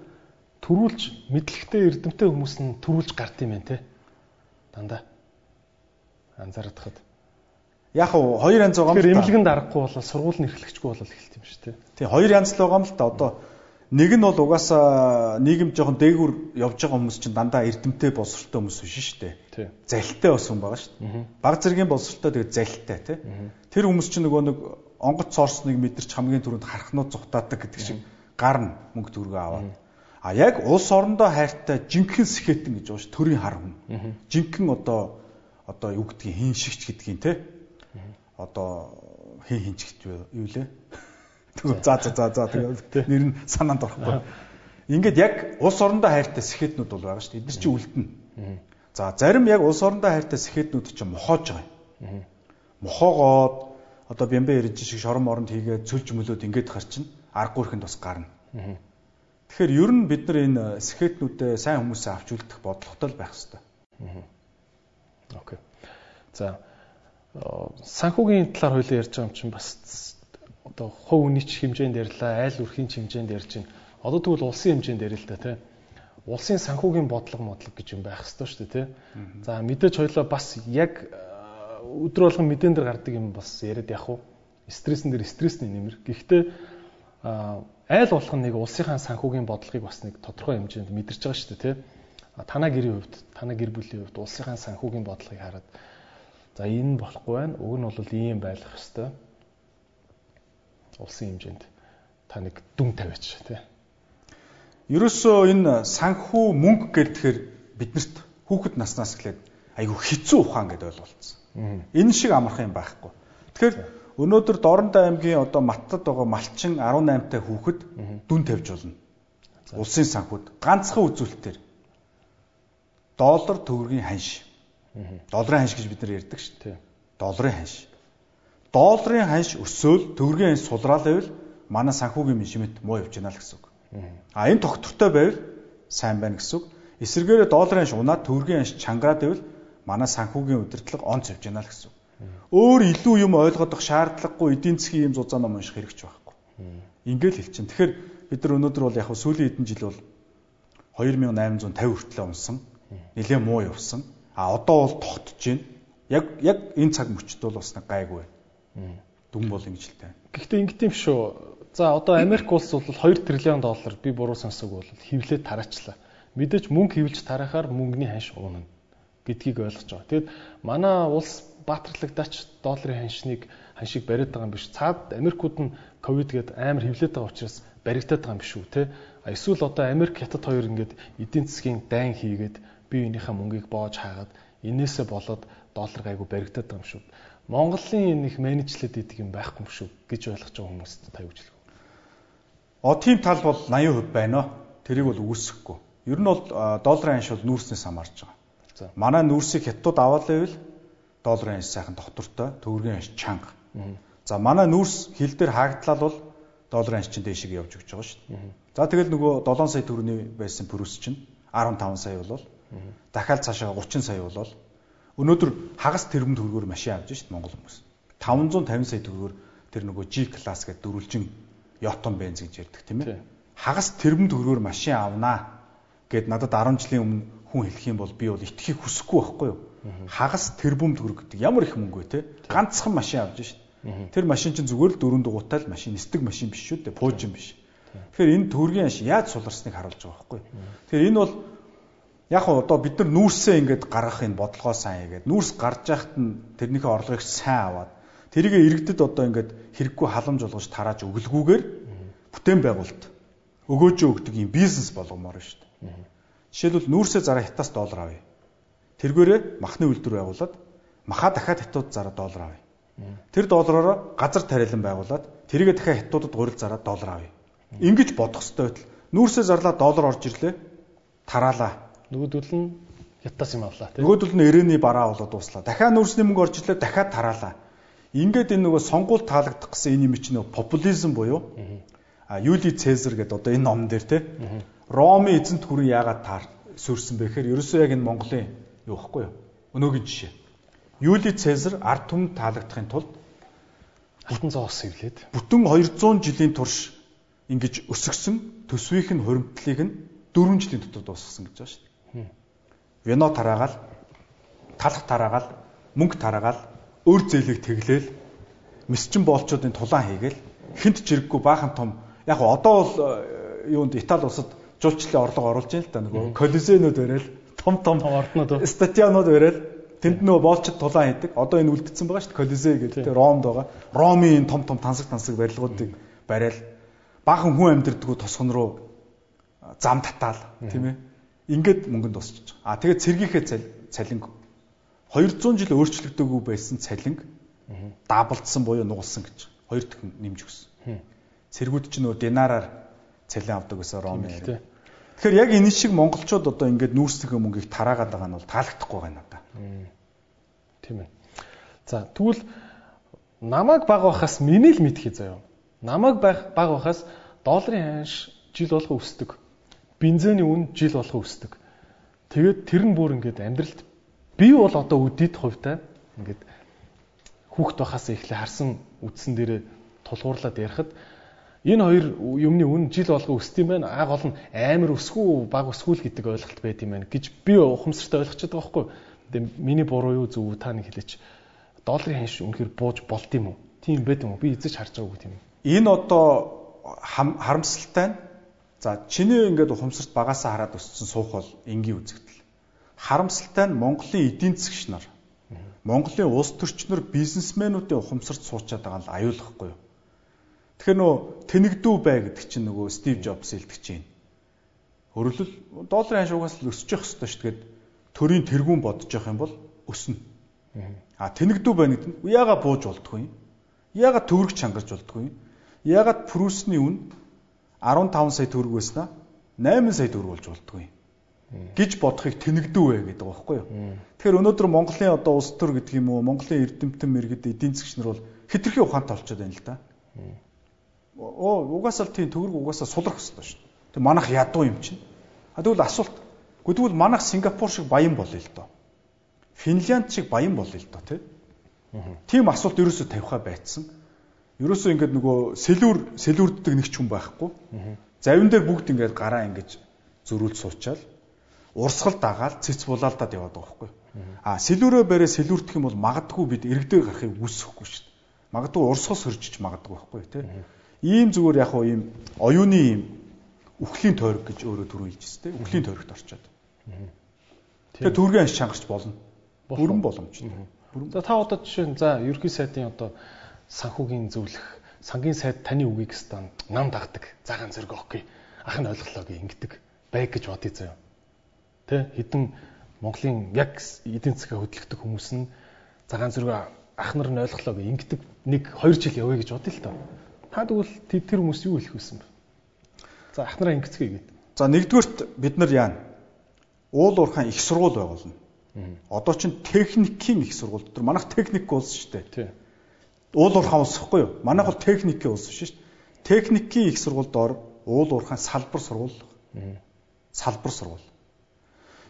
төрүүлж мэдлэгтэй эрдэмтэй хүмүүс нь төрүүлж гард юм байна те. Дандаа. Анзаараад хад. Яг уу хоёр янз байгаа юм. Тэгэхээр эмнэлгэн дарахгүй бол сургууль нэрхлэгчгүй бол эхэлт юм шүү те. Тийм хоёр янз л байгаа юм л та одоо Нэг нь бол угаасаа нийгэм жоохон дээгүр явж байгаа хүмүүс чинь дандаа эрдэмтэй боловсролтой хүмүүс биш шүү дээ. Залтай бас хүн байгаа шүү дээ. Баг зэргийн боловсролтой тэгээд залтай тий. Тэр хүмүүс чинь нөгөө нэг онгоц соорсныг мэдэрч хамгийн түрүүнд харахнууд зүхтаадаг гэдэг шиг гарна мөнгө төгрөгөө аваад. А яг улс орондоо хайртай жинхэнэ сэхэтэн гэж байгаа ш төрийн хар хүн. Жинхэнэ одоо одоо юу гэдгийг хийн шигч гэдгийг те. Одоо хийн хинчгт юу лээ? За за за за тэгээд нэр нь санаанд орохгүй. Ингээд яг улс орондоо хайртай сэхэтнүүд бол байгаа шүү дээ. Эдгээр чинь үлдэнэ. За зарим яг улс орондоо хайртай сэхэтнүүд чинь мохоож байгаа юм. Мохоогоод одоо бямбэ ирж шиг шорон моронд хийгээд цөлж мөлөөд ингээд харчин аргагүй ихэнд бас гарна. Тэгэхээр ер нь бид нар энэ сэхэтнүүдэд сайн хүмүүсээ авч үлдэх бодлоготой л байх хэрэгтэй. Окей. За санхүүгийн талаар хоёлаа ярьж байгаа юм чинь бас одоо хувь хүний ч хэмжээнд ярьлаа, айл өрхийн хэмжээнд ярьж байна. Одоо тэгвэл улсын хэмжээнд ярил л да тий. Улсын санхүүгийн бодлого модлого гэж юм байх хэрэгтэй шүү дээ тий. За мэдээж хоёлоо бас яг өдөр болгон мэдэн дээр гардаг юм бас яриад явах уу? Стрессн дээр стрессний нэмэр. Гэхдээ айл болох нэг улсынхаа санхүүгийн бодлогыг бас нэг тодорхой хэмжээнд мэдэрч байгаа шүү дээ тий. Танаа гэрийн хувьд, танаа гэр бүлийн хувьд улсынхаа санхүүгийн бодлогыг хараад за энэ болохгүй байна. Уг нь бол ийм байх хэвээр улсын хэмжээнд та нэг дүн тавиач тий. Ерөөсөө энэ санхүү мөнгө гэхээр биднэрт хүүхэд наснаас эхлээд айгүй хэцүү ухаан гэдээ ойлголцсон. Энэ шиг амархан юм байхгүй. Тэгэхээр өнөөдөр Дорнод аймгийн одоо Маттад байгаа малчин 18 та хүүхэд дүн тавьж болно. Улсын санхүүд ганцхан үзүүлэлтээр доллар төгрөгийн ханш. Долларын ханш гэж бид нар ярьдаг шүү дээ. Долларын ханш долларын ханш өсөөл төгрөгийн ханш сулраал байвал манай санхүүгийн менежмент муу явж байна л гэсэн үг. А энэ тогтвортой байвал сайн байна гэсэн үг. Эсвэргээрээ долларын ханш унаад төгрөгийн ханш чангараад байвал манай санхүүгийн удирдлага онц явж байна л гэсэн үг. Өөр илүү юм ойлгодох шаардлагагүй эдийн засгийн юм зузаан ном унших хэрэгч байхгүй. Ингээл хэлчин. Тэгэхээр бид нар өнөөдөр бол яг сүүлийн хэдэн жил бол 2850 хүртэл унсан. Нилээ муу явсан. А одоо бол тогтож байна. Яг яг энэ цаг мөчид бол бас гайгүй байна. Дүн бол ингэж л тань. Гэхдээ ингэ тийм шүү. За одоо Америк улс бол 2 триллион доллар би буруу сонсог бол хевлээд тараачлаа. Мэдээж мөнгө хевлж тараахаар мөнгөний ханш уунана гэдгийг ойлгож байгаа. Тэгэд манай улс баатарлагдаач долларын ханшныг ханшиг бариад байгаа юм биш. Цаад Америкууд нь ковид гээд амар хөвлөд байгаа учраас баригдаад байгаа юм биш үү те. Эсвэл одоо Америк хятад хоёр ингээд эдийн засгийн дайн хийгээд бие биенийхээ мөнгийг боож хаагаад инээсээ болоод доллар гайгүй баригдаад байгаа юм шүү. Монголын нэг менежлээд идэг юм байхгүй юм шүү гэж ойлгож байгаа хүмүүст та юу хэлэх вэ? О тийм тал бол 80% байна. Тэрийг бол үүсэхгүй. Ер нь бол долларын ханш бол нүүрснээс хамаарч байгаа. За. Манай нүүрсийг хятад аваад байвал долларын ханш сайхан доктортой, төгрөгийн ханш чанга. За манай нүүрс хил дээр хаагдлал бол долларын ханш чинь дээшээ явж өгч байгаа шүү дээ. За тэгэл нөгөө 7 сая төгрөний байсан пүрүс чинь 15 сая болвол дахиад цаашаа 30 сая болвол өнөөдөр хагас тэрбум төгрөгөөр машин шүү дээ Монгол хүмүүс. 550 сая төгрөгөөр тэр нөгөө G класс гэдэг дөрвөлжин Yotton бенз гэж ярьдаг тийм ээ. Хагас тэрбум төгрөгөөр машин авнаа гэд надад 10 жилийн өмнө хүн хэлэх юм бол би бол итгэхийг хүсэхгүй байхгүй юу? Хагас тэрбум төгрөг гэдэг ямар их мөнгө вэ те? Ганцхан машин авч шít. Тэр машин чинь зүгээр л дөрөв дугуйтай л машин, нисдэг машин биш шүү дээ, пуужин биш. Тэгэхээр энэ төгрөгийн ашиг яаж суларсныг харуулж байгаа байхгүй юу? Тэгэхээр энэ бол яг одоо бид нар нүүрсээ ингээд гаргах энэ бодлогоо сайн хийгээд нүүрс гарч яхад нь тэрнийхээ орлогыг сайн аваад тэрийг иргэдэд одоо ингээд хэрэггүй халамж болгож тарааж өглгүүгээр бүтээн байгуулалт өгөөж өгдөг юм бизнес болгомоор шүү дээ. Жишээлбэл нүүрсээ зараа хятаас доллар авъя. Тэргээрээ махны үйлдвэр байгуулад маха дахиад хятад зараа доллар авъя. Тэр доллараараа газар тариалан байгуулад тэрийгэ дахиад хятадд гурил зараа доллар авъя. Ингиж бодох хэрэгтэй байтал нүүрсээ зарлаа доллар орж ирлээ. Тараалаа. Нөгөөдөл нь хятадас юм авлаа тийм. Нөгөөдөл нь ирээний бараа болоод дуслаа. Дахиад нүүрсний мөнгө орж ирлээ. Дахиад тараалаа. Ингээд энэ нөгөө сонгуул таалагдах гэсэн энэ юм чинь нөгөө популизм буюу а Юли Цезар гэдэг одоо энэ номон дээр те Ромын эзэнт хүрэн яагаад таар сүрсэн бэ гэхээр ерөөсөө яг энэ Монголын юу ихгүй юу? Өнөөгийн жишээ. Юли Цезар ард түмэнд таалагдахын тулд алтан зоос эвлээд бүтэн 200 жилийн турш ингэж өсгсөн төсвийнх нь хуримтлалыг нь 4 жилийн дотор дуусгасан гэж байна шүү дээ. Вино тараагаал, талах тараагаал, мөнгө тараагаал, өр зээлийг тэглээл, месчин боолчуудын тулаан хийгээл хинт жирэггүй баахан том яг одоо бол э, юунд Итали улсад жуулчлалын орлого оруулж байна л да нөгөө колизенууд барайл том том орднууд стадионууд барайл тэнд нөгөө боолчд тулаан хийдэг. Одоо энэ үлдсэн байгаа шүү дээ колизе гэдэг тийм Ромд байгаа. Ромын том том тансаг тансаг барилгуудыг барайл баахан хүн амьдэрдгүү тосгон руу зам татаал тийм ээ. Ингээд мөнгөнд тусчих. А тэгээд цэргийнхээ цалинг 200 жил өөрчлөгдөөгүй байсан цалинг даблдсан буюу нугалсан гэж хоёр дахин нэмж өгсөн. Цэргүүд ч нөө динараар цалин авдаг гэсэн Ромын. Тэгэхээр яг энэ шиг монголчууд одоо ингээд нүүрсдэх мөнгийг тараагаад байгаа нь бол таалагдахгүй байна надаа. Тийм ээ. За тэгвэл намайг баг байхаас миний л мэдхий заяа. Намайг баг байхаас долларын ханш жил болго өсдөг. Бензиний үн жил болго өсдөг. Тэгээд тэр нь бүр ингээд амьдралд би бол одоо үдийд хувьтай ингээд хүүхд байхаас эхлээ харсан үдсэн дээрээ тулгуурлаад ярихад Энэ хоёр юмны үн жил болго өсд юм байна. Аа гол нь амар өсгүү баг өсгүүл гэдэг ойлголт байд юм байна гэж би ухамсартай ойлгочиход байгаа байхгүй. Тэгээ миний буруу юу зөв та нэг хэлээч. Долларын ханш үнэхээр бууж болд юм уу? Тийм байд юм уу? Би эзэж харж байгаагүй тийм. Энэ одоо харамсалтай нь за чиний ингээд ухамсарт багасаа хараад өссөн суух бол энгийн үзэгдэл. Харамсалтай нь Монголын эдийн засгч нар Монголын улс төрчнөр бизнесмэнүүдийн ухамсарт суучаад байгаа нь аюулахгүй юу? Тэгэхээр нөө тэнэгдүү бай гэдэг чинь нөгөө Стив Джобс хэлдэг чинь. Өөрөлдөл долларын ханшуугаас л өсөж явах хэрэгтэй шүү дээ. Төрийн тэргүүн бодож явах юм бол өснө. А тэнэгдүү байна гэдэг нь яага бууж болдгүй юм. Яага төгрөг чангарч болдгүй юм. Яагаад прүсний үн 15 сая төгрөг байснаа 8 сая төгрөг болж болдгүй юм гэж бодохыг тэнэгдүү вэ гэдэг байгаа байхгүй юу. Тэгэхээр өнөөдөр Монголын одоо улс төр гэдэг юм уу Монголын эрдэмтэн мэрэгд эдийн засгч нар бол хитрхи ухаантай болчиход байна л да оо угаасаа л тийм төгрөг угаасаа сулрах хэрэгтэй шүү. Тэг манах ядуу юм чинь. А тэгвэл асуулт. Тэгвэл манах Сингапур шиг баян болъё л доо. Финлянд шиг баян болъё л доо тий. Тийм асуулт ерөөсөө тавихаа байцсан. Ерөөсөө ингээд нөгөө сэлүүр сэлүүрддэг нэг ч хүн байхгүй. Завин дээр бүгд ингээд гараа ингэж зөрүүлж суучаал урсгал дагаал цэц булаалдаад яваад байгаа байхгүй. А сэлүүрөө барээ сэлүүртэх юм бол магадгүй бид иргэдэг гарахыг үсэхгүй шүү дээ. Магадгүй урсгал сөржиж магадгүй байхгүй тий. Ийм зүгээр яг уу ийм оюуны ийм үхлийн тойрог гэж өөрөө түрүү хэлжсэн тийм үхлийн тойрогт орчоод. Тэгээ төргийн анш чангарч болно. Бүрэн боломжтой. За та одоо жишээ нь за ерхий сайдын одоо санхүүгийн зөвлөх сангийн сайд таны үгийг стан нам дагдаг. Загаан зэрэг окей. Ах нь ойлголоо гэ ингэдэг байг гэж бодъё заяа. Тэ хідэн Монголын яг эдийн засгаа хөдөлгдөг хүмүүс нь загаан зэрэг ах нар нь ойлголоо гэ ингэдэг нэг 2 жил явъя гэж бодъё л доо. Та тэгвэл тэр хүмүүс юу хэлэх вэсэн бэ? За ах нараа ингэцгээе гэдэг. За нэгдүгürt бид нар яана? Уул уурхайн их сургууль байгуулна. Одоо чин техникийн их сургууль дотор манайх техник улс шүү дээ. Тий. Уул уурхайн улс гэхгүй юу? Манайх бол техникийн улс шүү дээ. Техникийн их сургуульд ор уул уурхайн салбар сургууль. Салбар сургууль.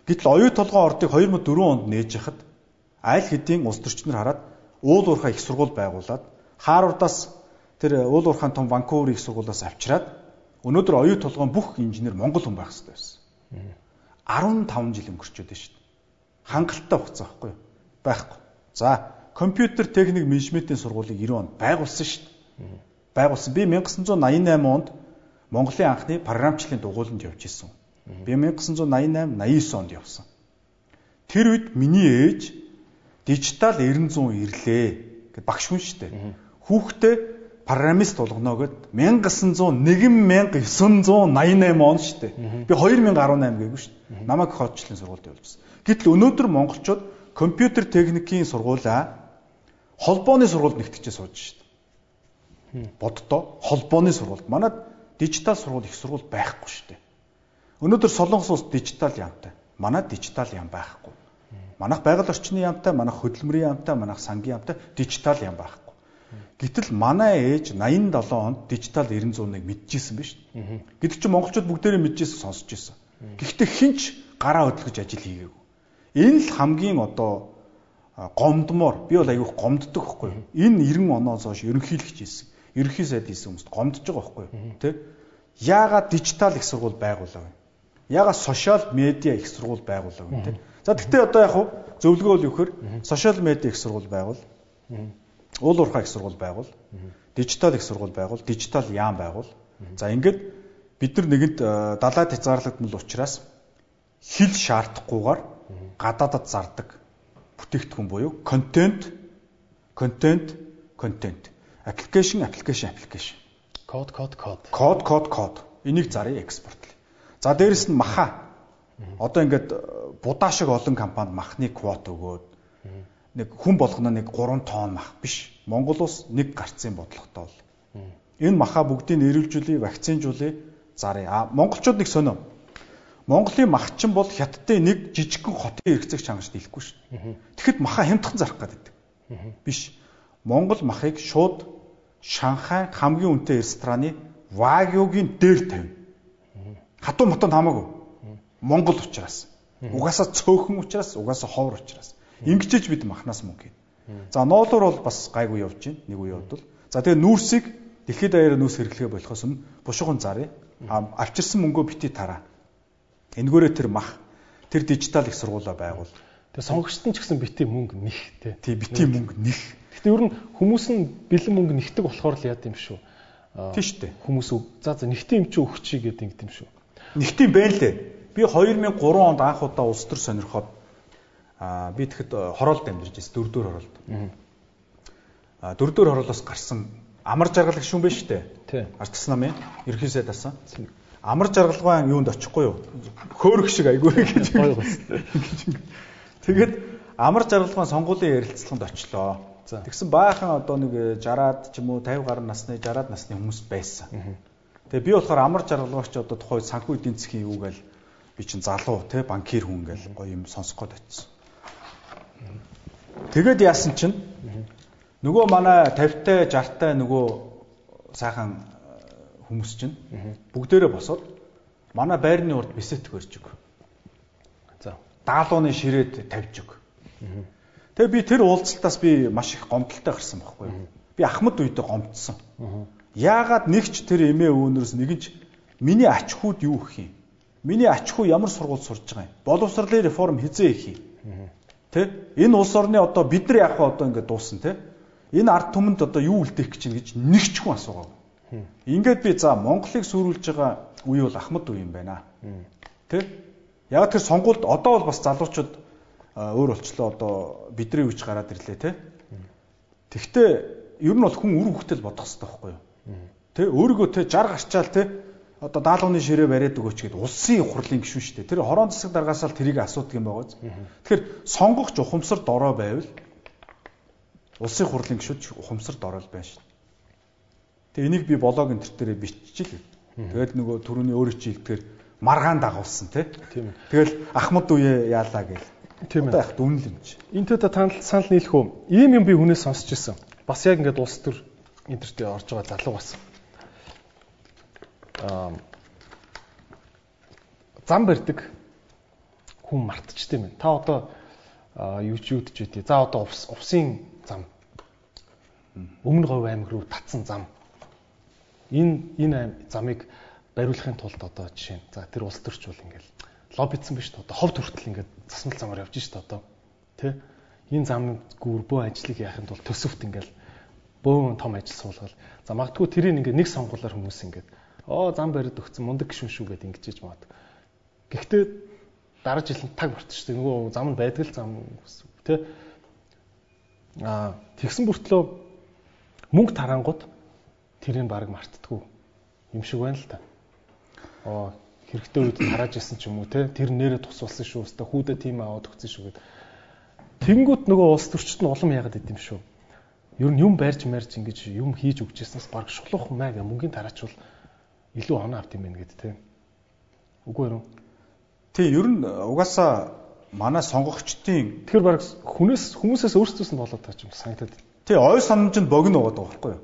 Гэтэл оюу толгойн ордыг 2004 онд нээж яхад аль хэдийн улс төрчнөр хараад уул уурхай их сургууль байгуулад Харвардаас тэр уул уурхайн том Ванкувер их сургуулиас авчираад өнөөдөр оюу толгойн бүх инженер Монгол хүн байх хэрэгтэй байсан. 15 жил өнгөрчөөд шүү дээ хангалттай хугацаа байхгүй? Байхгүй. За, компьютер техник менежментийн сургуулийг 90 онд байгуулсан шүү дээ. Байгуулсан. Би 1988 онд Монголын анхны програмчлалын дугууланд явж исэн. Би 1988 89 онд явсан. Тэр үед миний ээж дижитал 900 ирлээ гэд багш хүн шүү дээ. Хүүхдээ программист болгоно гэд 1901 1988 он шүү дээ. Би 2018 гээгүй шүү дээ. Намайг хоочлын сургуульд явуулсан. Гэтэл өнөөдөр монголчууд компьютер техникийн сургуулаа холбооны сургуульд нэгтгэж сууж шүү дээ. Боддоо холбооны сургуульд. Манайд дижитал сургууль их сургууль байхгүй шүү дээ. Өнөөдөр Солонгос улс дижитал яамтай. Манайд дижитал яам байхгүй. Манайх байгаль орчны яамтай, манайх хөдөлмөрийн яамтай, манайх сангийн яамтай дижитал яам байхгүй. Гэтэл манай ээж 87 онд дижитал 901-ыг мэдчихсэн биз дээ. Гэтэл чи монголчууд бүгдээрээ мэдчихсэн сонсч ирсэн. Гэхдээ хинч гараа хөдлөж ажил хийгээгүй. Энэ л хамгийн одоо гомдмоор би бол аягүй гомддог байхгүй юу? Энэ 90 оноос хойш ерөнхийлөгч хийсэн. Ерөнхий сайд хийсэн хүмүүст гомдож байгаа байхгүй юу? Тэ? Яагаад дижитал их сургууль байгуулав вэ? Яагаад сошиал медиа их сургууль байгуулав вэ? Тэ? За тэгтээ одоо яг хуу зөвлөгөө бол юу гэхээр сошиал медиа их сургууль байгуул. Уул уурхай их сургууль байгуул. Дижитал их сургууль байгуул. Дижитал яам байгуул. За ингээд бид нар нэгэнд далаад хязгаарлагдмал учраас хэл шаардахгүйгээр гадаадад зардаг бүтээгдэхүүн буюу контент контент контент аппликейшн аппликейшн аппликейшн код код код код код код энийг зарыг экспортлё. За дээрэс нь маха. Одоо ингээд э, будаа шиг олон компанид махны квот өгөөд нэг хүн болгоно нэг 3 тонн мах биш. Монгол улс нэг гарцын бодлоготой бол. Энэ маха бүгдийг нэрвэлжүүлээ, вакцинжуулээ, зарыг. А монголчууд нэг сонио. Монголын махчин бол хятадын нэг жижигхэн хотын эргэцэг чангаж дийлэхгүй дээ. Тэгэхэд маха хямдхан зарах гэдэг. Биш. Монгол махыг шууд Шанхай хамгийн үнэтэй рестораны вагюгийн дээр тавина. Хатуу мотонд хамаагүй. Монгол учраас. Угаасаа цөөхөн учраас, угаасаа ховор учраас. Ингэжж бид махнаас мөнгө хийн. За ноолуур бол бас гайгүй явж байна. Нэг үе явдал. За тэгээ нүүрсийг дэлхийд даяараа нүүрс хэрэглэхээ болохоос өмнө бушуухан зарыг авчирсан мөнгөө бити тараа. Энгөөрөө тэр мах тэр дижитал их сургуулаа байгуул. Тэгээ сонгогчд нь ч гэсэн бити мөнгө нэх тий. Тий бити мөнгө нэх. Гэхдээ ер нь хүмүүс нь бэлэн мөнгө нэгдэг болохоор л яад юм шүү. Тий штэ. Хүмүүс за за нэгтэн юм чи өгчий гэдэг ингэ юм шүү. Нэгтэн байна лээ. Би 2003 онд анх удаа улс төр сонирхоод аа би тэгэхэд хороолд амьдарч байсан дөрөвдөр хороолд. Аа дөрөвдөр хороолоос гарсан амар жаргал гişүн байна штэ. Тий. Ардс намын ерхий сайд асан амар жаргалгаан юунд очихгүй юу? Хөөрөх шиг айгүй (laughs) гэж. (laughs) Тэгээд амар жаргалгаан сонгуулийн ярилцлаганд очлоо. Тэгсэн баахан одоо нэг 60-аад ч юм уу 50 гаруй насны 60-аад насны хүмүүс байсан. Тэгээ би болохоор амар жаргалгаач одоо тухай санхүү эдийн засгийн юу гээл би чинь залуу те банкир хүн гээл гоё юм сонсох гээд очсон. Тэгээд яасан чинь нөгөө манай 50-тай 60-тай нөгөө сайхан хүмүүс чинь бүгдээрээ босоод манай байрны урд бисет хөрж өг. За даалууны ширээд тавьж өг. Тэгээ би тэр уулзалтаас би маш их гомдолтой гарсан байхгүй юу? Би ахмад үедээ гомдсон. Яагаад нэгч тэр эмээ өвнөрөөс нэгэнч миний ач хүүд юу гэх юм? Миний ач хүү ямар сургууль сурж байгаа юм? Боловсролын реформ хизээ их юм? Тэ? Энэ улс орны одоо бид нар яг одоо ингэ дууссан тэ? Энэ ард түмэнд одоо юу үлдээх гэж гэж нэгч хүн асуугаа. Ингээд би за Монголыг сүрүүлж байгаа үе бол Ахмад үе юм байна. Тэ? Яг тэр сонгуульд одоо бол бас залуучууд өөр болчлоо одоо бидний үеч гараад ирлээ те. Тэгвэл ер нь бол хүн үр хөвгтөл бодох хэрэгтэй байхгүй юу? Тэ өөрийгөө тэ 60 гарчаал тэ одоо даалгаврын ширээ бариад өгөөч гэд улсын хурлын гишүүн шүү дээ. Тэр хорон засаг даргаасаа л тэрийг асуудаг юм байгаа. Тэгэхээр сонгогч ухамсар дорой байвал улсын хурлын гишүүд ухамсар дорой байна шүү. Тэгээ энийг би блог энэ төр дээр биччихлээ. Тэгээд нөгөө түрүүний өөрөө чи хэлдгээр маргаан дагуулсан тий. Тийм. Тэгэл ахмад үе яалаа гэл. Тийм ээ. Яг дүн л юм чи. Энтэй та танал санал нийлэх үү? Ийм юм би хүнээс сонсч ирсэн. Бас яг ингээд улс төр интернетээ орж байгаа залуу бас. Аа зам барьдаг хүн мартчихдээ юм. Та одоо YouTube ч үгүй. За одоо увсын зам. Өмнө говь аймаг руу татсан зам. Энэ энэ замыг бариулахын тулд одоо жишээ нь за тэр улс төрч бол ингээл лоббидсан биш одоо ховд хүртэл ингээд засмал замаар явж шít одоо тий энэ замын гүрбөө ажлыг яахын тулд төсөвт ингээл бөөн том ажил суулгал. За магадгүй тэрийг ингээд нэг сонгуулаар хүмүүс ингээд оо зам бариад өгсөн мундаг гişүн шүү гэд ингэж маад гэхдээ дараа жил таг мартчихсан нөгөө зам нь байдаг л зам тий а тэгсэн бүртлөө мөнгө тарангууд тэрийг баг мартдаггүй. Юм шиг байна л та. Оо хэрэгтэй үед тарааж исэн ч юм уу те? Тэр нэрээ тусалсан шүү өстө хүүдэ тийм аваад өгсөн шүү гэд. Тэнгүүт нөгөө улс төрчд нь улам яагаад идэм шүү? Ер нь юм байрж марж ингэж юм хийж өгчээснээс баг шулуух маяг мөнгөний тараачвал илүү оноо авт юм байна гэд те? Үгүй юу тий ер нь угаасаа манай сонгогчдын тэгэхээр баг хүнээс хүмүүсээс өөрсдөөс нь болоод таач юм санагдаад. Тий ой санамж нь богино байгаа байхгүй юу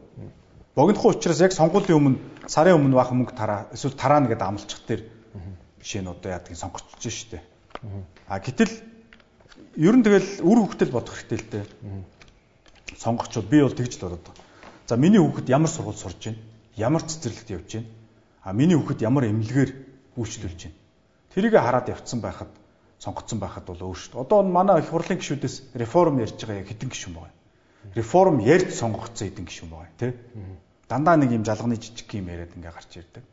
богинохын учраас яг сонгуулийн өмнө сарын өмнө баах мөнгө тараа эсвэл тараана гэдэг амлчих дээр жишээ нь одоо яадаг сонгогчж штэ. А гэтэл ер нь тэгэл үр хөвгтөл бодох хэрэгтэй л дээ. Сонгогчуд би бол тэгж л бодод. За миний хүүхэд ямар сургууль сурж байна? Ямар цэцэрлэгт явж байна? А миний хүүхэд ямар эмнэлгээр үйлчлүүлж байна? Тэрийг хараад явцсан байхад сонгогдсон байхад бол өөр шүү дээ. Одоо манай их хурлын гишүүдээс реформ ярьж байгаа яг хэдэн гишүүн байгаа. Реформ ярьж сонгогдсон хэдэн гишүүн байгаа тий дандаа нэг юм жалганы жижиг юм яриад ингээ гарч ирдэг.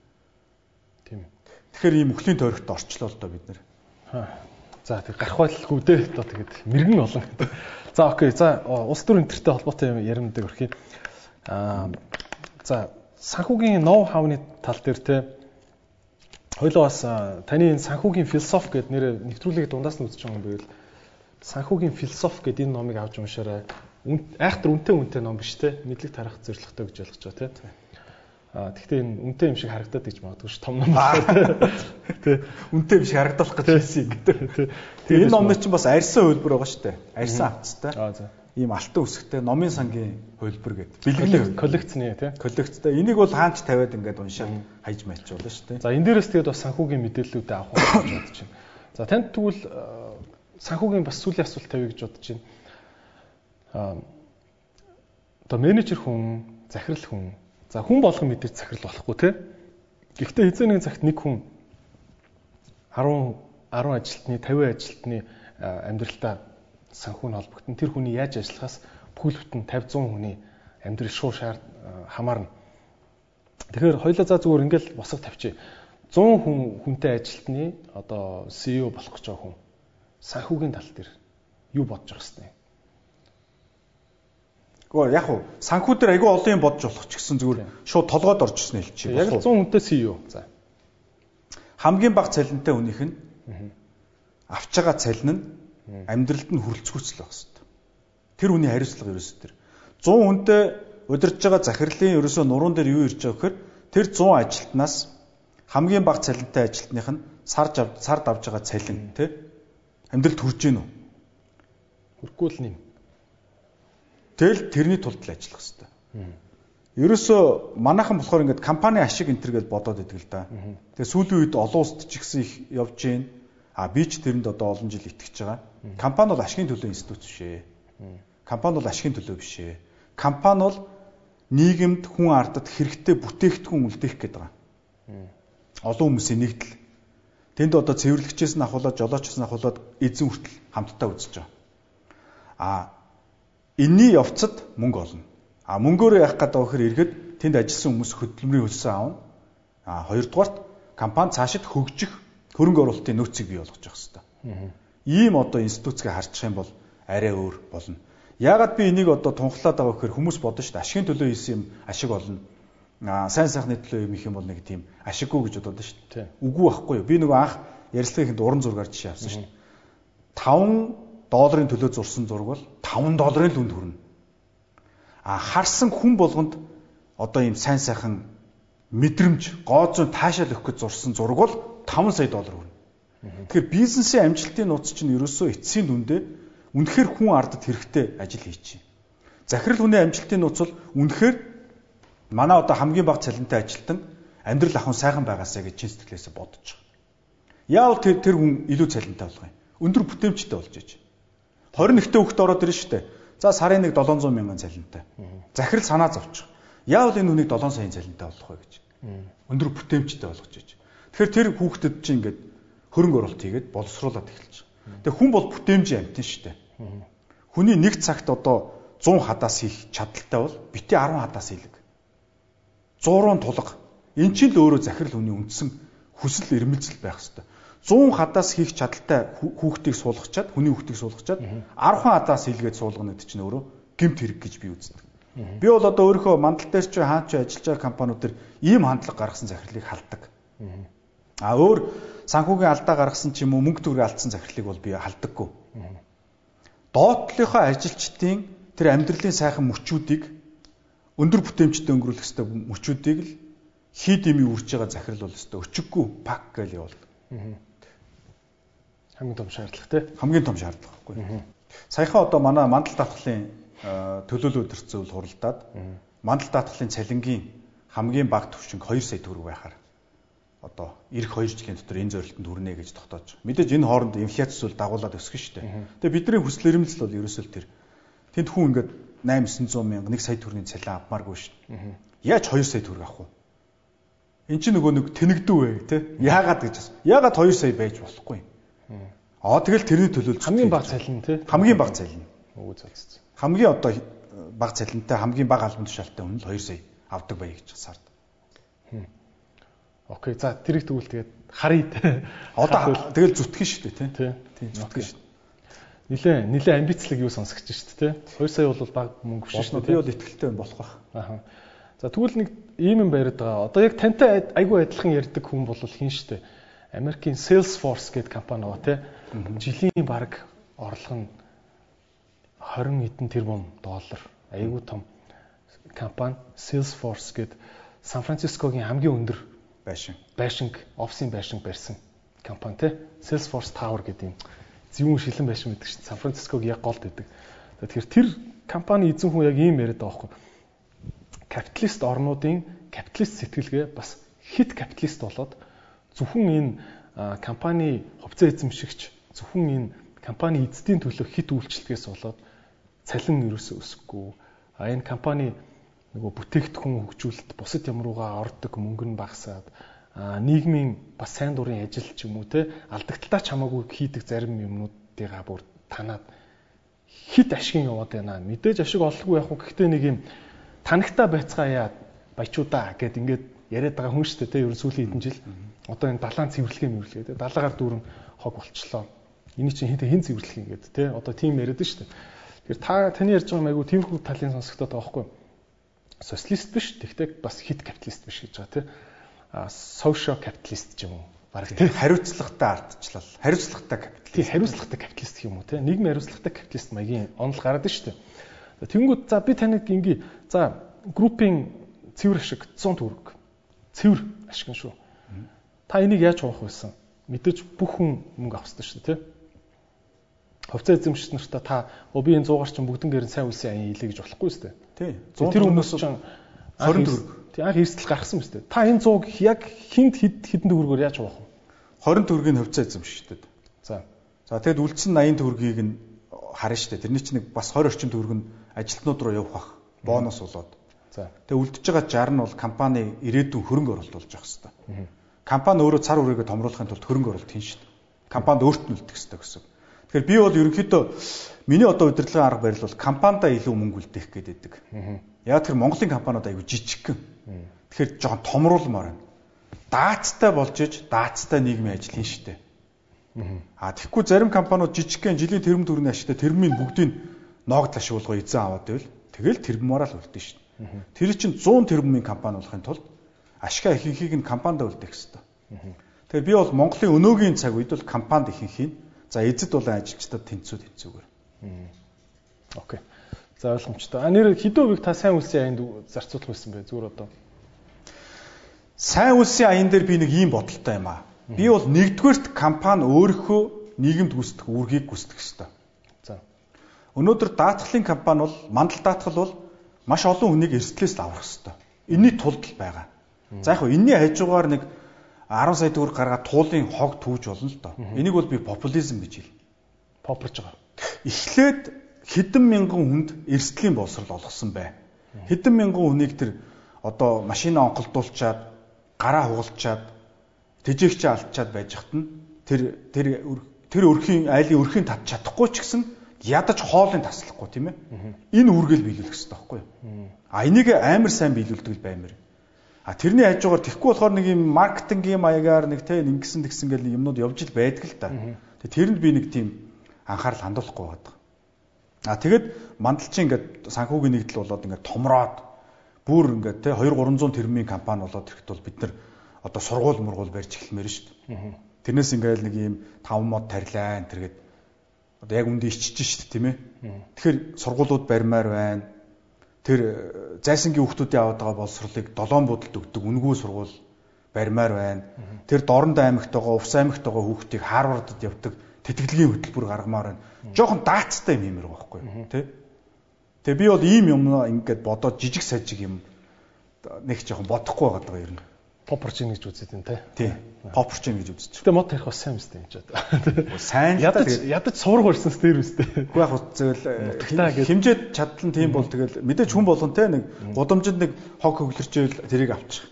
Тийм. Тэгэхээр ийм өхлийн тойрогт орчлоо л доо бид нэр. За тэг гарах байлгүй дээ. Одоо тэгээд мэрэгэн олон. За окей. За улс төр энтертэй холбоотой яриндыг өрхий. Аа за санхүүгийн ноу хавны тал дээр те хоёлоо бас таны энэ санхүүгийн философи гэдэг нэр нэвтрүүлгийг дундаас нь үзэж байгаа юм байвал санхүүгийн философи гэдэг энэ номыг авч уншаарай айхтар үнтэй үнтэй ном биш те мэдлэг тарах зорилготой гэж ойлгож байгаа те. А тэгтээ энэ үнтэй юм шиг харагдаад гэж магадгүй ш том ном. Тэ үнтэй юм шиг харагдах гэж байсан гэдэг. Тэгээ энэ номны чинь бас арьсан хөлбөр байгаа дээ. Арьсан авцтай. Ийм алтан үсгтэй номын сангийн хөлбөр гэдэг. Бэлгэлэг коллекцны тий. Коллекцтэй. Энийг бол хаанч тавиад ингээд уншаад хайж шүү дээ. За энэ дээрээс тэгээд бас санхүүгийн мэдээллүүдээ авах гэж бодож байна. За танд тэгвэл санхүүгийн бас сүүлийн асуулт тавья гэж бодож байна одоо менежер хүн, захирал хүн. За хүн болгон мэдээж захирал болохгүй те. Гэхдээ хэзээ нэгэн цагт нэг хүн 10 10 ажилтны 50 ажилтны амьдралдаа санхүүн холбогдсон. Тэр хүний яаж ажиллахаас бүхэл бүтэн 50 100 хүний амьдрал шууд шаар хамаарна. Тэгэхээр хоёлаа за зүгээр ингээл босго тавьчих. 100 хүн хүнтэй ажилтны одоо CEO болох гэж байгаа хүн санхүүгийн тал дээр юу бодож байгаа юм Гэхдээ яг уу санхүү дээр айгүй олон юм бодож болох ч гэсэн зүгээр шууд толгойд орж ирсэн хэлчих. Яг 100 хүнтэй CEO. За. Хамгийн бага цалинтай хүнийх нь авч байгаа цалин нь амьдралд нь хүрэлцгүүцэл байх хэрэгтэй. Тэр хүний хариуцлага ерөөсөө тэр. 100 хүнтэй удирдах байгаа захирлын ерөөсөө нуруунд дээр юу ирж байгаа гэхээр тэр 100 ажилтнаас хамгийн бага цалинтай ажилтных нь сар сард авж байгаа цалин тий амьдралд хүрж гин үү? Хүрхгүй л нэм. Тэгэл тэрний тулд л ажиллах хэрэгтэй. Ерөөсөө манайхан болохоор ингээд компани ашиг энтер гэж бодоод идэг л да. Тэгээ сүүлийн үед олон улсад ч ихсэн их явж гин. А би ч тэрэнд одоо олон жил итгэж байгаа. Компани бол ашигын төлөө институт биш ээ. Компани бол ашигын төлөө биш ээ. Компани бол нийгэмд хүн ардад хэрэгтэй бүтээгдэхүүн үлдээх гээд байгаа. Олон хүмүүсийн нэгдэл. Тэнд одоо цэвэрлэгчээс нь ахуулаад, жолоочоос нь ахуулаад эзэн хүртэл хамтдаа үзэж байгаа. А энэний явцад мөнгө олно. А мөнгөөрөө яах гэдэг вэ гэхээр эргээд тэнд ажилласан хүмүүс хөдөлмөрийн хөлсөө аавна. А хоёрдугаарт компани цаашид хөгжих хөрөнгө оруулалтын нөөцийг бий болгож явах хэрэгтэй. ийм одоо институцгээ харчих юм бол арай өөр болно. Яагаад би энийг одоо тунхлаад байгаа гэхээр хүмүүс бодно шүү дээ. Ашигын төлөө хийсэн юм ашиг олно. Аа сайн сайхны төлөө юм их юм бол нэг тийм ашиггүй гэж бодод шүү дээ. Үгүй байхгүй юу? Би нөгөө анх ярилцлагын уран зургаар жишээ авсан шүү дээ. 5 долларын төлөө зурсан зураг бол 5 долларын л үнд хүрнэ. А харсан хүн болгонд одоо ийм сайн сайхан мэдрэмж, гооцон таашаал өгөх гэж зурсан зураг бол 5 сая доллар хүрнэ. Тэгэхээр бизнесийн амжилтын нууц чинь ерөөсөө эцсийн дүндээ үнэхээр хүн ардад хэрэгтэй ажил байна. Захирал хүний амжилтын нууц бол үнэхээр манай одоо хамгийн бага цалинтай ажилтан амьдрал ахын сайхан байгаасаа гэж чин сэтгэлээсээ бодож байгаа. Яавал тэр тэр хүн илүү цалинтай юм. Өндөр бүтээмжтэй болж иж. 21-т хүүхд ороод ирнэ шүү дээ. За сарын нэг 700 мянган цалинтай. Захирал санаа зовчих. Яавал энэ хүнийг 7 сая цалинтай болох вэ гэж. Өндөр бүтээмжтэй болгож иж. Тэгэхээр тэр хүүхдэд чинь ингээд хөрөнгө оруулалт хийгээд боловсруулаад эхэлж байгаа. Тэгээ хүн бол бүтээмжийн амтэн шүү дээ. Хүний нэг цагт одоо 100 хадаас хийх чадaltaй бол бити 10 хадаас хийлэг. 100 тулга. Эн чинь л өөрөө захирал хүний үндсэн хүсэл эрмэлзэл байх хэвээр. 100 хадаас хийх чадaltaй хүүхдийг суулгачаад, хүний хүүхдийг суулгачаад 10 хадаас хийлгээд суулгана гэдэг чинь өөрөө гэмт хэрэг гэж би үздэг. Би бол одоо өөрийнхөө мандал дээр ч хаач ажиллаж байгаа компаниуд төр ийм хандлага гаргасан захирлыг халдаг. А өөр санхүүгийн алдаа гаргасан ч юм уу мөнгө төгрөг алдсан захирлыг бол би халдаггүй. Доотлынхоо ажилчдын тэр амьдралын сайхан мөчүүдийг өндөр бүтээмжтэй өнгөрүүлэх ёстой мөчүүдийг л хий дэмий үрж байгаа захирал бол ёстой өчиггүй пак гэж явуулдаг. Хамгийн том шаардлага тий. Хамгийн том шаардлага байхгүй. Саяхан одоо манай мандал даатгалын төлөөлөл өдөрцөөл хуралдаад мандал даатгалын цалингийн хамгийн бага түвшинг 2 сая төгрөг байхаар одоо эх 2 жилийн дотор энэ зорилтод хүрнэ гэж тогтоож. Мэдээж энэ хооронд инфляц зүйл дагуулад өсгөн шүү дээ. Тэгээ бидний хүсэл эрмэлзэл бол ерөөсөө тэр тэнд хүн ингээд 800 мянга 1 сая төгрөгийн цалин авмааргүй шүү. Яаж 2 сая төгрөг авах вэ? Эн чинь нөгөө нэг тэнэгдүү вэ те? Яагаад гэж асуу. Яагаад 2 сая байж болохгүй юм? Аа тэгэл тэрний төлөөлж хамгийн бага цалин те? Хамгийн бага цалин. Өө зөв. Хамгийн одоо бага цалинтай хамгийн бага албан тушаалтай хүн л 2 сая авдаг бай гэж сард. Окей. За тэрийг тэгвэл тэгээд харъя. Одоо тэгэл зүтгэн шүү дээ тий. Тий. Зүтгэн шүү. Нилээ нилээ амбицлог юу сонсгож шүү дээ тий. 2 сая бол баг мөнгө шүү дээ. Би бол ихтэлтэй болох байх. Аха. За тэгвэл нэг ийм юм бариад байгаа. Одоо яг тантай айгүй адилхан ярьдаг хүн бол хин шүү дээ. Америкийн Salesforce гэдэг компани байгаа тий. Жилийн баг орлого нь 20 хэдэн тэрбум доллар. Айгүй том компани Salesforce гэдэг Сан Францискогийн хамгийн өндөр байшин. Байшинг, офисын байшинг барьсан компани те. Salesforce Tower гэдэг юм. Зөвүүн шилэн байшин гэдэг чинь Сан Франциског яг голд байдаг. Тэгэхээр тэр компани эзэн хүн яг ийм яриад байгаа байхгүй. Капиталист орнуудын капиталист сэтгэлгээ бас хит капиталист болоод зөвхөн энэ компани хувьцаа эзэмшигч зөвхөн энэ компани эзэдийн төлөө хит үйлчлэгээс болоод цалин ерөөсөө өсөхгүй. А энэ компани нөгөө бүтээгдэхүүн хөгжүүлэлт бусад ямруугаа ордог мөнгө нь багасаад нийгмийн бас сайн дурын ажил ч юм уу те алдагталтаа ч хамаагүй хийдэг зарим юмнуудыгаа бүр танаад хит ашиг яваад байна. Мэдээж ашиг олохгүй яг гэхдээ нэг юм танагтаа байцгаая баячуудаа гэд ингээд яриад байгаа хүн шүү дээ те ерөн сүүлийн хэдэн жил. Одоо энэ далаан цэвэрлэгээ мөвлөгээ те далаагаар дүүрэн хог болчлоо. Эний чинь хин хин цэвэрлэх юм гээд те одоо тийм яриад шүү дээ. Тэгэхээр та таны ярьж байгаа айгу тийм хүү талын сонсогдоод байгаа байхгүй социалист биш тэгтээ бас хит капиталист биш гэж байгаа тийм а social capitalist ч юм уу? Баг тийм хариуцлагатай ардчлал хариуцлагатай капиталист. Тийм хариуцлагатай капиталист гэх юм уу тийм нийгмийн хариуцлагатай капиталист маягийн онол гараад шүү дээ. Тэнгүүд за би таныг ингээ за группийн цэвэр ашиг 100 төгрөг цэвэр ашиг нь шүү та энийг яаж авах байсан мэдээж бүх хүн мөнгө авах хэрэгтэй шүү дээ тийм хувьцаа эзэмшигч нартаа та оо би энэ 100 гарчин бүгдэн гэрэн сайн үлсэн аян хийлээ гэж болохгүй шүү дээ Тий. Тэр хүмүүс чинь 20 төгрөг. Тий анх эрсдэл гаргасан мэт. Та энэ 100-г яг хинт хэдэн төгрөгөөр яаж авах вэ? 20 төгрөгийн хөвцөө эзэмшдэг. За. За тэгэд үлдсэн 80 төгрөгийг нь харна штэ. Тэрний чинь бас 20 орчим төгрөг нь ажилтнууд руу явах бах. Бонус болоод. Тэгээ үлдэж байгаа 60 нь бол компани ирээдүйн хөрөнгө оруулалт болж явах хэвээр. Компани өөрөө цар хүрээгээ томруулахын тулд хөрөнгө оруулалт хийн штэ. Компанид өөрт нь үлдэх хэвээр гэсэн. Тэгэхээр би бол ерөнхийдөө Миний одоо удирдлагын арга барил бол компанида илүү мөнгө үлдээх гэдэг. Яг тэр Монголын компаниуд аягүй жижигхэн. Тэгэхээр жоохон томруулмаар байна. Даацтай болж иж даацтай нийгмийн ажил хийн штэ. Аа тэгэхгүй зарим компаниуд жижигхэн жилийн тэрбум төгрөгийн ашигтай тэрбумын бүгдийг ногд ашиглуулгаа эзэн аваад байвал тэгэл тэрбумаараа л үлдэн шүү дээ. Тэр чинь 100 тэрбумын компани болохын тулд ашигаа ихэнхийг нь компанид үлдээх хэрэгтэй. Тэгэхээр би бол Монголын өнөөгийн цаг үед бол компанид ихэнхийг за эзэд болон ажилчдад тэнцүү тэнцүүгээр. Окей. За ойлгомжтой. А нэр хэдэн хувийг та сайн үлсийн аянд зарцуулах байсан бэ? Зүгээр одоо. Сайн үлсийн аян дээр би нэг ийм бодолтой юм аа. Би бол нэгдүгээрт компани өөрийнхөө нийгэмд гүйцэтгэх үүргийг гүйцэтгэх ёстой. За. Өнөөдөр даатгалын компани бол мандал даатгал бол маш олон хүнийг эрсдлээс авах ёстой. Энийний тулд л байгаа. За яг хөө энэний хажуугаар нэг 10 сая төгрөг гаргаад туулын хог түүж болно л доо. Энийг бол би популизм гэж хэл. Попорж байгаа. Эхлээд хэдэн мянган хүнд эрсдлийн боловсрал олгосон бай. Хэдэн мянган хүнийг тэр одоо машина онголдуулчаад гараа хугалчаад тэжээгчээ алдчаад байж хат нь тэр тэр тэр өрхийн айлын өрхийн тав чадахгүй ч гэсэн ядаж хоолыг таслахгүй тийм ээ. Энэ үргэл биелүүлэх хэрэгтэй байхгүй юу? А энийг амар сайн биелүүлдэг л баймир. А тэрний хажуугаар тэгхгүй болохоор нэг юм маркетингийн маягаар нэг те ингэсэн тэгсэн гэл юмнууд явж ил байдаг л да. Тэрэнд би нэг тийм анхаарал хандуулахгүй байдаг. А тэгэд мандалчин ингээд санхүүгийн нэгдэл болоод ингээд томроод бүр ингээд те 2 300 тэрбумын компани болоод ирэхэд бол бид нар одоо сургууль мургуул барьж эхлэмээр шүү дээ. Тэрнээс ингээд нэг ийм 5 мод тарилаа энэ тэргээд одоо яг үндэ шүү дээ тийм ээ. Тэгэхээр сургуулиуд барьмаар байна. Тэр э, зайсангийн хүүхдүүдийн аваад байгаа боловсролыг 7 будалд өгдөг үнгүү сургууль барьмаар байна. Тэр Дорнод аймагт байгаа, Увс аймагт байгаа хүүхдийг Харвардд явдаг тэтгэлгийн хөтөлбөр гаргамаар байна. Жохон даацтай юм байгаа байхгүй тий. Тэгээ би бол ийм юм ингээд бодоод жижиг сажиг юм нэг жоохон бодохгүй байгаа даа ер нь. Попорчин гэж үзээд байна те. Тий. Попорчин гэж үзэж. Гэтэ мод тарих бас сайн мэт юм чад. Сайн ядаж ядаж сурах барьсан тэр үстэй. Уу яг зөвл хэмжээд чадлан тийм бол тэгэл мэдээж хүн болгон те нэг гудамжинд нэг хог хөглөрчөөл тэрийг авчих.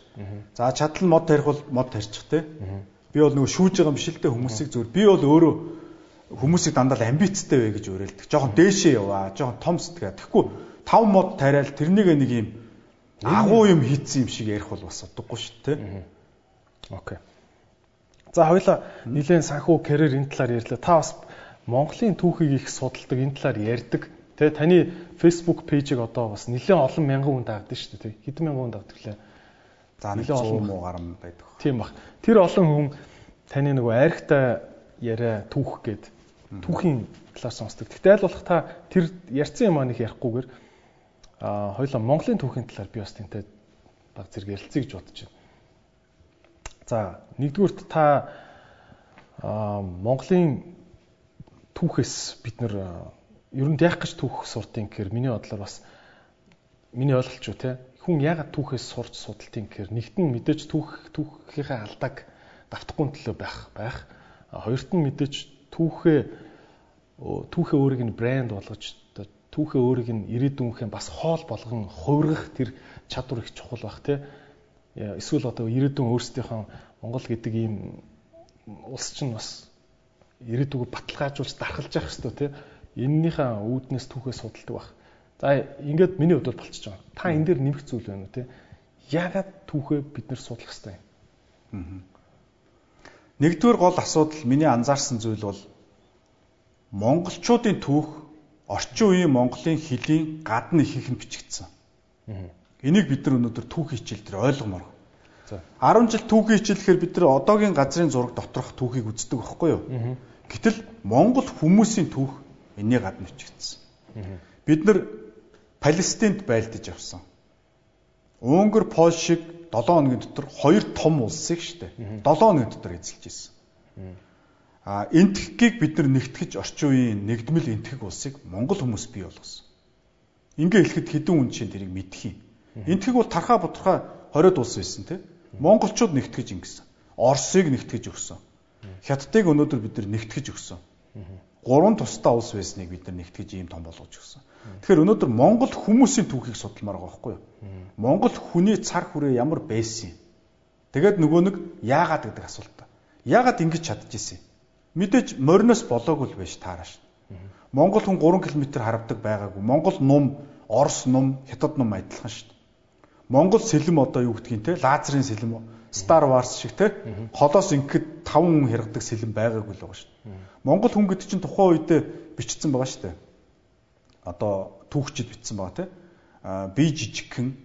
За чадлан мод тарих бол мод тарчих те. Би бол нөгөө шүүж байгаа юм биш л дээ хүмүүсийг зүгээр. Би бол өөрөө хүмүүсийг дандаа л амбицтай вэ гэж уриалдаг. Жохон дээшээ яваа, жохон том сэтгэа. Тэгэхгүй 5 мод тариал тэрнийг нэг юм агуу юм хийцэн юм шиг ярих бол бас удаггүй шүү дээ. Окей. За хоёлаа нэгэн санхүү карьер энэ талаар ярьлаа. Та бас Монголын түүхийг их судалдаг, энэ талаар ярьдаг. Тэ таны Facebook пэйжийг одоо бас нэлээд олон мянган хүн дагдаг шүү дээ. Хэдэн мянган хүн дагдаг лээ. За нэлээд олон муу гарам байдаг. Тийм бах. Тэр олон хүн таны нөгөө аригтай яриа түүх гээд түүхийн талаар сонсдог. Тэгтээ аль болох та тэр ярьсан юм аа нэг ярихгүйгээр а хоёлаа Монголын түүхийн талаар би бас тэнтэй баг зэрэг ярилцъя гэж бодож байна. За нэгдүгürt та Монголын түүхээс бид нэр ер нь яах гэж түүх суртын гэхээр миний бодлоор бас миний ойлголт шүү те хүн ягаад түүхээс сурч судалтын гэхээр нэгтэн мэдээж түүх түүхийнхээ алдааг давтахгүй төлөө байх байх. Хоёрт нь мэдээж түүхээ түүхээ өөрийг нь брэнд болгож түүхээ өөрийг нь ирээдүйнхээ бас хоол болгон хувиргах тэр чадвар их чухал байх тий. Эсвэл одоо ирээдүйн өөрсдийнхөө Монгол гэдэг ийм улс чинь бас ирээдүгөө баталгаажуулж дархалж явах хэрэгтэй тий. Эннийхээ үүднээс түүхээ судалдаг байх. За ингээд миний хувьд болчихж байгаа. Та энэ дээр нэмэх зүйл байна уу тий? Яагаад түүхээ бид нэр судлах хэрэгтэй юм? Нэгдүгээр гол асуудал миний анзаарсан зүйл бол монголчуудын түүх орчин үеийн монголын хэлийн гадна ихэнх нь бичигдсэн. Энийг бид нар өнөөдөр түүхийн хичээл дээр ойлгомоор. За 10 жил түүхийн хичээлэхээр бид нар одоогийн газрын зураг доторх түүхийг үздэг байхгүй юу? Гэтэл монгол хүмүүсийн түүх энэний гадна бичигдсэн. Бид нар Палестинд байлдаж явсан. Унгар, Польшиг 7 хоногийн дотор хоёр том улсыг штэ 7 хоногийн дотор эзэлж ирсэн. А энтхгийг бид нар нэгтгэж орчин үеийн нэгдмэл энтхэг улсыг Монгол хүмүүс бий болгосон. Ингээ хэлэхэд хэдэн хүн чинь тэрийг мэдэх юм. Энтхэг бол тархаа бутархаа 20-од улс байсан тийм. Монголчууд нэгтгэж ингэсэн. Оросыг нэгтгэж өгсөн. Хятадыг өнөөдөр бид нар нэгтгэж өгсөн. Гурван тусдаа улс байсныг бид нар нэгтгэж ийм том болгож өгсөн. Тэгэхээр өнөөдөр Монгол хүмүүсийн түүхийг судалмаар байгаа байхгүй юу? Монгол хүний цар хүрээ ямар байсан юм? Тэгээд нөгөө нэг яагаад гэдэг асуулт. Яагаад ингэж чадчихжээ? Мэдээж мориноос болоогүй л байж таараш. Монгол хүн 3 км харавдаг байгаагүй. Монгол нум, Орос нум, Хятад нум адилхан шүү дээ. Монгол сэлэм одоо юу гэдгийг те лазерын сэлэм Star Wars шиг те холоос ингээд таван хүн хэрэгдэг сэлэн байгаагүй л байгаа шүү дээ. Монгол хүн гэдэг чинь тухайн үедээ бичсэн байгаа шүү дээ. Одоо түүхчид бичсэн байгаа те. А би жижигхэн,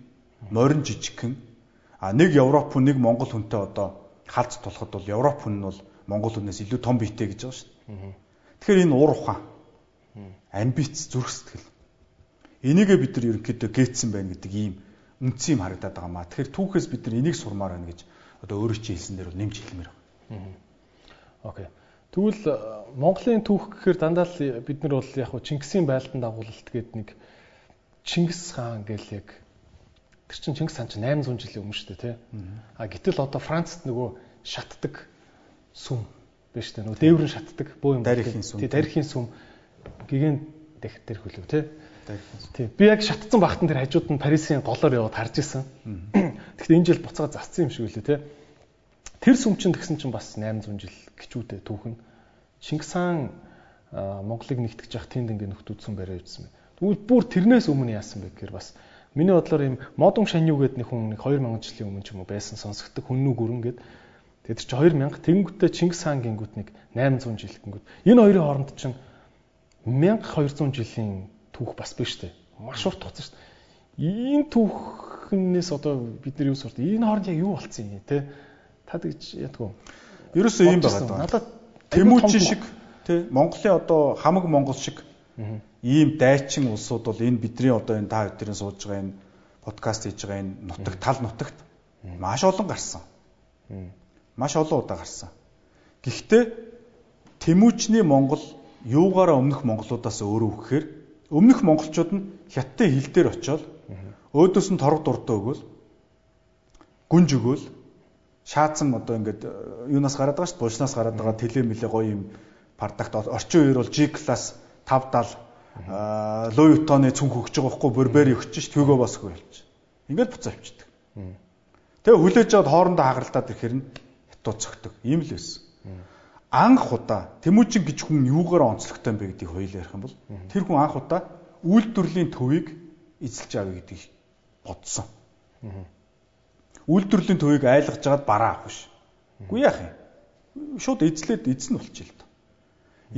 морин жижигхэн. А нэг Европ хүн нэг Монгол хүнтэй одоо халз тулахад бол Европ хүн нь бол Монгол хүнээс илүү том биетэй гэж байгаа шүү дээ. Тэгэхээр энэ уур ухаан, амбиц, зүрх сэтгэл. Энийгээ бид нар ерөнхийдөө гээцсэн байна гэдэг ийм үндсэн юм харагдаад байгаа маа. Тэгэхээр түүхээс бид нар энийг сурмаар байна гэж одоо өөрөө чи хэлсэн дээр бол нэмж хэлмээр байна. Окей. Тэгвэл э, Монголын түүх гэхээр дандаа л бид нар бол яг Чингисийн байлдан дагуулалт гэдэг нэг Чингис хаан гэл яг тэр чинь Чингис хаан чинь 800 жилийн өмнө шүү дээ тий. А гэтэл одоо Францд нөгөө шатдаг сүм биш үү? Нөгөө дээврэн шатдаг бөө юм. Дарихын сүм. Тий, дарихын сүм гигэн дэх тэр хөлөв тий. Тий. Би яг шатцсан багтан тэр хажууд нь Парисын голоор яваад харж исэн. Тэгэхдээ энэ жил буцаад засцсан юм шиг үлээ тий. Тэр сүм чинь тэгсэн чинь бас 800 жил гिचүүдээ түүхэн. Чингис хаан Монголыг нэгтгэж явах тэнд ингээ нөхдүүдсэн барай явуулсан байна. Тэгвэл бүр тэрнээс өмнө яасан бэ гэхээр бас миний бодлоор ийм модон шанью гэдэг нэг хүн нэг 2000 жилийн өмнө ч юм уу байсан сонсогддог хүннүү гүрэн гэдэг. Тэгээд чи 2000 тэнгүүтээ Чингис хаан гингүүт нэг 800 жил гингүүт. Энэ хоёрын хооронд чинь 1200 жилийн түүх бас биш үү? Маш урт хугацаа шүү дээ. Энэ түүхнээс одоо бид нар юу сурт? Энэ хооронд яг юу болцсон юм те? Та тэгж ядгүй. Ерөөсөө юм байгаа даа. Надад Тэмүүчин шиг те Монголын одоо хамаг Монгол шиг ийм дайчин улсууд бол энэ бидний одоо энэ та бүдэрийн сууж байгаа энэ подкаст хийж байгаа энэ нутаг тал нутагт маш олон гарсан. Маш олон удаа гарсан. Гэхдээ Тэмүүчний Монгол юугаараа өмнөх монголуудаас өөрөө өгөхээр өмнөх монголчууд нь хятадын хил дээр очиод өөдөөс нь торг дурдаа өгөөл гүнж өгөөл шаацсан одоо ингээд э, юунаас гараад байгаа шүү дээ булшнаас гараад байгаа тэлээ мэлээ гоё юм пардакт орчин үеэр бол G класс 570 Луи Виттоны цүнх өгч байгаа байхгүй Бурбери өгч ш Төгөө бас өгч. Ингээд буцаа авчдаг. Тэгээ хүлээж аваад хоорондоо хагаралтаад ирэхээр нь цогтөг. Ийм л байсан анх удаа Тэмүүжин гэж хүн юугаар онцлогтой юм бэ гэдгийг хоёул ярих юм бол тэр хүн анх удаа үйлдвэрлэлийн төвийг эзэлж авъя гэдгийг бодсон. Үйлдвэрлэлийн төвийг айлгаж жагаад бараа авах биш. Үгүй яах юм. Шууд эзлээд эзэн болчих л доо.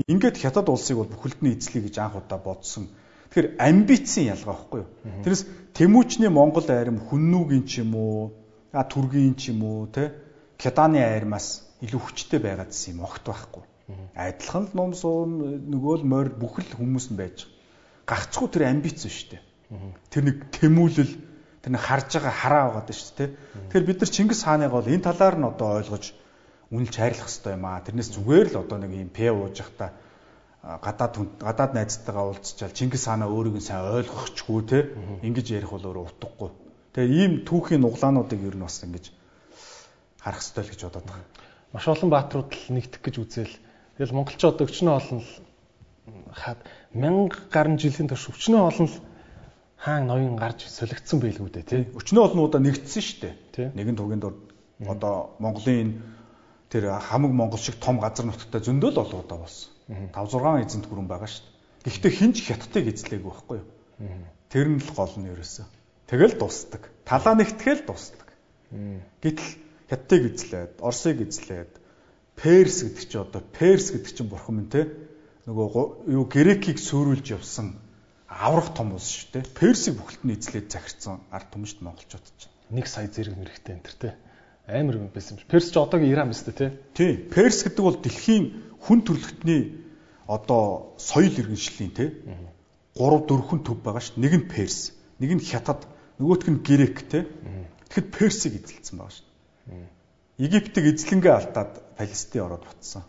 Ингээд хятад улсыг бол бүхэлд нь эзлэе гэж анх удаа бодсон. Тэгэхээр амбицийн ялгаа байхгүй юу? Тэрнээс Тэмүүчний Монгол айрам хүннүүгийн ч юм уу, а түргийн ч юм уу, тэ Кеданы айрмаас илүү хүчтэй байгаад юм огт байхгүй. Адилхан л ном суун нөгөө л морь бүхэл хүмүүс нь байж гагцгүй тэр амбиц шүү дээ. Тэр нэг тэмүүлэл тэр нэг харж байгаа хараа байгаад шүү дээ. Тэгэхээр бид нар Чингис хааныг бол энэ талаар нь одоо ойлгож үнэлж хайрлах хэрэгтэй юм аа. Тэрнээс зүгээр л одоо нэг юм пэ ууж явахдаа гадаад гадаад найзтайгаа уулзчаал Чингис хаанаа өөрийг нь сайн ойлгохчгүй те ингэж ярих бол өөрөө утгагүй. Тэгээ ийм түүхийн нуглаануудыг ер нь бас ингэж харах хэрэгтэй л гэж бодоод байгаа маш олон бааtruуд л нэгдэх гэж үзэл. Тэгэл монголчууд өчнөө олон л хаад мянга гаруй жилийн турш өчнөө олон л хаан ноён гарч солигдсон байлгүй дээ тий. Өчнөө олнуудаа нэгдсэн шүү дээ. Нэгэн тугийн дур одоо Монголын тэр хамаг Монгол шиг том газар нутгтай зөндөл олоодаа болсон. 5 6 эзэнт гүрэн байгаа шүү дээ. Гэхдээ хинч хятадыг эзлээгүй байхгүй юу? Тэр нь л гол нь ерөөсөө. Тэгэл дуустдаг. Талаа нэгтгэл дуустдаг. Гэтэл Хятадыг эзлээд, Оросыг эзлээд, Перс гэдэг чинь одоо Перс гэдэг чинь бурхан минь те нөгөө юу Грекийг сүрүүлж явсан аврах том улс шүү дээ. Персийг бүхэлд нь эзлээд захирцсан ард түмшд монголчууд чинь. Нэг сая зэрэг нэрхтэй энэ төр те. Амар юм байсан. Перс ч одоогийн Иран мэт те. Тий. Перс гэдэг бол дэлхийн хүн төрөлхтний одоо соёл иргэншлийн те. 3 4 төв байгаа шүү. Нэг нь Перс, нэг нь Хятад, нөгөөх нь Грек те. Тэгэхэд Персийг эзэлсэн байгаа шүү. Египтийг эзлэнгээ алдаад Палестин ороод буцсан.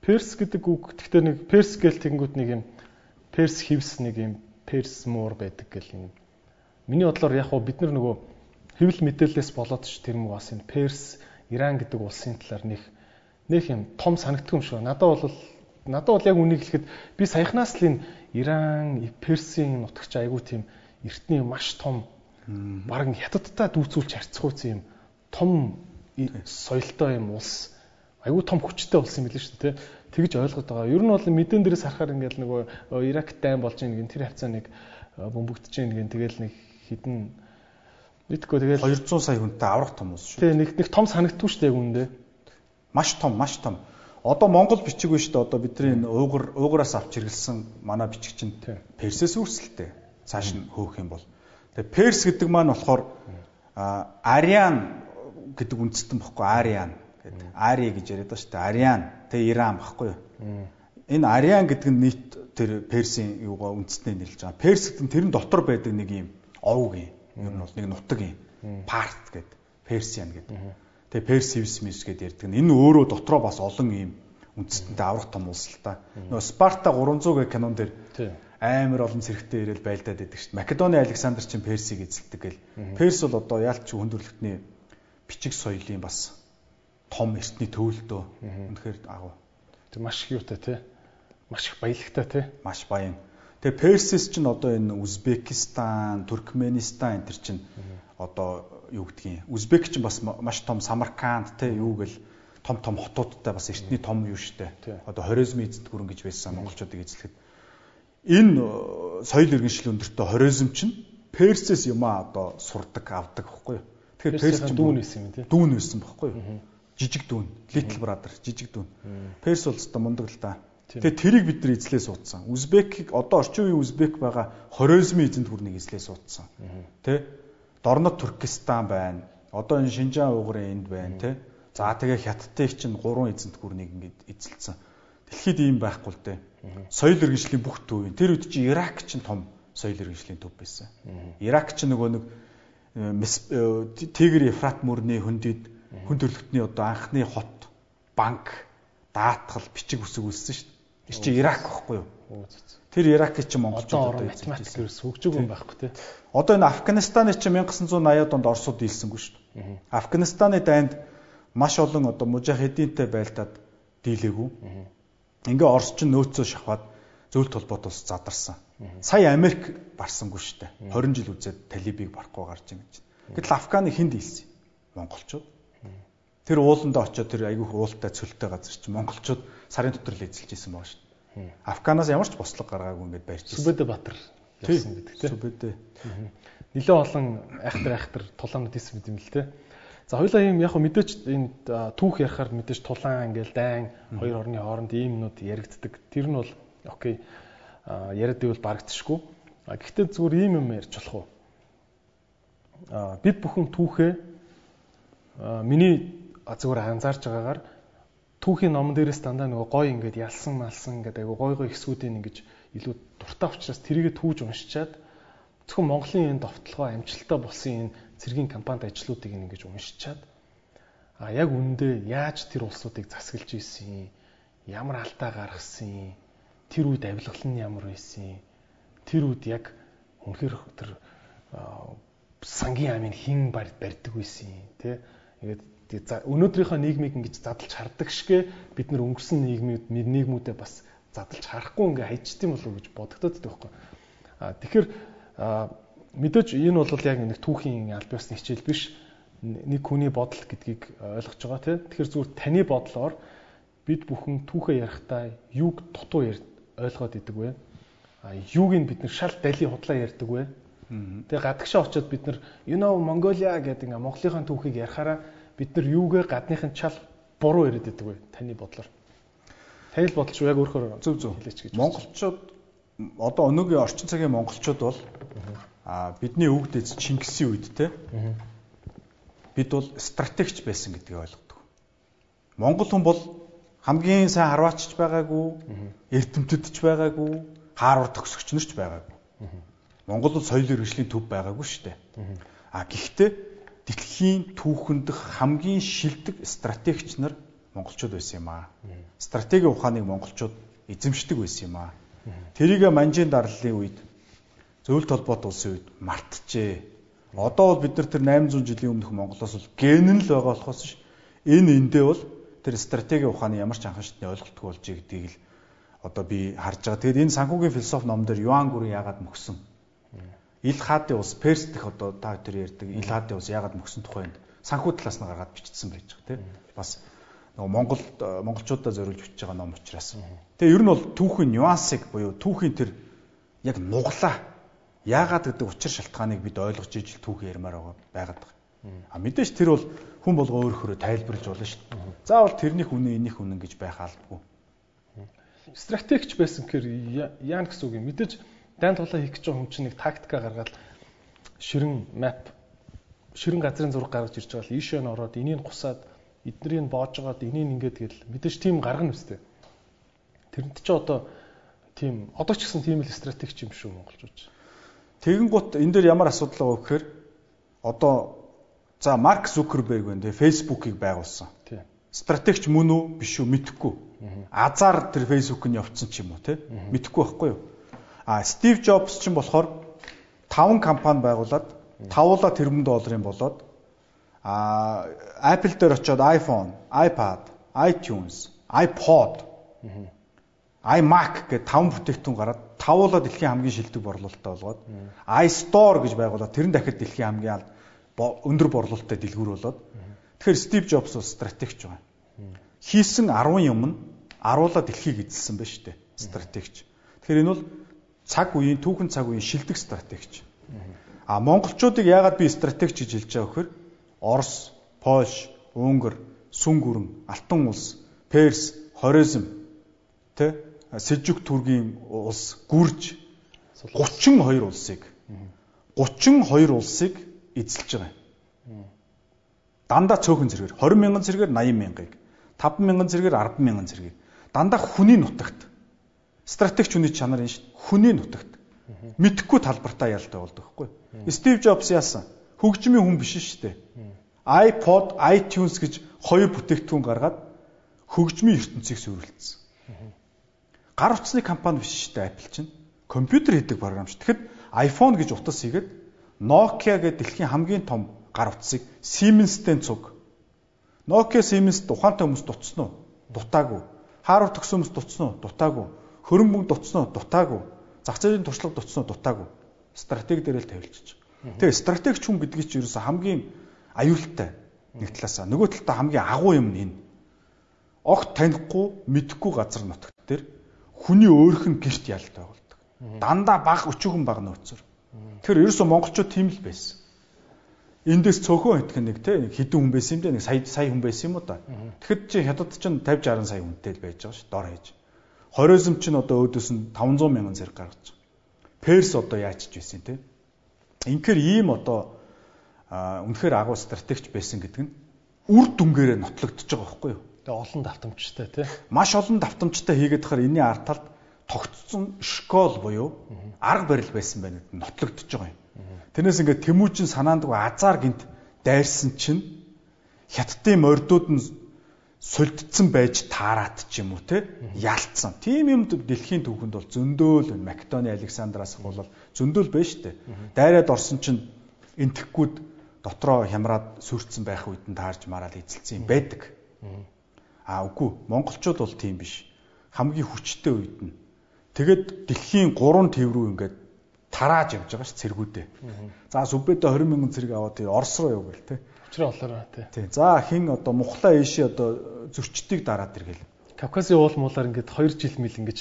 Перс гэдэг үг гэхдээ нэг Перс гэл тэнгууд нэг юм Перс хевс нэг юм Перс муур байдаг гэл юм. Миний бодлоор яг хуу бид нар нөгөө хэвлэл мэдээлэлээс болоод ч тэр муу бас энэ Перс Иран гэдэг улсын талаар нэг нэг юм том санагддаг юм шиг. Надад бол надад бол яг үнийг хэлэхэд би саяхнаас л энэ Иран, Персийн нутагч айгуу тийм эртний маш том бараг хятадтай дүүцүүлж харьцуулсан юм том соёлтой юм улс айгүй том хүчтэй улс юм билээ шүү дээ тэгж ойлгоод байгаа. Ер нь бол мэдэн дээрээс харахаар ингээл нөгөө Ирак дайм болж ийн гэн тэр хавцаа нэг бөмбөгдөж ийн гэн тэгэл нэг хідэн Мэдгүй тэгээд 200 сая хүнтэй аврах том улс шүү. Тэгээ нэг нэг том санагдтгүй шүү дээ үүндээ. Маш том, маш том. Одоо Монгол бичиг биш дээ. Одоо бидний энэ уугар уугараас авч иргэлсэн манай бичиг чинь Персээс үүсэлтэй. Цааш нь хөөх юм бол. Тэгээ Перс гэдэг маань болохоор Ариан гэдэг үндэстэн бохгүй Ариан гэдэг. Ари гэж яриад байна шүү дээ. Ариан тэгээ Иран бохгүй юу? Энэ Ариан гэдэг нь нийт тэр Персийн юугаа үндэстнээ нэрлэж байгаа. Перс гэдэг нь тэрэн дотор байдаг нэг юм овг юм. Ер нь бол нэг нутаг юм. Парт гэдэг. Персиан гэдэг. Тэгээ Персивсмис гэдэг ярьдаг. Энэ өөрөө дотроо бас олон юм үндэстэнтэй аврах том улс л та. Нөгөө Спарта 300 гэх кинон дээр амар олон зэрэгтэй ирээл байлдаад байдаг шүү дээ. Македоны Александр чинь Персиг эзэлдэг гэл. Перс бол одоо яалч хүндрэлтний бичиг соёлын бас том эртний төвлөлтөө. Үнэхээр агуу. Тэг маш их юутай тий. Маш их баялагтай тий. Маш баян. Тэгээ Персис чинь одоо энэ Узбекистан, Туркменистан энэ төр чинь одоо юу гэдгийг. Узбек чинь бас маш том Самарканд тий юу гэл том том хотуудтай бас эртний том юу штэ. Одоо хоризм эзэд гүрэн гэж байсан монголчуудыг эзлэхэд энэ э, соёл иргэншил өндөртөө хоризм чинь Персээс юм а одоо сурдаг авдаг байхгүй юу. Тэгэхээр Перс чинь дүүн байсан юм тий. Дүүн байсан байхгүй юу. Жижиг дүүн, Little Brother, жижиг дүүн. Перс бол өстой мундаг л да. Тэгээ тэрийг бид нар эзлээ суудсан. Узбекийг одоо орчин үеийн Узбек байгаа хоризмын эзэнт гүрнийг эзлээ суудсан. Тэ? Дорнод Туркестан байна. Одоо энэ Шинжаан уугарын энд байна, тэ? За тэгээ хятадыг чинь гурван эзэнт гүрнийг ингээд эзэлсэн. Дэлхийд ийм байхгүй л дээ. Соёл иргэншлийн бүх төвийн. Тэр үед чинь Ирак чинь том соёл иргэншлийн төв байсан. Ирак чинь нөгөө нэг Тигр Ефрат мөрний хөндөд хүн төрөлхтний одоо анхны хот, банк, даатгал, бичиг үсэг үлссэн шүү дээ. Тэр чинь Ирак байхгүй юу? Тэр Иракийг чинь монголчууд одоо математик ерөөс хөгжөөгүй байхгүй тий. Одоо энэ Афганистаны чинь 1980-аад онд Оросууд дийлсэнгүй шүү дээ. Афганистаны дайнд маш олон одоо мужахединтэй байлдаад дийлээгүй. Ингээ Орос ч нөөцөө шахаад зөвлөлт холбоот ус задарсан. Сая Америк барсангүй шүү дээ. 20 жил үзээд талибыг барахгүй гарч ийн гэж. Гэтэл Афганы хинд дийлсэн. Монголчууд. Тэр ууландаа очиод тэр айгүйх уултай цөлтэй газар чинь монголчууд сарын дотор л эзэлж исэн байгаа шүү дээ. Афганаас ямар ч бослого гаргаагүй ингээд барьж ирсэн. Сүбэдэ Батар явсан гэдэг тийм. Сүбэдэ. Нилээ олон айхтар айхтар тулаанууд исэн мэт юм л тийм. За хоёлаа ийм яг мэдээч энэ түүх ярихаар мэдээж тулаан ингээл дайн хоёр орны хооронд ийм юмнууд яригддаг. Тэр нь бол окей яриад ивэл барагдчихгүй. Гэхдээ зүгээр ийм юм ярьж болох уу? Бид бүхэн түүхээ миний зүгээр анзаарч байгаагаар түүхийн номон дээрээс дандаа нөгөө гой ингээд ялсан малсан ингээд айгу гой гой хэсгүүдийн ингэж илүү дуртай учраас тэрийгэ түүж уншичаад зөвхөн Монголын энэ довтлогоо амжилттай болсон энэ цэргийн кампанид ажлуудыг ингэж уншичаад а яг үндэ яаж тэр улсуудыг засаглаж ийсэн ямар алдаа гаргасан тэр үед авилгал нь ямар байсан тэр үед яг үнэхээр тэр сангийн амын хин барьдаг байсан тий ингээд өнөөдрийнхөө нийгмийг ингэж задлж хардаг шигэ бид нар өнгөрсөн нийгмүүд нийгмүүдэд бас задлж харахгүй ингээ хайчт юм болов гэж бодогдоод байхгүй. А тэгэхээр мэдээж энэ бол яг нэг түүхийн аль биесны хичээл биш нэг хүний бодол гэдгийг ойлгож байгаа тийм. Тэгэхээр зүгээр таны бодлоор бид бүхэн түүхээ ярихдаа юуг дутуу ойлгоод идэг вэ? А юуг нь бид нар шал дали худлаа ярьдаг вэ? Тэгээ гадагшаа очиод бид нар you know Mongolia гэдэг ингээ Монголынхаа түүхийг ярихаараа бид нар юугээ гадныхын чал буруу яриад идэг вэ? Таны бодлоор. Таны бодол шүү яг өөрөөр зөв зөв хэлээч гэж. Монголчууд одоо өнөөгийн орчин цагийн монголчууд бол а бидний өвгд эз Чингисийн үед те бид бол стратегч байсан гэдгийг ойлгодог. Монгол хүн бол хамгийн сайн харваачч байгаагүй, эрдэмтдч байгаагүй, хаарвар төгсөгч нар ч байгаагүй. Монгол бол соёл иргэншлийн төв байгаагүй шүү дээ. А гэхдээ дэлхийн түүхэнд хамгийн шилдэг стратегч нар монголчууд байсан юм аа. Стратегийн ухааныг монголчууд эзэмшдэг байсан юм аа. Тэрийг манжийн дарлалын үед зөвлөлт толгойд улсын үед мартжээ. Одоо бол бид нар тэр 800 жилийн өмнөх Монголоос бол ген нь л байгаа болохоос ш. Энэ эндээ бол тэр стратегийн ухааны ямар ч анхаарчны ойлголтгүй болж гэдгийг л одоо би харж байгаа. Тэгэд энэ санхүүгийн философи ном дээр Юан гүрэн яагаад мөксөн? Ил хаадын ус Перс дэх одоо та тэр ярьдаг ил хаадын ус яагаад мөксөн тухайд санхүү талаас нь гаргаад бичсэн байж байгаа тийм. Бас нөгөө Монгол монголчуудаа зориулж бичиж байгаа ном учраас. Тэгээ ер нь бол түүхийн нюансыг буюу түүхийн тэр яг нуглаа Яагаад гэдэг учир шалтгааныг бид ойлгож ижил түүх ярмаар байгаа байгаад байгаа. А мэдээж тэр бол хүн болго өөрөөрөө тайлбарлаж болно шүү дээ. Заавал тэрнийх үнэ энийх үнэн гэж байх албагүй. Стратегч байсан гэхээр яа гэсэн үг юм. Мэдээж дайн тулаа хийх гэж байгаа хүн чинь нэг тактика гаргаад ширэн map ширэн газрын зураг гаргаж ирж байгаа л ийшээ н ороод энийг гусаад эднэрийг боож байгаад энийг ингээд гэл мэдээж тийм гаргана үстэй. Тэрэнд чи одоо тийм одоо ч гэсэн тийм л стратегч юм шүү монголчууд. Тэгэн гут энэ дээр ямар асуудал байгаа вэ гэхээр одоо за Марк Зукерберг байна те Facebook-ыг байгуулсан. Тийм. Стратегч мөн үү биш үү мэдэхгүй. Азар тэр Facebook- нь явцсан ч юм уу те мэдэхгүй байхгүй юу? А Стив Джобс ч юм болохоор 5 компани байгуулад тавуулаа тэрбум долларын болоод а Apple дээр очиод iPhone, iPad, iTunes, iPod, iMac гэдэг 5 бүтээгдэхүүн гараад тавуулаа дэлхийн хамгийн шилдэг борлуулалттай болгоод iStore гэж байгуулаад тэр нь дахиад дэлхийн хамгийн өндөр борлуулалттай дэлгүүр болоод тэгэхээр Стив Джобс бас стратегч байгаа. Хийсэн 10 юм нь аруулаа дэлхийг эзэлсэн байна шүү дээ. Стратегч. Тэгэхээр энэ бол цаг үеийн түүхэн цаг үеийн шилдэг стратегч. А монголчуудыг яагаад би стратегч гэж хэлж байгаа вөхөр Орос, Польш, Унгар, Сүн гүрэн, Алтан улс, Перс, Хорезм тэ Сэлжүк түргийн улс гүрж 32 улсыг 32 улсыг эзэлж байгаа юм. Дандаа цөөхөн зэрэгээр 20 мянган зэрэгээр 80 мянгаыг 5 мянган зэрэгээр 10 мянган зэрэгийг дандаа хүний нутагт стратегч хүний чанар энэ шүү. Хүний нутагт мэдхгүй талбартаа ялтай болдог байхгүй. Стив Джобс яасан? Хөгжмийн хүн биш шүү дээ. iPod, iTunes гэж хоёр бүтээгдэхүүн гаргаад хөгжмийн ертөнцийг сүрүүлсэн. Гар утасны компани биш шүү дээ Apple чинь. Компьютер хийдэг програмч. Тэгэхэд iPhone гэж утас хийгээд Nokia гэдэг дэлхийн хамгийн том гар утсыг Siemens-тэй цуг. Nokia Siemens ухаантай хүмүүс дутсан уу? Дутаагүй. Harvard төгсөн хүмүүс дутсан уу? Дутаагүй. Хөрөнгө мөнгө дутсан уу? Дутаагүй. Зах зээлийн туршлага дутсан уу? Дутаагүй. Стратеги дээр л тавилчих. Тэгээ стратегч хүн гэдгийг чинь ерөөсө хамгийн аюултай нэг талаасаа нөгөө талдаа хамгийн агуу юм нь энэ. Огт танихгүй, мэдхгүй газар нутагт дээр хүний өөрх нь гэрт ялтай болдог. Дандаа баг өчөөгөн баг нөөцөр. Тэгэхээр ерөөсө монголчууд тийм л байсан. Эндээс цөөхөн итгэх нэг те нэг хідэн хүн байсан юм дээ нэг сая сая хүн байсан юм уу да. Тэгэхэд чи хятад чинь 50 60 сая хүнтэй л байж байгаа ш дор хийж. Хорезм чинь одоо өөдөөс нь 500 мянган зэрэг гаргаж байгаа. Перс одоо яачж байсан те. Инхээр ийм одоо үнэхээр агуу стратегч байсан гэдэг нь үр дүнгээрээ нотлогдож байгаа байхгүй юу? Тэгээ олон давтамжтай тий. Маш олон давтамжтай хийгээд тахаар энэний ард талд тогтцсон школ буюу арга барил байсан байна гэдэг нотлогдож байгаа юм. Тэрнээс ингээд Тэмүүжин санаандгүй азар гинт дайрсан чинь хятадын мордууд нь сулдсан байж таарат ч юм уу те ялцсан. Тим юмд дэлхийн түүхэнд бол зөндөөл. Македоны Александраас бол зөндөөл байна шүү дээ. Дайраад орсон чинь энтхгүүд дотроо хямраад сүрцсэн байх үед нь таарж мараад эзэлсэн юм байдаг. Аа үгүй монголчууд бол тийм биш. Хамгийн хүчтэй үед нь тэгэд дэлхийн 3 төв рүү ингээд тарааж явж байгаа ш цэргүүдээ. За сүбэдэ 20 мянган цэрэг аваад Орос руу яв гэл те. Учраа болоороо те. Тий. За хин одоо мухлаа ийшээ одоо зөрчдгийг дараад иргээл. Кавказын уул муулаар ингээд 2 жил мэл ингэж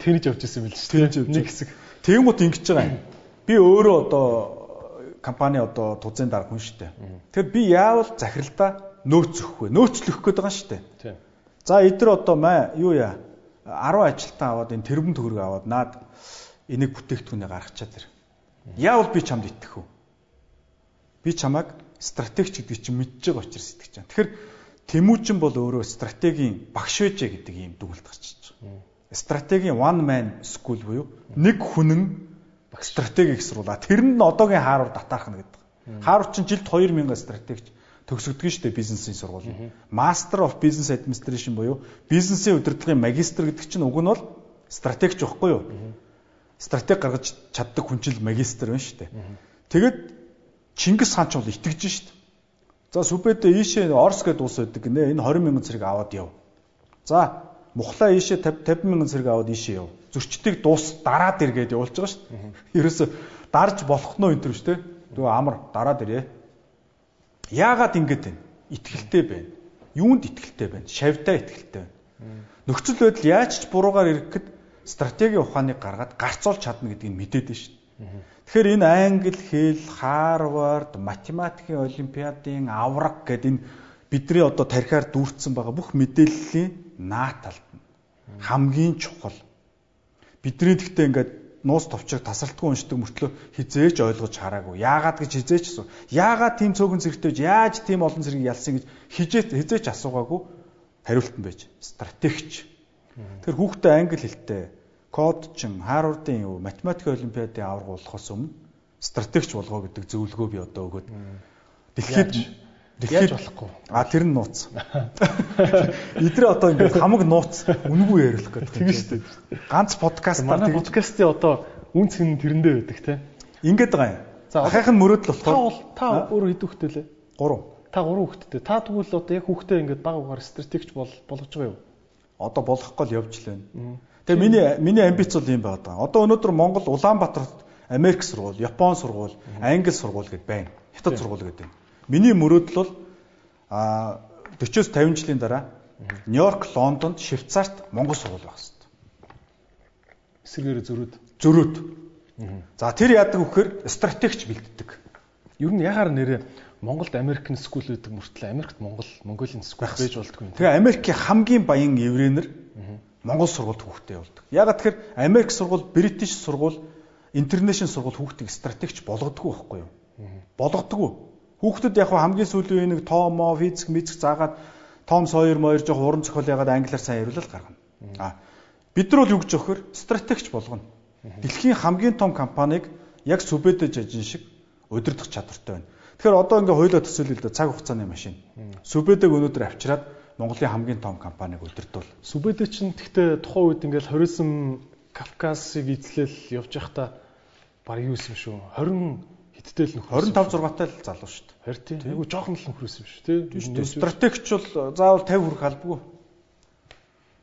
тэнэж явж исэн юм л ш. Тэнэж явж нэг хэсэг. Тэнгууд ингэж байгаа юм. Би өөрөө одоо компани одоо тузын дарга хүн штэ. Тэгэхээр би яавал захиралдаа нөөц өгөх вэ? Нөөцлөх гээд байгаа штэ. Тийм. За эдгээр одоо маа юу яа 10 ажилтан аваад энэ тэрбум төгрөг аваад наад энийг бүтээгдэхүүнээ гаргачаад тэр. Яавал би чамд итгэх үү? Би чамайг стратегч гэдэг чинь мэдж байгаа учраас итгэж байгаа. Тэгэхээр Тэмүүжин бол өөрөө стратегийн багш байжээ гэдэг ийм дүгнэлт гарчиж байгаа. Стратегийн one man school буюу нэг хүнэн стратеги ихсруулаа. Тэр нь одоогийн Харвард татаарх нь гэдэг. Харвард чинь жилд 2000 стратегч төгсөгдөг шүү дээ бизнесийн сургууль. Master of Business Administration буюу бизнесийн удирдлагын магистр гэдэг чинь уг нь бол стратегч байхгүй юу? стратеги гаргаж чаддаг хүн чинь магистр байна шүү дээ. Тэгээд Чингис хаан ч бол итгэж шүү дээ. За сүбэдэ ийшээ Орос гэдэг улс байдаг гинэ. Энэ 20 мянган цэрэг аваад яв. За Мухлаа ийшээ 50 50 мянган цэрэг аваад ийшээ яв. Зөрчдгийг дуус дараад иргээд явуулж байгаа шүү дээ. Ерөөсө дарж болох нь энэ төр шүү дээ. Тэгвэл амар дараад ирээ. Яагаад ингэж вэ? Итгэлтэй байна. Юунд итгэлтэй байна? Шавьдаа итгэлтэй байна. Нөхцөл байдал яаж ч буруугаар ирэхэд стратегийн ухааныг гаргаад гарцуулж чадна гэдгийг мэдээд байна шүү. Тэгэхээр энэ англи хэл, Харвард, математикийн олимпиадын авраг гэдэг энэ бидний одоо тархиар дүүрсэн байгаа бүх мэдээллийн нааталт нь хамгийн чухал. Бидний гэхдээ ингээд нуус товчрог тасралтгүй уншдаг мөртлөө хизээч ойлгож хараагүй. Яагаад гэж хизээч асуу. Яагаад тийм цөөхөн зэрэгтэйж яаж тийм олон зэрэг ялсан гэж хизээч хизээч асуугаагүй хариулт нь байж. Стратегч. Тэр хүүхдээ англи хэлтэй кодчин, Харвардын юу, математик олимпиадын авраг болохоос өмнө стратегч болгоо гэдэг зөвлөгөө би одоо өгөөд дэлхийд Яаж болохгүй? А тэр нь нууц. (laughs) Идрээ одоо ингээд хамаг нууц үнгүй ярилах гэдэг. Тийм шүү дээ. Ганц подкаст манай подкастын одоо үн цэн тэрэндээ байдаг те. Ингээд байгаа юм. За ахайх нь мөрөөдөл Та бол та өөрөө хэд хүүхэдтэй лээ? 3. Та 3 хүүхэдтэй. Та тэгвэл одоо яг хүүхдээ ингээд баг угаар стратегч бол болгож байгаа юу? Одоо болохгүй л явж лээ. Тэгээ миний миний амбиц бол юм байна. Одоо өнөөдөр Монгол Улаанбаатарт Америк сургууль, Япон сургууль, Англи сургууль гэдээ байна. Хятад сургууль гэдэг. Миний мөрөөдөл бол а 40-с 50 жилийн дараа Нью-Йорк, Лондонд, Швейцарт Монгол сургууль байх хэрэгтэй. Эсэргээр зөрүүд. Зөрүүд. За тэр яадаг вөхөр стратегч бэлддэг. Ер нь яхаар нэрээ Монголд Америкэн скул гэдэг мөртлөө Америкт Монгол Монголын скул байж болдгүй юм. Тэгээ Америкийн хамгийн баян еврейнэр Монгол сургуульд хүүхдээ явуулдаг. Ягаад тэгэхээр Америк сургууль, Бритиш сургууль, интернэшнл сургууль хүүхдийг стратегч болгодгүй байхгүй юу? Болгодгүй. Хүүхдэд яг хамгийн сүүлийн нэг тоомо, физик, мизик заагаад том сойер моёр жоох уран зохиол ягаад англиар сайн яриулал гаргана. А бид нар бол юу гэж өгөхөр стратегч болгоно. Дэлхийн хамгийн том компанийг яг сүбэдэж ажин шиг удирдах чадвартай байна. Тэгэхээр одоо ингээ хоёулаа төсөөлөл дээ цаг хугацааны машин. Сүбэдэг өнөөдөр авчираад Монголын хамгийн том компанийг удирдуул. Сүбэдэ чинь тэгтээ тухайн үед ингээл хоригсон Кавказыг эзлэл явж байхдаа баг юу юм шүү. 20 Хиттэл нөхөр 25 6-тай л залуу шүү дээ. Харин тийм. Айгу жоохон л нөхрөөс юм шүү тий. Дээ. Стратегч бол заавал 50 хүрэх албагүй.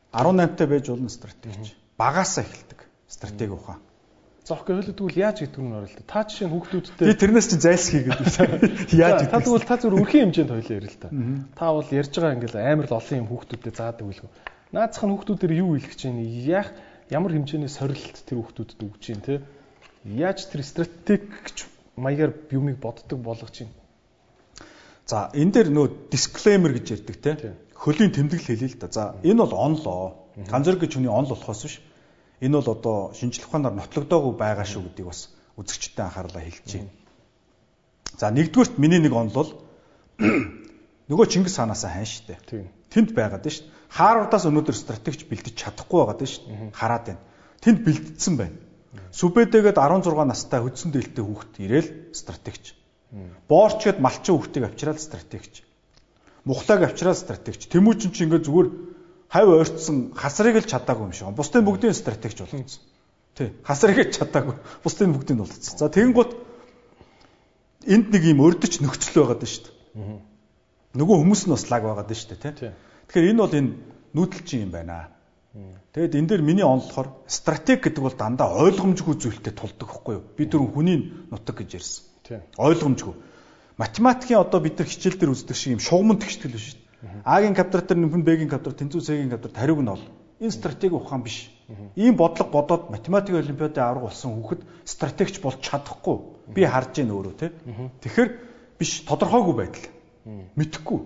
18-тай байж болно стратегч. Багаасаа эхэлдэг. Стратеги ухаан. Зоох гэвэл тэгвэл яаж гэдэг нь оролт. Та жишээ нь хүүхдүүдтэй Би тэрнээс чинь зайлсхий гэдэг. Яаж Та тэгвэл та зүгээр өрхийн хэмжээнд хойлоо ярил л та. Та бол ярьж байгаа ингээл амар л олон юм хүүхдүүдэд заадаг үлгэн. Наацх нь хүүхдүүдээр юу хэлэх гэж байна? Яах ямар хэмжээний сорилт тэр хүүхдүүдэд өгч чинь те? Яаж тэр стратегч маягаар юмыг боддог болгож байна. За энэ дээр нөө дисклеймер гэж ярьдаг те. Хөлийн тэмдэглэл хэлээ л да. За энэ бол онлоо. Ганцэр гэж хүний онл болохоос биш. Энэ бол одоо шинжлэх ухаанаар нотлогдоогүй байгаа шүү гэдгийг бас үзэгчтэй анхаарлаа байна. За нэгдүгürt миний нэг онл бол (clears throat) нөгөө Чингис хаанаас хайн штэ. Тэнд байгаад шүү. Хаарвардаас өнөөдөр стратегч бэлдэж чадахгүй байгаад шүү. Хараад байна. Тэнд бэлдсэн байна. Сүбэдэгэд 16 настай хөдсөн дээлтэй хүүхэд ирээл стратегч. Боорчгээд малчин хүүхдийг авчираад стратегч. Мухлааг авчираад стратегч. Тэмүүчин чи ингээд зүгээр хав ойрцсон хасрыг л чадаагүй юм шиг. Бусдын бүгдийн стратегч болгоцсон. Тий. Хасрыг л чадаагүй. Бусдын бүгдийг нь болгоцсон. За тэгэнгუთ энд нэг юм өрдөж нөхцөл байгаад байна шүү дээ. Нөгөө хүмүүс нь бас лаг байгаад байна шүү дээ, тий. Тэгэхээр энэ бол энэ нүүдэлчин юм байна. Тэгэд энэ дээр миний онцлохоор стратеги гэдэг бол дандаа ойлгомжгүй зүйлтэй тулдаг байхгүй юу? Бид дөрөв хүний нутаг гэж ярьсан. Тийм. Ойлгомжгүй. Математикийн одоо бид нар хичээл дээр үздэг шиг юм шугамн тэгштгэл биш шүү дээ. А-гийн квадрат дээр нэмхэн Б-гийн квадрат, тэнцүү С-гийн квадрат хариуг нь бол энэ стратеги ухаан биш. Ийм бодлого бодоод математик олимпиадын авраг болсон хүүхэд стратегч болж чадахгүй. Би харж байна өөрөө тий. Тэгэхээр биш тодорхойгүй байдал. Мэдхгүй.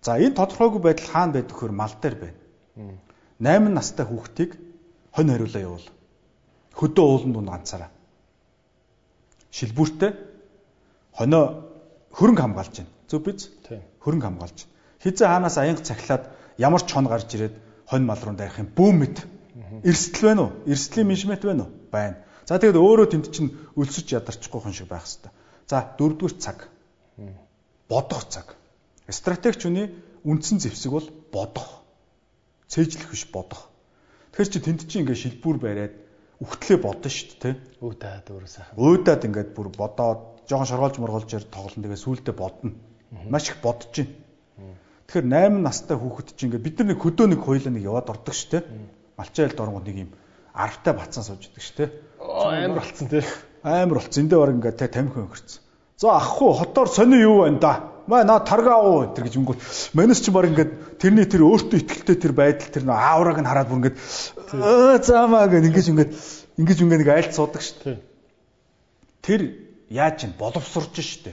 За энэ тодорхойгүй байдал хаана байдаг хөр мал дээр байна. 8 настай хүүхдийг хонь хариулаа явуул. Хөдөө уулан дунд ганцаараа. Шилбүүртээ хонио хөрөнгө хамгаалж байна. Зөв биз? Тийм. Хөрөнгө хамгаалж. Хизээ хаанаас аянга цахилаад ямар ч хон гарч ирээд хонь мал руу дайрах юм бүүмэд. Эрсдэл байна уу? Эрсдлийн менежмент байна уу? Байна. За тэгээд өөрөө тэнд чинь өлсөж ядарчихгүй хүн шиг байх хэвээр. За дөрөвдүгээр цаг. Бодох цаг. Стратегч хүний үндсэн зэвсэг бол бодох цээжлэх биш бодох. Тэгэхээр чи тэнд чи ингээд шилбүүр бариад үхтлээ бодно шүү дээ, тэ? Үүдаад өөрөө сайхан. Үүдаад ингээд бүр бодоод жоохон шоргоолж моргоолж яар тоглоно. Тэгээ сүултээ бодно. Маш их бодож байна. Тэгэхээр 8 настай хүүхэд чи ингээд бид нар нэг хөдөө нэг хоёлаа нэг яваад ордог шүү дээ. Малчайл дорнгууд нэг юм арвтай бацсан сууж идэг шүү дээ. Амар болцсон тий. Амар болцсон. Эндээ баг ингээд тэ тамхи өнгөрцөн. За ах уу хотоор сони юу байна да? Маа на таргаа уу тэр гэж өнгөт. Манайс ч баг ингээд тэрний тэр өөртөө ихтэй тэр байдал тэр нөө аавраг нь хараад бүр ингээд заамаа гэн ингэж ингээд ингэж ингээд нэг айлт суудаг шүү дээ. тэр яаж чинь боловсрж штэ.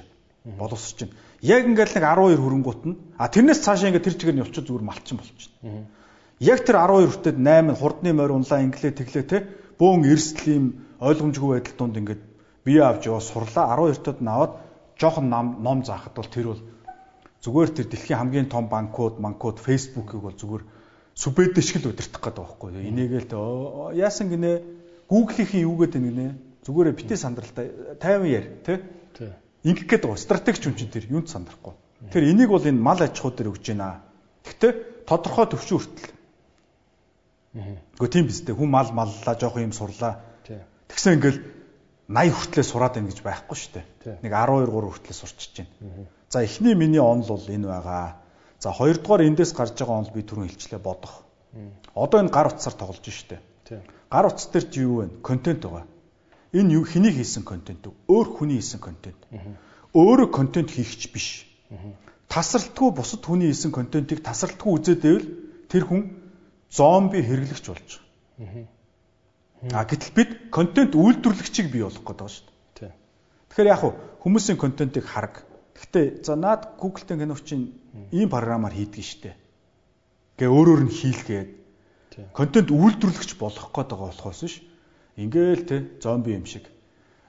Боловсрж чинь. Яг ингээл нэг 12 хөрөнгөт нь а тэрнээс цаашаа ингээд тэр чигээр нь явчих зүгээр малчин болчихно. Яг тэр 12 хүртэл 8 хурдны морь унлаа инглээ тэглээ те бөөн эрсдэл юм ойлгомжгүй байдал донд ингээд бие авч яваа сурлаа 12-тод наваад жоохон ном заахад бол тэр бол зүгээр тэр дэлхийн хамгийн том банкуд, банкуд, фейсбુકийг бол зүгээр сүбэдэ шиг л удирдах гэдэг байхгүй юу. Энийгээл тэ яасан гинэ Google-ийн юу гэдэг юм гинэ Зүгээрээ битээ сандралтай 50 яар тий. Ингэх гээд байгаа стратегч хүн чинь тэр юунд сандрахгүй. Тэр энийг бол энэ мал аж ахуй дээр өгж байна. Гэхдээ тодорхой төвшин хүртэл. Гэхдээ тийм биз дээ. Хүн мал маллаа, жоох юм сурлаа. Тэгсэн ингээл 80 хүртлээр сураад байна гэж байхгүй шүү дээ. Нэг 12 3 хүртлээр сурчиж байна. За эхний миний онл бол энэ байгаа. За хоёрдугаар эндээс гарч байгаа онл би түрүүн хэлчлээ бодох. Одоо энэ гар утсаар тоглож штэ. Гар утас дээр чи юу вэ? Контент байгаа. Энэ юу хэний хийсэн контент вэ? Өөр хүний хийсэн контент. Өөрөө контент хийхч биш. Тасралтгүй бусад хүний хийсэн контентийг тасралтгүй үзээд байвал тэр хүн зомби хэрэглэгч болж байгаа. А гэтэл бид контент үйлдвэрлэгчийг бий болгох гэдэг шүү дээ. Тэгэхээр яг хүмүүсийн контентыг хараг. Гэхдээ за наад Google-тэй киновчин ийм програмаар хийдэг штэ. Гэ өөрөөр нь хийлгээд контент үйлдвэрлэгч болох байгаа болохоос ш Ингээл те зомби юм шиг.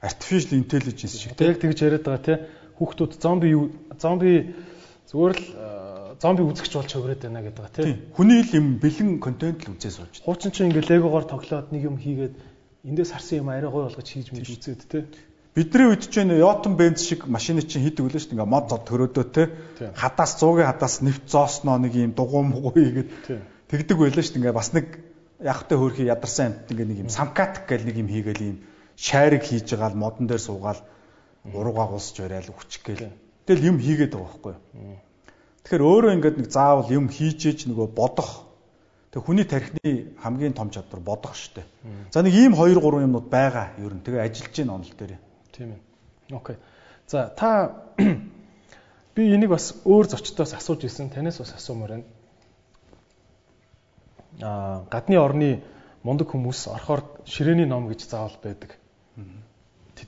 Artificial intelligence шиг. Яг тэгж яриад байгаа те хүүхдүүд зомби зомби зүгээр л зомби үзэгч болж хөврөөд байна гэдэг байгаа тийм. Хүний л юм бэлэн контент л үзээс болж. Хуучин чинь ингээ легогоор тоглоод нэг юм хийгээд эндээс харсан юм арай гой болгож хийж мэж үзээд те. Бидний үед ч нэ Yotun Benz шиг машины чинь хийдэг үлээ шүү дээ. Ингээ мод зод төрөөдөө те. Хадаас 100-ийн хадаас нэвт зоосноо нэг юм дугуй мугуй хийгээд тэгдэг байлаа шүү дээ. Ингээ бас нэг явхтай хөөрхий ядарсан амт ингээ нэг юм самкатик гэл нэг юм хийгээл юм шайрыг хийж байгаа л модон дээр суугаал уруугаа гусж барайл хүчих гээл. Тэгэл юм хийгээд байгаа байхгүй юу. Тэгэхээр өөрөө ингээд нэг заавал юм хийжээж нөгөө бодох тэг хүний тархины хамгийн том чадвар бодох штэ. За нэг ийм 2 3 юмнууд байгаа ер нь тэгээ ажиллаж гин онол дээр. Тийм ээ. Окей. За та (clears throat) би энийг бас өөр зочдоос асууж ирсэн танаас бас асуумаар байна гадны орны мундаг хүмүүс орохоор ширээний ном гэж заавал байдаг.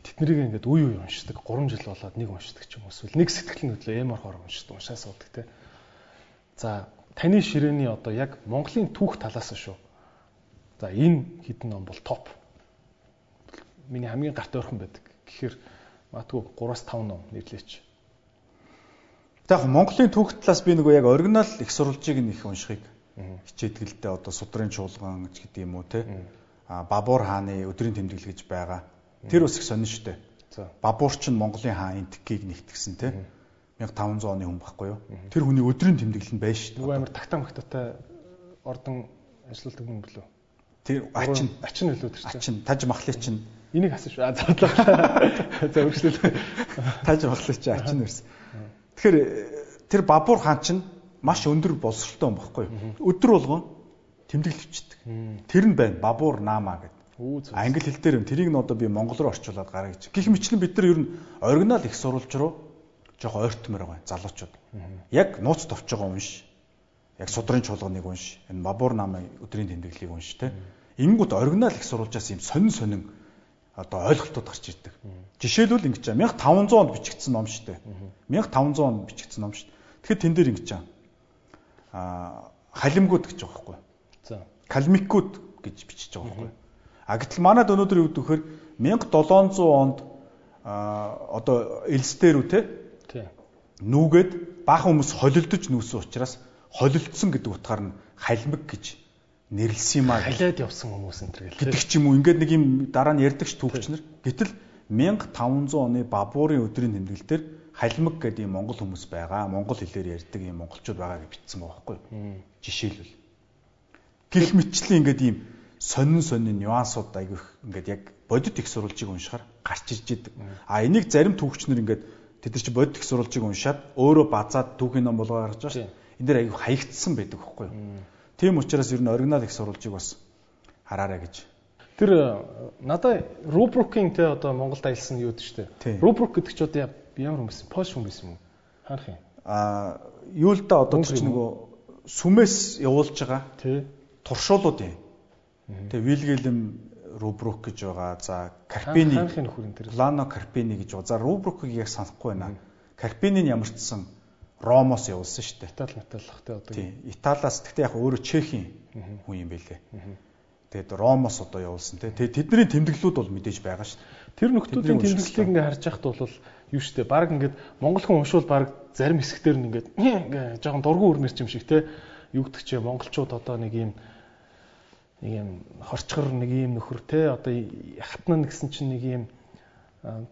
Тэднийг ингээд үе үе уншдаг. 3 жил болоод нэг уншдаг ч юм. Эсвэл нэг сэтгэл хөдлөө эм орохоор уншдаг, уншаа суудаг те. За таны ширээний одоо яг Монголын түүх талаас нь шүү. За энэ хідэн ном бол топ. Миний хамгийн гарт ойрхон байдаг. Гэхдээ магадгүй 3-5 ном нэрлээч. За яг Монголын түүх талаас би нөгөө яг оригинал их сурвалжийг нь их уншихыг хичээдгэлдээ одоо судрын чуулган гэж гэдэг юм уу те а бабуур хааны өдрийн тэмдэглэл гэж байгаа. Тэр бас их сонин штэ. Бабуур ч Монголын хаан энтгийг нэгтгсэн те 1500 оны хүн байхгүй юу? Тэр хүний өдрийн тэмдэглэл нь байж штэ. Нөгөө амар тагтаа магтаатай ордон ажилладаг хүн билүү? Тэр ачин ачин билүү тэр чинь. Ачин таж махлын чинь энийг асууж аа зодлоо. За үргэлжлэл. Таж махлын чинь ачин (laughs) өрс. Тэгэхээр тэр бабуур хаан чинь маш өндөр боловсролтой юм баггүй. Өдөр болгон тэмдэглэвчдэг. Тэр нь байна. Бабуур наама гэдэг. Англи хэл дээр юм. Тэрийг нь одоо би монгол руу орчуулад гараа гэж. Гэх мэтлэн бид нар ер нь оригинал их сурвалж руу жоох ойртмор байгаа залуучууд. Яг нууц товч байгаа унш. Яг судрын чуулганыг унш. Энэ бабуур наамын өдрийн тэмдэглэлийг унш те. Ингүүд оригинал их сурвалжаас юм сонин сонин одоо ойлголтууд гарч ирдэг. Жишээлбэл ингэж байгаа 1500 онд бичигдсэн ном шүү дээ. 1500 онд бичигдсэн ном шүү. Тэгэхэд тэн дээр ингэж байгаа халимгууд гэж байгаа байхгүй. За. Калмикууд гэж бичиж байгаа байхгүй. А гэтэл манад өнөөдөр юу гэхээр 1700 онд одоо элс дээр үү те нүүгээд баахан хүмүүс холилдож нүүсэн учраас холилдсон гэдэг утгаар нь халимг гэж нэрлсэн юм аа. Халиад явсан хүмүүс энэ төр гэдэг ч юм уу. Ингээд нэг юм дараа нь ярьдагч түүхчнэр. Гэтэл 1500 оны бабуурын өдрийн тэмдэглэл дээр халимг гэдэг юм монгол хүмүүс байгаа. Монгол хэлээр ярьдаг юм монголчууд байгаа гэж бичсэн байгаа байхгүй юу? Жишээлбэл. Гэх мэтчлэн ингээд ийм сонин сонин нюансууд айгүйх ингээд яг бодит их сурвалжийг уншихаар гарч ирж идэг. А энийг зарим түүхчнэр ингээд тэд нар чи бодит их сурвалжийг уншаад өөрөө базаад түүхийн ном болгоо гаргаж байгаа шүү. Энд дээр айгүй хаягдсан байдаг байхгүй юу? Тийм учраас ер нь оригинал их сурвалжийг бас хараарай гэж Тэр надад рубрукийн те одоо Монголд аялсан юу чинь. Рубрук гэдэг чинь одоо ямар хүмүүс пош хүмүүс юм уу? Хаанах юм? Аа юу л да одоо ч нөгөө сүмээс явуулж байгаа. Тий. Туршуулууд юм. Тэгээ Вилгелм Рубрук гэж байгаа. За Карпини хаанхын нөхөр энэ тэр. Лано Карпини гэж байгаа. За Рубрукыг яг санахгүй байна. Карпинийн ямар ч сан Ромоос явуулсан шүү дээ. Итали металлах те одоо. Тийм. Италиас гэхдээ яг өөрөө Чехийн хүн юм байлээ. Тэгээд Ромоос одоо явуулсан те. Тэгээд тэдний тэмдэглүүд бол мэдээж байгаа шүү дээ. Тэр нөхдүүдийн тэмдэглэлийг ингээ харж байхад бол юу штэ баг ингээд монгол хүн уншвал баг зарим хэсгээр нь ингээд ингээ жоохон дургу өрнөр юм шиг те гэдэг чи монголчууд одоо нэг юм нэг юм хорчгор нэг юм нөхөр те одоо хатна гэсэн чинь нэг юм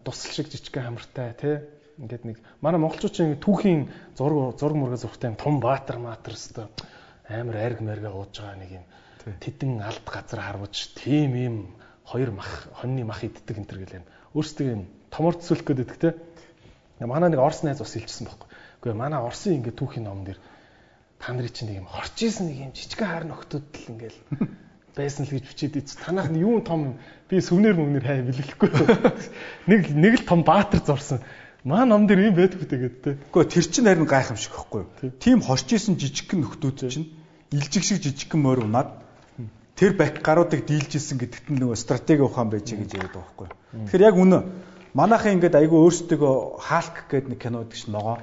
тусал шиг жижигхэн хамартай те. Ингээд нэг манай монголчууд түүхийн зураг зураг мурга зурхтай юм том баатар маатар өстө амар айрг мэргэ ууж байгаа нэг юм. Тэдэн алд газар харваж тийм юм хоёр мах хоньны мах иддэг энэ төр гэлээ өөрсдөө юм томор төсөөлөх гээд иддэг те. Манай нэг орс найз бас хэлчихсэн байхгүй. Үгүй манай орсын ингээд түүхийн ном дэр та нарын чинь нэг юм хорч исэн нэг юм жижигхэн хар нөхдүүд л ингээл (laughs) байсан л гэж бичээд ийц танах нь юу том би сүвнэр мөвнөр хай бэлэхгүй (laughs) нэг нэг л том баатар зурсан маа ном дэр юм байдаг тэгээд те. Гэхдээ тэр чинь харин гайхамшиг юу? Тийм хорч исэн жижигхэн нөхдүүд чинь илжиг шиг жижигхэн морь унаад тэр бак гаруудыг дийлжсэн гэдэгт нь нөгөө стратеги ухаан байж гэж яриад байгаа байхгүй? Тэгэхээр яг үнэ манайхын ингээд айгүй өөрсдөө хаалк гэдэг нэг кино гэдэг чинь ногоо.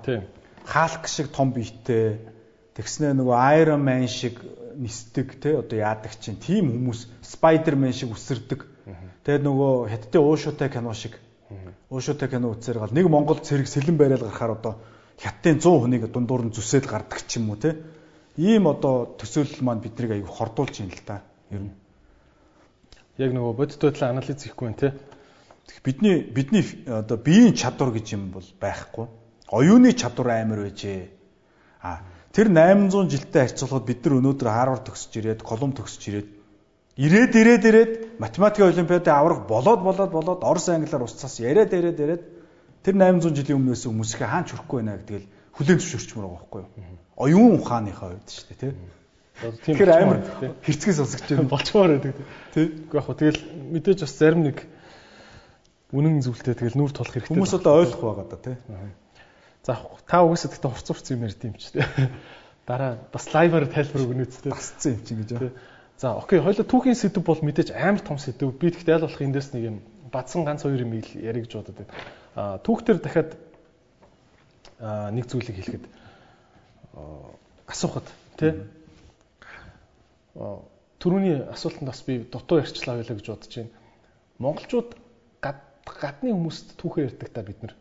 Хаалк шиг том биетэй тэгснэ нөгөө Iron Man шиг нисдэг те одоо яадаг чинь тийм хүмүүс Spider-Man шиг үсэрдэг. Тэгээд нөгөө хятадын уушуутай кино шиг уушуутай кино үзсээр гал нэг Монгол цэрэг сэлэн байрал гарахаар одоо хятадын 100 хүнийг дундуур нь зүсээл гардаг ч юм уу те. Ийм одоо төсөөлөл маань биднийг аягүй хордуулж юм л та. Ер нь. яг нөгөө бодит байдлаа анализ хийхгүй байна те бидний бидний одоо биеийн чадвар гэж юм бол байхгүй. Оюуны чадвар амар байжээ. А тэр 800 жилтэй харьцуулахад бид нар өнөөдөр Харвард төгсөж ирээд, Колумб төгсөж ирээд ирээд ирээд ирээд математикийн олимпиадын аврах болоод болоод болоод Орос англиар устсаас яриад яриад яриад тэр 800 жилийн өмнөөс хүмүүсийнхээ хаан чүрхгүй байна гэдгээл хүлээн зөвшөөрчмөр байгаа байхгүй юу? Оюун ухааныхаа хувьд шүү дээ, тийм Тэгэхээр амар хэрцгээс сонсогч байна. (laughs) болчмоор байдаг те. Тий. Уу яг хөө тэгэл мэдээж бас зарим нэг үнэн зүйлтэй тэгэл нүүр тулах хэрэгтэй. Хүмүүс одоо ойлгох байгаа да тий. За та угаасаа гэхдээ хурц хурц юм ярьд юм ч те. (laughs) Дараа бас лайваар тайлбар өгнө үсттэй. Тасцсан юм чинь гэж. За окей, хоёул түүхийн сэдв бол мэдээж амар том сэдв. Би тэгтээ аль болох эндээс нэг юм бадсан ганц хоёр юм ярих гэж бодод байна. Аа түүхтэр дахиад аа нэг зүйлийг хэлэхэд асуухад тий. Аа түрүүний асуултанд бас би дутуу ярьчлаа байлаа гэж бодож байна. Монголчууд гад гадны хүмүүст түүхээ ярьдаг та бид нар.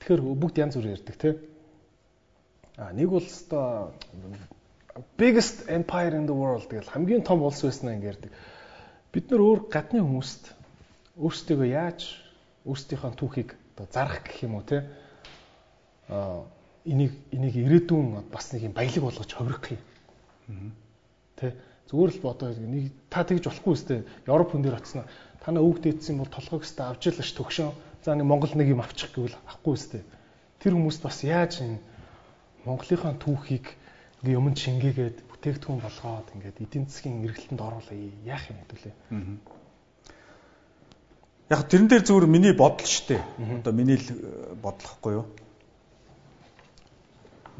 Тэгэхээр бүгд янз бүр ярьдаг тий. А нэг бол өстой biggest empire in the world гэл хамгийн том улс байснаа ингэ ярьдаг. Бид нар өөр гадны хүмүүст өөрсдөө яаж өөрсдийнхөө түүхийг одоо зарах гэх юм уу те а энийг энийг ирээдүйн бас нэг юм баялаг болгож ховрох юм. Тэ? Зүгээр л бодоо нэг та тэгж болохгүй үстэй. Европ хүн дээр очсноо танаа өвөг дээдсэн бол толгойг өстэй авч л ш төгшөө за нэг Монгол нэг юм авчих гэвэл авахгүй үстэй тэр хүмүүс бас яаж энэ Монголынхаа түүхийг ингээ юмд шингээгээд бүтээгдэхүүн болгоод ингээд эдийн засгийн эргэлтэнд оруулаа яах юм хэвлээ. Яг тэрэн дээр зүгээр миний бодол шүү дээ. Одоо миний л э, бодлохгүй юу?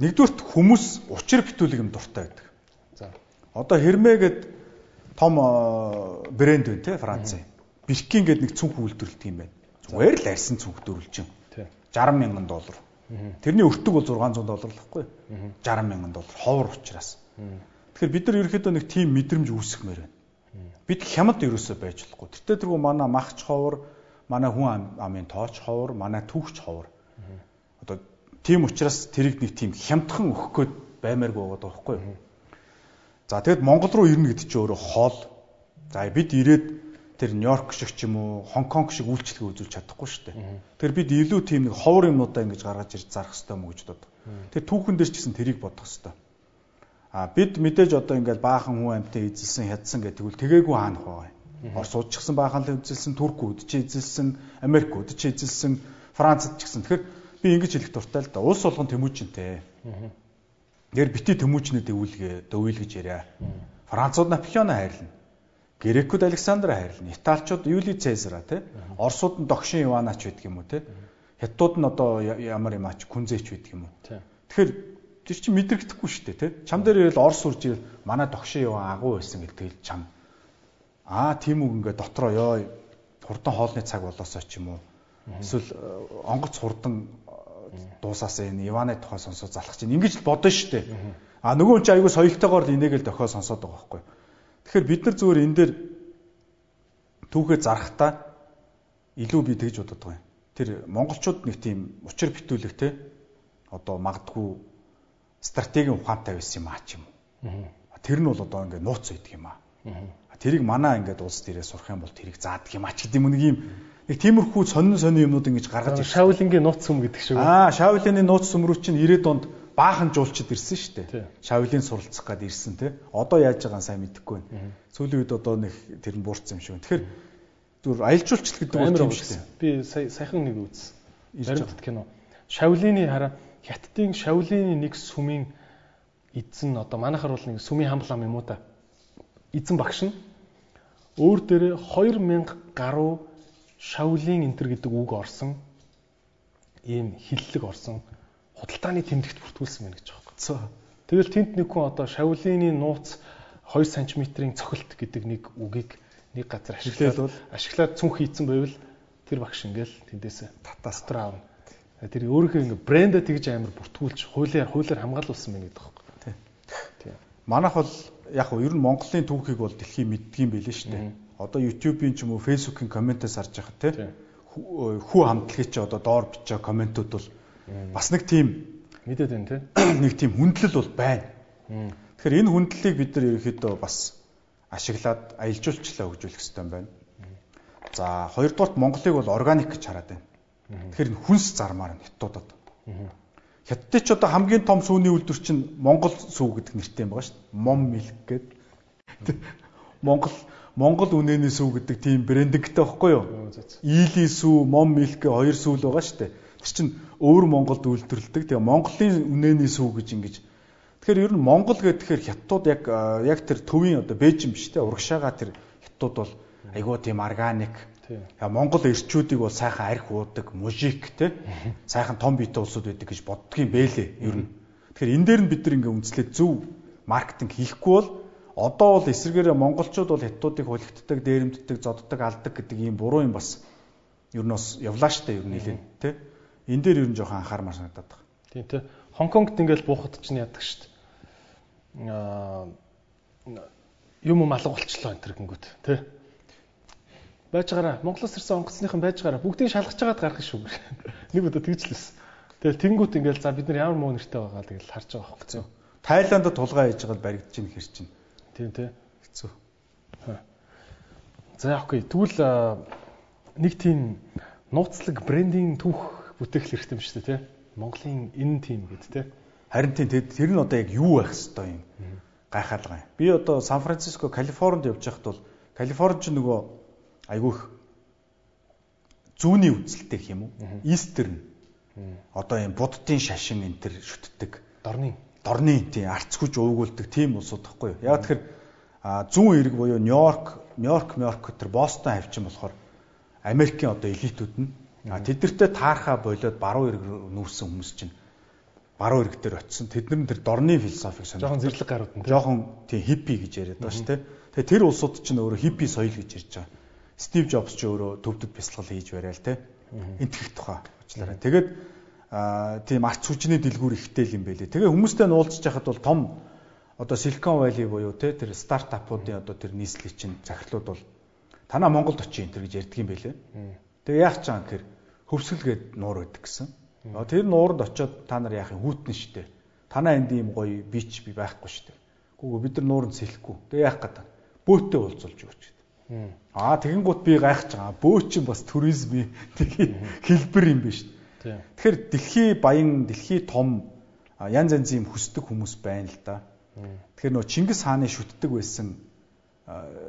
Нэгдүгürt хүмүүс учир битүүлэг юм дуртай байдаг. За. Одоо Hermé гээд том э, брэнд байна те Францын. Birkin гээд нэг цүнх үйлдвэрлэдэг юм байна. Зүгээр л арьсан цүнх дөрвөлж юм. Тий. 60 мянган доллар. Тэрний өртөг бол 600 доллар л хэвгүй. 60 мянган доллар ховор учраас. Тэгэхээр бид нар ерөөхдөө нэг тийм мэдрэмж үүсгэмээр байна. Бид хямд ерөөсөө байж болохгүй. Тэртээ тэргүй манай махч ховор, манай хүн ам- амын тооч ховор, манай түүхч ховор. Одоо тийм учраас тэрийг нэг тийм хямдхан өгөх гээд баймааргүй байгаа даахгүй? За тэгэд Монгол руу ирнэ гэдэг чинь өөрөө хоол. За бид ирээд тэр Нью-Йорк шиг ч юм уу, Хонконг шиг үйлчлэгээ үзүүлж чадахгүй шүү дээ. Тэгэхээр бид илүү тийм нэг ховор юмнуудаа ингэж гаргаж ирж зарах хэрэгтэй мүү гэж боддог. Тэр түүхэн дээр ч гэсэн тэрийг бодох хэрэгтэй. А бид мэдээж одоо ингээд баахан хүн амьтаа эзэлсэн, хядсан гэдэг үл тгээгүү хаанах юм. Оросууд ч гэсэн баахан л эзэлсэн, Туркууд ч эзэлсэн, Америкууд ч эзэлсэн, Францад ч гэсэн. Тэгэхээр би ингэж хэлэх дуртай л да. Улс болгон тэмүүжинтэй. Нэр бити тэмүүжнүүд өвлгээ, дөүлгэж яриа. Францууд Наполеон хайрлна. Грекүүд Александр хайрлна. Италичууд Юли Цезара тий. Оросууд нь Догшин Иванач байдаг юм уу тий. Хятадууд нь одоо ямар юм ач Күнзэч байдаг юм уу. Тэгэхээр тэр чинь мэдрэгдэхгүй шүү дээ тий. Чам дээр ирэл Орос үрж ирэл манай Догшин Иван агуу байсан гэдэг тэгэл чам Аа тийм үг ингээд дотроо ёо хурдан хоолны цаг болоосоо ч юм уу. Эсвэл онгоц хурдан дуусаасаа энэ Иваны тухай сонсоод залах чинь ингэж л бодно шүү дээ. А нөгөө хүн чинь айгүй соёлтойгоор л энийг л дохио сонсоод байгаа байхгүй. Тэгэхээр бид нар зүгээр энэ дээр түүхээ зарахтаа илүү би тэгж бодод байгаа юм. Тэр монголчууд нэг тийм учир битүүлэг те одоо магадгүй стратегийн ухаантай байсан юм аа ч юм уу. Тэр нь бол одоо ингээд нууц үйдэг юм аа. Тэрийг манаа ингээд улс дээрээ сурах юм бол тэрийг заадаг юм аа ч гэдэг юм нэг юм нэг тиймэрхүү сонин сонин юмнууд ингэж гаргаж ирсэн. Шаулингийн нууц сүм гэдэг шиг. Аа, Шаулины нууц сүм рүү чинь 90-ад онд баахан жуулчид ирсэн шүү дээ. Шавлын суралцах гад ирсэн те. Одоо яаж байгааг сайн мэдэхгүй байна. Сүүлийн үед одоо нэг тэр нь буурсан юм шиг. Тэгэхээр зүр аялал жуулчлал гэдэг бол юм шүү дээ. Би саяхан нэг үзсэн. Баримтат кино. Шавлины хараа хятадын шавлины нэг сүмийн эзэн одоо манайхаар бол нэг сүмийн хамлам юм уу та. Эзэн багш нь өөр дээрээ 2000 гаруй шавлын энтер гэдэг үг орсон ийм хиллэг орсон худалдааны тэмдэгт бүртгүүлсэн байна гэж байгаа юм. Тэгэл тент нэг хүн одоо шавлины нууц 2 см-ийн цохилт гэдэг нэг үгийг нэг газар ашиглаад ашиглаад цүнх хийцэн байвал тэр багш ингээл тэндээсээ татастр аавна. Тэр өөрийнхөө ингээ брэндээ тэгж амар бүртгүүлж хуулиар хуулиар хамгаалуулсан байна гэдэг байна. Тийм. Манайх бол яг нь ер нь Монголын түүхийг бол дэлхий мэддэг юм билээ шүү дээ. Одоо YouTube-ийн ч юм уу Facebook-ийн комментээс харж байхад те хүү хамтлагийн чи одоо доор бичээ комментууд бол бас нэг тийм мэдээд байна тий. (clears throat) Нэг тийм хүндлэл бол байна. Тэгэхээр энэ хүндлэлийг бид нар ерөөхдөө бас ашиглаад аялал жуулчлалаа хөгжүүлэх хэрэгтэй юм байна. За хоёрдугаарт Монголыг бол органик гэж хараад байна. Тэгэхээр хүнс зармаар нь хятадууд. Хятадд ч одоо хамгийн том сүүний үйлдвэр чинь Монгол сүү гэдэг нэртэй юм байгаа шүү дээ. Mom milk гэдэг. (laughs) Монгол Монгол үнэний сүү гэдэг тийм брендингтэй байхгүй юу? Ийли сүү, Mom milk хоёр сүүл байгаа шүү дээ. Тэр чинь өөр Монголд үйлдвэрлэдэг. Тэгээ Монголын үнэний сүв гэж ингэж. Тэгэхээр ер нь Монгол гэхээр хятадууд яг яг тэр төвийн одоо Бээжин биш те урагшаага тэр хятадууд бол айгүй тийм органик. Монгол эрчүүдийг бол сайхан арх уудаг, мужик те сайхан том биетэй улсууд байдаг гэж боддгийн бэлээ ер нь. Тэгэхээр энэ дээр нь бид нар ингээ үнслээд зөв маркетинг хийхгүй бол одоо бол эсэргээрээ монголчууд бол хятадуудыг хулигддаг, дээрэмддэг, зодддаг, алдаг гэдэг ийм буруу юм бас ер нь бас явлаа штэ ер нь нэлээд те энэ дээр ер нь жоохон анхаармаар санагдаад байна. Тийм тий. Хонконгт ингээл буухад ч яадаг шүү дээ. Аа юм юм алга болчлоо энэ гингүүд тий. Байж гараа. Монголоос ирсэн онгоцныхан байж гараа. Бүгдийг шалгаж байгаад гарах шүү. (laughs) Нэг удаа тэгжлээс. Тэгэл тэнгүүт ингээл за бид нар ямар муу нэртэй байгаа тэгэл харж байгаа хөөхцөө. Тайландд тулгаа хийж байгаа баригдаж ийн хэр чинь. Тийм тий. Хэцүү. За вэ? Тэгвэл нэг тийм нууцлаг брендинг түүх бүтээх хэрэгтэй юм шүү дээ тий. Монголын энэ тим гэд тий. Харин тийм тэр нь одоо яг юу байх хэвээр юм гайхалгаа юм. Би одоо Сан Франциско, Калифорнид явж байхад бол Калифорни ч нөгөө айгүйх зүүнний үзэлтэй юм уу? Истерн. Одоо юм буддын шашин энэ төр шүтдэг. Дорны. Дорны тийм арц хүч өвгүүлдэг тийм улсууд тахгүй юу? Яг тэгэхээр зүүн эрэг буюу Нью-Йорк, Нью-Йорк, Нью-Йорк тэр Бостон хавчин болохоор Америкийн одоо элитүүд нь А тэднэртэй таархаа болоод баруун эрг нүүрсэн хүмүүс чинь баруун эрг дээр очисон. Тэд нар тэр дорны философик сонирхол. Жохон зэрлэг гарууд нь. Жохон тийм хиппи гэж яриад байгаа шүү дээ. Тэгээ тэр улсууд чинь өөрөө хиппи соёл гэж ярьж байгаа. Стив Джобс ч өөрөө төвдөд бясалгал хийж барайл те. Энтгэх тухай уучлаарай. Тэгээд аа тийм арц хүчний дэлгүүр ихтэй юм байлээ. Тэгээ хүмүүстэй нуулзж яхад бол том одоо Silicon Valley буюу те тэр стартапуудын одоо тэр нийслэлийн чинь захирлууд бол танаа Монголд очие энэ гэж ярьдаг юм байлээ. Тэгээ яах ч юм гэхээр хөвсгөлгээд нуур байдаг гэсэн. Тэр нууранд очиод та нар яах юм хүүтэн штэ. Танаа энд ийм гоё бич би байхгүй штэ. Гүгөө бид нар нууранд сэлэхгүй. Тэгээ яах гээд бөөттэй уулзуулж өгч гэдэг. Аа тэгэнгუთ би гайхаж байгаа. Бөө чинь бас туризмын (laughs) хэлбэр юм биш. Тэгэхээр дэлхий баян, дэлхий том янз янзын хүсдэг хүмүүс байна л да. Тэгэхээр нөө Чингис хааны шүтдэг байсан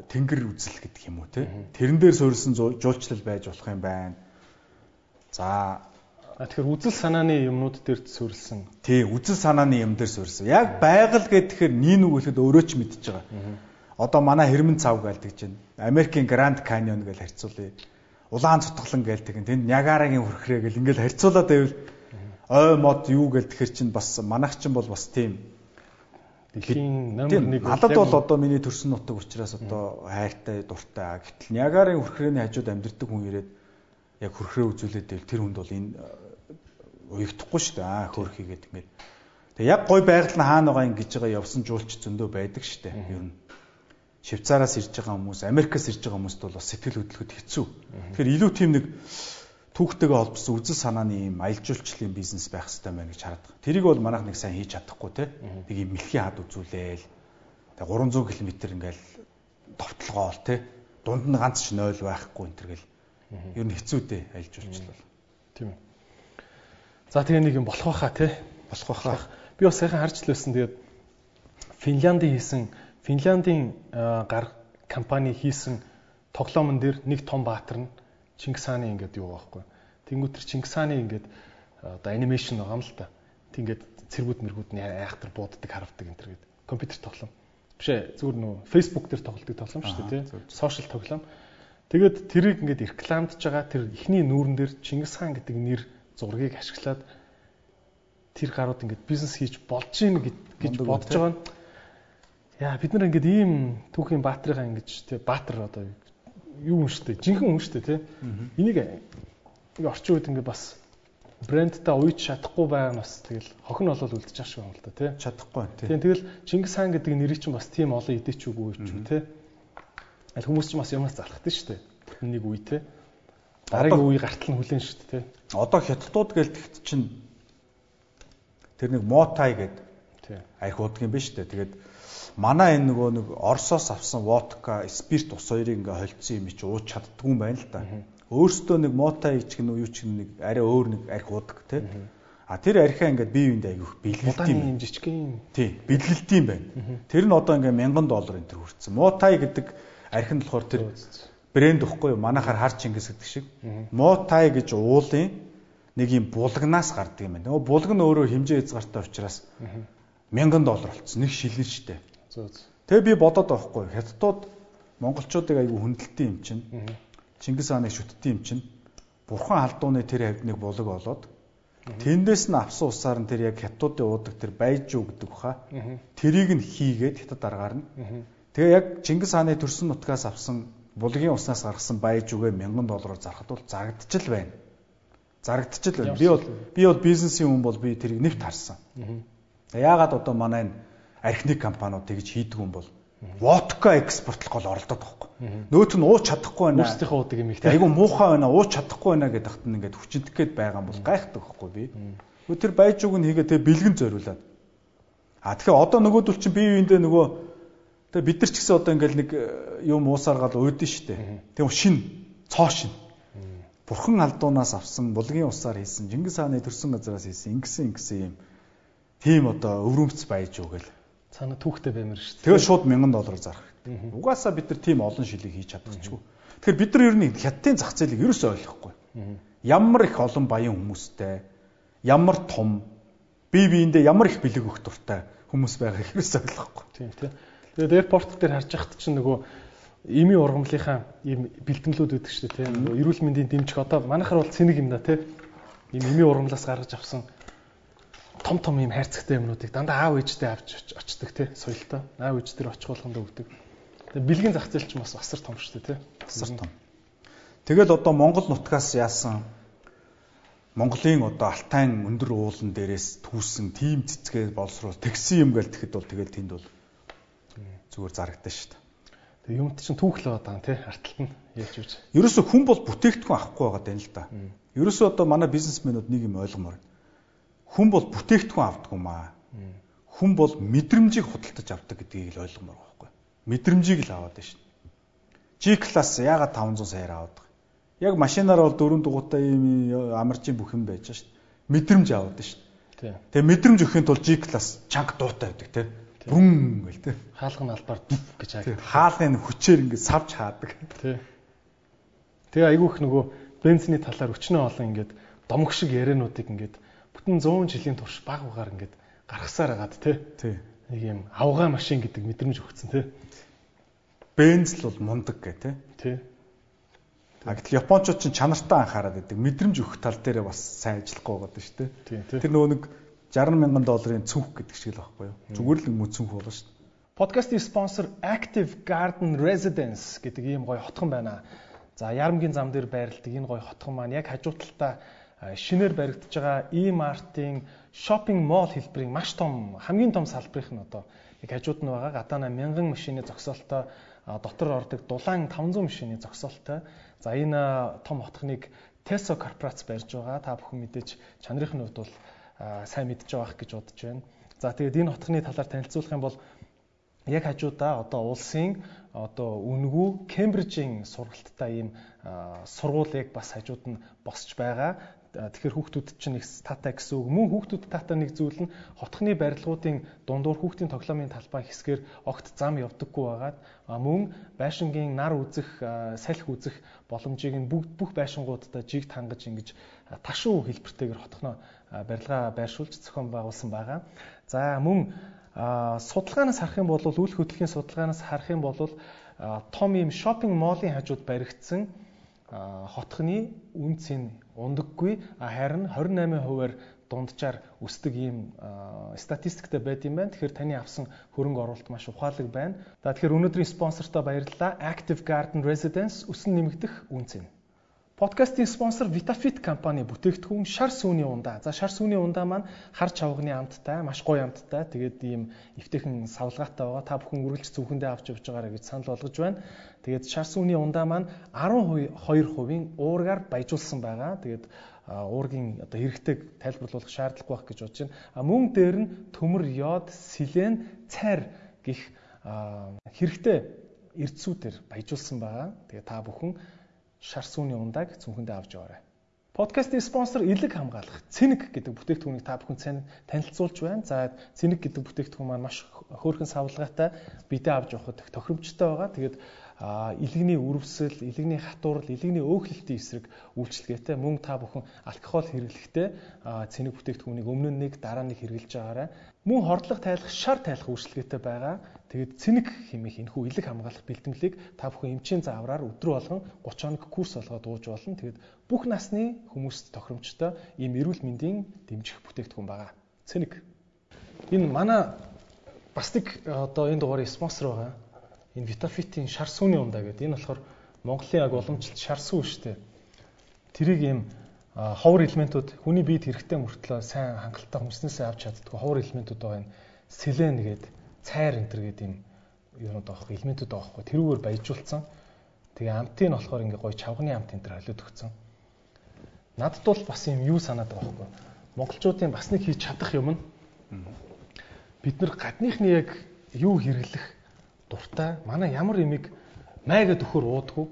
тэнгэр үзэл гэдэг юм уу те. Тэрэн дээр суурилсан жуулчлал байж болох юм байна За тэгэхээр үзэл санааны юмнууд дээр суурилсан. Тий, үзэл санааны юм дээр суурилсан. Яг байгаль гэхээр нин үг хэлэхэд өөрөө ч мэдчихэж байгаа. Одоо манай хэрмэн цав гэлдэг чинь Америкийн Гранд Каньон гэж харьцуулъя. Улаан цутгалан гэлдэг. Тэнд Ниагарагийн хүрхрээ гэл ингээл харьцуулаад байвал ой мод юу гэлдэхэр чинь бас манайх чинь бол бас тийм Дэлхийн номер 1 надад бол одоо миний төрсөн нутаг учраас одоо хайртай, дуртай. Гэтэл Ниагарын хүрхрээний хажууд амьдардаг хүн ирээд яг хүрхрээ үзүүлээд байл тэр хүнд бол энэ уягдахгүй шүү дээ. Аа хөөх хийгээд ингээд. Тэгээ яг гой байгаль нь хаана байгаа юм гэж байгаа явсан жуулч зөндөө байдаг шүү дээ. Ер нь Швейцараас ирж байгаа хүмүүс, Америкаас ирж байгаа хүмүүст бол бас сэтгэл хөдлөхөд хэцүү. Тэгэхээр илүү тийм нэг түүхтэйгээ холбосон үзэл санааны юм аялал жуулчлалын бизнес байх хэрэгтэй байна гэж хараад байгаа. Тэрийг бол манайх нэг сайн хийж чадахгүй те. Нэг юм мэлхийн хад үзүүлээл. Тэгээ 300 км ингээл товтлогоол те. Дунд нь ганц ч 0 байхгүй энэ төр гэл. Ер нь хэцүү дээ аялал жуулчлал. Тийм ээ. За тэгээ нэг юм болох байхаа те. Болох байхаа. Би бас сайхан харж лээсэн тэгээд Финляндийн хийсэн Финляндийн гар компани хийсэн тоглоомн дээр нэг том баатар нь Чингис хааны ингээд юу байхгүй. Тэнгүүт тэр Чингис хааны ингээд одоо анимашн байгаа юм л та. Тийгээд цэргүүд мэргүүд нь айхтар бууддаг харавдаг энэ төр гээд компьютер тоглоом. Биш ээ зүгээр нөө Facebook дээр тоглодог тоглоом шүү дээ тий. Сошиал тоглоом. Тэгээд тэрийг ингээд рекламдж байгаа тэр ихний нүүрэн дээр Чингис хаан гэдэг нэр зургийг ашиглаад тэр гарууд ингээд бизнес хийж болж гин гэж бодож байгаа нь. Яа бид нар ингээд ийм түүхийн баатрыгаа ингэж тий баатар одоо юу юм штэ? Жинхэнэ хүн штэ тий энийг орчин үед ингээ бас брэндтэй уйж чадахгүй байгаа нь бас тэгэл хохин болол үлдчих шиг юм л да тий чадахгүй тий тэгэл Чингис хаан гэдэг нэрийг чинь бас тийм олон идэчүүг үуч тий аль хүмүүс ч бас юмнаас залхдаг штэ нэг үе тий дараагийн үе гартал нь хүлэн штэ тий одоо хятадууд гэлтэхт чинь тэр нэг мотай гэдэг тий арх удаг юм ба штэ тэгээд манай энэ нөгөө нэг Оросоос авсан водка, спирт ус хоёрыг ингээ холцсон юм чи ууж чаддгүй юм байна л да. Өөрөөсөө нэг мотай ич гэнэ юу ч нэг арай өөр нэг арх удаг тий. А тэр архиа ингээд бие биендээ айгүйх бэлгэлт юм. юм. Тий, бэлгэлт юм байна. Тэр нь одоо ингээ 1000 доллар энэ төр хүрсэн. Мотай гэдэг архи нь болохоор тэр брэнд ихгүй юу? Манайхаар хар чингис гэдэг шиг. Мотай гэж уулын нэг юм булгнаас гардаг юм байна. Нөгөө булг нь өөрөө хэмжээ хязгаартай учраас 1000 доллар болцсон. Нэг шилэн штэ. Тэгээ би бодоод байгаа хгүй хятадууд монголчуудыг айгүй хүндэлтийн юм чинь. Чингис хааныг шүтдсэн юм чинь. Бурхан халдууны тэр хавьдныг булаг болоод тэндээс нь авсан усаар нь тэр яг хятадуудын уудаг тэр байжуу гэдэг баха. Тэрийг нь хийгээд хятад аргаар нь. Тэгээ яг Чингис хааны төрсөн нутгаас авсан булгийн уснаас гаргасан байжуугээ 1000 доллараар зархад бол зарагдчих л байна. Зарагдчих л байна. Би бол би бол бизнесийн хүн бол би тэрийг нэвт харсан. Яагаад одоо манай энэ архины компаниуд тэгж хийдэг юм бол водка экспортлох гол оролдоод байхгүй. Нөөт нь ууч чадахгүй байна. Өөрсдийнхөө уудаг юм их тийм. Айгу муухай байна, ууч чадахгүй байна гэдэг хат нь ингээд хүчинтэх гээд байгаа юм бол гайхдаг байхгүй би. Тэр байжууг нь хийгээ тэгээ бэлгэн зориулаад. А тэгэхээр одоо нөгөөдөл чинь бие биендээ нөгөө тэгээ бид нар ч гэсэн одоо ингээд нэг э, юм уусаар гал уудэн штэ. Тэгээ шин цоо шин. Бурхан алдуунаас авсан булгийн усаар хийсэн Чингис хааны төрсөн газараас хийсэн ингэсэн ингэсэн юм. Тийм одоо өврөмц байжуу гэл Цаана түүхтэй баймар шүү дээ. Тэгээ шууд 1000 доллар зарах. Угаасаа бид нар тийм олон шилийг хийж чадчихгүй. Тэгэхээр бид нар ер нь хятадын зах зээлийг ерөөсөө ойлгохгүй. Ямар их олон баян хүмүүстэй, ямар том, бие биендээ ямар их бэлэг өгөх дуртай хүмүүс байгааг ерөөсөө ойлгохгүй. Тийм тийм. Тэгээд аэропорт дээр харж байхад чинь нөгөө ими ургамлынхаа ийм бэлтгэлүүд өгдөг шүү дээ тийм. Эрүүл мэндийн дэмжих одоо манайхаар бол цэник юм да тийм. Ийм ими ургамлаас гаргаж авсан том том юм хайрцагтай юмнуудыг дандаа аав ээжтэй авч очдог тий соёлтой. Аав ээж дээр очих болгонд өгдөг. Тэгээ бэлгийн зах зээл ч бас асар том шүү дээ тий. Асар том. Тэгэл одоо Монгол нутгаас яасан Монголын одоо алтайн өндөр уулан дээрээс түүсэн тим цэцгээ боловсруул тэгсэн юм гээл тэгэхэд бол тэгэл тэнд бол зүгээр зарагдсан шүү дээ. Тэгээ юмт чинь түүх л байгаа тий арталт нь яаж үз. Ерөөсө хүн бол бүтээгдэхүүн авахгүй байгаа даа л да. Ерөөсө одоо манай бизнесмэнүүд нэг юм ойлгомоор хүн бол бүтээгдэхүүн авдаг юм аа. Хүн бол мэдрэмжийг худалдаж авдаг гэдгийг л ойлгомоор байгаа байхгүй. Мэдрэмжийг л аваад байна шин. G класс ягаад 500 саяар байгаа. Яг машинаар бол дөрөв дугуйтай ийм амарчин бүх юм байж шин. Мэдрэмж байна шин. Тэгээ мэдрэмж өгөхийн тулд G класс чанга дуутай байдаг те. Бүн гэл те. Хаалгын албаар гэж хаадаг. Хаалгын хүчээр ингээд савж хаадаг. Тий. Тэгээ айгүйх нөгөө бензиний талаар өчнөө олон ингээд домог шиг яриануудыг ингээд бүтэн 100 жилийн турш баг угаар ингээд гаргасаар агаад тий. Нэг юм авгаа машин гэдэг мэдрэмж өгцөн тий. Бенз л бол мундаг гэ тий. Тий. А гэтэл японочууд чинь чанартаа анхаарал байдаг. Мэдрэмж өгөх тал дээр бас сайн ажиллахгүй байгаа шүү дээ. Тий. Тэр нөгөө нэг 60 мянган долларын цүнх гэдэг шиг л байхгүй юу? Зүгээр л мөн цүнх болно шүү дээ. Подкастын спонсор Active Garden Residence гэдэг ийм гоё хотхон байна. За Ярамгийн зам дээр байрладаг энэ гоё хотхон маань яг хажуу талдаа шинээр баригдаж байгаа E-Mart-ын shopping mall хэлбэрийн маш том хамгийн том салбарынх нь одоо яг хажууд нь байгаа гадаана 1000 машины зогсоолтой дотор ордог дулаан 500 машины зогсоолтой. За энэ том хотхныг Tesla корпорац барьж байгаа. Та бүхэн мэдээж чанарын хувьд бол сайн мэдж байгаах гэж бодож байна. За тэгээд энэ хотхны талаар танилцуулах юм бол яг хажуудаа одоо улсын одоо үнгүү Кембрижийн сургалттай ийм сургуулийг бас хажууд нь босч байгаа. Тэгэхээр хүүхдүүд чинь их таатай гэсэн үг. Мөн хүүхдүүд таатай нэг зүйл нь хотхны барилгуудын дундуур хүүхдийн тоглоомын талбай хэсгээр огт зам явдаггүй байгаад мөн байшингийн нар үзэх, салхи үзэх боломжийг нь бүгд бүх байшингуудад жиг тангаж ингэж ташуу хэлбэртэйгээр хотхноо барилга байршуулж зохион байгуулсан байгаа. За мөн судалгаанаас харах юм бол үйл хөдлөлийн судалгаанаас харах юм бол том ийм шопинг моллын хажууд баригдсан хотхны үнц нь ундаггүй харин 28%-аар дунджаар өсдөг ийм статистиктэй байд юм байна. Тэгэхээр таны авсан хөрөнгө оруулалт маш ухаалаг байна. За тэгэхээр өнөөдрийн спонсортоо баярлалаа. Active Garden Residence өсөн нэмэгдэх үнц нь. Подкастын спонсор Vitafit компани бүтээгдэхүүн шар сүүний ундаа. За шар сүүний ундаа маань хар чавганы амттай, маш гоё амттай. Тэгээд ийм эвтэйхэн савлгаатай байгаа. Та бүхэн үргэлж зөвхөндөө авч явж байгаарай гэж санал болгож байна. Тэгээд шар сүүний ундаа маань 12% уургаар баяжуулсан байгаа. Тэгээд уургийн одоо хэрэгтэйг тайлбарлуулах шаардлагагүй байх гэж бодож байна. А мөн дээр нь төмөр, йод, селен, цайр гих хэрэгтэй эрдсүүдээр баяжуулсан байгаа. Тэгээд та бүхэн шар сүүний ундааг цүнхэндээ авч яваарай. Подкастын спонсор Илэг хамгаалах Цэник гэдэг бүтээгдэхүүнийг та бүхэн танилцуулж байна. За Цэник гэдэг бүтээгдэхүүн маань маш хөөрхөн савлгаатай бидээ авч явахад тохиромжтой байгаа. Тэгээд илэгний үрвсэл, илэгний хатуурал, илэгний өөхлөлтийн эсрэг үйлчлэгээтэй мөн та бүхэн алкогол хэрэглэхдээ цэник бүтээгдэхүүнийг өмнө нь нэг дараа нь хэрэглэж байгаарай. Мөн хордлого тайлах, шар тайлах үйлчлэгээтэй байгаа. Тэгээд цэник хэмээх энэхүү илэг хамгаалах бэлтгэлийг та бүхэн эмчийн заавраар өдрөө болгон 30 хоног курс болгоод ууж болно. Тэгээд бүх насны хүмүүст тохиромжтой ийм эрүүл мэндийн дэмжих бүтээгдэхүүн байгаа. Цэник. Энэ манай бас нэг одоо энэ дугаарыг спонсор байгаа энэ Vitafit-ийн шар сүүний ундаа гэдэг. Энэ болохоор Монголын яг уламжлалт шар сүү шүү дээ. Тэрийг ийм ховор элементүүд хүний биед хэрэгтэй мөртлөө сайн хангалттай хүнснээсээ авч чаддгүй ховор элементүүд байгаа энэ селен гэдэг цайр энтер гэдэг юм юунууд байгаа элементүүд байгаа хгүй тэрүүгээр баяжуулсан. Тэгээ амтын болохоор ингээ гоё чавганы амт энтер холиод өгсөн. Надад бол бас юм юу санаад байгаа хгүй. Монголчуудын бас нэг хийж чадах юм нь бид нар гадныхны яг юу хэрэглэх дуртай. Манай ямар имийг майгаад өхөр уудаггүй.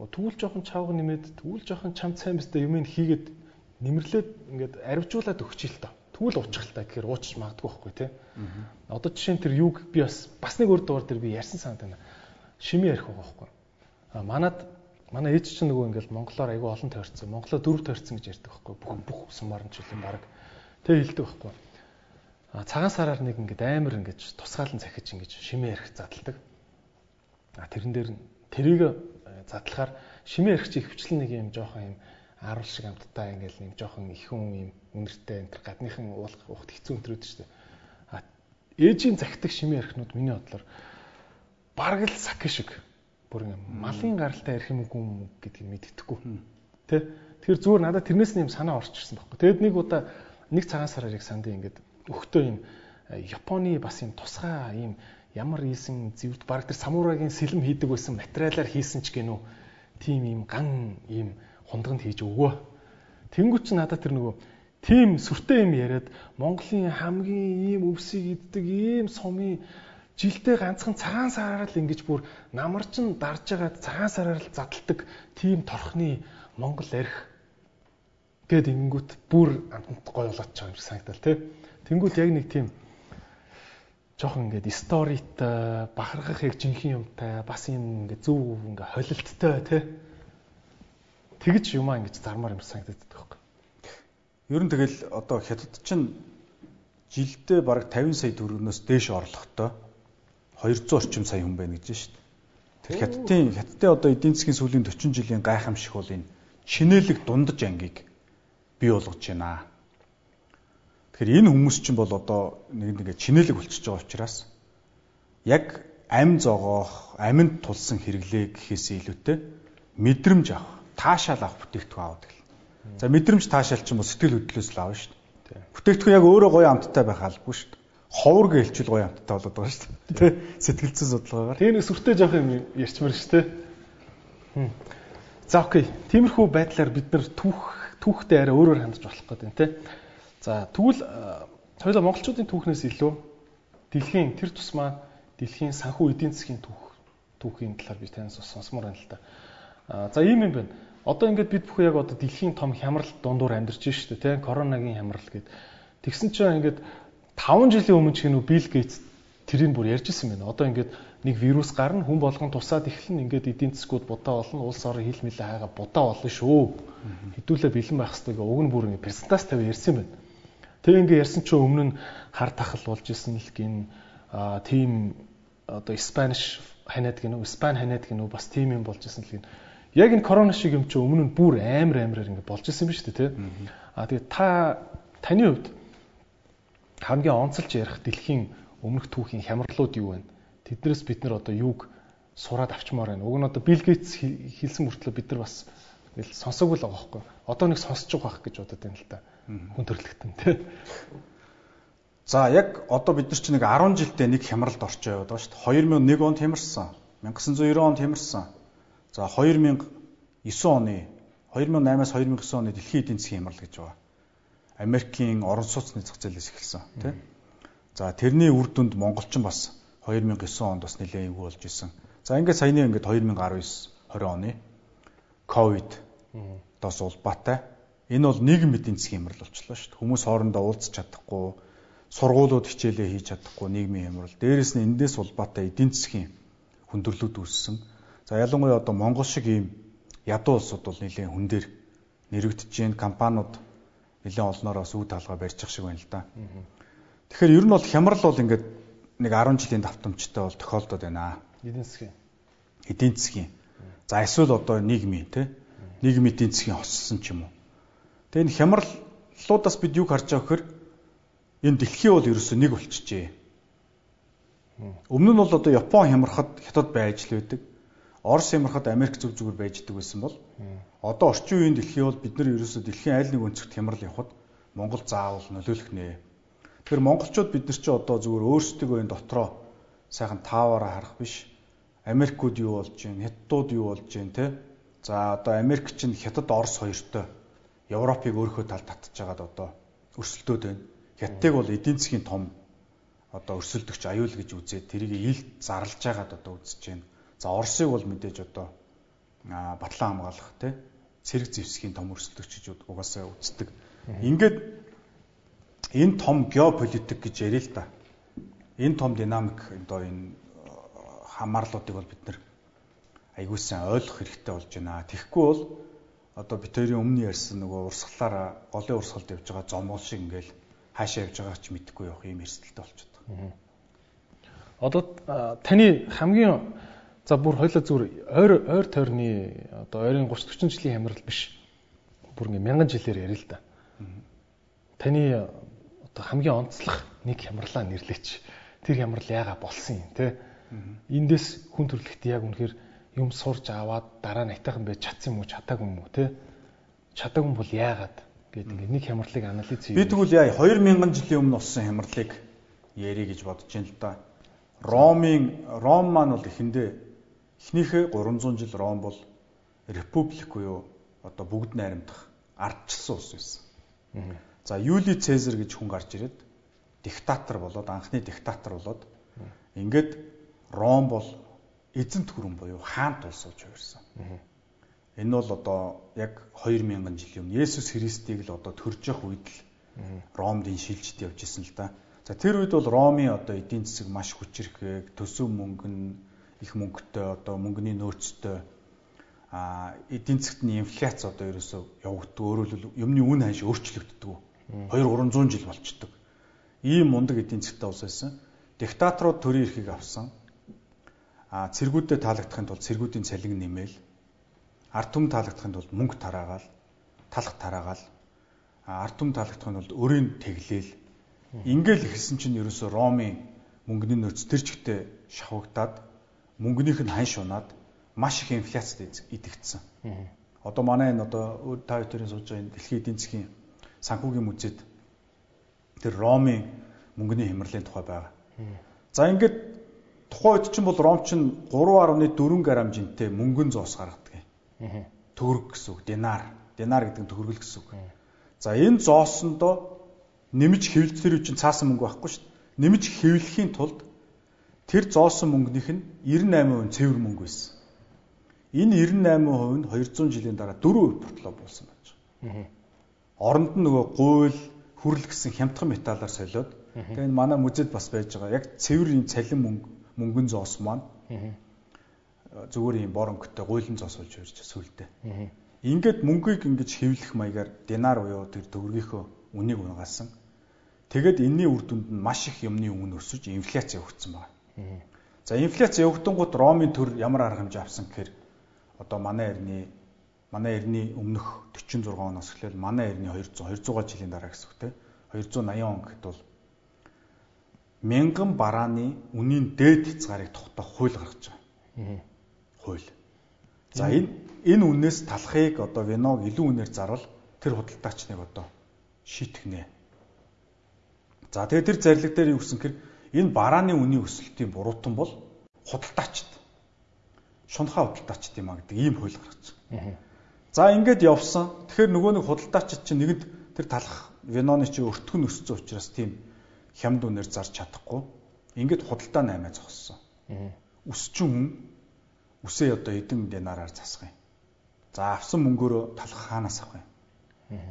Тэгвэл жоохон чавга нэмээд тэгвэл жоохон чам цайн бистэй юм хийгээд нэмэрлээд ингээд арвжуулаад өгч ил та. Тэгвэл та гэхээр уучч магадгүй байхгүй тий. Одоо жишээ нь тэр юг би бас бас нэг өөр дуур дээр би ярьсан санаад байна. Шими ярих байгаа байхгүй. А манад манай ээж чинь нөгөө ингээд монголоор айгүй олон тойрцсон. Монголоо дөрөв тойрцсон гэж ярьдаг байхгүй. Бүх бүх сумаар нь ч үл баг. Тэг хэлдэг байхгүй цагаан сараар нэг ингээд амар ингээд тусгаалan захиж ингээд шимээ ярих задалдаг. А тэрэн дээр тэрийг э, задлахаар шимээ ярих чи хөвчлэн нэг юм жоохон юм аруул шиг амттай ингээд нэг жоохон их хүн юм үнэртэй энэ гадныхан уулах ухт хэцүү өнтрөөд шүү дээ. А ээжийн захидаг шимээ ярихнууд миний бодлоор бараг л сак шиг бүр ингээд малын гаралтай ярих юм уу гэдгийг мэддэхгүй. Тэ? Тэгэхээр зүгээр надад тэрнээс нь юм санаа орчихсон байхгүй. Тэгэд нэг удаа нэг цагаан сараар яг санд ингээд өгтөө юм э, Японы бас юм тусгай юм ямар ийсэн зэвд баг тэр самурагийн сэлэм хийдэг байсан материалаар хийсэн ч гэнүү тийм юм ган юм хундганд хийж өгөө. Тэнгүүч надад тэр нөгөө тийм сүртэй юм яриад Монголын хамгийн ийм өвсийг иддэг ийм сумын жилдээ ганцхан цагаан сараар л ингэж бүр намарчин дарж байгаа цагаан сараар л задалдаг тийм торхны Монгол арх гэд ингэнгүүт бүр амтнд гой болоод байгаа юм шиг санагдал тий. Тэнгүүт яг нэг тийм жоохон ингээд сторитой бахархах яг жинхэнэ юмтай бас юм ингээд зөв ингээд холилттой тий. Тэгж юмаа ингэж зармаар юм юм. Ер нь тэгэл одоо хятад чинь жилдээ бараг 50 сая төгрөгнөөс дээш орлоготой 200 орчим сая хүн байна гэж шүү дээ. Тэр хятадын хятадын одоо эдийн засгийн сүүлийн 40 жилийн гайхамшиг бол энэ шинэлэг дундаж ангийг бий болгож байна. Тэгэхээр энэ хүмүүс чинь бол одоо нэг нэгэ чинэлэг болчихж байгаа учраас яг ам зогоох, аминд тулсан хэрэглээ гэхээс илүүтэй мэдрэмж авах, таашаал авах бүтээгдэхүүн аваад гэл. За мэдрэмж таашаал ч юм уу сэтгэл хөдлөлөөс л авна шүү дээ. Бүтээгдэхүүн яг өөрөө гоё амттай байх албагүй шүү дээ. Ховор гэлчил гоё амттай болоод байгаа шүү дээ. Тэ сэтгэлзэн судалгаагаар. Тэгээ нэг сүртэй жоох юм ярьчмаар шүү дээ. За окей. Тиймэрхүү байдлаар бид нар түүх түүхтэй арай өөрөөр хандж болох гэдэг те. За тэгвэл хоёулаа монголчуудын түүхнээс илүү дэлхийн тэр тусмаа дэлхийн санхүү эдийн засгийн түүх түүхийн талаар би танаас сонсомоор байна л да. За ийм юм байна. Одоо ингээд бид бүхэн яг одоо дэлхийн том хямрал дундуур амьдарч байна шүү дээ, тийм коронагийн хямрал гэд. Тэгсэн чинь ингээд 5 жилийн өмнө ч гэнүү Билл Гейтс тэрийг бүр ярьжсэн байна. Одоо ингээд нэг вирус гарна хүн болгон тусаад эхлэн ингээд эдийн засгууд будаа болно улс орон хил мэлээ хайгаа будаа болно шүү. Хэдүүлээ бэлэн байх хэрэгтэй уг нь бүр ингээд презентац тавь ярьсан байна. Тэг ингээд ярьсан чинь өмнө нь хар тахал болж исэн л гин а тийм одоо Spanish ханиад гинөө Испани ханиад гинөө бас тийм юм болж исэн л гин. Яг энэ корона шиг юм чи өмнө нь бүр амар амараар ингээд болж исэн биз дээ тий. А тэгээ та таны хувьд хамгийн онцолж ярих дэлхийн өмнөх түүхийн хямралууд юу вэ? тэднээс бид нар одоо юуг сураад авчмаар байна. Уг нь одоо Билл Гейтс хэлсэн мөртлөө бид нар бас ингээл сонсоогүй л байгаа байхгүй. Одоо нэг сонсож байгаа байх гэж бодод байна л да. Хүн төрлөختөн тий. За яг одоо бид нар чинь нэг 10 жилдээ нэг хямралд орчоо яваад байгаа шүү дээ. 2001 онд хямарсан. 1990 онд хямарсан. За 2009 оны 2008-аас 2009 оны дэлхийн эдийн засгийн хямрал гэж байгаа. Америкийн орон сууцны зах зээлээс эхэлсэн тий. За тэрний үр дүнд монголчин бас 2009 онд бас нэлээд эвгүй болж исэн. За ингээд саяны ингээд 2019 20 оны ковид дос улбаатай. Энэ бол нийгэм эдийн засгийн хямрал болчихлоо шүү дээ. Хүмүүс хоорондоо уулзах чадахгүй, сургуулиуд хичээлээ хийж чадахгүй нийгмийн хямрал. Дээрээс нь эндээс улбаатай эдийн засгийн хүндрэлүүд үүссэн. За ялангуяа одоо Монгол шиг ийм ядуу улсууд бол нэлээд хүн дээр нэрвэгдэж гин компаниуд нэлээд олноороо сүү талгаа барьчих шиг байна л да. Тэгэхээр ер нь бол хямрал бол ингээд нэг 10 жилийн давтамжтай бол тохиолдод байна. Эдийн засгийн. Эдийн засгийн. За эсвэл одоо нийгмийн тий нийгмийн эдийн засгийн хоссон ч юм уу. Тэгээ энэ хямраллуудаас бид юу харж байгаа гэхээр энэ дэлхий бол ерөөсөө нэг болчихжээ. Өмнө нь бол одоо Япон хямрахад хятад байж л байдаг. Орос хямрахад Америк зүг зүгээр байждаг байсан бол одоо орчин үеийн дэлхий бол бид нар ерөөсөө дэлхийн аль нэг өнцөгт хямрал явахад Монгол заавал нөлөөлөх нэ Тэгэхээр монголчууд бид нар чи одоо зүгээр өөрсдөө энэ дотроо сайхан тааваараа харах биш. Америкууд юу болж байна? Хятадууд юу болж байна те? За одоо Америк чинь хятад Орос хоёртой Европыг өөрийнхөө талд татж байгаад одоо өрсөлдөөд байна. Хятадыг бол эдийн засгийн том одоо өрсөлдөгч аюул гэж үзээд тэрийг илт зарлж байгаад одоо үзэж байна. За Оросыг бол мэдээж одоо батлан хамгаалах те цэрэг зэвсгийн том өрсөлдөгч гэж угаасаа үздэг. Ингээд энэ том геополитик гэж ярил л да. Энэ том динамик одоо энэ хамаарлуудыг бол бид нэр аягуулсан ойлгох хэрэгтэй болж байна. Тэгэхгүй бол одоо бид хоёрын өмнө ярьсан нөгөө урсгалаар голын урсгалд явж байгаа зомгол шиг ингээл хаашаа явж байгааг ч мэдэхгүй явах юм эрсдэлтэй болчиход байгаа. Одоо таны хамгийн за бүр хоёлаа зүгээр ойр ойр тойрны одоо ойрын 30 40 жилийн хямрал биш. Бүр ингээ мянган жилээр ярил л да. Таны одоо хамгийн онцлог нэг хямралаа нэрлэеч. Тэр хямрал яага болсон юм те. Эндээс хүн төрлөخت яг үнэхээр юм сурж аваад дараа нь айтайхан байж чадсан юм уу чадаагүй юм уу те. Чадаагүй бол яагаад гэдэг ингээд нэг хямралыг анализ хийе. Би тэгвэл яа 2000 жилийн өмнө болсон хямралыг ярих гэж бодож байна л да. Ромын Ром маань бол эхэндээ эхнийхээ 300 жил Ром бол републик буюу одоо бүгд найрамдах ардчилсан улс байсан. За Юли Цезар гэж хүн гарч ирээд диктатор болоод анхны диктатор болоод ингээд Ром бол эзэнт гүрэн буюу хаант улс болж хувирсан. Энэ бол одоо яг 2000 жилийн өмнө Есүс Христийг л одоо төрж явах үед л Ромд энэ шилжид явж исэн л да. За тэр үед бол Ромын одоо эдийн засаг маш хүчрэхэг, төсөв мөнгө нь их мөнгөтэй, одоо мөнгөний нөөцтэй а эдийн засгт нь инфляц одоо ерөөсөө явагддаг. Өөрөөр хэлбэл юмны үн ханш өөрчлөгддөг. 2 300 жил болчдөг. Ийм мундаг эдийн засгтай улс байсан. Диктаторууд төрийн эрхийг авсан. А цэргүүдэд таалагдахын тулд цэргүүдийн цалин нэмэл, ард түмэн таалагдахын тулд мөнгө тараагаал, талх тараагаал, ард түмэн таалагдахын тулд өрийн тэглээл Ингээл ихэлсэн чинь ерөөсө Ромын мөнгөний нөөц тэр чигтээ шавагдаад мөнгөнийх нь хань шунаад маш их инфляцид идэгдсэн. Одоо манай энэ одоо та хоёрын сууж байгаа энэ дэлхийн эдийн засгийн санхүүгийн музейд тэр Ромын мөнгөний хямралын тухай байгаа. За ингээд тухайн үед чинь бол Ром чинь 3.4 грамм жинтэй мөнгөн зоос гаргадаг. Төгрөг гэсэн үг, динар. Динар гэдэг нь төгрөгөл гэсэн үг. За энэ зоосондоо нэмж хэвлэлтэр чинь цаасан мөнгө байхгүй шүү дээ. Нэмж хэвлэхийн тулд тэр зоосон мөнгөнийх нь 98% цэвэр мөнгө байсан. Энэ 98% нь 200 жилийн дараа 4% ботлоо болсон байж байгаа. Оронд нь нөгөө гуйл, хүрэл гэсэн хямдхан металлаар солиод тэгээ энэ манай музейд бас байж байгаа. Яг цэвэр энэ цалин мөнгө мөнгөн зоос маань зүгээр юм боронктой гуйлан зоос болж ирж сүлдээ. Ингээд мөнгийг ингэж хэвлэх маягаар динар буюу тэр төгрөгийнхөө үнийг унгаасан. Тэгэд энэний үр дүнд нь маш их юмны үн өсөж инфляц явагдсан байна. За инфляц явагдангууд Ромын төр ямар арга хэмжээ авсан гэхээр одоо манай эртний манай эртний өмнөх 46 оноос эхлээл манай эртний 200 200 жилийн дараа гэсэн үг те 280 он гэхэд бол мянган барааны үнийн дээд хязгаарыг тогтоох хууль гаргаж байгаа. Хууль. За энэ энэ үнээс талахыг одоо виног илүү үнээр зарвал тэр худалдаач нэг одоо шийтгэнэ. За тэгээд тэр зарлиг дээр юу гэсэн хэр энэ барааны үнийн өсөлтийн буруутан бол худалдаачд. Шунхаа худалдаачд юм а гэдэг ийм хууль гаргаж байгаа. За ингээд явсан. Тэгэхээр нөгөө нэг худалдаачид чинь нэгэнд тэр талах виноны чи өртгөн өссөн учраас тийм хямд үнээр зарж чадахгүй. Ингээд худалдаа наймаа зогссон. Үсчин хүн үсээ одоо эдэн динараар засах юм. За авсан мөнгөөрөө талах хаанаас авах юм.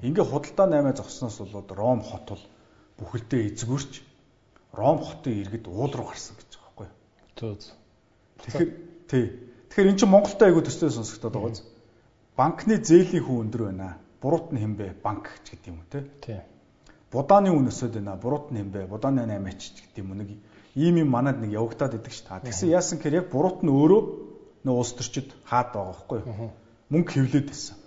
Ингээ худалдаа наймаа зогсноос болоод Ром хот бол бүхэлдээ эзгүрч Ром хотын иргэд уул руу гарсан гэж байгаа байхгүй. Тэгэхээр тий. Тэгэхээр эн чинь Монголтой айгуу төстэй сонсогдоод байгаа биз? Банкны зээлийн хүн өндөр байна. Буруут нь хэмбэ банк ч гэдэг юм уу те? Тий будааны үн өсөд байна. Буруут нь юм бэ? Будааны 8 ч гэдэг юм нэг ийм юм манад нэг явагдаад идэг ш та. Тэгсэн яасан гэхээр яг буруут нь өөрөө нөө улс төрчид хаад байгаа байхгүй? Мөнгө хевлээд байсан.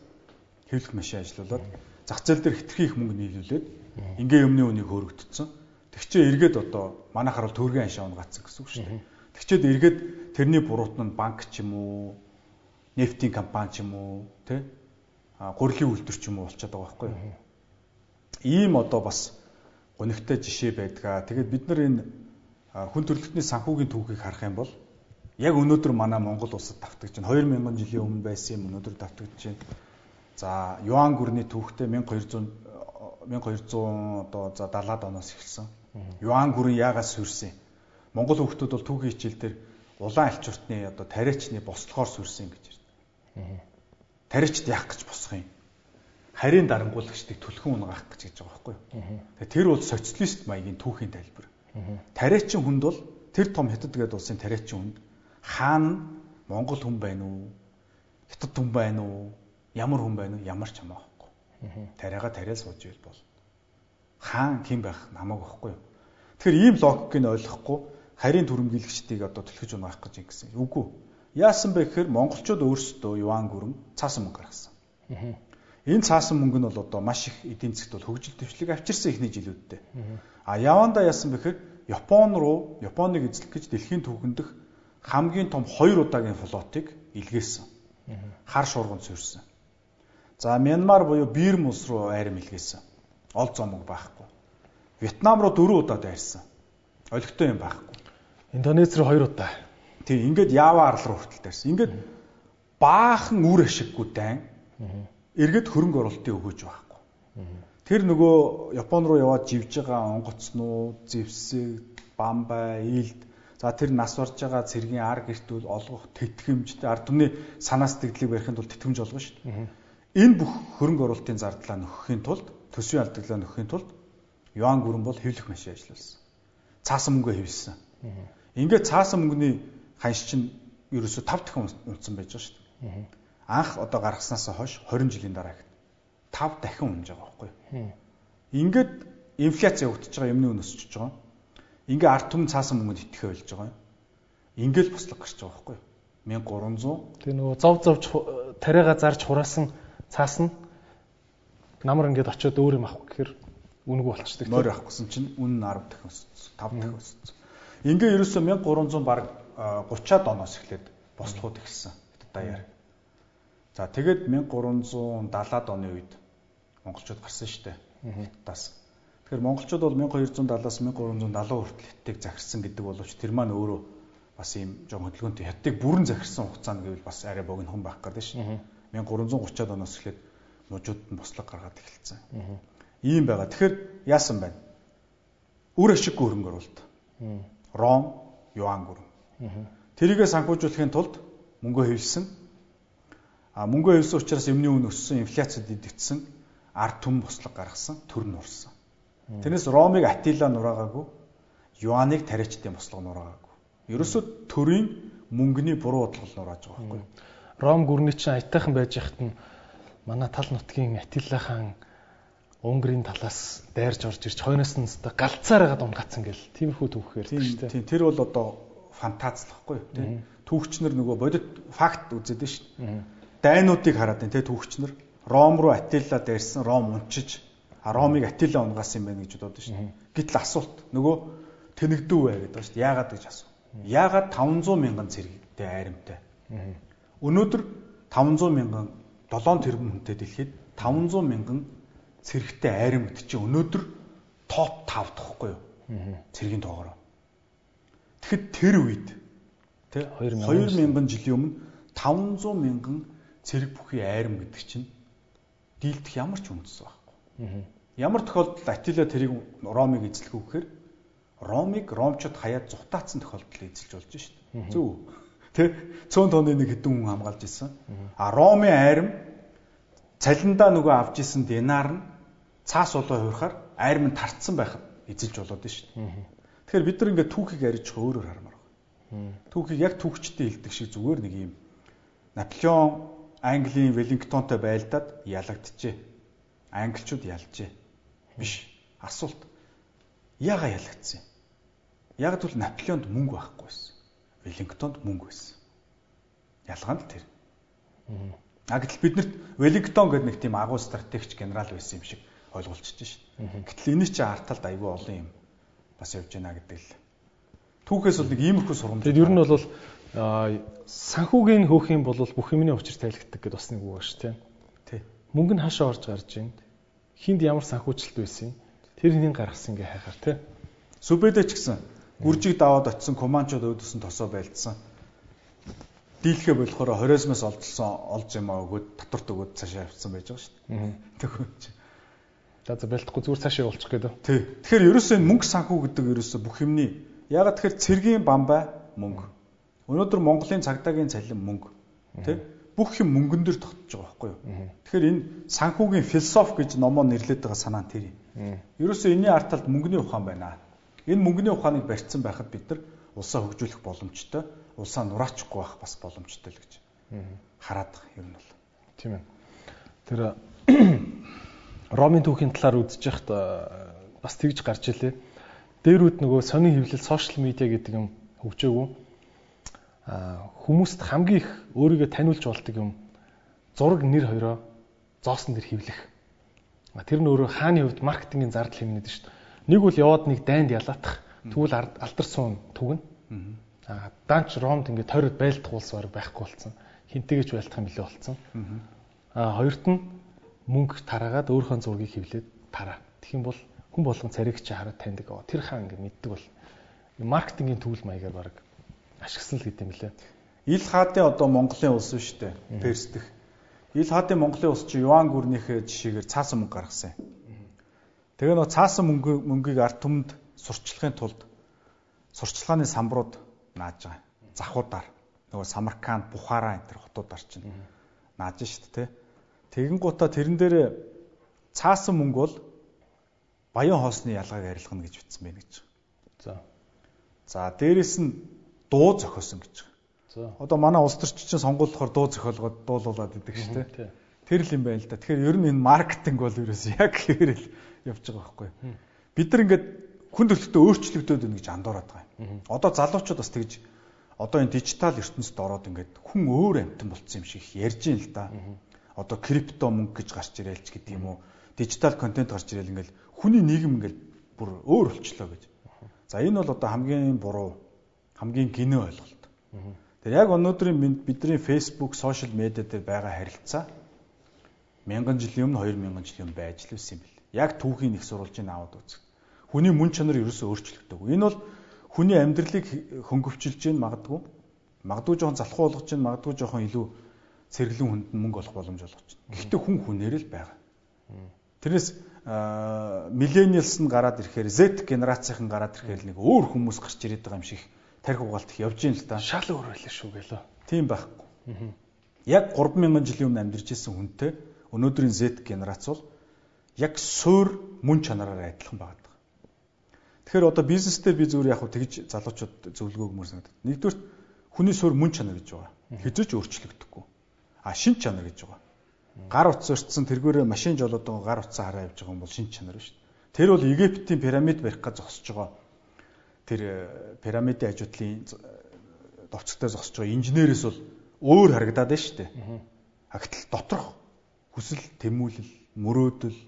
Хевлэх машин ажиллуулад зах зээл дээр хитрхи их мөнгө нийлүүлээд ингээ өмнө үнийг хөөрөгдсөн. Тэгчээ эргээд одоо манайхаар бол төргийн аншаа унгацсан гэсэн үг шүү дээ. Тэгчээд эргээд тэрний буруут нь банк ч юм уу, нефтийн компани ч юм уу, тэ? А гурилын үйлдвэр ч юм уу болчиход байгаа байхгүй юу? ийм одоо бас гонигтай жишээ байдгаа. Тэгээд бид нар энэ хүн төрөлхтний санхүүгийн түүхийг харах юм бол яг өнөөдөр манай Монгол улсад давтагдж байна. 2000 жилийн өмнө байсан юм өнөөдөр давтагдж байна. За юан гүрний түүхтэй 1200 1200 одоо за 70-аад оноос эхэлсэн. Юан гүрэн яагаас сүрсэн? Монгол хүмүүс бол түүхийн хичээл дээр улаан альчуртны одоо тариачны бослохоор сүрсэн гэж ярьдаг. Тариачд яах гэж босох юм? харийн дарангуулагчдыг түлхэн унгаах гэж байгаа байхгүй юу. Тэгээ тэр бол социалист маягийн түүхийн тайлбар. Тариачин хүнд бол тэр том хятад гэдэг улсын тариачин хүнд хаана Монгол хүн байна уу? Хятад хүн байна уу? Ямар хүн байна уу? Ямар ч хамаахгүй. Тариага тариал сууж ивэл бол хаан хэн байх намайг юу. Тэгэхээр ийм логикийг ойлгохгүй харийн төрөмгийлэгчдийг одоо түлхэж унаах гэж ингэсэн. Үгүй. Яасан бэ гэхээр монголчууд өөрсдөө юан гүрэн цаасан мөнгө гаргасан. Энэ цаасан мөнгө нь бол одоо маш их эдийн засгт бол хөгжил дэвшлиг авчирсан ихний жилүүдтэй. А Яванда яасан бэхээр Япон руу Японыг эзлэх гэж дэлхийн түүхэндх хамгийн том хоёр удаагийн флотыг илгээсэн. Хар шуурганд суурьсан. За Мянмар буюу Бирм улс руу айрам илгээсэн. Ол зомог байхгүй. Вьетнам руу дөрөв удаа дайрсан. Олигтой юм байхгүй. Индонез руу хоёр удаа. Тийм, ингээд Ява арал руу хүртэл дайрсан. Ингээд баахан үр ашиггүй дайн эргээд хөрөнгө оруулалтын өгөөж байхгүй. Тэр нөгөө Япон руу яваад живж байгаа онгоцнууд, зевсэг, бамбай, ийлд за тэр нас орж байгаа цэргийн ар гертүүл олгох тэтгэмжтэй ард түмний санаас тэгдлийг барихын тулд тэтгэмж олгоно шүү дээ. Энэ бүх хөрөнгө оруулалтын зардлаа нөхөхийн тулд, төсвийн алдаглаа нөхөхийн тулд юан гүрэн бол хэвлэх машин ажилласан. Цаасан мөнгөө хэвлсэн. Ингээд цаасан мөнгөний ханш чинь ерөөсө 5 дахин унтсан байж байгаа шүү дээ анх одоо гаргаснаас хойш 20 жилийн дараа гэхэд 5 дахин унж байгаа байхгүй юу. Ингээд инфляц явагдаж байгаа юмны үн өсөж байгаа. Ингээ ард түмэн цаасан мөнгөнд итгэхэ болж байгаа юм. Ингээл буслаг гарч байгаа байхгүй юу. 1300. Тэгээ нөгөө зов зовж тариага зарж хураасан цаас нь намар ингээд очиод өөр юм авах гэхээр үнэгүй болчихдаг. Морь авах гэсэн чинь үн нь 10 дахин өссөн, 5 дахин өссөн. Ингээ ерөөсөө 1300 баг 30-аад оноос эхлээд бослоход ихсэн. Даяар. За тэгээд 1370-аад оны үед монголчууд гарсан шүү дээ. Хятадаас. Тэгэхээр монголчууд бол 1270-аас 1370 хүртэл хятадыг захирсан гэдэг боловч тэр маань өөрөө бас ийм жоо хөдөлгөөнтэй хятадыг бүрэн захирсан хугацаанд гэвэл бас арай богинохон байх гэдэг шүү. 1330-аад оноос эхлээд мужууд нь бослог гаргаад эхэлсэн. Ийм байгаа. Тэгэхээр яасан байна? Үр ашиггүй хөрөнгө оруулалт. Ром, юан гүрэн. Тэрийгэ санхүүжүүлэхийн тулд мөнгө хэвлсэн. А мөнгө хэвлсэн учраас эмний үн өссөн, инфляцид идэгдсэн, ард түмэн бослог гаргасан, төр нь урсан. Тэрнээс Ромыг Атила нураагаагүй, юаныг тариачдын бослого нураагаагүй. Ерөөсөө төрийн мөнгөний буруу бодлого нурааж байгаа байхгүй юу? Ром гүрний чинь аятайхан байж яхад нь манай тал нутгийн Атила хаан Унгарын талаас дайрж орж ирж хойноос нь өстө галцаар хагаад унгацсан гэл тиймэрхүү түүхээр тийм тийм. Тэр бол одоо фантаз л байхгүй юу тийм түүхчнэр нөгөө бодит факт үзээд шүү дээ. Дайнуудыг хараад байна тийм түүхчнэр Ром руу Атила дайрсан Ром унчиж а Ромыг Атила унгаасан юм байна гэж бодож шүү дээ. Гэтэл асуулт нөгөө тэнэгдүү бай гэдэг шүү дээ. Яагаад гэж асуу? Яагаад 500 мянган цэрэгтэй айрамтай өнөөдөр 500 мянган 7 тэрбум хүнтэй дэлхийд 500 мянган цэрэгтэй айрам гэдэг чинь өнөөдөр топ 5 тахгүй юу? Цэргийн тоогоор. Тэгэхэд тэр үед тий 2000 жилийн өмнө 500 мянган цэрэг бүхий айрам гэдэг чинь дийлдэх ямар ч үндэс байхгүй. Ямар тохиолдолд Атила тэрийг Ромыг эзлэх үү гэхээр Ромыг ромчууд хаяад зутаацсан тохиолдол эзэлж болж шít. Зөв. Тэ цөөн тооны нэг хэдэн хүн хамгаалж исэн. А Ромын айрам цалиндаа нөгөө авч исэн динар нь цаас улуу хуурахаар айрам нь тарцсан байхад эзэлж болоод шүү дээ. Тэгэхээр бид нар ингээд түүхийг арьж өөрөөр хармаар байна. Түүхийг яг түүхчтэй хэлдэг шиг зүгээр нэг юм Наполеон Английн Веллингтонтой байлдаад ялагдчихэ. Англичууд ялжээ. Биш. Асуулт. Яага ялагдсан юм? Яг л Наполеонд мөнгө байхгүй байсан. Веллингтонд мөнгө байсан. Ялгаа нь тэр. А гэтэл биднэрт Веллингтон гэдэг нэг тийм агуу стратегч генерал байсан юм шиг ойлголцож шин. Гэтэл энэ чинь арталд айгүй олон юм бас явж байна гэдэг л. Түүхээс бол нэг иймэрхүү сургамж. Тэгэд ер нь бол санхүүгийн хөөх юм бол бүх юмний учир тайлгдаг гэдээ бас нэг үг ба ш тийм. Тий. Мөнгө нь хаашаа орж гарч ийн. Хинд ямар санхүүжилт байсан. Тэр хнийг гаргасан ингээ хайхаар тий. Сүбэдэ ч гэсэн гүржиг даваад очисон команчууд өөдсөн тосоо байлдсан. Дийлхэ болохоор 20-оос олдсон олж юм аа өгөөд татварт өгөөд цаашаа явцсан байж байгаа шүү дээ. (laughs) Тэгвэл За за бэлтгэхгүй зүгээр цаашаа явуулчих гэдэг. Тий. Тэгэхээр ерөөсөө мөнгө санхүү гэдэг ерөөсөө бүх юмний ягаад тэгэхээр цэргийн бамбай мөнгө. Өнөөдөр Монголын цагдаагийн цалин мөнгө. Тий. Бүх юм мөнгөн дээр тогтож байгаа байхгүй юу? Тэгэхээр энэ санхүүгийн философи гэж номоо нэрлэдэг байгаа санаа нь тэр юм. Ерөөсөө энэний арт талд мөнгөний ухаан байна. Энэ мөнгөний ухааныг барьцсан байхад бид нар улсаа хөгжүүлэх боломжтой, улсаа нураачихгүй байх бас боломжтой л гэж хараад байгаа юм бол. Тийм ээ. Тэр (coughs) Ромын түүхийн талаар үзэж яхад бас тэгж гарч илээ. Дээрүүд нөгөө сонин хэвлэл сошиал медиа гэдэг юм хөгжөөгөө а хүмүүст хамгийн их өөрийгөө таниулж болдог юм зураг нэр хоёроо зоосон дэр хэвлэх. Тэр нь өөрөө хааны хувьд маркетингийн зардал хэмнээд шүү дээ. Нэг бол яваад нэг дайнд ялаатах. Тэгвэл алдарсан түгэн. А данч ромд ингээд тойроод байлдах улс баг байхгүй болсон. Хинтэйгэж байлдах юм билээ болсон. А хоёрт нь мөнгө тараагаад өөрийнхөө зургийг хэвлээд тараа. Тэгэх юм бол хүн болгон цариг чи хараад таньдаг. Тэр хаан ингэ мэддэг бол маркетингийн төвл маягаар баг ашигласан л гэдэм лээ. Ил хаадын одоо Монголын улс шүү дээ. Персдэх. Ил хаадын Монголын улс чи юан гүрнийхээ жишээгээр цаасан мөнгө гаргасан. Тэгээ нөө цаасан мөнгө мөнгийг ард түмэнд сурчлахын тулд сурчлагын самбарууд нааж байгаа. Захуудаар нөгөө Самарканд, Бухара энэ төр хотуудаар чинь нааж шүү дээ. Тэгэн гутаа тэрэн дээр цаасан мөнгө бол баян хоосны ялгааг арилгана гэж бичсэн байна гэж. За. За дээрэс нь дуу зохиосон гэж. За. Одоо манай улс төрчин сонгуулиухаар дуу зохиолгоод дуулуулад идэг шүү дээ. Тэр л юм байна л да. Тэгэхээр ер нь энэ маркетинг бол ерөөс яг (laughs) л явж байгаа байхгүй. Бид нар ингээд хүн төрөлхтөө өөрчлөгдөд байна гэж андуураад байгаа юм. Одоо залуучууд бас тэгж одоо энэ дижитал ертөнцид ороод ингээд хүн өөр амтан болцсон юм шиг ярьж ин л да одоо крипто мөнгө гэж гарч ирээлч гэдэг юм уу. дижитал контент гарч ирэл ингээл хүний нийгэм ингээл бүр өөр болчлоо гэж. За энэ бол одоо хамгийн буруу хамгийн гинэ ойлголт. Тэр яг өнөөдрийн бидний Facebook, сошиал медиа дээр байгаа харилцаа мянган жилийн өмнө 2000 жилийн өмнө байж л байсан юм бэл. Яг түүхийн их сурвалжийг аваад үзэх. Хүний мөн чанар ерөөсөө өөрчлөгдөв. Энэ бол хүний амьдралыг хөнгөвчилж гин магадгүй. Магадгүй жоохон залхуу болгож гин, магадгүй жоохон илүү цэргэлэн хүнд мөнгө олох боломж олгож байна. Гэхдээ хүн хүнээр л байгаа. Тэрнээс миллениалс нь гараад ирэхээр Z генерацийн гараад ирэхээр нэг өөр хүмүүс гарч ирээд байгаа юм шиг тарих угаалт их явж ийн л да. Шал өөр байлаа шүү гэлөө. Тийм байхгүй. Яг 3000 жилийн өмнө амьдарч ирсэн хүнтэй өнөөдрийн Z генерац бол яг суур мөн чанараар адилхан байгаа. Тэгэхээр одоо бизнес дээр би зүгээр яг хөө тэгж залуучууд зөвлөгөө өгмөр санагдав. Нэгдүгээр хүний суур мөн чанар гэж байгаа. Хэзээ ч өөрчлөгдөхгүй. А шин чанар гэж байгаа. Гар утас өртсөн тэргүүрээ машин жолоод байгаа гар утсаа хараа явж байгаа юм бол шин чанар шүү дээ. Тэр бол Египтийн пирамид барих гэж зогсож байгаа. Тэр э, пирамидын ажуудлын довцогтой зогсож байгаа инженерээс бол өөр харагдаад байна шүү дээ. Агтл доторх хүсэл, тэмүүлэл, мөрөөдөл,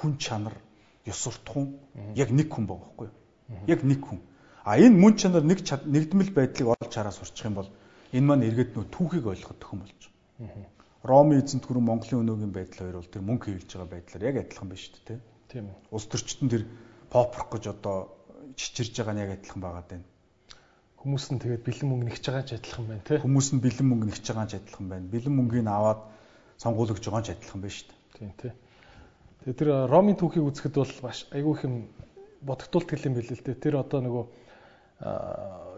хүн чанар, ёс суртахуун яг нэг хүн байгаа байхгүй юу? Яг нэг хүн. А энэ мөн чанар нэг нэгдмэл байдлыг олж хараа сурчих юм бол энэ маань эргээд нөө түүхийг ойлгоход төхөн болж байгаа. Роми эзэнт гүрэн Монголын өнөөгийн байдал хоёр бол тэр мөнгө хэвлэж байгаа байдлаар яг адилхан байна шүү дээ. Тийм үү. Улс төрчтөн тэр попрох гэж одоо чичирж байгаа нь яг адилхан байгаа даа. Хүмүүс нь тэгээд бэлэн мөнгө нэгж байгаа ч адилхан байна тий. Хүмүүс нь бэлэн мөнгө нэгж байгаа ч адилхан байна. Бэлэн мөнгийг аваад сонгуулагч байгаа ч адилхан байна шүү дээ. Тийм тий. Тэгээд тэр Ромын түүхийг үзэхэд бол маш айгүй их юм бодогдуулт хэлэн билээ л дээ. Тэр одоо нөгөө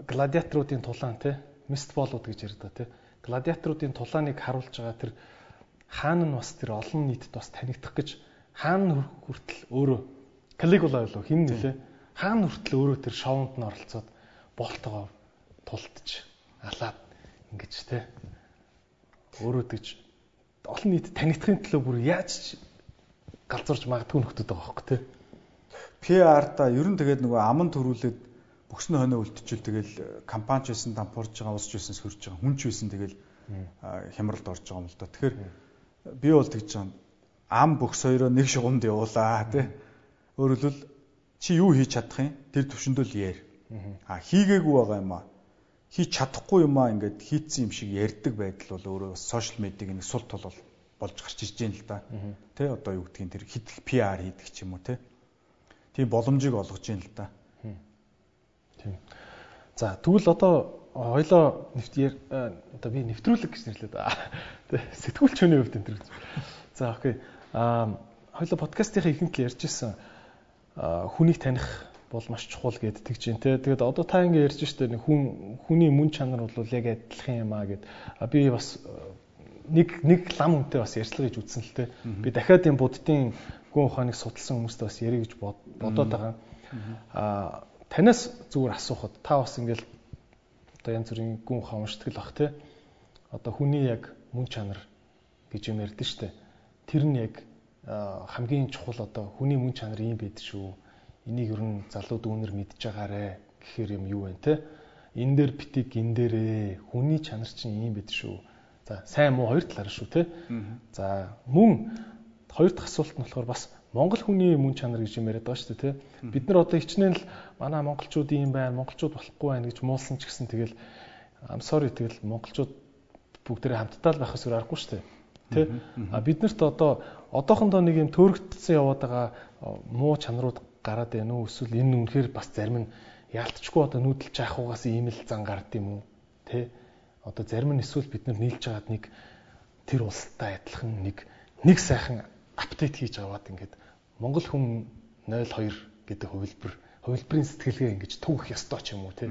гладиаторуудын тулаан тий. Мистболууд гэж ярьдаг тий гладиаторуудын тулааныг харуулж байгаа тэр хаан нь бас тэр олон нийтэд бас танигдах гэж хаан хүртэл өөрөө Калигула болов хин нэлээ хаан хүртэл өөрөө тэр шоунд нь оролцоод болтогоо тултж алаад ингэж те өөрөө тэгж олон нийт танигдахын төлөө бүр яаж галзуурж магадгүй нөхдөд байгаа хөөхгүй те PR-та ер нь тэгээд нөгөө аман төрүүлээд бүхсний хоноо үлдчихвэл тэгэл компанич байсан дампуурж байгаа усч байсан сөрж байгаа хүн ч байсан тэгэл хямралд орж байгаа юм л да. Тэгэхээр би бол тэгж байгаа ам бүхс хоёроо нэг шугамд явуулаа тий. Өөрөлдвөл чи юу хийж чадах юм? Тэр төвшөндөө л яар. А хийгээгүй байгаа юм аа. Хийж чадахгүй юм аа ингээд хийцэн юм шиг ярьдаг байдал бол өөрөө сошиал медиагийн нэг сул тул болж гарч ирж байна л да. Тэ одоо юу гэдгийг тэр хитгэл PR хийдэг ч юм уу те. Тийм боломжийг олгож байна л да. Тийм. За тэгвэл одоо хоёлоо нэвтээр одоо би нэвтрүүлэг гэж нэрлээд аа. (laughs) Сэтгүүлч хүний хувьд энэ төр. За окей. Аа хоёлоо подкастынхаа ихэнх ярьжсэн хүнийг таних бол маш чухал гэд тэгж जैन те. Тэгээд одоо та ингэ ярьж штэ нэг хүн хүний мөн чанар бол яг адилхан юм аа гэд. Би бас нэг нэг лам хүнтэй бас ярьцлага гэж үзсэн л те. Би дахиад юм буддын гүн ухааныг судалсан хүмүүст бас ярих гэж бодоод байгаа. Аа танаас зүгээр асуухад та бас ингээл одоо янз бүрийн гүн ухаан уншдаг л бах те. Одоо хүний яг мөн чанар гэж юм ярьдэн штэ. Тэр нь яг хамгийн чухал одоо хүний мөн чанар юм байд шүү. Энийг ер нь залууд үнэр мэдж байгаарэ гэхээр юм юу вэ те. Энэ дээр битик энэ дээрээ хүний чанар чинь юм байд шүү. За сайн муу хоёр талаар шүү те. За мөн хоёр дахь асуулт нь болохоор бас Монгол хүний мөн чанар гэж юм яриад байгаа шүү дээ тий. Бид нар одоо хичнээн л манай монголчууд юм байна, монголчууд болохгүй байна гэж муулсан ч гэсэн тэгэл I'm sorry тэгэл монголчууд бүгдээрээ хамтдаа л байх ёсоор аргагүй шүү дээ. Тэ? А биднэрт одоо одоохондоо нэг юм төөрөгдсөн яваад байгаа муу чанарууд гараад байна уу? Эсвэл энэ үнэхээр бас зарим нь яалтчгүй одоо нүүдэлж авахгүйгаас ийм л зан гард юм уу? Тэ? Одоо зарим нь эсвэл бид нар нийлж байгаад нэг тэр улстай адилхан нэг нэг сайхан апдейт хийж аваад ингээд Монгол хүн 02 гэдэг хувилбар хувилбарын сэтгэлгээ ингэж түүх ёстой ч юм уу те.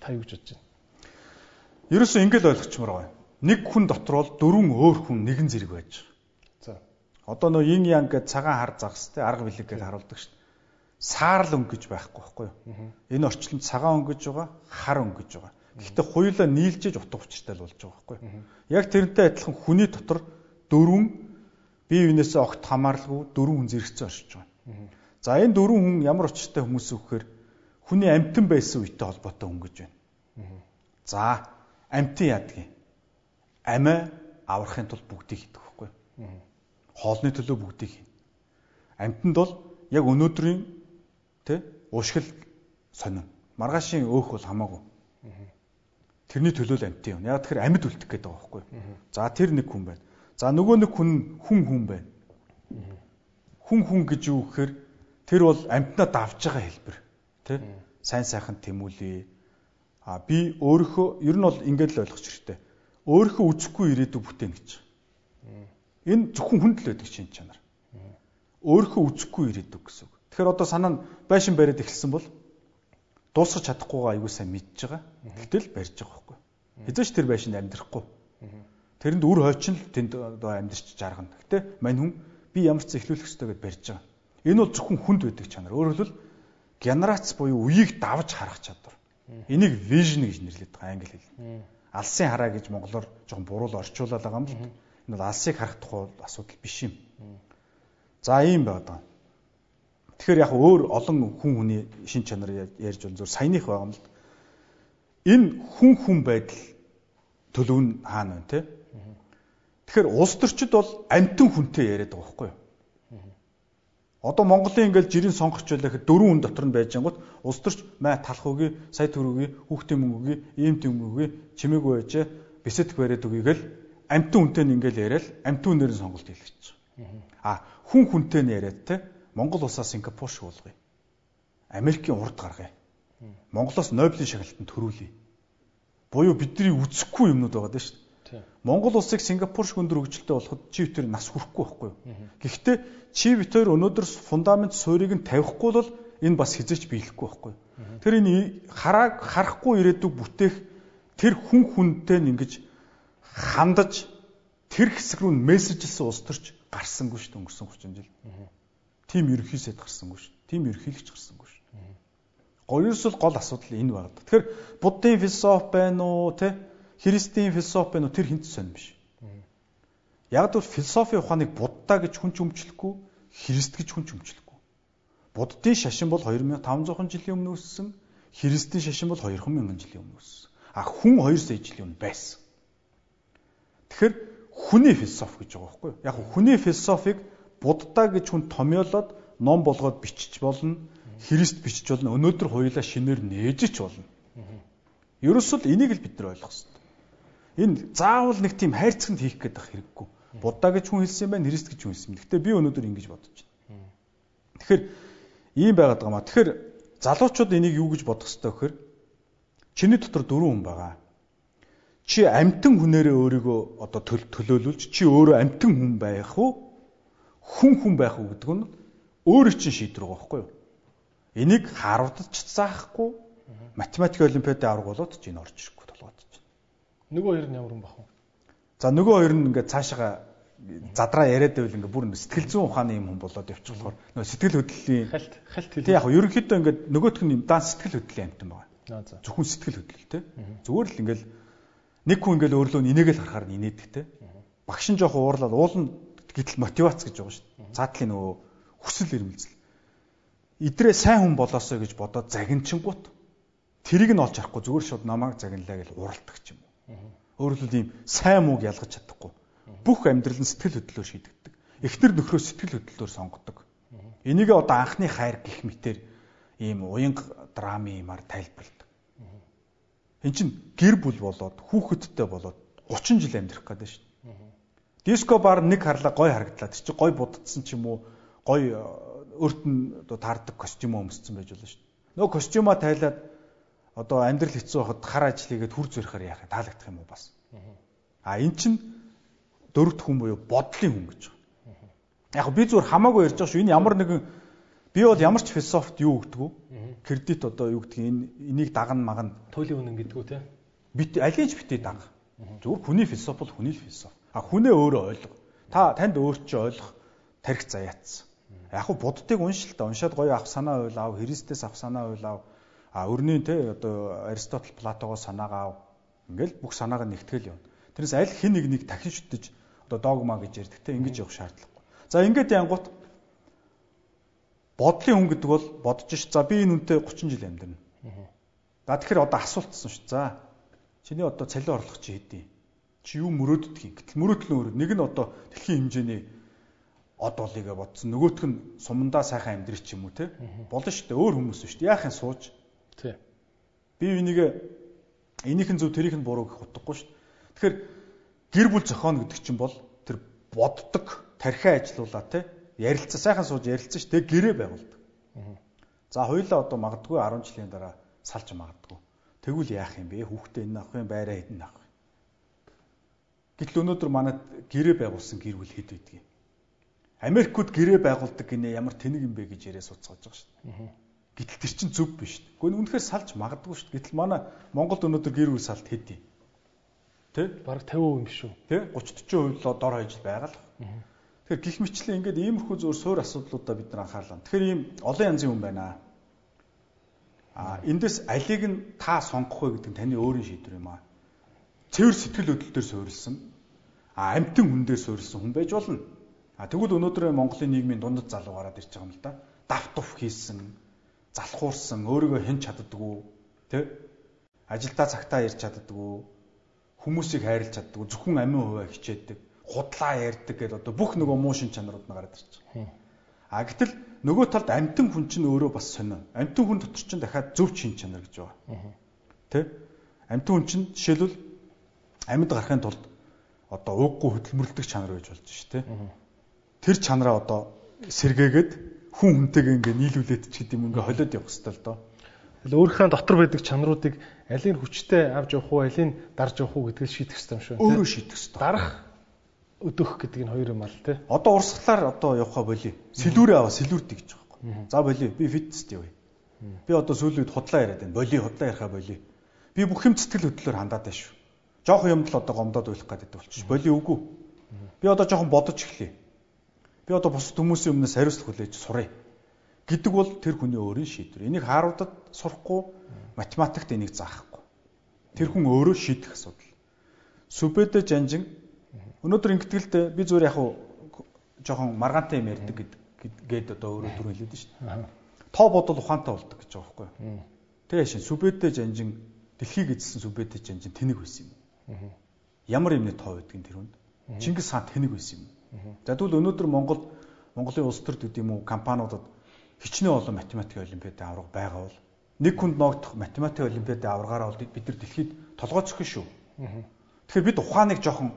Та юу гэж бодож байна? Ерөөсөө ингэж ойлгочмоор байгаа. Нэг хүн дотор бол дөрвөн өөр хүн нэгэн зэрэг байж байгаа. За. Одоо нөө yin yang гэж цагаан хар загас те арга билег гэж харуулдаг шүү дээ. Саарл өнгөж байхгүй байхгүй юу? Энэ орчинд цагаан өнгөж байгаа, хар өнгөж байгаа. Гэхдээ хоёулаа нийлжээж утга учиртай л болж байгаа байхгүй? Яг тэрнтэй адилхан хүний дотор дөрвөн бие биенээсээ огт хамааралгүй дөрвөн хүн зэрэгцээ оршиж байгаа. За энэ дөрвөн хүн ямар учиртай хүмүүс вэ гэхээр хүний амтан байсан үетэй холбоотой хүн гэж байна. За амтан яадгийг амиа аврахын тулд бүгдийг хийдэг байхгүй. Хоолны төлөө бүгдийг хийнэ. Амьтанд бол яг өнөөдрийн тэ уушгил сонин. Маргаашийн өөх бол хамаагүй. Тэрний төлөө л амьтын юм. Яг тэгэхээр амьд үлдэх гэдэг байгаа байхгүй. За тэр нэг хүн байна. За нөгөө нэг хүн хүн хүн байна. Хүн хүн гэж юу гэхээр тэр бол амьтнаа давж байгаа хэлбэр. Тэ? Сайн сайхан тэмүүлээ. А би өөрийнхөө ер нь бол ингэж л ойлгож хэрэгтэй. Өөрийнхөө үзэхгүй ирээдүг бүтээн гэж. Энэ зөвхөн хүнд л байдаг чинь чанар. Өөрийнхөө үзэхгүй ирээдүг гэсэн үг. Тэгэхээр одоо санаа нь байшин бариад эхэлсэн бол дуусгах чадахгүйгаа аягүй сайн мэдж байгаа. Гэтэл барьж байгаа байхгүй. Хэзээ ч тэр байшинд амьдрахгүй. Тэрэнд үр хойчин л тэнд одоо амьдрч жаргана. Гэтэ мань хүн би ямар ч ихлүүлэх ёстой гэдээ барьж байгаа. Энэ бол зөвхөн хүнд байдаг чанар. Өөрөөр хэлбэл генерац буюу үеийг давж харах чадвар. Энийг vision гэж нэрлэдэг байгаа англи хэл. Алсын хараа гэж монголоор жоохон буруу орчуулаад байгаа юм л. Энэ бол алсыг харах тухай асуудал биш юм. За ийм байна. Тэгэхээр яг өөр олон хүн хүний шин чанар ярьж бол зөв саяных байгаа юм л. Энэ хүн хүн байдал төлөв нь хаана вэ те? Тэгэхээр улс төрчид бол амтэн хүнтэй яриад байгаа байхгүй юу? Одоо Монголын ингээл жирийн сонгогч байлаа дөрвөн хүн дотор нь байж ангууд улс төрч май талах үгүй, сая төрөгүй, хүүхдийн мөнгө үгүй, ийм тийм үгүй, чимээгүй байжээ, бисэдх бариад үгүй гэл амтэн хүнтэй нь ингээл яриад амтэн хүнээр нь сонголт хийлгэж. А хүн хүнтэй нь яриад те Монгол улсаа Сингапур шиг болгоё. Америкийн урд гаргая. Монголоос Нобелийн шагналтанд төрүүлье. Буюу бидний үзэхгүй юмнууд байгаа даа шүү дээ. Монгол улсыг Сингапур шиг өндөр хөгжилтэй болоход чи битэр нас хүрэхгүй байхгүй юу? Гэхдээ чи битэр өнөөдөр фундамент суурийг нь тавихгүй бол энэ бас хизээч биелэхгүй байхгүй юу? Тэр энэ харааг харахгүй ирээдүг бүтээх тэр хүн хүнтэй ингэж хандаж тэр хэсэг рүү мессежлсэн улс төрч гарсангүй шүү дээ өнгөрсөн 30 жил. Тим ерөнхийсэд гарсангүй шүү. Тим ерөнхийлөгч гарсангүй шүү. Гоёрс л гол асуудал энэ байна. Тэгэхээр буддын философи байна уу, тэ? Христийн философи байна уу? Тэр хинт сонь биш. Яг л философийн ухааныг будда гэж хүн ч өмчлөхгүй, Христ гэж хүн ч өмчлөхгүй. Буддын шашин бол 2500 жилийн өмнө үүссэн, Христийн шашин бол 2000 жилийн өмнө үүссэн. А хүн 200 жилийн өмнө байсан. Тэгэхээр хүний философи гэж байгаа байхгүй юу? Яг хүний философиг Будда гэж хүн томьёолоод ном болгоод бичиж болно. Христ бичиж болно. Өнөөдөр хоёулаа шинээр нээж ч болно. Ерөөсөл энийг л бид нар ойлгох хэрэгтэй. Энэ заавал нэг тийм хайрцагт хийх гэдэг хэрэггүй. Будда гэж хүн хэлсэн байна, Христ гэж хүн хэлсэн. Гэхдээ би өнөөдөр ингэж бодож байна. Тэгэхээр ийм байгаад байгаа маа. Тэгэхээр залуучууд энийг юу гэж бодох хэрэгтэй вэхээр чиний дотор дөрвөн хүн байгаа. Чи амтэн хүнээрээ өөрийгөө одоо төлөөлүүлж чи өөрөө амтэн хүн байх уу? Хүн хүн байх уу гэдэг нь өөрөө чинь шийдвэр байхгүй юу? Энийг Харвардд ч заахгүй математик олимпиадын авраг болоод ч энэ орж ирэхгүй толгойд чинь. Нөгөө хоёр нь ямар юм бах вэ? За нөгөө хоёр нь ингээд цаашаа задраа яриад байвал ингээд бүр сэтгэл зүйн ухааны юм хүн болоод явчих болохоор нөгөө сэтгэл хөдлөлийн халт халт хэл. Тэг яг ерөнхийдөө ингээд нөгөөх нь дан сэтгэл хөдлөлийн амтан байгаа. Зөвхөн сэтгэл хөдлөл те. Зүгээр л ингээд нэг хүн ингээд өөрлөө инээгээл харахаар инээдэг те. Багш нь жоох уурлаад уул нь Гэтэл мотивац гэж байгаа шүү дээ. Цаатлын нөгөө хүсэл эрмэлзэл. Идрээ сайн хүн болоосоо гэж бодоод загинчингууд тэрийг нь олж харахгүй зүгээр шууд намайг загинлаа гэж уралдаг ч юм. Өөрөлдөл ийм сайн мууг ялгаж чадахгүй. Бүх амьдрал нь сэтгэл хөдлөлөөр шийдэгдэг. Эхнэр нөхрөө сэтгэл хөдлөлөөр сонгодог. Энийг одоо анхны хайр гих мэтэр ийм уянга драмын юмар тайлбарладаг. Эн чин гэр бүл болоод хүүхэдтэй болоод 30 жил амьдрах гэдэг шүү. Диско бар нэг харлаа гой харагдлаа. Тэр чи гой буддсан ч юм уу гой э, өөрт нь одоо таардаг костюм өмссөн байж болно шүү дээ. Нөгөө костюма тайлаад одоо амьдрал хэцүү байхад хар ажил хийгээд хүр зөрөхөр яах таалагдах юм уу бас. А эн чин дөрөвт хүн буюу бодлын хүн гэж байна. Яг би зүгээр хамаагүй ярьж байгаа шүү. Энэ ямар нэгэн би бол ямар ч философт юу гэдэг вэ? Кредит одоо юу гэдэг энэ энийг дагна магна. Туйлын үнэн гэдэг үү те? Бит алийг ч битээ даг. Зүгээр хүний философи бол хүний философи. А хүнээ өөрөө ойлго. Та танд өөр чи ойлгох тарих заяатсан. Яг хуу буддыг уншил та уншаад гоё авах санаа уйлав, Христэс авах санаа уйлав. А өрнийн те одоо Аристотл, Платогоос санаагаа ав. Ингээл бүх санааг нь нэгтгэл явна. Тэрнээс аль хэн нэг нэг дахин шүтэж одоо догма гэж ярьдаг те ингэж явах шаардлагагүй. За ингээд янгут бодлын хүн гэдэг бол бодож ш. За би энэ үнтэй 30 жил амьдрна. За тэгэхээр одоо асуултсан ш. За чиний одоо цалин орлого чи хэдий? Чи юу мөрөөддөг юм. Гэтэл мөрөөдөл нь өөр. Нэг нь одоо дэлхийн хэмжээний од болыйгээ бодсон. Нөгөөх нь сумандаа сайхан амьдрэх ч юм уу те. Болно шүү дээ. Өөр хүмүүс шүү дээ. Яахын сууж. Тий. Би энийг энийхэн зөв тэрийнх нь буруу гэх утгагүй шүү дээ. Тэгэхээр гэр бүл зохионо гэдэг чинь бол тэр боддог, тархиа ажилуулаа те. Ярилцаа сайхан сууж ярилцсан шүү дээ. Гэрээ байгуулдаг. За хоёулаа одоо магадгүй 10 жилийн дараа салж магадгүй. Тэгвэл яах юм бэ? Хүүхдээ энэ авах юм, байраа хэдэн авах. Гэтэл өнөөдөр манад гэрээ байгуулсан гэр бүл хэд байдгийг. Америкууд гэрээ байгуулдаг гинэ ямар тэнэг юм бэ гэж яриа суцгааж байгаа шүү дээ. Гэтэл тэр чинь зөв биш. Гэхдээ үнэхээр салж магадгүй шүү. Гэтэл манай Монголд өнөөдөр гэр бүл салт хэд юм? Тэ? Бараг 50% юм шүү. Тэ? 30 40% л дор хаяж байгаа л. Тэгэхээр гих мэтлээ ингээд иймэрхүү зөөр суур асуудлуудаа бид нар анхаарлаа. Тэгэхээр ийм олон янзын хүн байна. А эндээс алийг нь та сонгох вэ гэдэг нь таны өөрийн шийдвэр юм аа. Цэвэр сэтгэл хөдлөл дээр суурилсан. А амтэн хүн дээр суурилсан хүн байж болно. А тэгвэл өнөөдөр Монголын нийгмийн дундад залуу гараад ирж байгаа юм л да. Дав туф хийсэн, залхуурсан, өөрийгөө хэн чаддггүй, тэ? Ажилдаа цагтаа ирж чаддггүй, хүмүүсийг хайрлж чаддггүй, зөвхөн амин хуваа хичээдэг, худлаа ярьдаг гэдээ одоо бүх нөгөө муу шин чанарууд нь гараад ирж байгаа. А гэтэл нөгөө талд амтэн хүн чинь өөрөө бас сонио. Амтэн хүн дотор чинь дахиад зөв шин чанар гэж байгаа. Тэ? Амтэн хүн чинь жишээлбэл амьд гарахын тулд одоо ууггүй хөдөлмөрлөдөг чанар байж болж шүү, тэ? тэр чанараа одоо сэргээгээд хүн хүнтэйгээ ингээ нийлүүлээд ч гэдэг юм ингээ холиод явах хэрэгтэй л доо. Тэгэл өөрийнхөө дотор байдаг чанаруудыг алийн хүчтэй авч явах уу, алийн дарж явах уу гэдгийг шийдэх хэрэгтэй юм шүү. Өөрөө шийдэх хэрэгтэй. Дарах өдөх гэдэг энэ хоёр юм аа л тий. Одоо урсгалаар одоо явахаа болий. Сэлүүрээ аваа сэлүүрдэг гэж байгаа юм. За болий. Би фитнест явъя. Би одоо сүүлийн үед худлаа яриад байна. Болий худлаа ярихаа болий. Би бүх юм сэтгэл хөдлөлөөр хандаад байна шүү. Жохон юмд л одоо гомдоод байх гэдэг болчих. Болий үгүй. Би одоо жохон бодож эхлэе би одоо бусад хүмүүсийн өмнөөс хариуцлага хүлээж сурыг гэдэг бол тэр хүний өөрийн шийдвэр. Энийг Харвардад сурахгүй, математикт энийг заахгүй. Тэр хүн өөрөө шийдэх асуудал. Сүбэдэ жанжин өнөөдөр дээ би зүгээр яг жоохон маргаантай юм ярьдаг гэд одоо өөрөө түр хэлээд шүү дээ. Тоо бодол ухаантай болдог гэж байгаа байхгүй юу? Тэгээ шин сүбэдэ жанжин дэлхийг эзэлсэн сүбэдэ жанжин тэнэг байсан юм. Ямар юмны тоо байдгийг тэр хүнд. Чингис хаан тэнэг байсан юм. За тэгвэл өнөөдөр Монголд Монголын улс төр гэдэг юм уу компаниудад хичнээн олон математикийн олимпиадын авраг байгаа бол нэг хүнд ногдох математикийн олимпиадын аврагаараа бол бид нар дэлхийд толгойцох шүү. Тэгэхээр бид ухааныг жоохон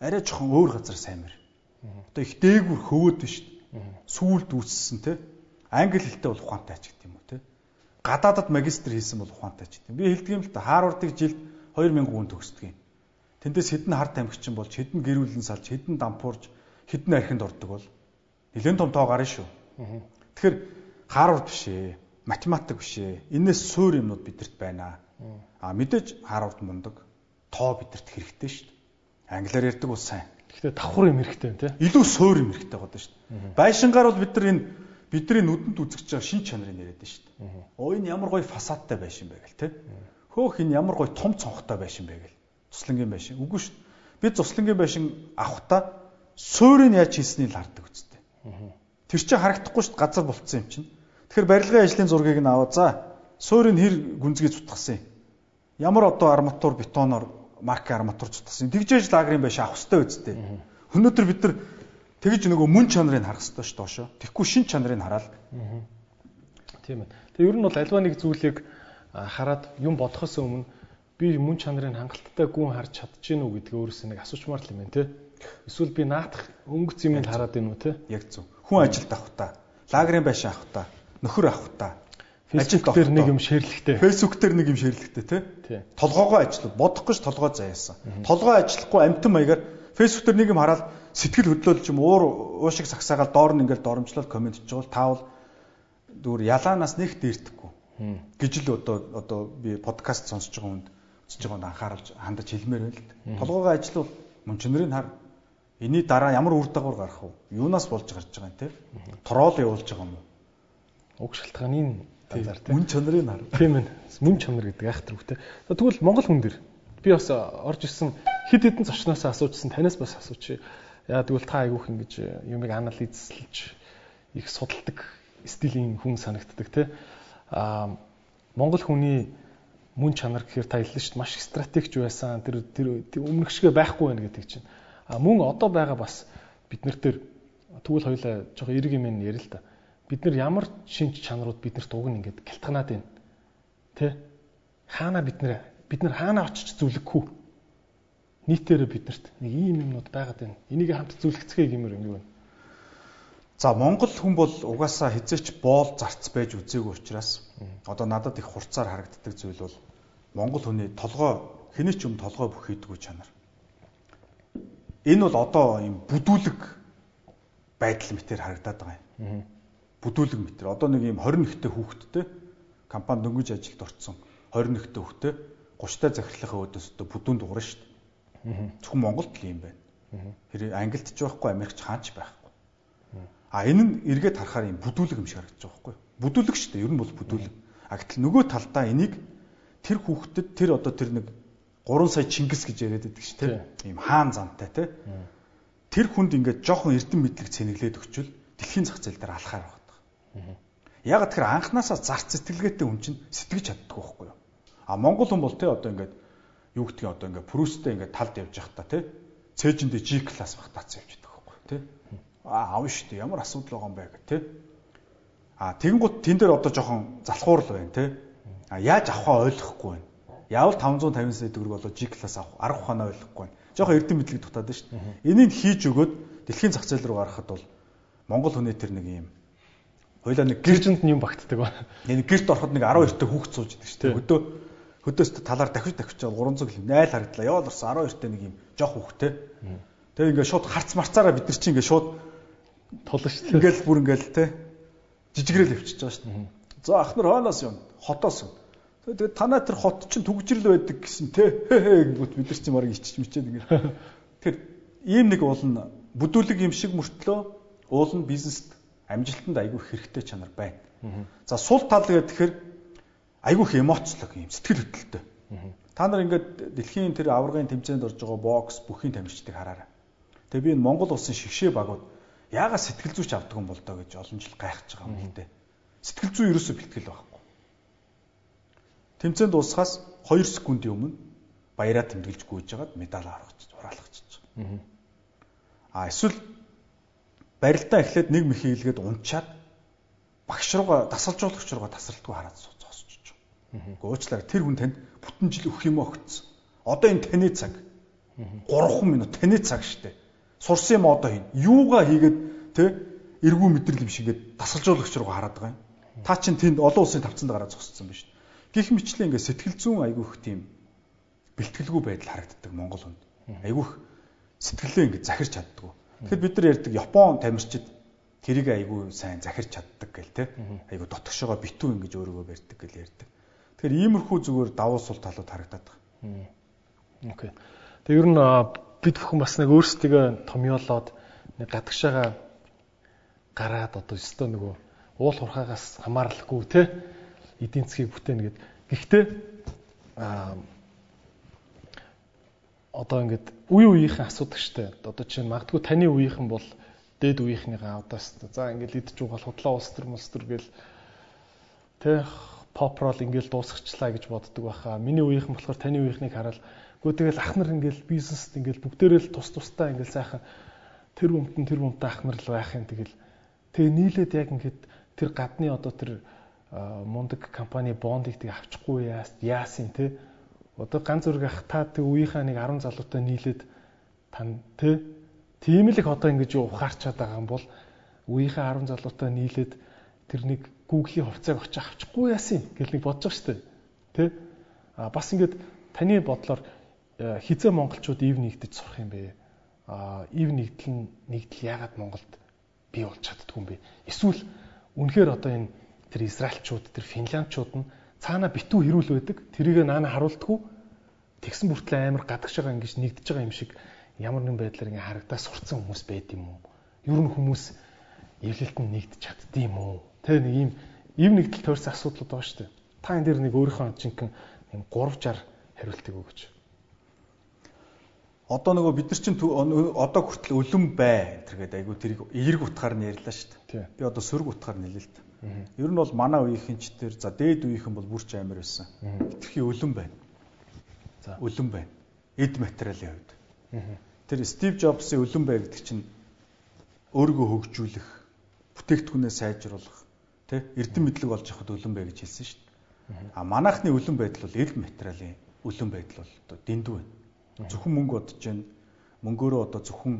арай жоохон өөр газар саймар. Одоо их дээгүр хөвөөд биш. Сүүлд үүссэн те. Англи хэлтэй бол ухаантай ч гэдэг юм уу те. Гадаадад магистр хийсэн бол ухаантай ч гэдэг. Би хэлдэг юм л та Харвардыг жилд 2000 хүн төгсдөг юм. Тэндээс хэдэн харт амгчин болж, хэдэн гэрүүлэн салж, хэдэн дампуурж, хідэн архинд ордог бол нэлээд том тоо гарна шүү. Тэгэхээр Харвард биш ээ, математик биш ээ. Энээс суур юмнууд бидэрт байна. А мэдээж Харвард мундаг. Тоо бидэрт хэрэгтэй шүү. Англиар ярьдаг бол сайн. Гэхдээ давхар юм хэрэгтэй тийм. Илүү суур юм хэрэгтэй байгаа шүү. Байшингаар бол бид нар энэ бидний нүдэнд үзэгч байгаа шин чанарыг яриад шүү. Оо энэ ямар гоё фасадтай байшин бэ гэл тийм. Хөөх энэ ямар гоё том цонхтой байшин бэ гэл. Цуслангийн байшин. Үгүй шүү. Бид цуслангийн байшин авахта суурийг яаж хийснийг л хардаг үстэй. Тэр чинь харагдахгүй шүү газар болцсон юм чинь. Тэгэхээр барилгын ажлын зургийг нь аваа. За суурийг хэр гүнзгий цутгасан юм. Ямар одоо арматур бетоноор марк арматур цутгасан. Тэгжээж лагрын байш авах хэрэгтэй үстэй. Өнөөдөр бид нар тэгж нөгөө мөн чанарыг харах хэрэгтэй шүү доошо. Тэгэхгүй шин чанарыг хараад. Тийм ээ. Тэгээ ер нь бол альва нэг зүйлийг хараад юм бодохоос өмнө би мөн чанарын хангалттай гүн харж чадчихэв үү гэдгийг өөрөөсөө нэг асуучмаар л юм байна те. Эсвэл би наадах өнгөц юмыг хараад байна уу те? Яг зөв. Хүн ажилд авах та, лагерын байшин авах та, нөхөр авах та. Фэйсбүүк дээр нэг юм шеэрлэхтэй. Фэйсбүүк дээр нэг юм шеэрлэхтэй тий. Толгоогоо ажиллав. Бодохгүй ш толгой заяасан. Толгой ажиллахгүй амтан маягаар фэйсбүүк дээр нэг юм хараад сэтгэл хөдлөөлж юм уур уушиг сагсаагаад доор нь ингээл доромжлол комент хийж байгаа бол таавал зүгээр ялаанаас нэг дээртэхгүй. гэж л одоо одоо би подкаст сонсож байгаа хүнд сонсож байгаа хүнд анхааруулж хандаж хэлмээр байна л. Толгоогоо ажиллав мөн чанарын хар Эний дараа ямар үр дагавар гарах вэ? Юунаас болж гарч байгаа юм те? Тороол явуулж байгаа юм уу? Уг шалтгааны талаар те. Мөн чанарын нар. Тийм ээ. Мөн чанар гэдэг айхтар үгтэй. Тэгвэл Монгол хүн дэр би бас орж ирсэн хэд хэдэн зочноос асуужсэн танаас бас асуучих. Яа тэгвэл та айгүйх ингэж юмыг анализлж их судалдаг стилийн хүн санагддаг те. Аа Монгол хүний мөн чанар гэхээр та хэллээ шүү дээ маш стратегч байсан. Тэр тэр өмнөх шигэ байхгүй байна гэдэг чинь А мөн одоо байгаа бас бид нар дээр тэгвэл хоёлаа жоохон эрг юм ярил л да. Бид нар ямар шинж чанарууд биднэрт уг нь ингээд гялтганаад байна. Тэ? Хаана бид нар бид нар хаана очиж зүлэггүй. Нийтээрээ биднэрт нэг ийм юмнууд байгаад байна. Энийг хамт зүлэгцгээе гэмээр юм юу вэ? За Монгол хүн бол угаасаа хизээч боол зарц байж үзээгүй учраас одоо надад их хурцаар харагддаг зүйл бол Монгол хүний толгой хэний ч юм толгой бүх хийдгүү чанар. Энэ бол одоо юм бүдүүлэг байдал мэтэр харагдаад байгаа юм. Бүдүүлэг мэтэр. Одоо нэг юм 21-тэй хүүхэдтэй компани дөнгөж ажилд орцсон 21-тэй хүүхэдтэй 30-тай захирлынхаа өдөөс өдөө бүдүүн дуурна шүү дээ. Зөвхөн Монголд л юм байна. Тэр Англид ч байхгүй, Америкч хаач байх А энэ нь эргээд харахаар юм бүдүүлэг юм шиг харагдаж байгаа байхгүй юу? Бүдүүлэг шүү дээ. Ер нь бол бүдүүлэг. А гэтэл нөгөө талдаа энийг тэр хүүхдэд тэр одоо тэр нэг 3 сая Чингис гэж яриад байдаг шүү дээ. Ийм хаан зантай те. Тэр хүнд ингээд жоохон эрдэм мэдлэг цэнэглээд өгчвөл дэлхийн зах зээл дээр алхаар байгаа. Яг тэгэхээр анханасаа зарц сэтгэлгээтэй хүн чинь сэтгэж чаддаг байхгүй юу? А Монгол хүн бол те одоо ингээд юу гэдгийг одоо ингээд Прүсттэй ингээд талд явж явах та те. Цээжиндээ G класс бах тац явж байдаг байхгүй? Те аа авна шүү дээ. Ямар асуудал байгаа юм бэ гэх тээ. Аа тэгэнгუთ тэн дээр одоо жоохон залхуур л байна тээ. А яаж авахаа ойлгохгүй байна. Яавал 550 сая төгрөг болоо G класс авах арга ухаанаа ойлгохгүй байна. Жоохон эрдэм мэдлэг дутаад шүү дээ. Энийг хийж өгөөд дэлхийн зах зээл рүү гаргахад бол Монгол хүний тэр нэг юм Хойлоо нэг гэржинд юм багтдаг ба. Нэг гэрт ороход нэг 12 та хүүхд сууж идэг шүү дээ. Хөдөө хөдөөс талаар давхиж давхиж 300 км найл харагдлаа. Явал орсон 12 та нэг юм жоох хүүхдтэй. Тэгээ ингээд шууд харц марцаараа бид нар чинь ингээд шууд тулна шүү дээ. Ингээл бүр ингээл те жижигрэл өвчөж байгаа шүү дээ. За ах нар хооноос юм, хотоос. Тэгээд танаа тэр хот чинь түгжрэл байдаг гэсэн те гингүүт бид нар чинь марыг ичиж мичээд ингээд. Тэр ийм нэг уулна бүдүүлэг юм шиг мөртлөө уулна бизнест амжилтанд айгүй хэрэгтэй чанар байна. За сул тал гэхээр айгүй их эмоцлог юм сэтгэл хөдлөлтөй. Та нар ингээд дэлхийн тэр аваргын тэмцээнд орж байгаа бокс бүхийн тамирчдыг хараарай. Тэгээ би энэ Монгол улсын шигшээ багууд яагаад сэтгэл зүйч авдаг юм бол доо гэж олон жил гайхаж байгаа юм л дээ. Сэтгэл зүй ерөөсөө бэлтгэл байхгүй. Тэмцээнд дуусахаас 2 секундын өмнө баяраа тэмдэглэж гүйж жагаад медаль аврагч ураалгачих. А эсвэл барилдаа эхлээд нэг мэх хийлгээд унчаад багш руугаа дасгалжуулагч руугаа тасралтгүй хараад зогсчих. Гуучлаарай тэр хүн танд бүтэн жил өгөх юм өгцсөн. Одоо энэ таны цаг. 3 минут таны цаг штэ сурсан юм одоо хийнэ. Юугаа хийгээд те эргүү мэдрэл юм шигээд дасгалжуулагч руу хараад байгаа юм. Та чинь тэнд олон улсын тавцанд гараад зогссон байна шүү. Гэх мэтлээ ингээд сэтгэл зүүн айгүйх тийм бэлтгэлгүй байдал харагддаг Монгол хүнд. Айгүйх сэтгэлээ ингээд захирч чаддгүй. Тэгэхээр бид нар ярьдаг Япон тамирчид тэрийг айгүй сайн захирч чаддаг гэл те. Айгүй дотгошоогоо битүү ингэж өөрийгөө барьдаг гэл ярьдаг. Тэгэхээр иймэрхүү зүгээр давуу сул талууд харагдаад байгаа. Окей. Тэгээ ер нь бид бүхэн бас нэг өөрсдөө томьёолоод нэг гадагшаага гараад одоо өстөө нөгөө уул хурхаагаас хамаарлахгүй те эдийн засгийг бүтээнэ гэд. Гэхдээ одоо ингээд үе үеийнхэн асуудаг штэ. Одоо чинь магадгүй таны үеийнхэн бол дээд үеийнхнийгаа одоос за ингээд идж угаал худлаа улс төр мулс төр гэл тэ попрол ингээд дуусгачлаа гэж боддог байхаа. Миний үеийнхэн болохоор таны үеийнхнийг хараад Гөө тэгэл ах нар ингээл бизнест ингээл бүгдээрээ л тус тустай ингээл сайхан тэр өмтөн тэр өмтөн ах нар л байх юм тэгэл. Тэгээ нийлээд яг ингээд тэр гадны одоо тэр мундаг компани бондыг тэг авчихгүй яас яасан те. Одоо ганц зүрх ах та тэг үеийнхаа нэг 10 залуутай нийлээд тань те. Тийм л их одоо ингэж ухаарчаад байгаа юм бол үеийнхээ 10 залуутай нийлээд тэр нэг Google-ийн хувьцааг очиж авчихгүй яасан гэл нэг бодож байгаа шүү дээ. Тэ? А бас ингээд таны бодлоор Э, хизээ монголчууд ив нэгдэж сурах юм бэ? А ив нэгдэл нь нэгдэл яагаад Монголд бий болж чаддгүй юм бэ? Эсвэл үнэхээр одоо энэ тэр Израильчууд, тэр Финляндчууд нь цаана битүү хэрүүл байдаг. Тэрийг наана харуулдаггүй. Тэгсэн бүртлээ амар гадагш байгаа ингэж нэгдэж байгаа юм шиг ямар нэгэн байдлаар ингэ харагдаа сурцсан хүмүүс байд юм уу? Ер нь хүмүүс эвлэлтэнд нэгдэж чаддсан юм уу? Тэр нэг ийм ив нэгдэл тойрсон асуудлууд байгаа шүү дээ. Та энэ дээр нэг өөрийнхөө жинхэнэ 3 60 хариултыг өгөөч одоо нөгөө бид нар чинь одоо хүртэл өлөн бай тэргээд айгу тэрийг эерэг утгаар нь ярьлаа шүү дээ. Би одоо сөрөг утгаар нийлээ л та. Ер нь бол манай үеийнхэн ч тэр за дээд үеийнхэн бол бүр ч амар байсан. Хитрхи өлөн байна. За өлөн байна. Эд материалын хувьд. Тэр Стив Джобсын өлөн бай гэдэг чинь өөрийгөө хөгжүүлэх, бүтээгдэхүүнээ сайжруулах, тэ эрдэм мэдлэг олж авахд өлөн бай гэж хэлсэн шүү дээ. А манайхны өлөн байдал бол эрд материалын өлөн байдал бол одоо дэндүү байна. Зөвхөн мөнгө бодож байна. Мөнгөөрөө одоо зөвхөн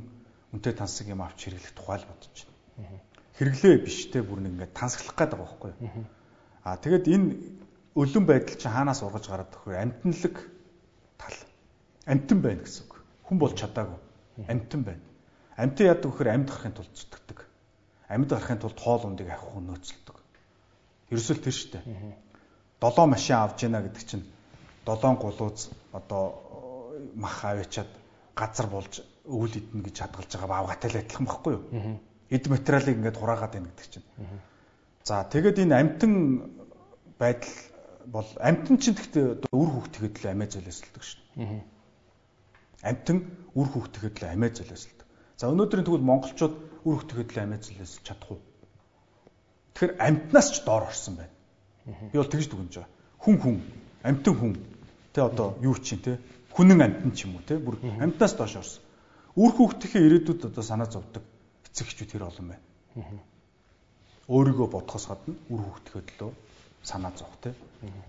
үнтэй тансаг юм авч хэрэглэх тухай л бодож байна. Хэрэглээ биш те бүр нэг ингээд тансаглах гээд байгаа байхгүй юу? А тэгэд энэ өлөн байдал чинь хаанаас ургаж гараад өгөх вэ? Амтналаг тал. Амтан байна гэсэн үг. Хүн бол чадаагүй. Амтан байна. Амтан яадаг вэхээр амьд гарахын тулд зүтгэдэг. Амьд гарахын тулд хоол ундыг авах хүн нөөцлөдөг. Ерөөсөө тэр дээ. Долоо машин авж яана гэдэг чинь долоон гулууз одоо мах аваачаад газар болж өвөл идэнэ гэж хадгалж байгаа баавгатай л адилхан байхгүй юу? Эд материалыг ингээд хураагаад байна гэдэг чинь. За тэгээд энэ амтан байдал бол амтан чинь гэхдээ үр хөвгтгээд л амиа золиослдог шин. Амтан үр хөвгтгээд л амиа золиослдог. За өнөөдрийн тэгвэл монголчууд үр хөвгтгээд л амиа золиослж чадахгүй. Тэгэхээр амтнаас ч доор орсон байна. Би бол тэгж дүгнэж байгаа. Хүн хүн, амтан хүн. Тэ одоо юу чинь те хүнэн амтан ч юм уу те бүр амтнаас доош орсон. Үр хөвгтөхийн ирээдүйд одоо санаа зовдөг эцэгчүүд тэр олон байна. Өөрийгөө бодохоос гадна үр хөвгтөхөд лөө санаа зовх те.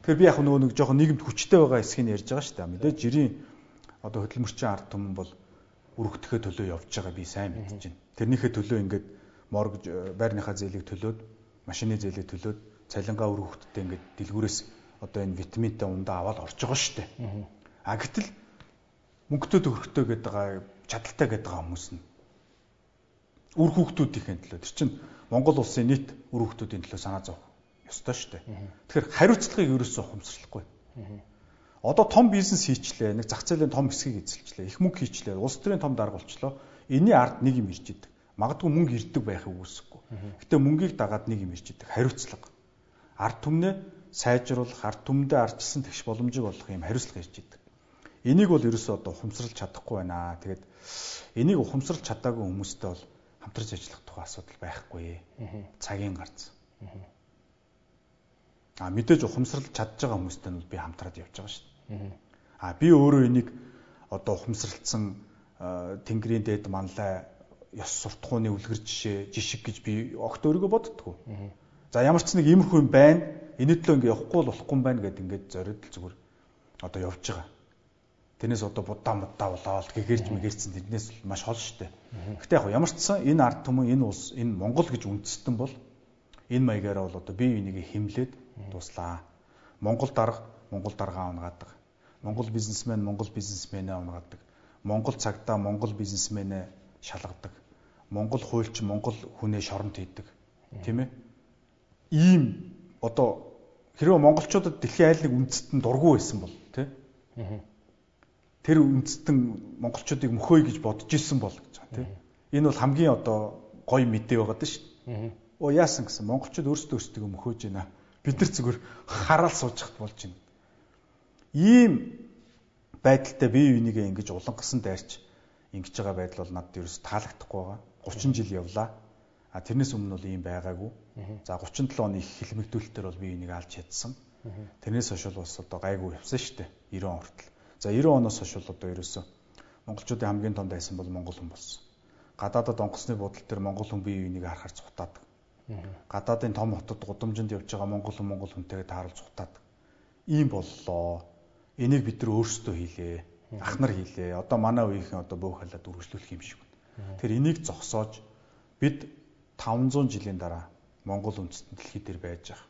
Тэгэхээр би яг нөгөө нэг жоохон нийгэмд хүчтэй байгаа хэсгийг ярьж байгаа шүү дээ. Мэдээж жирийн одоо хөдөлмөрчин ард түмэн бол өргөдөхөө төлөө явж байгаа би сайн мэдэж байна. Тэрнийхээ төлөө ингээд морг байрныхаа зээлийг төлөөд машины зээлийг төлөөд цалингаа өргөхөдтэй ингээд дэлгүүрээс одоо энэ витаминтай ундаа аваад орж байгаа шүү дээ. А гэтэл мөнгөтэй төгрөгтэй гэдэг байгаа чадaltaй гэдэг байгаа хүмүүс нь үр хүүхдүүдийн төлөө тэр чинь Монгол улсын нийт үр хүүхдүүдийн төлөө санаа зовх ёстой шүү дээ. Тэгэхээр хариуцлагыг ерөөсөө ухамсарлахгүй. Одоо том бизнес хийчлээ, нэг зах зээлийн том хэсгийг эзэлчлээ, их мөнгө хийчлээ, улс төрийн том дарга болчлоо. Энийн ард нэг юм ирж идэг. Магадгүй мөнгө ирдэг байхыг үүсэхгүй. Гэтэ мөнгийг дагаад нэг юм ирж идэг. Хариуцлага. Ард түмнээ сайжруулах, ард түмэндээ ардчилсан тэгш боломжийг олох юм хариуцлага ирж идэг. Энийг бол ерөөсөө одоо ухамсарлаж чадахгүй байна. Тэгээд энийг ухамсарлаж чадаагүй хүмүүстэй бол хамтарч ажиллах тухай асуудал байхгүй. Цагийн гарц. А мэдээж ухамсарлаж чадж байгаа хүмүүстэй нь би хамтраад явж байгаа шүү дээ. А би өөрөө энийг одоо ухамсарлцсан тэнгэрийн дээд манлай ёс суртахууны үлгэр жишээ жишг гэж би огт өөрийгөө боддгоо. За ямар ч нэг иймэрхүү юм байна. Энэ төлөө ингээ явахгүй л болохгүй юм байна гэд ингээд зориод л зүгээр одоо явж байгаа. Тэрнээс одоо будаа мудаа болоод гэгэрж мэгэрсэн тэднээс маш хол штэ. Гэтэ яг ямар ч сан энэ ард түмэн энэ улс энэ Монгол гэж үндэстэн бол энэ маягаараа бол одоо бие биенийг хэмлээд дуслаа. Монгол дарга Монгол даргаа унгаадаг. Монгол бизнесмен Монгол бизнесмэнээ унгаадаг. Монгол цагтаа Монгол бизнесмэнээ шалгадаг. Монгол хуульч Монгол хүнээ шоронд хийдэг. Тийм ээ? Ийм одоо хэрвээ монголчуудад дэлхийн айл нэг үндэстэн дургүй байсан бол тий? Тэр үндэстэн монголчуудыг мөхөөй гэж бодож исэн бол гэж байна тий? Энэ бол хамгийн одоо гоё мэдээ байгаад шүү. Оо яасан гэсэн монголчууд өөрсдөө өөрсдөө мөхөөж байна бид нар зүгээр хараал суужхад болж байна. Ийм байдалтай бие бинийгээ ингэж улангасан дайрч ингэж байгаа байдал бол надад ерөөс таалагдахгүй байгаа. 30 жил явлаа. А тэрнээс өмнө бол ийм байгаагүй. За 37 оны их хилмигдүүлэлтээр бол би энийг алж чадсан. Тэрнээс хойш бас одоо гайгүй явсан шүү дээ. 90 он хүртэл. За 90 оноос хойш бол одоо ерөөсөө монголчуудын хамгийн том дайсан бол монгол хүн болсон. Гадаадад онгоцны бодол төр монгол хүн бие биенийг харахаар цухтаад гадаадын том хотод гудамжинд явж байгаа монгол хүн монгол хүнтэйгээ тааруулж цухтаад ийм боллоо. Энийг бид нар өөрсдөө хийлээ. Ах нар хийлээ. Одоо манай үеийнхэн одоо бөөх халаад үргэлжлүүлэх юм шиг байна. Тэр энийг зогсоож бид 500 жилийн дараа Монгол үндэстэн дэлхий дээр байж байгаа.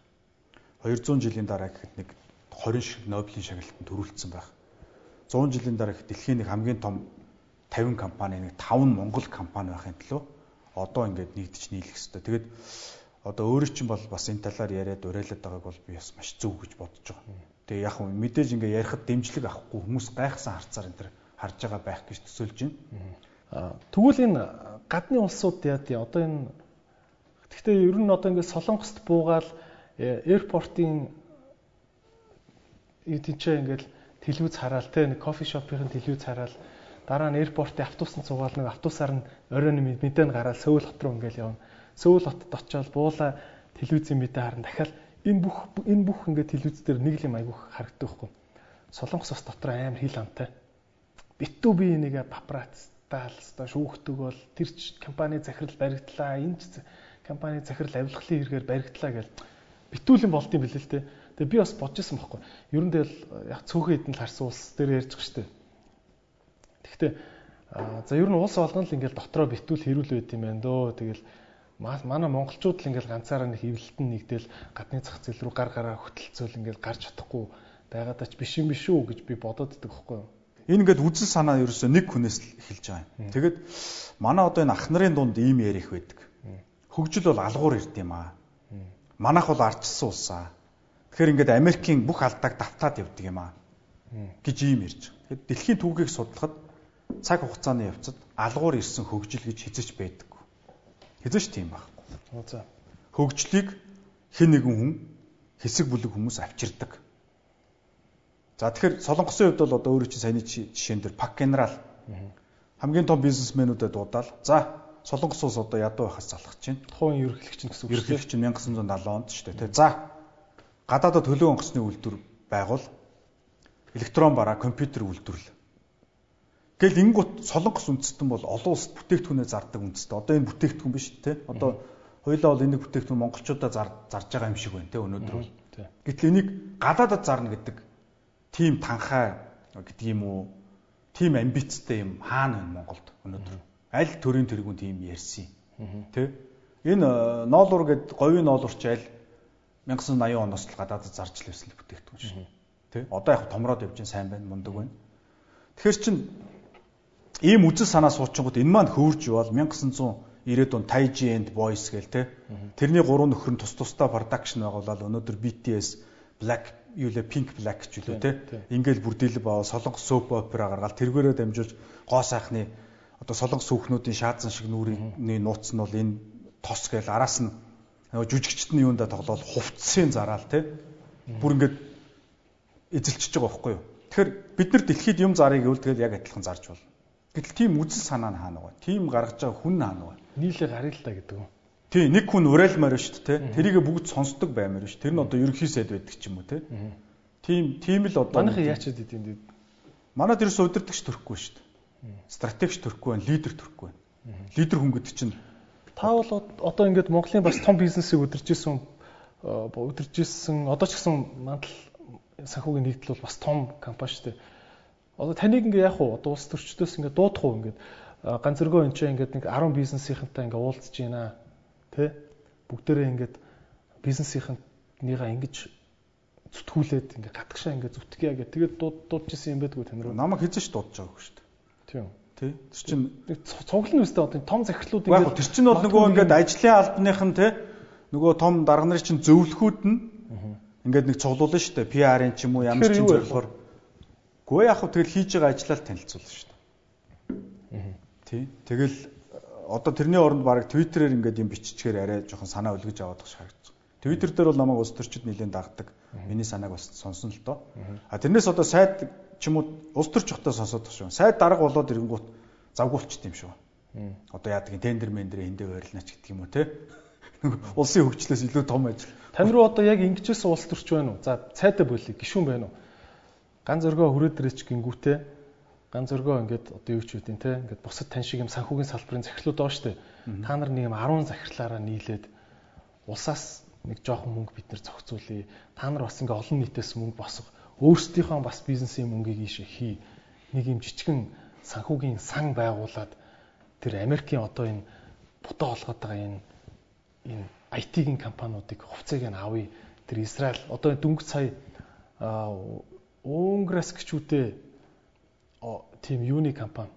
200 жилийн дараа гэхэд нэг 20 шиг Нобелийн шагналтанд төрүүлсэн байх. 100 жилийн дараа гэхэд дэлхийн нэг хамгийн том 50 компани нэг 5 нь Монгол компани байхын төлөө одоо ингээд нэгдэж нийлэх хэрэгтэй. Тэгээд одоо өөрөө чинь бол бас энэ талаар яриад уриалаад байгааг бол би бас маш зөв гэж бодож байгаа. Тэгээ яг хөө мэдээж ингээ ярихад дэмжлэг авахгүй хүмүүс гайхсан харцаар энэ төр харж байгаа байх гэж төсөөлж байна. Тэгвэл энэ гадны улсууд яа тий одоо энэ гэхдээ ер нь одоо ингээ солонгост буугаал аэропортын юу тийчээ ингээл телевиз хараал те нэг кофе шопын телевиз хараал Дараа нь аэропортын автобусанд суугаад нэг автобусаар нь оройн мэдээ нь гараад Сөүл хот руу ингээл явна. Сөүл хотод очиод буула телевизийн мэдээ харна. Дахиад энэ бүх энэ бүх ингээд телевиз дээр нэг л юм айгүйх харагддаг байхгүй. Солонгос бас дотор амар хил амтай. Битүү би энийг папарац магтаал өстой шүүхдэг бол тэр ч компани захирал баригдлаа энэ ч компани захирал авилгалын хэрэгээр баригдлаа гэж битүүлэн болд юм билээ л те. Тэгээ би бас бодож исэн байхгүй. Ер нь тэгэл яг цөөхөн эдэн л харсан улс дээр ярьж байгаа шүү дээ. Гэхдээ за ер нь улс болгон л ингээл дотроо битүүл хэрүүл байт юм байна дөө. Тэгэл манай монголчууд л ингээл ганцаараа нэг хөвлөлтөнд нэгдэл гадны зах зээл рүү гар гараа хөтөлцөөл ингээл гарч чадахгүй байгаадаа ч биш юм биш үү гэж би бодоод идэх байхгүй юу. Энэ ингээд үзэл санаа ерөөсөө нэг хүнээс л эхэлж байгаа юм. Тэгэд манай одоо энэ ах нарын дунд ийм ярих байдаг. Хөгжил бол алгуур ирд юм аа. Манайх бол арчсан улсаа. Тэгэхээр ингээд Америкийн бүх алдааг давтаад явдаг юм аа. гэж ийм ярьж. Тэгэд дэлхийн түүхийг судлахад цаг хугацааны явцад алгуур ирсэн хөгжил гэж хязгаарч байдаг Хэзээ ч тийм байхгүй. За. Хөгжлийг хэн нэгэн хүн хэсэг бүлэг хүмүүс авчирдаг. За тэгэхээр Солонгосын хувьд бол одоо өөрөө чинь саяны жишээн дээр Пак генерал хамгийн том бизнесмэнүүдэд дуудаал. За Солонгос улс одоо ядуу байхаас залхаж байна. Тухайн ерөнхийлөгч нь гэсэн үг. Ерөнхийлөгч нь 1970 онд шүү дээ. За гадаадад төлөө онгоцны үйлдвэр байгуул электрон бараа компьютер үйлдвэрлэл Гэл ингут солонгос үндэстэн бол олон улсад бүтээгдэхүүнээ зардаг үндэстэн. Одоо энэ бүтээгдэхүүн биш те. Одоо хоёлаа бол энэ бүтээгдэхүүн монголчуудаа зарж байгаа юм шиг байна те өнөөдөр бол. Гэтэл энийг гадаадад зарна гэдэг тийм танхаа гэдэг юм уу? Тийм амбицтай юм хаана байна Монголд өнөөдөр? Аль төрийн тэргүүн тийм ярьсан юм. Тэ? Энэ ноолуур гэдэг говийн ноолуурч аль 1980 оноос л гадаадад зарж л байсан бүтээгдэхүүн шүү. Тэ? Одоо яг томроод явж сайн байна, мундаг байна. Тэгэхээр чин ийм үзэл санаа суучингууд энэ маань хөвөрж явал 1990-ад он Taiji and Boys гээл те. Тэрний гурван нөхөр нь тус тусдаа production байгуулаад өнөөдөр BTS Black юу лээ Pink Black ч үлээ те. Ингээл бүрдэл баа солонгос soap opera гаргаад тэргээрээ дамжуулж гоо сайхны одоо солонгос хүүхнүүдийн шаазан шиг нүрийн нууц нь бол энэ тос гээл араас нь нөгөө жүжигчтний юунда тоглоод хувцсын зараал те. Бүр ингээд эзэлчихэж байгаа байхгүй юу. Тэгэхээр бид нар дэлхийд юм зарыг гэвэл тэгэл яг адилхан зарж болно. Гэтэл тийм үзэл санаа нь хаана вэ? Тийм гаргаж байгаа хүн хаана вэ? Нийлээ та гэдэг юм. Тий, нэг хүн уриалмаар шүү дээ, тэрийг бүгд сонсдог баймаар шүү. Тэр нь одоо ерөнхий сайд байдаг ч юм уу, тий. Тийм, тийм л одоо Манайхын яачаад идэв дээ. Манай дэрс удирдахч төрөхгүй шүү дээ. Стратегч төрөхгүй байна, лидер төрөхгүй байна. Лидер хүн гэдэг чинь та бол одоо ингээд Монголын бас том бизнесийг удирж исэн удирж исэн одоо ч гэсэн мандал санхүүгийн нэгдэл бол бас том компани шүү дээ Одоо таныг ингээ яах вэ? Одоо улс төрчдөөс ингээ дуудах уу ингээд ганц зөргөө энэ чинь ингээд нэг 10 бизнесийнхэнтэй ингээ уулзж байна. Тэ? Бүгдээрээ ингээд бизнесийнхэнтнийгаа ингэж зүтгүүлээд ингээ гадагшаа ингээ зүтгэе гэх. Тэгээд дуудаж исэн юм байдгүй тань руу. Намайг хизэж дуудаж байгаа шүү дээ. Тийм. Тэ? Тэр чинь цуглан үстэй одоо том захирлууд ингээ Тэр чинь бол нөгөө ингээд ажлын албаных нь тэ нөгөө том дарга нарын чинь зөвлөхүүд нь ингээд нэг цуглуулна шүү дээ. PR-ын ч юм уу ямар ч зөвлөхөр Гэхдээ яг хөө тэгэл хийж байгаа ажлаа танилцуулна шүү дээ. Тий. Тэгэл одоо тэрний оронд баг Twitter-ээр ингээд юм биччихээр арай жоохон санаа өлгөж аваад байгаа шаардж. Twitter дээр бол намайг улс төрчид нэлээд дагдаг. Миний санааг бас сонсон л доо. А тэрнээс одоо сайд ч юм уу улс төрч хотоо сонсоод тах шүү. Сайд дарга болоод ирэнгүүт завгуулчт юм шүү. Одоо яадаг тендер мендер эндээ байрлнаач гэдэг юм уу те. Улсын хөгжлөөс илүү том ажил. Тань руу одоо яг ингэжсэн улс төрч байна уу? За цайдаа болъё. Гишүүн байна уу? ганц зөргөө хүрээд ирээч гингүүтээ ганц зөргөө ингээд одоо юу ч үгүй те ингээд бусад тань шиг юм санхүүгийн салбарын захирлууд байгаа штэ та нар нэг юм 10 захирлаараа нийлээд улсаас нэг жоохон мөнгө бид нар зохицуулъя та нар бас ингээ олон нийтээс мөнгө босго өөрсдийнхөө бас бизнесийн мөнгийг ийшээ хий. Нэг юм жижигэн санхүүгийн сан байгуулад тэр Америкийн одоо энэ бутаа олгоод байгаа энэ энэ IT-ийн компаниудыг хувьцааг нь авъя. Тэр Израиль одоо дөнгөж сая Өнграс гिचүүдээ тийм юуны компани?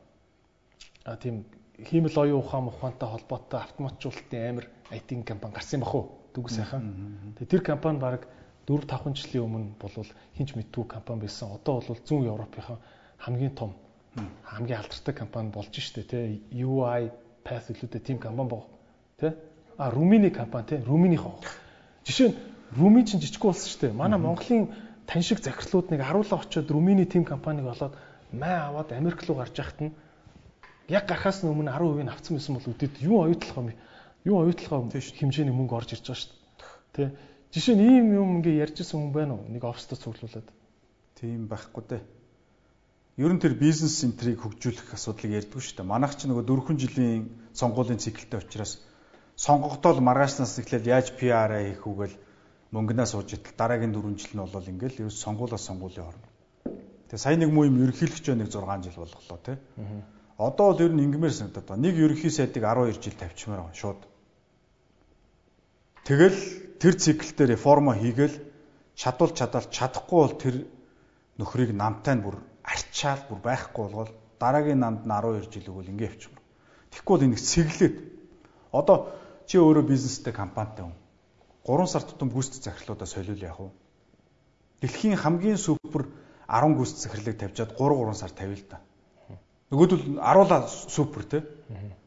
А тийм хиймэл оюун ухаан ухаантай холбоотой автоматжуулалтын амар IT компани гарсан бах уу? Дүг сайхан. Тэгээ тэр компани баг 4 5 жилийн өмнө болвол хинч мэдгүй компани байсан. Одоо бол зүүн Европынхаа хамгийн том хамгийн алдартай компани болж штэ тий UI Path үлүүдээ тийм компани баг тий а Румыни компани тий Румынийхоо жишээ нь Румын чинь жижиг улс штэ. Манай Монголын тань шиг захирлууд нэг аруулаа очиод Румыни тим компаниг олоод май аваад Америк руу гарч яхад нь яг гарахаас өмнө 10% нь авцсан байсан бол үдэд юу оюутлах юм юу оюутлах хэмжээний мөнгө орж ирж байгаа шүү дээ. Тэ. Жишээ нь ийм юм ингээ ярьжсэн хүн байна уу? Нэг офстой цуглуулад. Тийм байхгүй дээ. ер нь тэр бизнес энтрийг хөгжүүлэх асуудлыг ярьдгүй шүү дээ. Манайх ч нөгөө 4 жилийн сонгуулийн циклтэй учраас сонгогдоод маргаашнаас эхлээд яаж PR хийх үгээл мөнгнөө сууж идэл дараагийн 4 жил нь бол ингээл ерөөс сонгуулаас сонгуулийн орно. Тэгээ сая нэг муу юм ерөнхийлөгч нэг 6 жил болголоо тий. Одоо бол ер нь ингмээр санагдаад байна. Нэг ерөнхий сайдыг 12 жил тавьчмаар байна шууд. Тэгэл тэр циклдээ реформа хийгээл чадвал чадвал чадахгүй бол тэр нөхрийг намтай нь бүр арчаал бүр байхгүй болгоод дараагийн намд нь 12 жил өгвөл ингэ явчихна. Тэгэхгүй бол энийг сэглээд одоо чи өөрөө бизнестэй компанитай хүн 3 сар тутам гүйцэтгэх захирлуудаа солиул яах вэ? Дэлхийн хамгийн супер 10 гүйцэтгэх захирлыг тавьжаад 3 3 сар тавил та. Нөгөөдөл аруула супер те.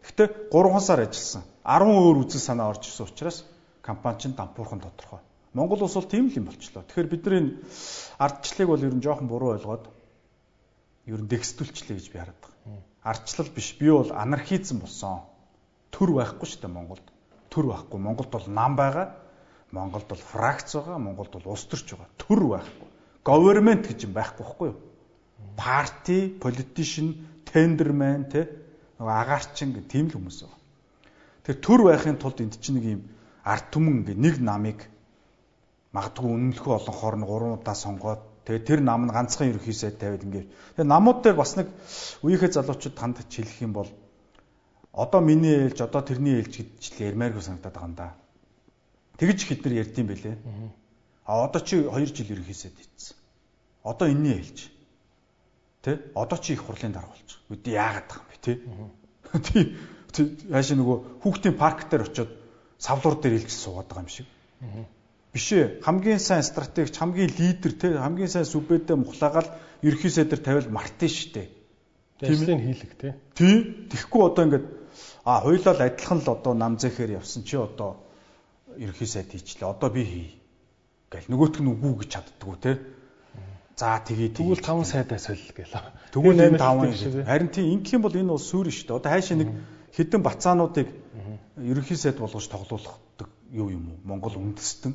Гэхдээ 3 сар ажилласан. 10 өөр үзэл санаа орж ирсэн учраас компани чинь дампуурхан тодорхой. Монгол улс бол тийм л юм болчлоо. Тэгэхээр бидний ардчлалыг бол ер нь жоохон буруу ойлгоод ер нь дэгсдүүлчлээ гэж би хараад байгаа. Ардчлал биш. Би бол анархизм болсон. Төр байхгүй шүү дээ Монголд. Төр байхгүй. Монголд бол нам байгаа. Монголд бол фракц байгаа. Монголд бол улс төрч байгаа. Төр байхгүй. Government гэж юм байхгүй байхгүй юу? Парти, politician, tenderman те нөгөө агаарчин гэх тийм л хүмүүс байгаа. Тэр төр байхын тулд энд чинь нэг юм арт түмэн гэ нэг намыг магадгүй үнэмлэхүү олон хорн 3 удаа сонгоод Тэгээ тэр нам нь ганцхан ерөхий сайд тавиад ингээд. Тэгээ намууд дээр бас нэг үеийнхээ залуучууд танд хэлэх юм бол одоо миний ээлж одоо тэрний ээлж гэж л ярмааргүй санагдаад байгаа юм да. Тэгж хэд нэр ярьд юм бэлээ. А одоо чи 2 жил ерөхий сайд хийцэн. Одоо энэний ээлж. Тэ? Одоо чи их хурлын дарга болж. Үгүй яагаад байгаа юм бэ, тэ? (laughs) Тийм. Яаш нөгөө хүүхдийн парк дээр очиод савлуур дээр илж суугаад байгаа юм шиг. Биш ээ. Хамгийн сайн стратегч, хамгийн лидер те хамгийн сайн сүбэдэ мухлагаал ерхий сайдэр тавил мартын штэ. Ажлыг хийлэг те. Тийм. Тэгэхгүй одоо ингээд а хоёулаа л адилхан л одоо нам зэхээр явсан чи одоо ерхий сайд хийчлээ. Одоо би хий. Гэл нөгөөтг нь үгүй гэж чаддггүй те. За тэгээ тэгвэл 5 сайдаа солил гэлээ. Тэгвэл 8 5 харин тийм ингэх юм бол энэ бол сүр шүү дээ. Одоо хайшаа нэг хэдэн бацаануудыг ерөнхий сайд болгож тоглуулах юу юм уу? Монгол үндэстэн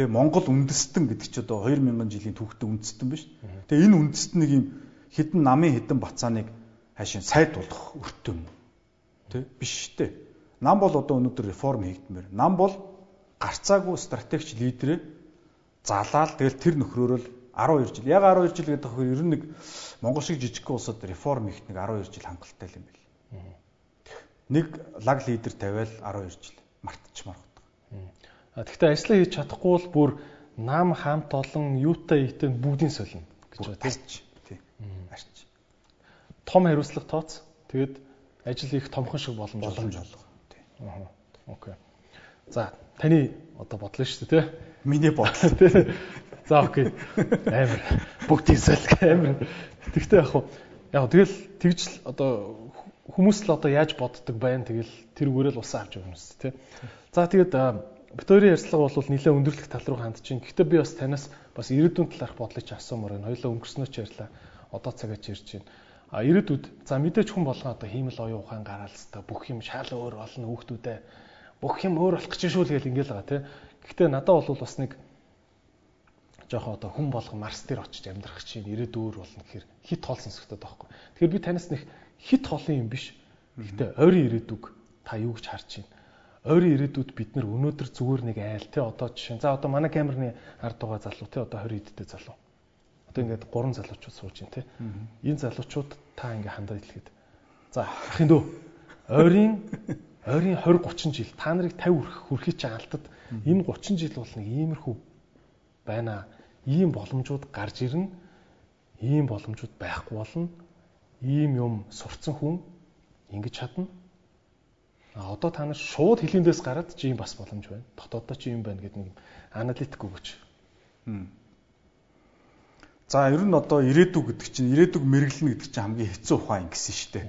Тэгээ Монгол үндэстэн гэдэг чи одоо 2000 жилийн түүхтэй үндэстэн биш. Тэгээ энэ үндэстэн нэг юм хідэн намын хідэн бацааныг хаашийн сайд болгох өртөө юм. Тэ биш тэ. Нам бол одоо өнөөдөр реформ хийгдмээр. Нам бол гарцаагүй стратегч лидерээ залаал тэгэл тэр нөхрөөрөө 12 жил. Яг 12 жил гэдэг нь ер нь нэг Монгол шиг жижиг улсад реформ хийх нэг 12 жил хангалттай юм байл. Нэг лаг лидер тавиал 12 жил мартчихмаар. Гэхдээ ажлаа хийж чадахгүй бол бүр нам хамт олон юутай ийтэй бүгдийн солино гэж байна тийм. Арч. Том хариуцлага тооц. Тэгэд ажил их томхон шиг боломж боломж олго. Тийм. Аа. Окей. За таны одоо бодлоо шүү дээ тий. Миний бодлоо (laughs) тий. За окей. Амар бүгдийн солих амар. Тэгтээ яг яг тэгэл тэгж л одоо хүмүүс л одоо яаж боддог байна тэгэл тэр үгээрэл усаа авч өгнө үст тий. За тэгээд бит хоёрын ярьцлага бол нэлээд өндөрлөх тал руу хандж байна. Гэхдээ би бас танаас бас ирээдүйн талаарх бодлож асуумаар байна. Хоёлаа өнгөрснөө ч ярьлаа. Одоо цагаач ярьж байна. А ирээдүйд за мэдээж хүн болгоо одоо хиймэл оюун ухаан гараалцтай бүх юм шал өөр болно хүүхдүүдээ бүх юм өөр болох гэж шүү л гэл ингээл байгаа тий. Гэхдээ надад бол бас нэг жоохоо одоо хүн болго Марс дээр очиж амьдрах чинь ирээдүйр болно гэхээр хит хоол сонсогдоод байхгүй. Тэгэхээр би танаас нэг хит хоолын юм биш. Гэхдээ ойрын ирээдүг та юу гэж харж байна? ойрын ирээдүйд бид нар өнөөдөр зүгээр нэг айл те одоо жишээ. За одоо манай камерны ард байгаа залуу те одоо 20 эдтэй залуу. Одоо ингээд гурван залуучууд сууж байна те. Энэ залуучууд та ингээ хандаад хэлгээд. За ахын дөө ойрын ойрын 20 30 жил та нарыг 50 хүрэх хүрхий чи алдад энэ 30 жил бол нэг иймэрхүү байна. Ийм боломжууд гарч ирнэ. Ийм боломжууд байхгүй болно. Ийм юм сурцсан хүн ингэж чадна А одоо та нар шууд хилэндээс гараад чи юм бас боломж байна. Дотооддоо чи юм байна гэдэг нэг аналитик өгөөч. За ер нь одоо ирээдүг гэдэг чинь ирээдүг мэрэглэнэ гэдэг чинь хамгийн хэцүү ухаан гэсэн шүү дээ.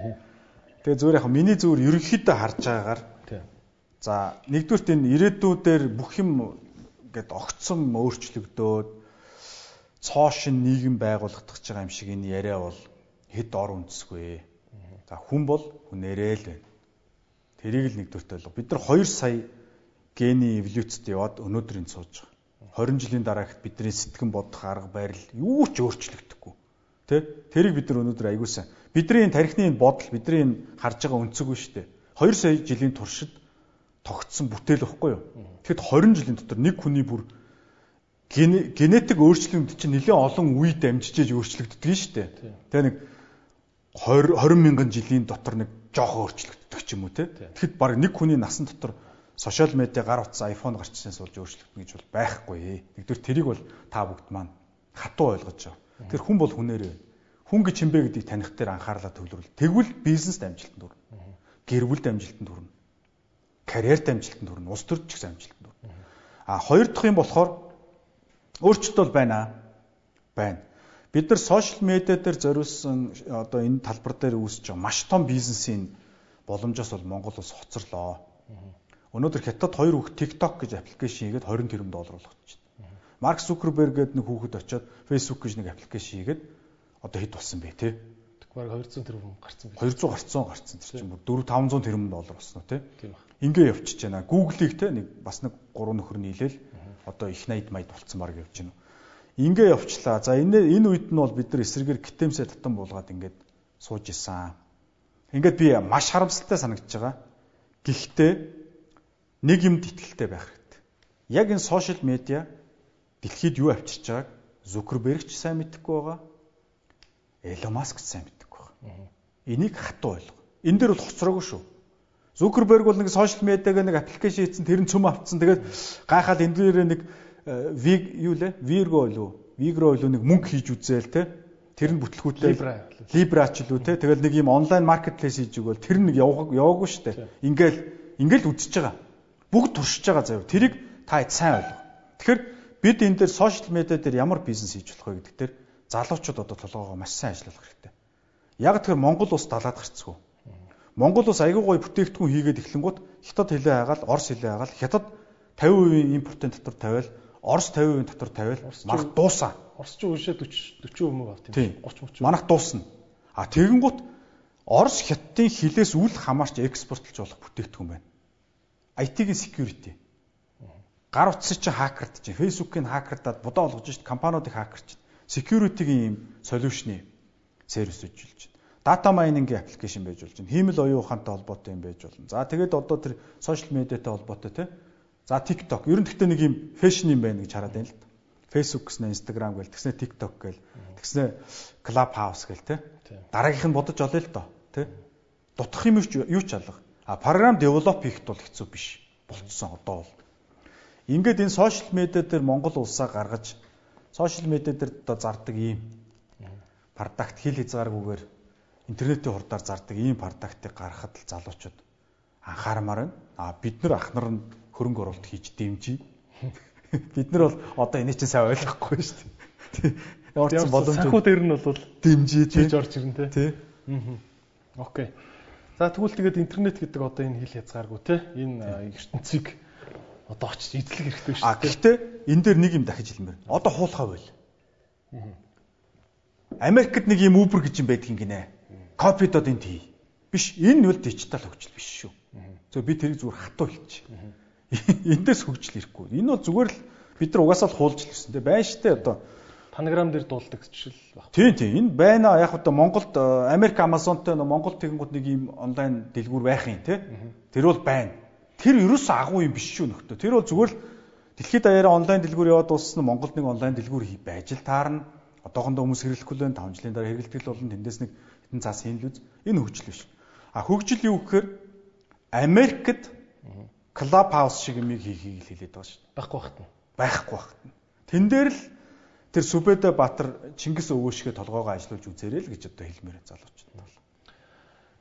Тэгээ зүгээр яг миний зүгээр ерөнхийдөө харж байгаагаар за нэгдүгürt энэ ирээдүйдээр бүх юм гэд огцсон өөрчлөгдөөд цоошин нийгэм байгуулагдах байгаа юм шиг энэ яриа бол хэд ор үндэсгүй. За хүн бол хүнээрээ л байна. Тэрийг л нэгдүгürt ойлго. Бид нар 2 сая гений эволюцид яваад өнөөдрийн сууж байгаа. 20 жилийн дараа ихт бидний сэтгэн бодох арга барил юу ч өөрчлөгдөхгүй. Тэ? Тэрийг бид нар өнөөдөр аягуулсан. Бидний энэ тарихны энэ бодол, бидний энэ харж байгаа өнцөг нь шүү дээ. 2 сая жилийн туршид тогтсон бүтээл байхгүй юу? Тэгэхэд 20 жилийн дотор нэг хүний бүр генетик өөрчлөлт чинь нэлээд олон үе дамжиж өөрчлөгддөг нь шүү дээ. Тэгээ нэг 20 20 мянган жилийн дотор нэг жоохон өөрчлөгддөг ч юм уу те. Тэгэхэд баг нэг хүний насан дотор сошиал медиа гар утсан iPhone гарчснаас болж өөрчлөгдөн гэж бол байхгүй. Нэгдүгээр тэрийг бол та бүгд маань хатуу ойлгож байгаа. Тэр хүн бол хүнээр хүн гэж хинбэ гэдгийг таних дээр анхаарлаа төвлөрүүл. Тэгвэл бизнес амжилтанд хүрнэ. Гэр бүл амжилтанд хүрнэ. Карьерт амжилтанд хүрнэ. Улс төрч гэсэн амжилтанд хүрнэ. А хоёр дахь юм болохоор өөрчлөлт бол байна. Байна. Бид нар сошиал медиа дээр зориулсан одоо энэ талбар дээр үүсэж байгаа маш том бизнесийн боломжоос бол Монгол улс хоцорлоо. Өнөөдөр хятад хоёр хүүхд TikTok гэж аппликейшн хийгээд 20 тэрбум доллар болгочихсон. Марк Зукерберг гэдэг нэг хүүхэд очиод Facebook гэж нэг аппликейшн хийгээд одоо хэд болсон бэ те? Тэгвэр 200 тэрбум гарцсан бэ? 200 гарцсан гарцсан тэр чинь бүр 4 500 тэрбум доллар болсон те? Тийм ба. Ингээ явчихж байна. Google-ийг те нэг бас нэг гурван нөхөр нийлээл одоо их 80 майд болцсон баг явж байна. Ингээ явчлаа. За энэ энэ үед нь бол бид нар эсрэгээр гитэмсээ татан буулгаад ингээд сууж исэн. Ингээд би маш харамсалтай санагдаж байгаа. Гэхдээ нэг юмд итгэлтэй байх хэрэгтэй. Яг энэ сошиал медиа дэлхийд юу авчирч байгааг Зүкерберг ч сайн мэдэхгүй байгаа. Элон Маск ч сайн мэдэхгүй байгаа. Энийг хатуу ойлго. Энэ дээр бол хоцроогүй шүү. Зүкерберг бол нэг сошиал медиаг нэг аппликейшн хийсэн тэр нь цөм автсан. Тэгээд гайхаад энэ дээрээ нэг виг юу лээ? Вирго болов уу? Вигро болов нэг мөнгө хийж үзээл те. Тэр нь бүтлгүүтэй Libra ч лүү те. Тэгэл нэг юм онлайн маркетплейс хийж өгөөл тэр нэг яваагүй шүү дээ. Ингээл ингээл үзэж байгаа. Бүгд туршиж байгаа заяа. Тэрийг та сайн ойлго. Тэгэхээр бид энэ дээр сошиал медиа дээр ямар бизнес хийж болох вэ гэдэг дээр залуучууд одоо толгоогоо маш сайн ажиллах хэрэгтэй. Яг тэгэхээр Монгол улс далаад гарцгүй. Монгол улс аягүй гой бүтээгдэхүүн хийгээд эхлэнгუთ хятад хэлээ хагаал, орос хэлээ хагаал, хятад 50% импортын дотор тавиал, орос 50% дотор тавиал, манах дуусаа. Орос ч үүшээ 40 40% авт юм. 30 30. Манах дуусна. А тэгэнгუთ орос хятадын хилээс үл хамаарч экспортлж болох бүтээгдэхүүн байна. IT-ийн security. Гар утсыг чинь хакерд чинь, Facebook-ийн хакердаад будаа болгож шít компаниудыг хакерч. Security-гийн юм солиушны сервис үзүүлж дата майнингийн аппликейшн байж болж байна. Хиймэл оюун ухаантай холбоотой юм байж болно. За тэгээд одоо тэр сошиал медиатай холбоотой те. За TikTok. Ер нь гэхдээ нэг юм фэшн юм байна гэж хараад байна л да. Facebook гэснэ Instagram гэл тэгснэ TikTok гэл тэгснэ Clubhouse гэл те. Дараагийнх нь бодож олё л доо те. Дутх юм юу ч алга. А програм девелоп хийхэд бол хэцүү биш болцсон одоо бол. Ингээд энэ сошиал медиа дээр Монгол улсаа гаргаж сошиал медиа дээр одоо зардаг ийм продакт хил хязгааргүйгээр интернетийн хурдаар зардаг ийм продуктыг гаргахад л залуучууд анхаармаар байна. А бид нар ах нар нь хөрөнгө оруулалт хийж дэмжиж. (laughs) Бид нар бол одоо энийг чинь сайн ойлгохгүй шүү дээ. Ч боломж санхүү дээр нь бол дэмжиж хийж орж ирнэ тий. Аа. Окей. За тэгвэл тэгээд интернет гэдэг одоо энэ хил хязгааргүй тий. Энэ ертөнцийг одоо очиж эзлэх хэрэгтэй шүү дээ. А гэхдээ энэ дээр нэг юм дахиж хэлмээр. Одоо хуулахаа байл. Америкт нэг юм Uber гэж юм байдгийн гинэ копидод энд хий. Биш энэ бол дижитал хөгжил биш шүү. зөв би тэрийг зүгээр хатуу хэлчих. Эндээс хөгжил ирэхгүй. Энэ бол зүгээр л бид нар угаасаа л хуулж л гэсэн. Тэ байна штэ одоо танаграм дээр дуулдаг жишэл баг. Тийм тийм. Энэ байна. Яг одоо Монголд э, Америк Амазонтой Монгол тэгэнгүүт нэг юм онлайн дэлгүүр байх юм те. Тэр бол байна. Тэр ерөөсөө агуу юм биш шүү нөхдөө. Тэр бол зүгээр л дэлхийд даяараа онлайн дэлгүүр яваад дууссан Монголд нэг онлайн дэлгүүр хий байж л таарна. Одоохондоо хүмүүс хэрэглэхгүй л 5 жилийн дараа хэрэглэдэг л болно. Тэндээс нэг хитэн цаас хийн л үз. Энэ хөгжил биш. А хөгжил юу гэхээр Америкт клуб хаус шиг юм хийхийг хэлээд байгаа шүү дээ. Байхгүй багт нь. Байхгүй багт нь. Тэн дээр л тэр Сүбэдэ Баатар Чингис өвөөшгөө толгоогоо ажилуулж үзээрэй л гэж одоо хэлмээр залуучууд бол.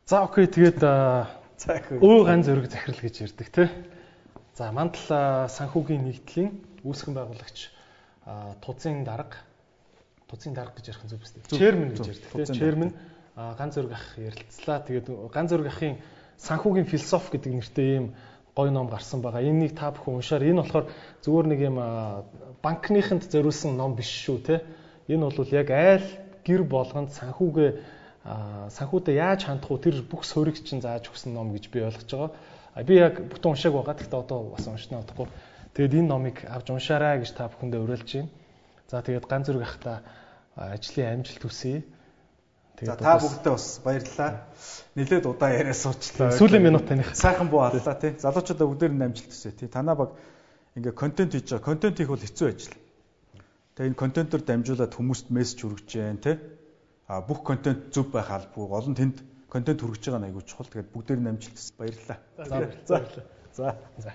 За окей тэгээд өө ган зөрөг захирал гэж ярьдаг те. За мандал санхүүгийн нэгдлийн үүсгэн байгуулагч тузын дарга тузын дарга гэж ярих нь зөв үстэй. Chairman гэж ярьдаг те. Chairman ганц зөрг ах ярилцлаа. Тэгээд ганц зөрг ахын санхүүгийн философи гэдэг нэртэй ийм гой ном гарсан байгаа. Энийг та бүхэн уншаар. Энэ болохоор зүгээр нэг юм банкныханд зориулсан ном биш шүү те. Энэ бол яг айл гэр болгонд санхүүгээ санхүүдэд яаж хандах вэ? Тэр бүх суурийг чинь зааж өгсөн ном гэж би ойлгож байгаа. Би яг бүтэн уншааг байгаа. Гэхдээ одоо бас уншнаа удахгүй. Тэгээд энэ номыг авч уншаарай гэж та бүхэндээ уриалж байна. За тэгээд ганц зөрг ахта ажлын амжилт хүсье. За та бүгдээ бас баярлалаа. Нилээд удаа яриа суучлаа. Сүүлийн минут таних. Сайхан буу аллаа тий. Залуучуудаа бүгдээр нь амжилт хүсье тий. Танаа баг ингээ контент хийж байгаа. Контент хийх бол хэцүү ажил. Тэгээ энэ контентоор дамжуулаад хүмүүст мессеж хүргэж जैन тий. А бүх контент зөв байх албагүй. Гол нь тэнд контент хүргэж байгаа нь айгүй чухал. Тэгээд бүгдээр нь амжилт хүсье. Баярлалаа. За. За. За.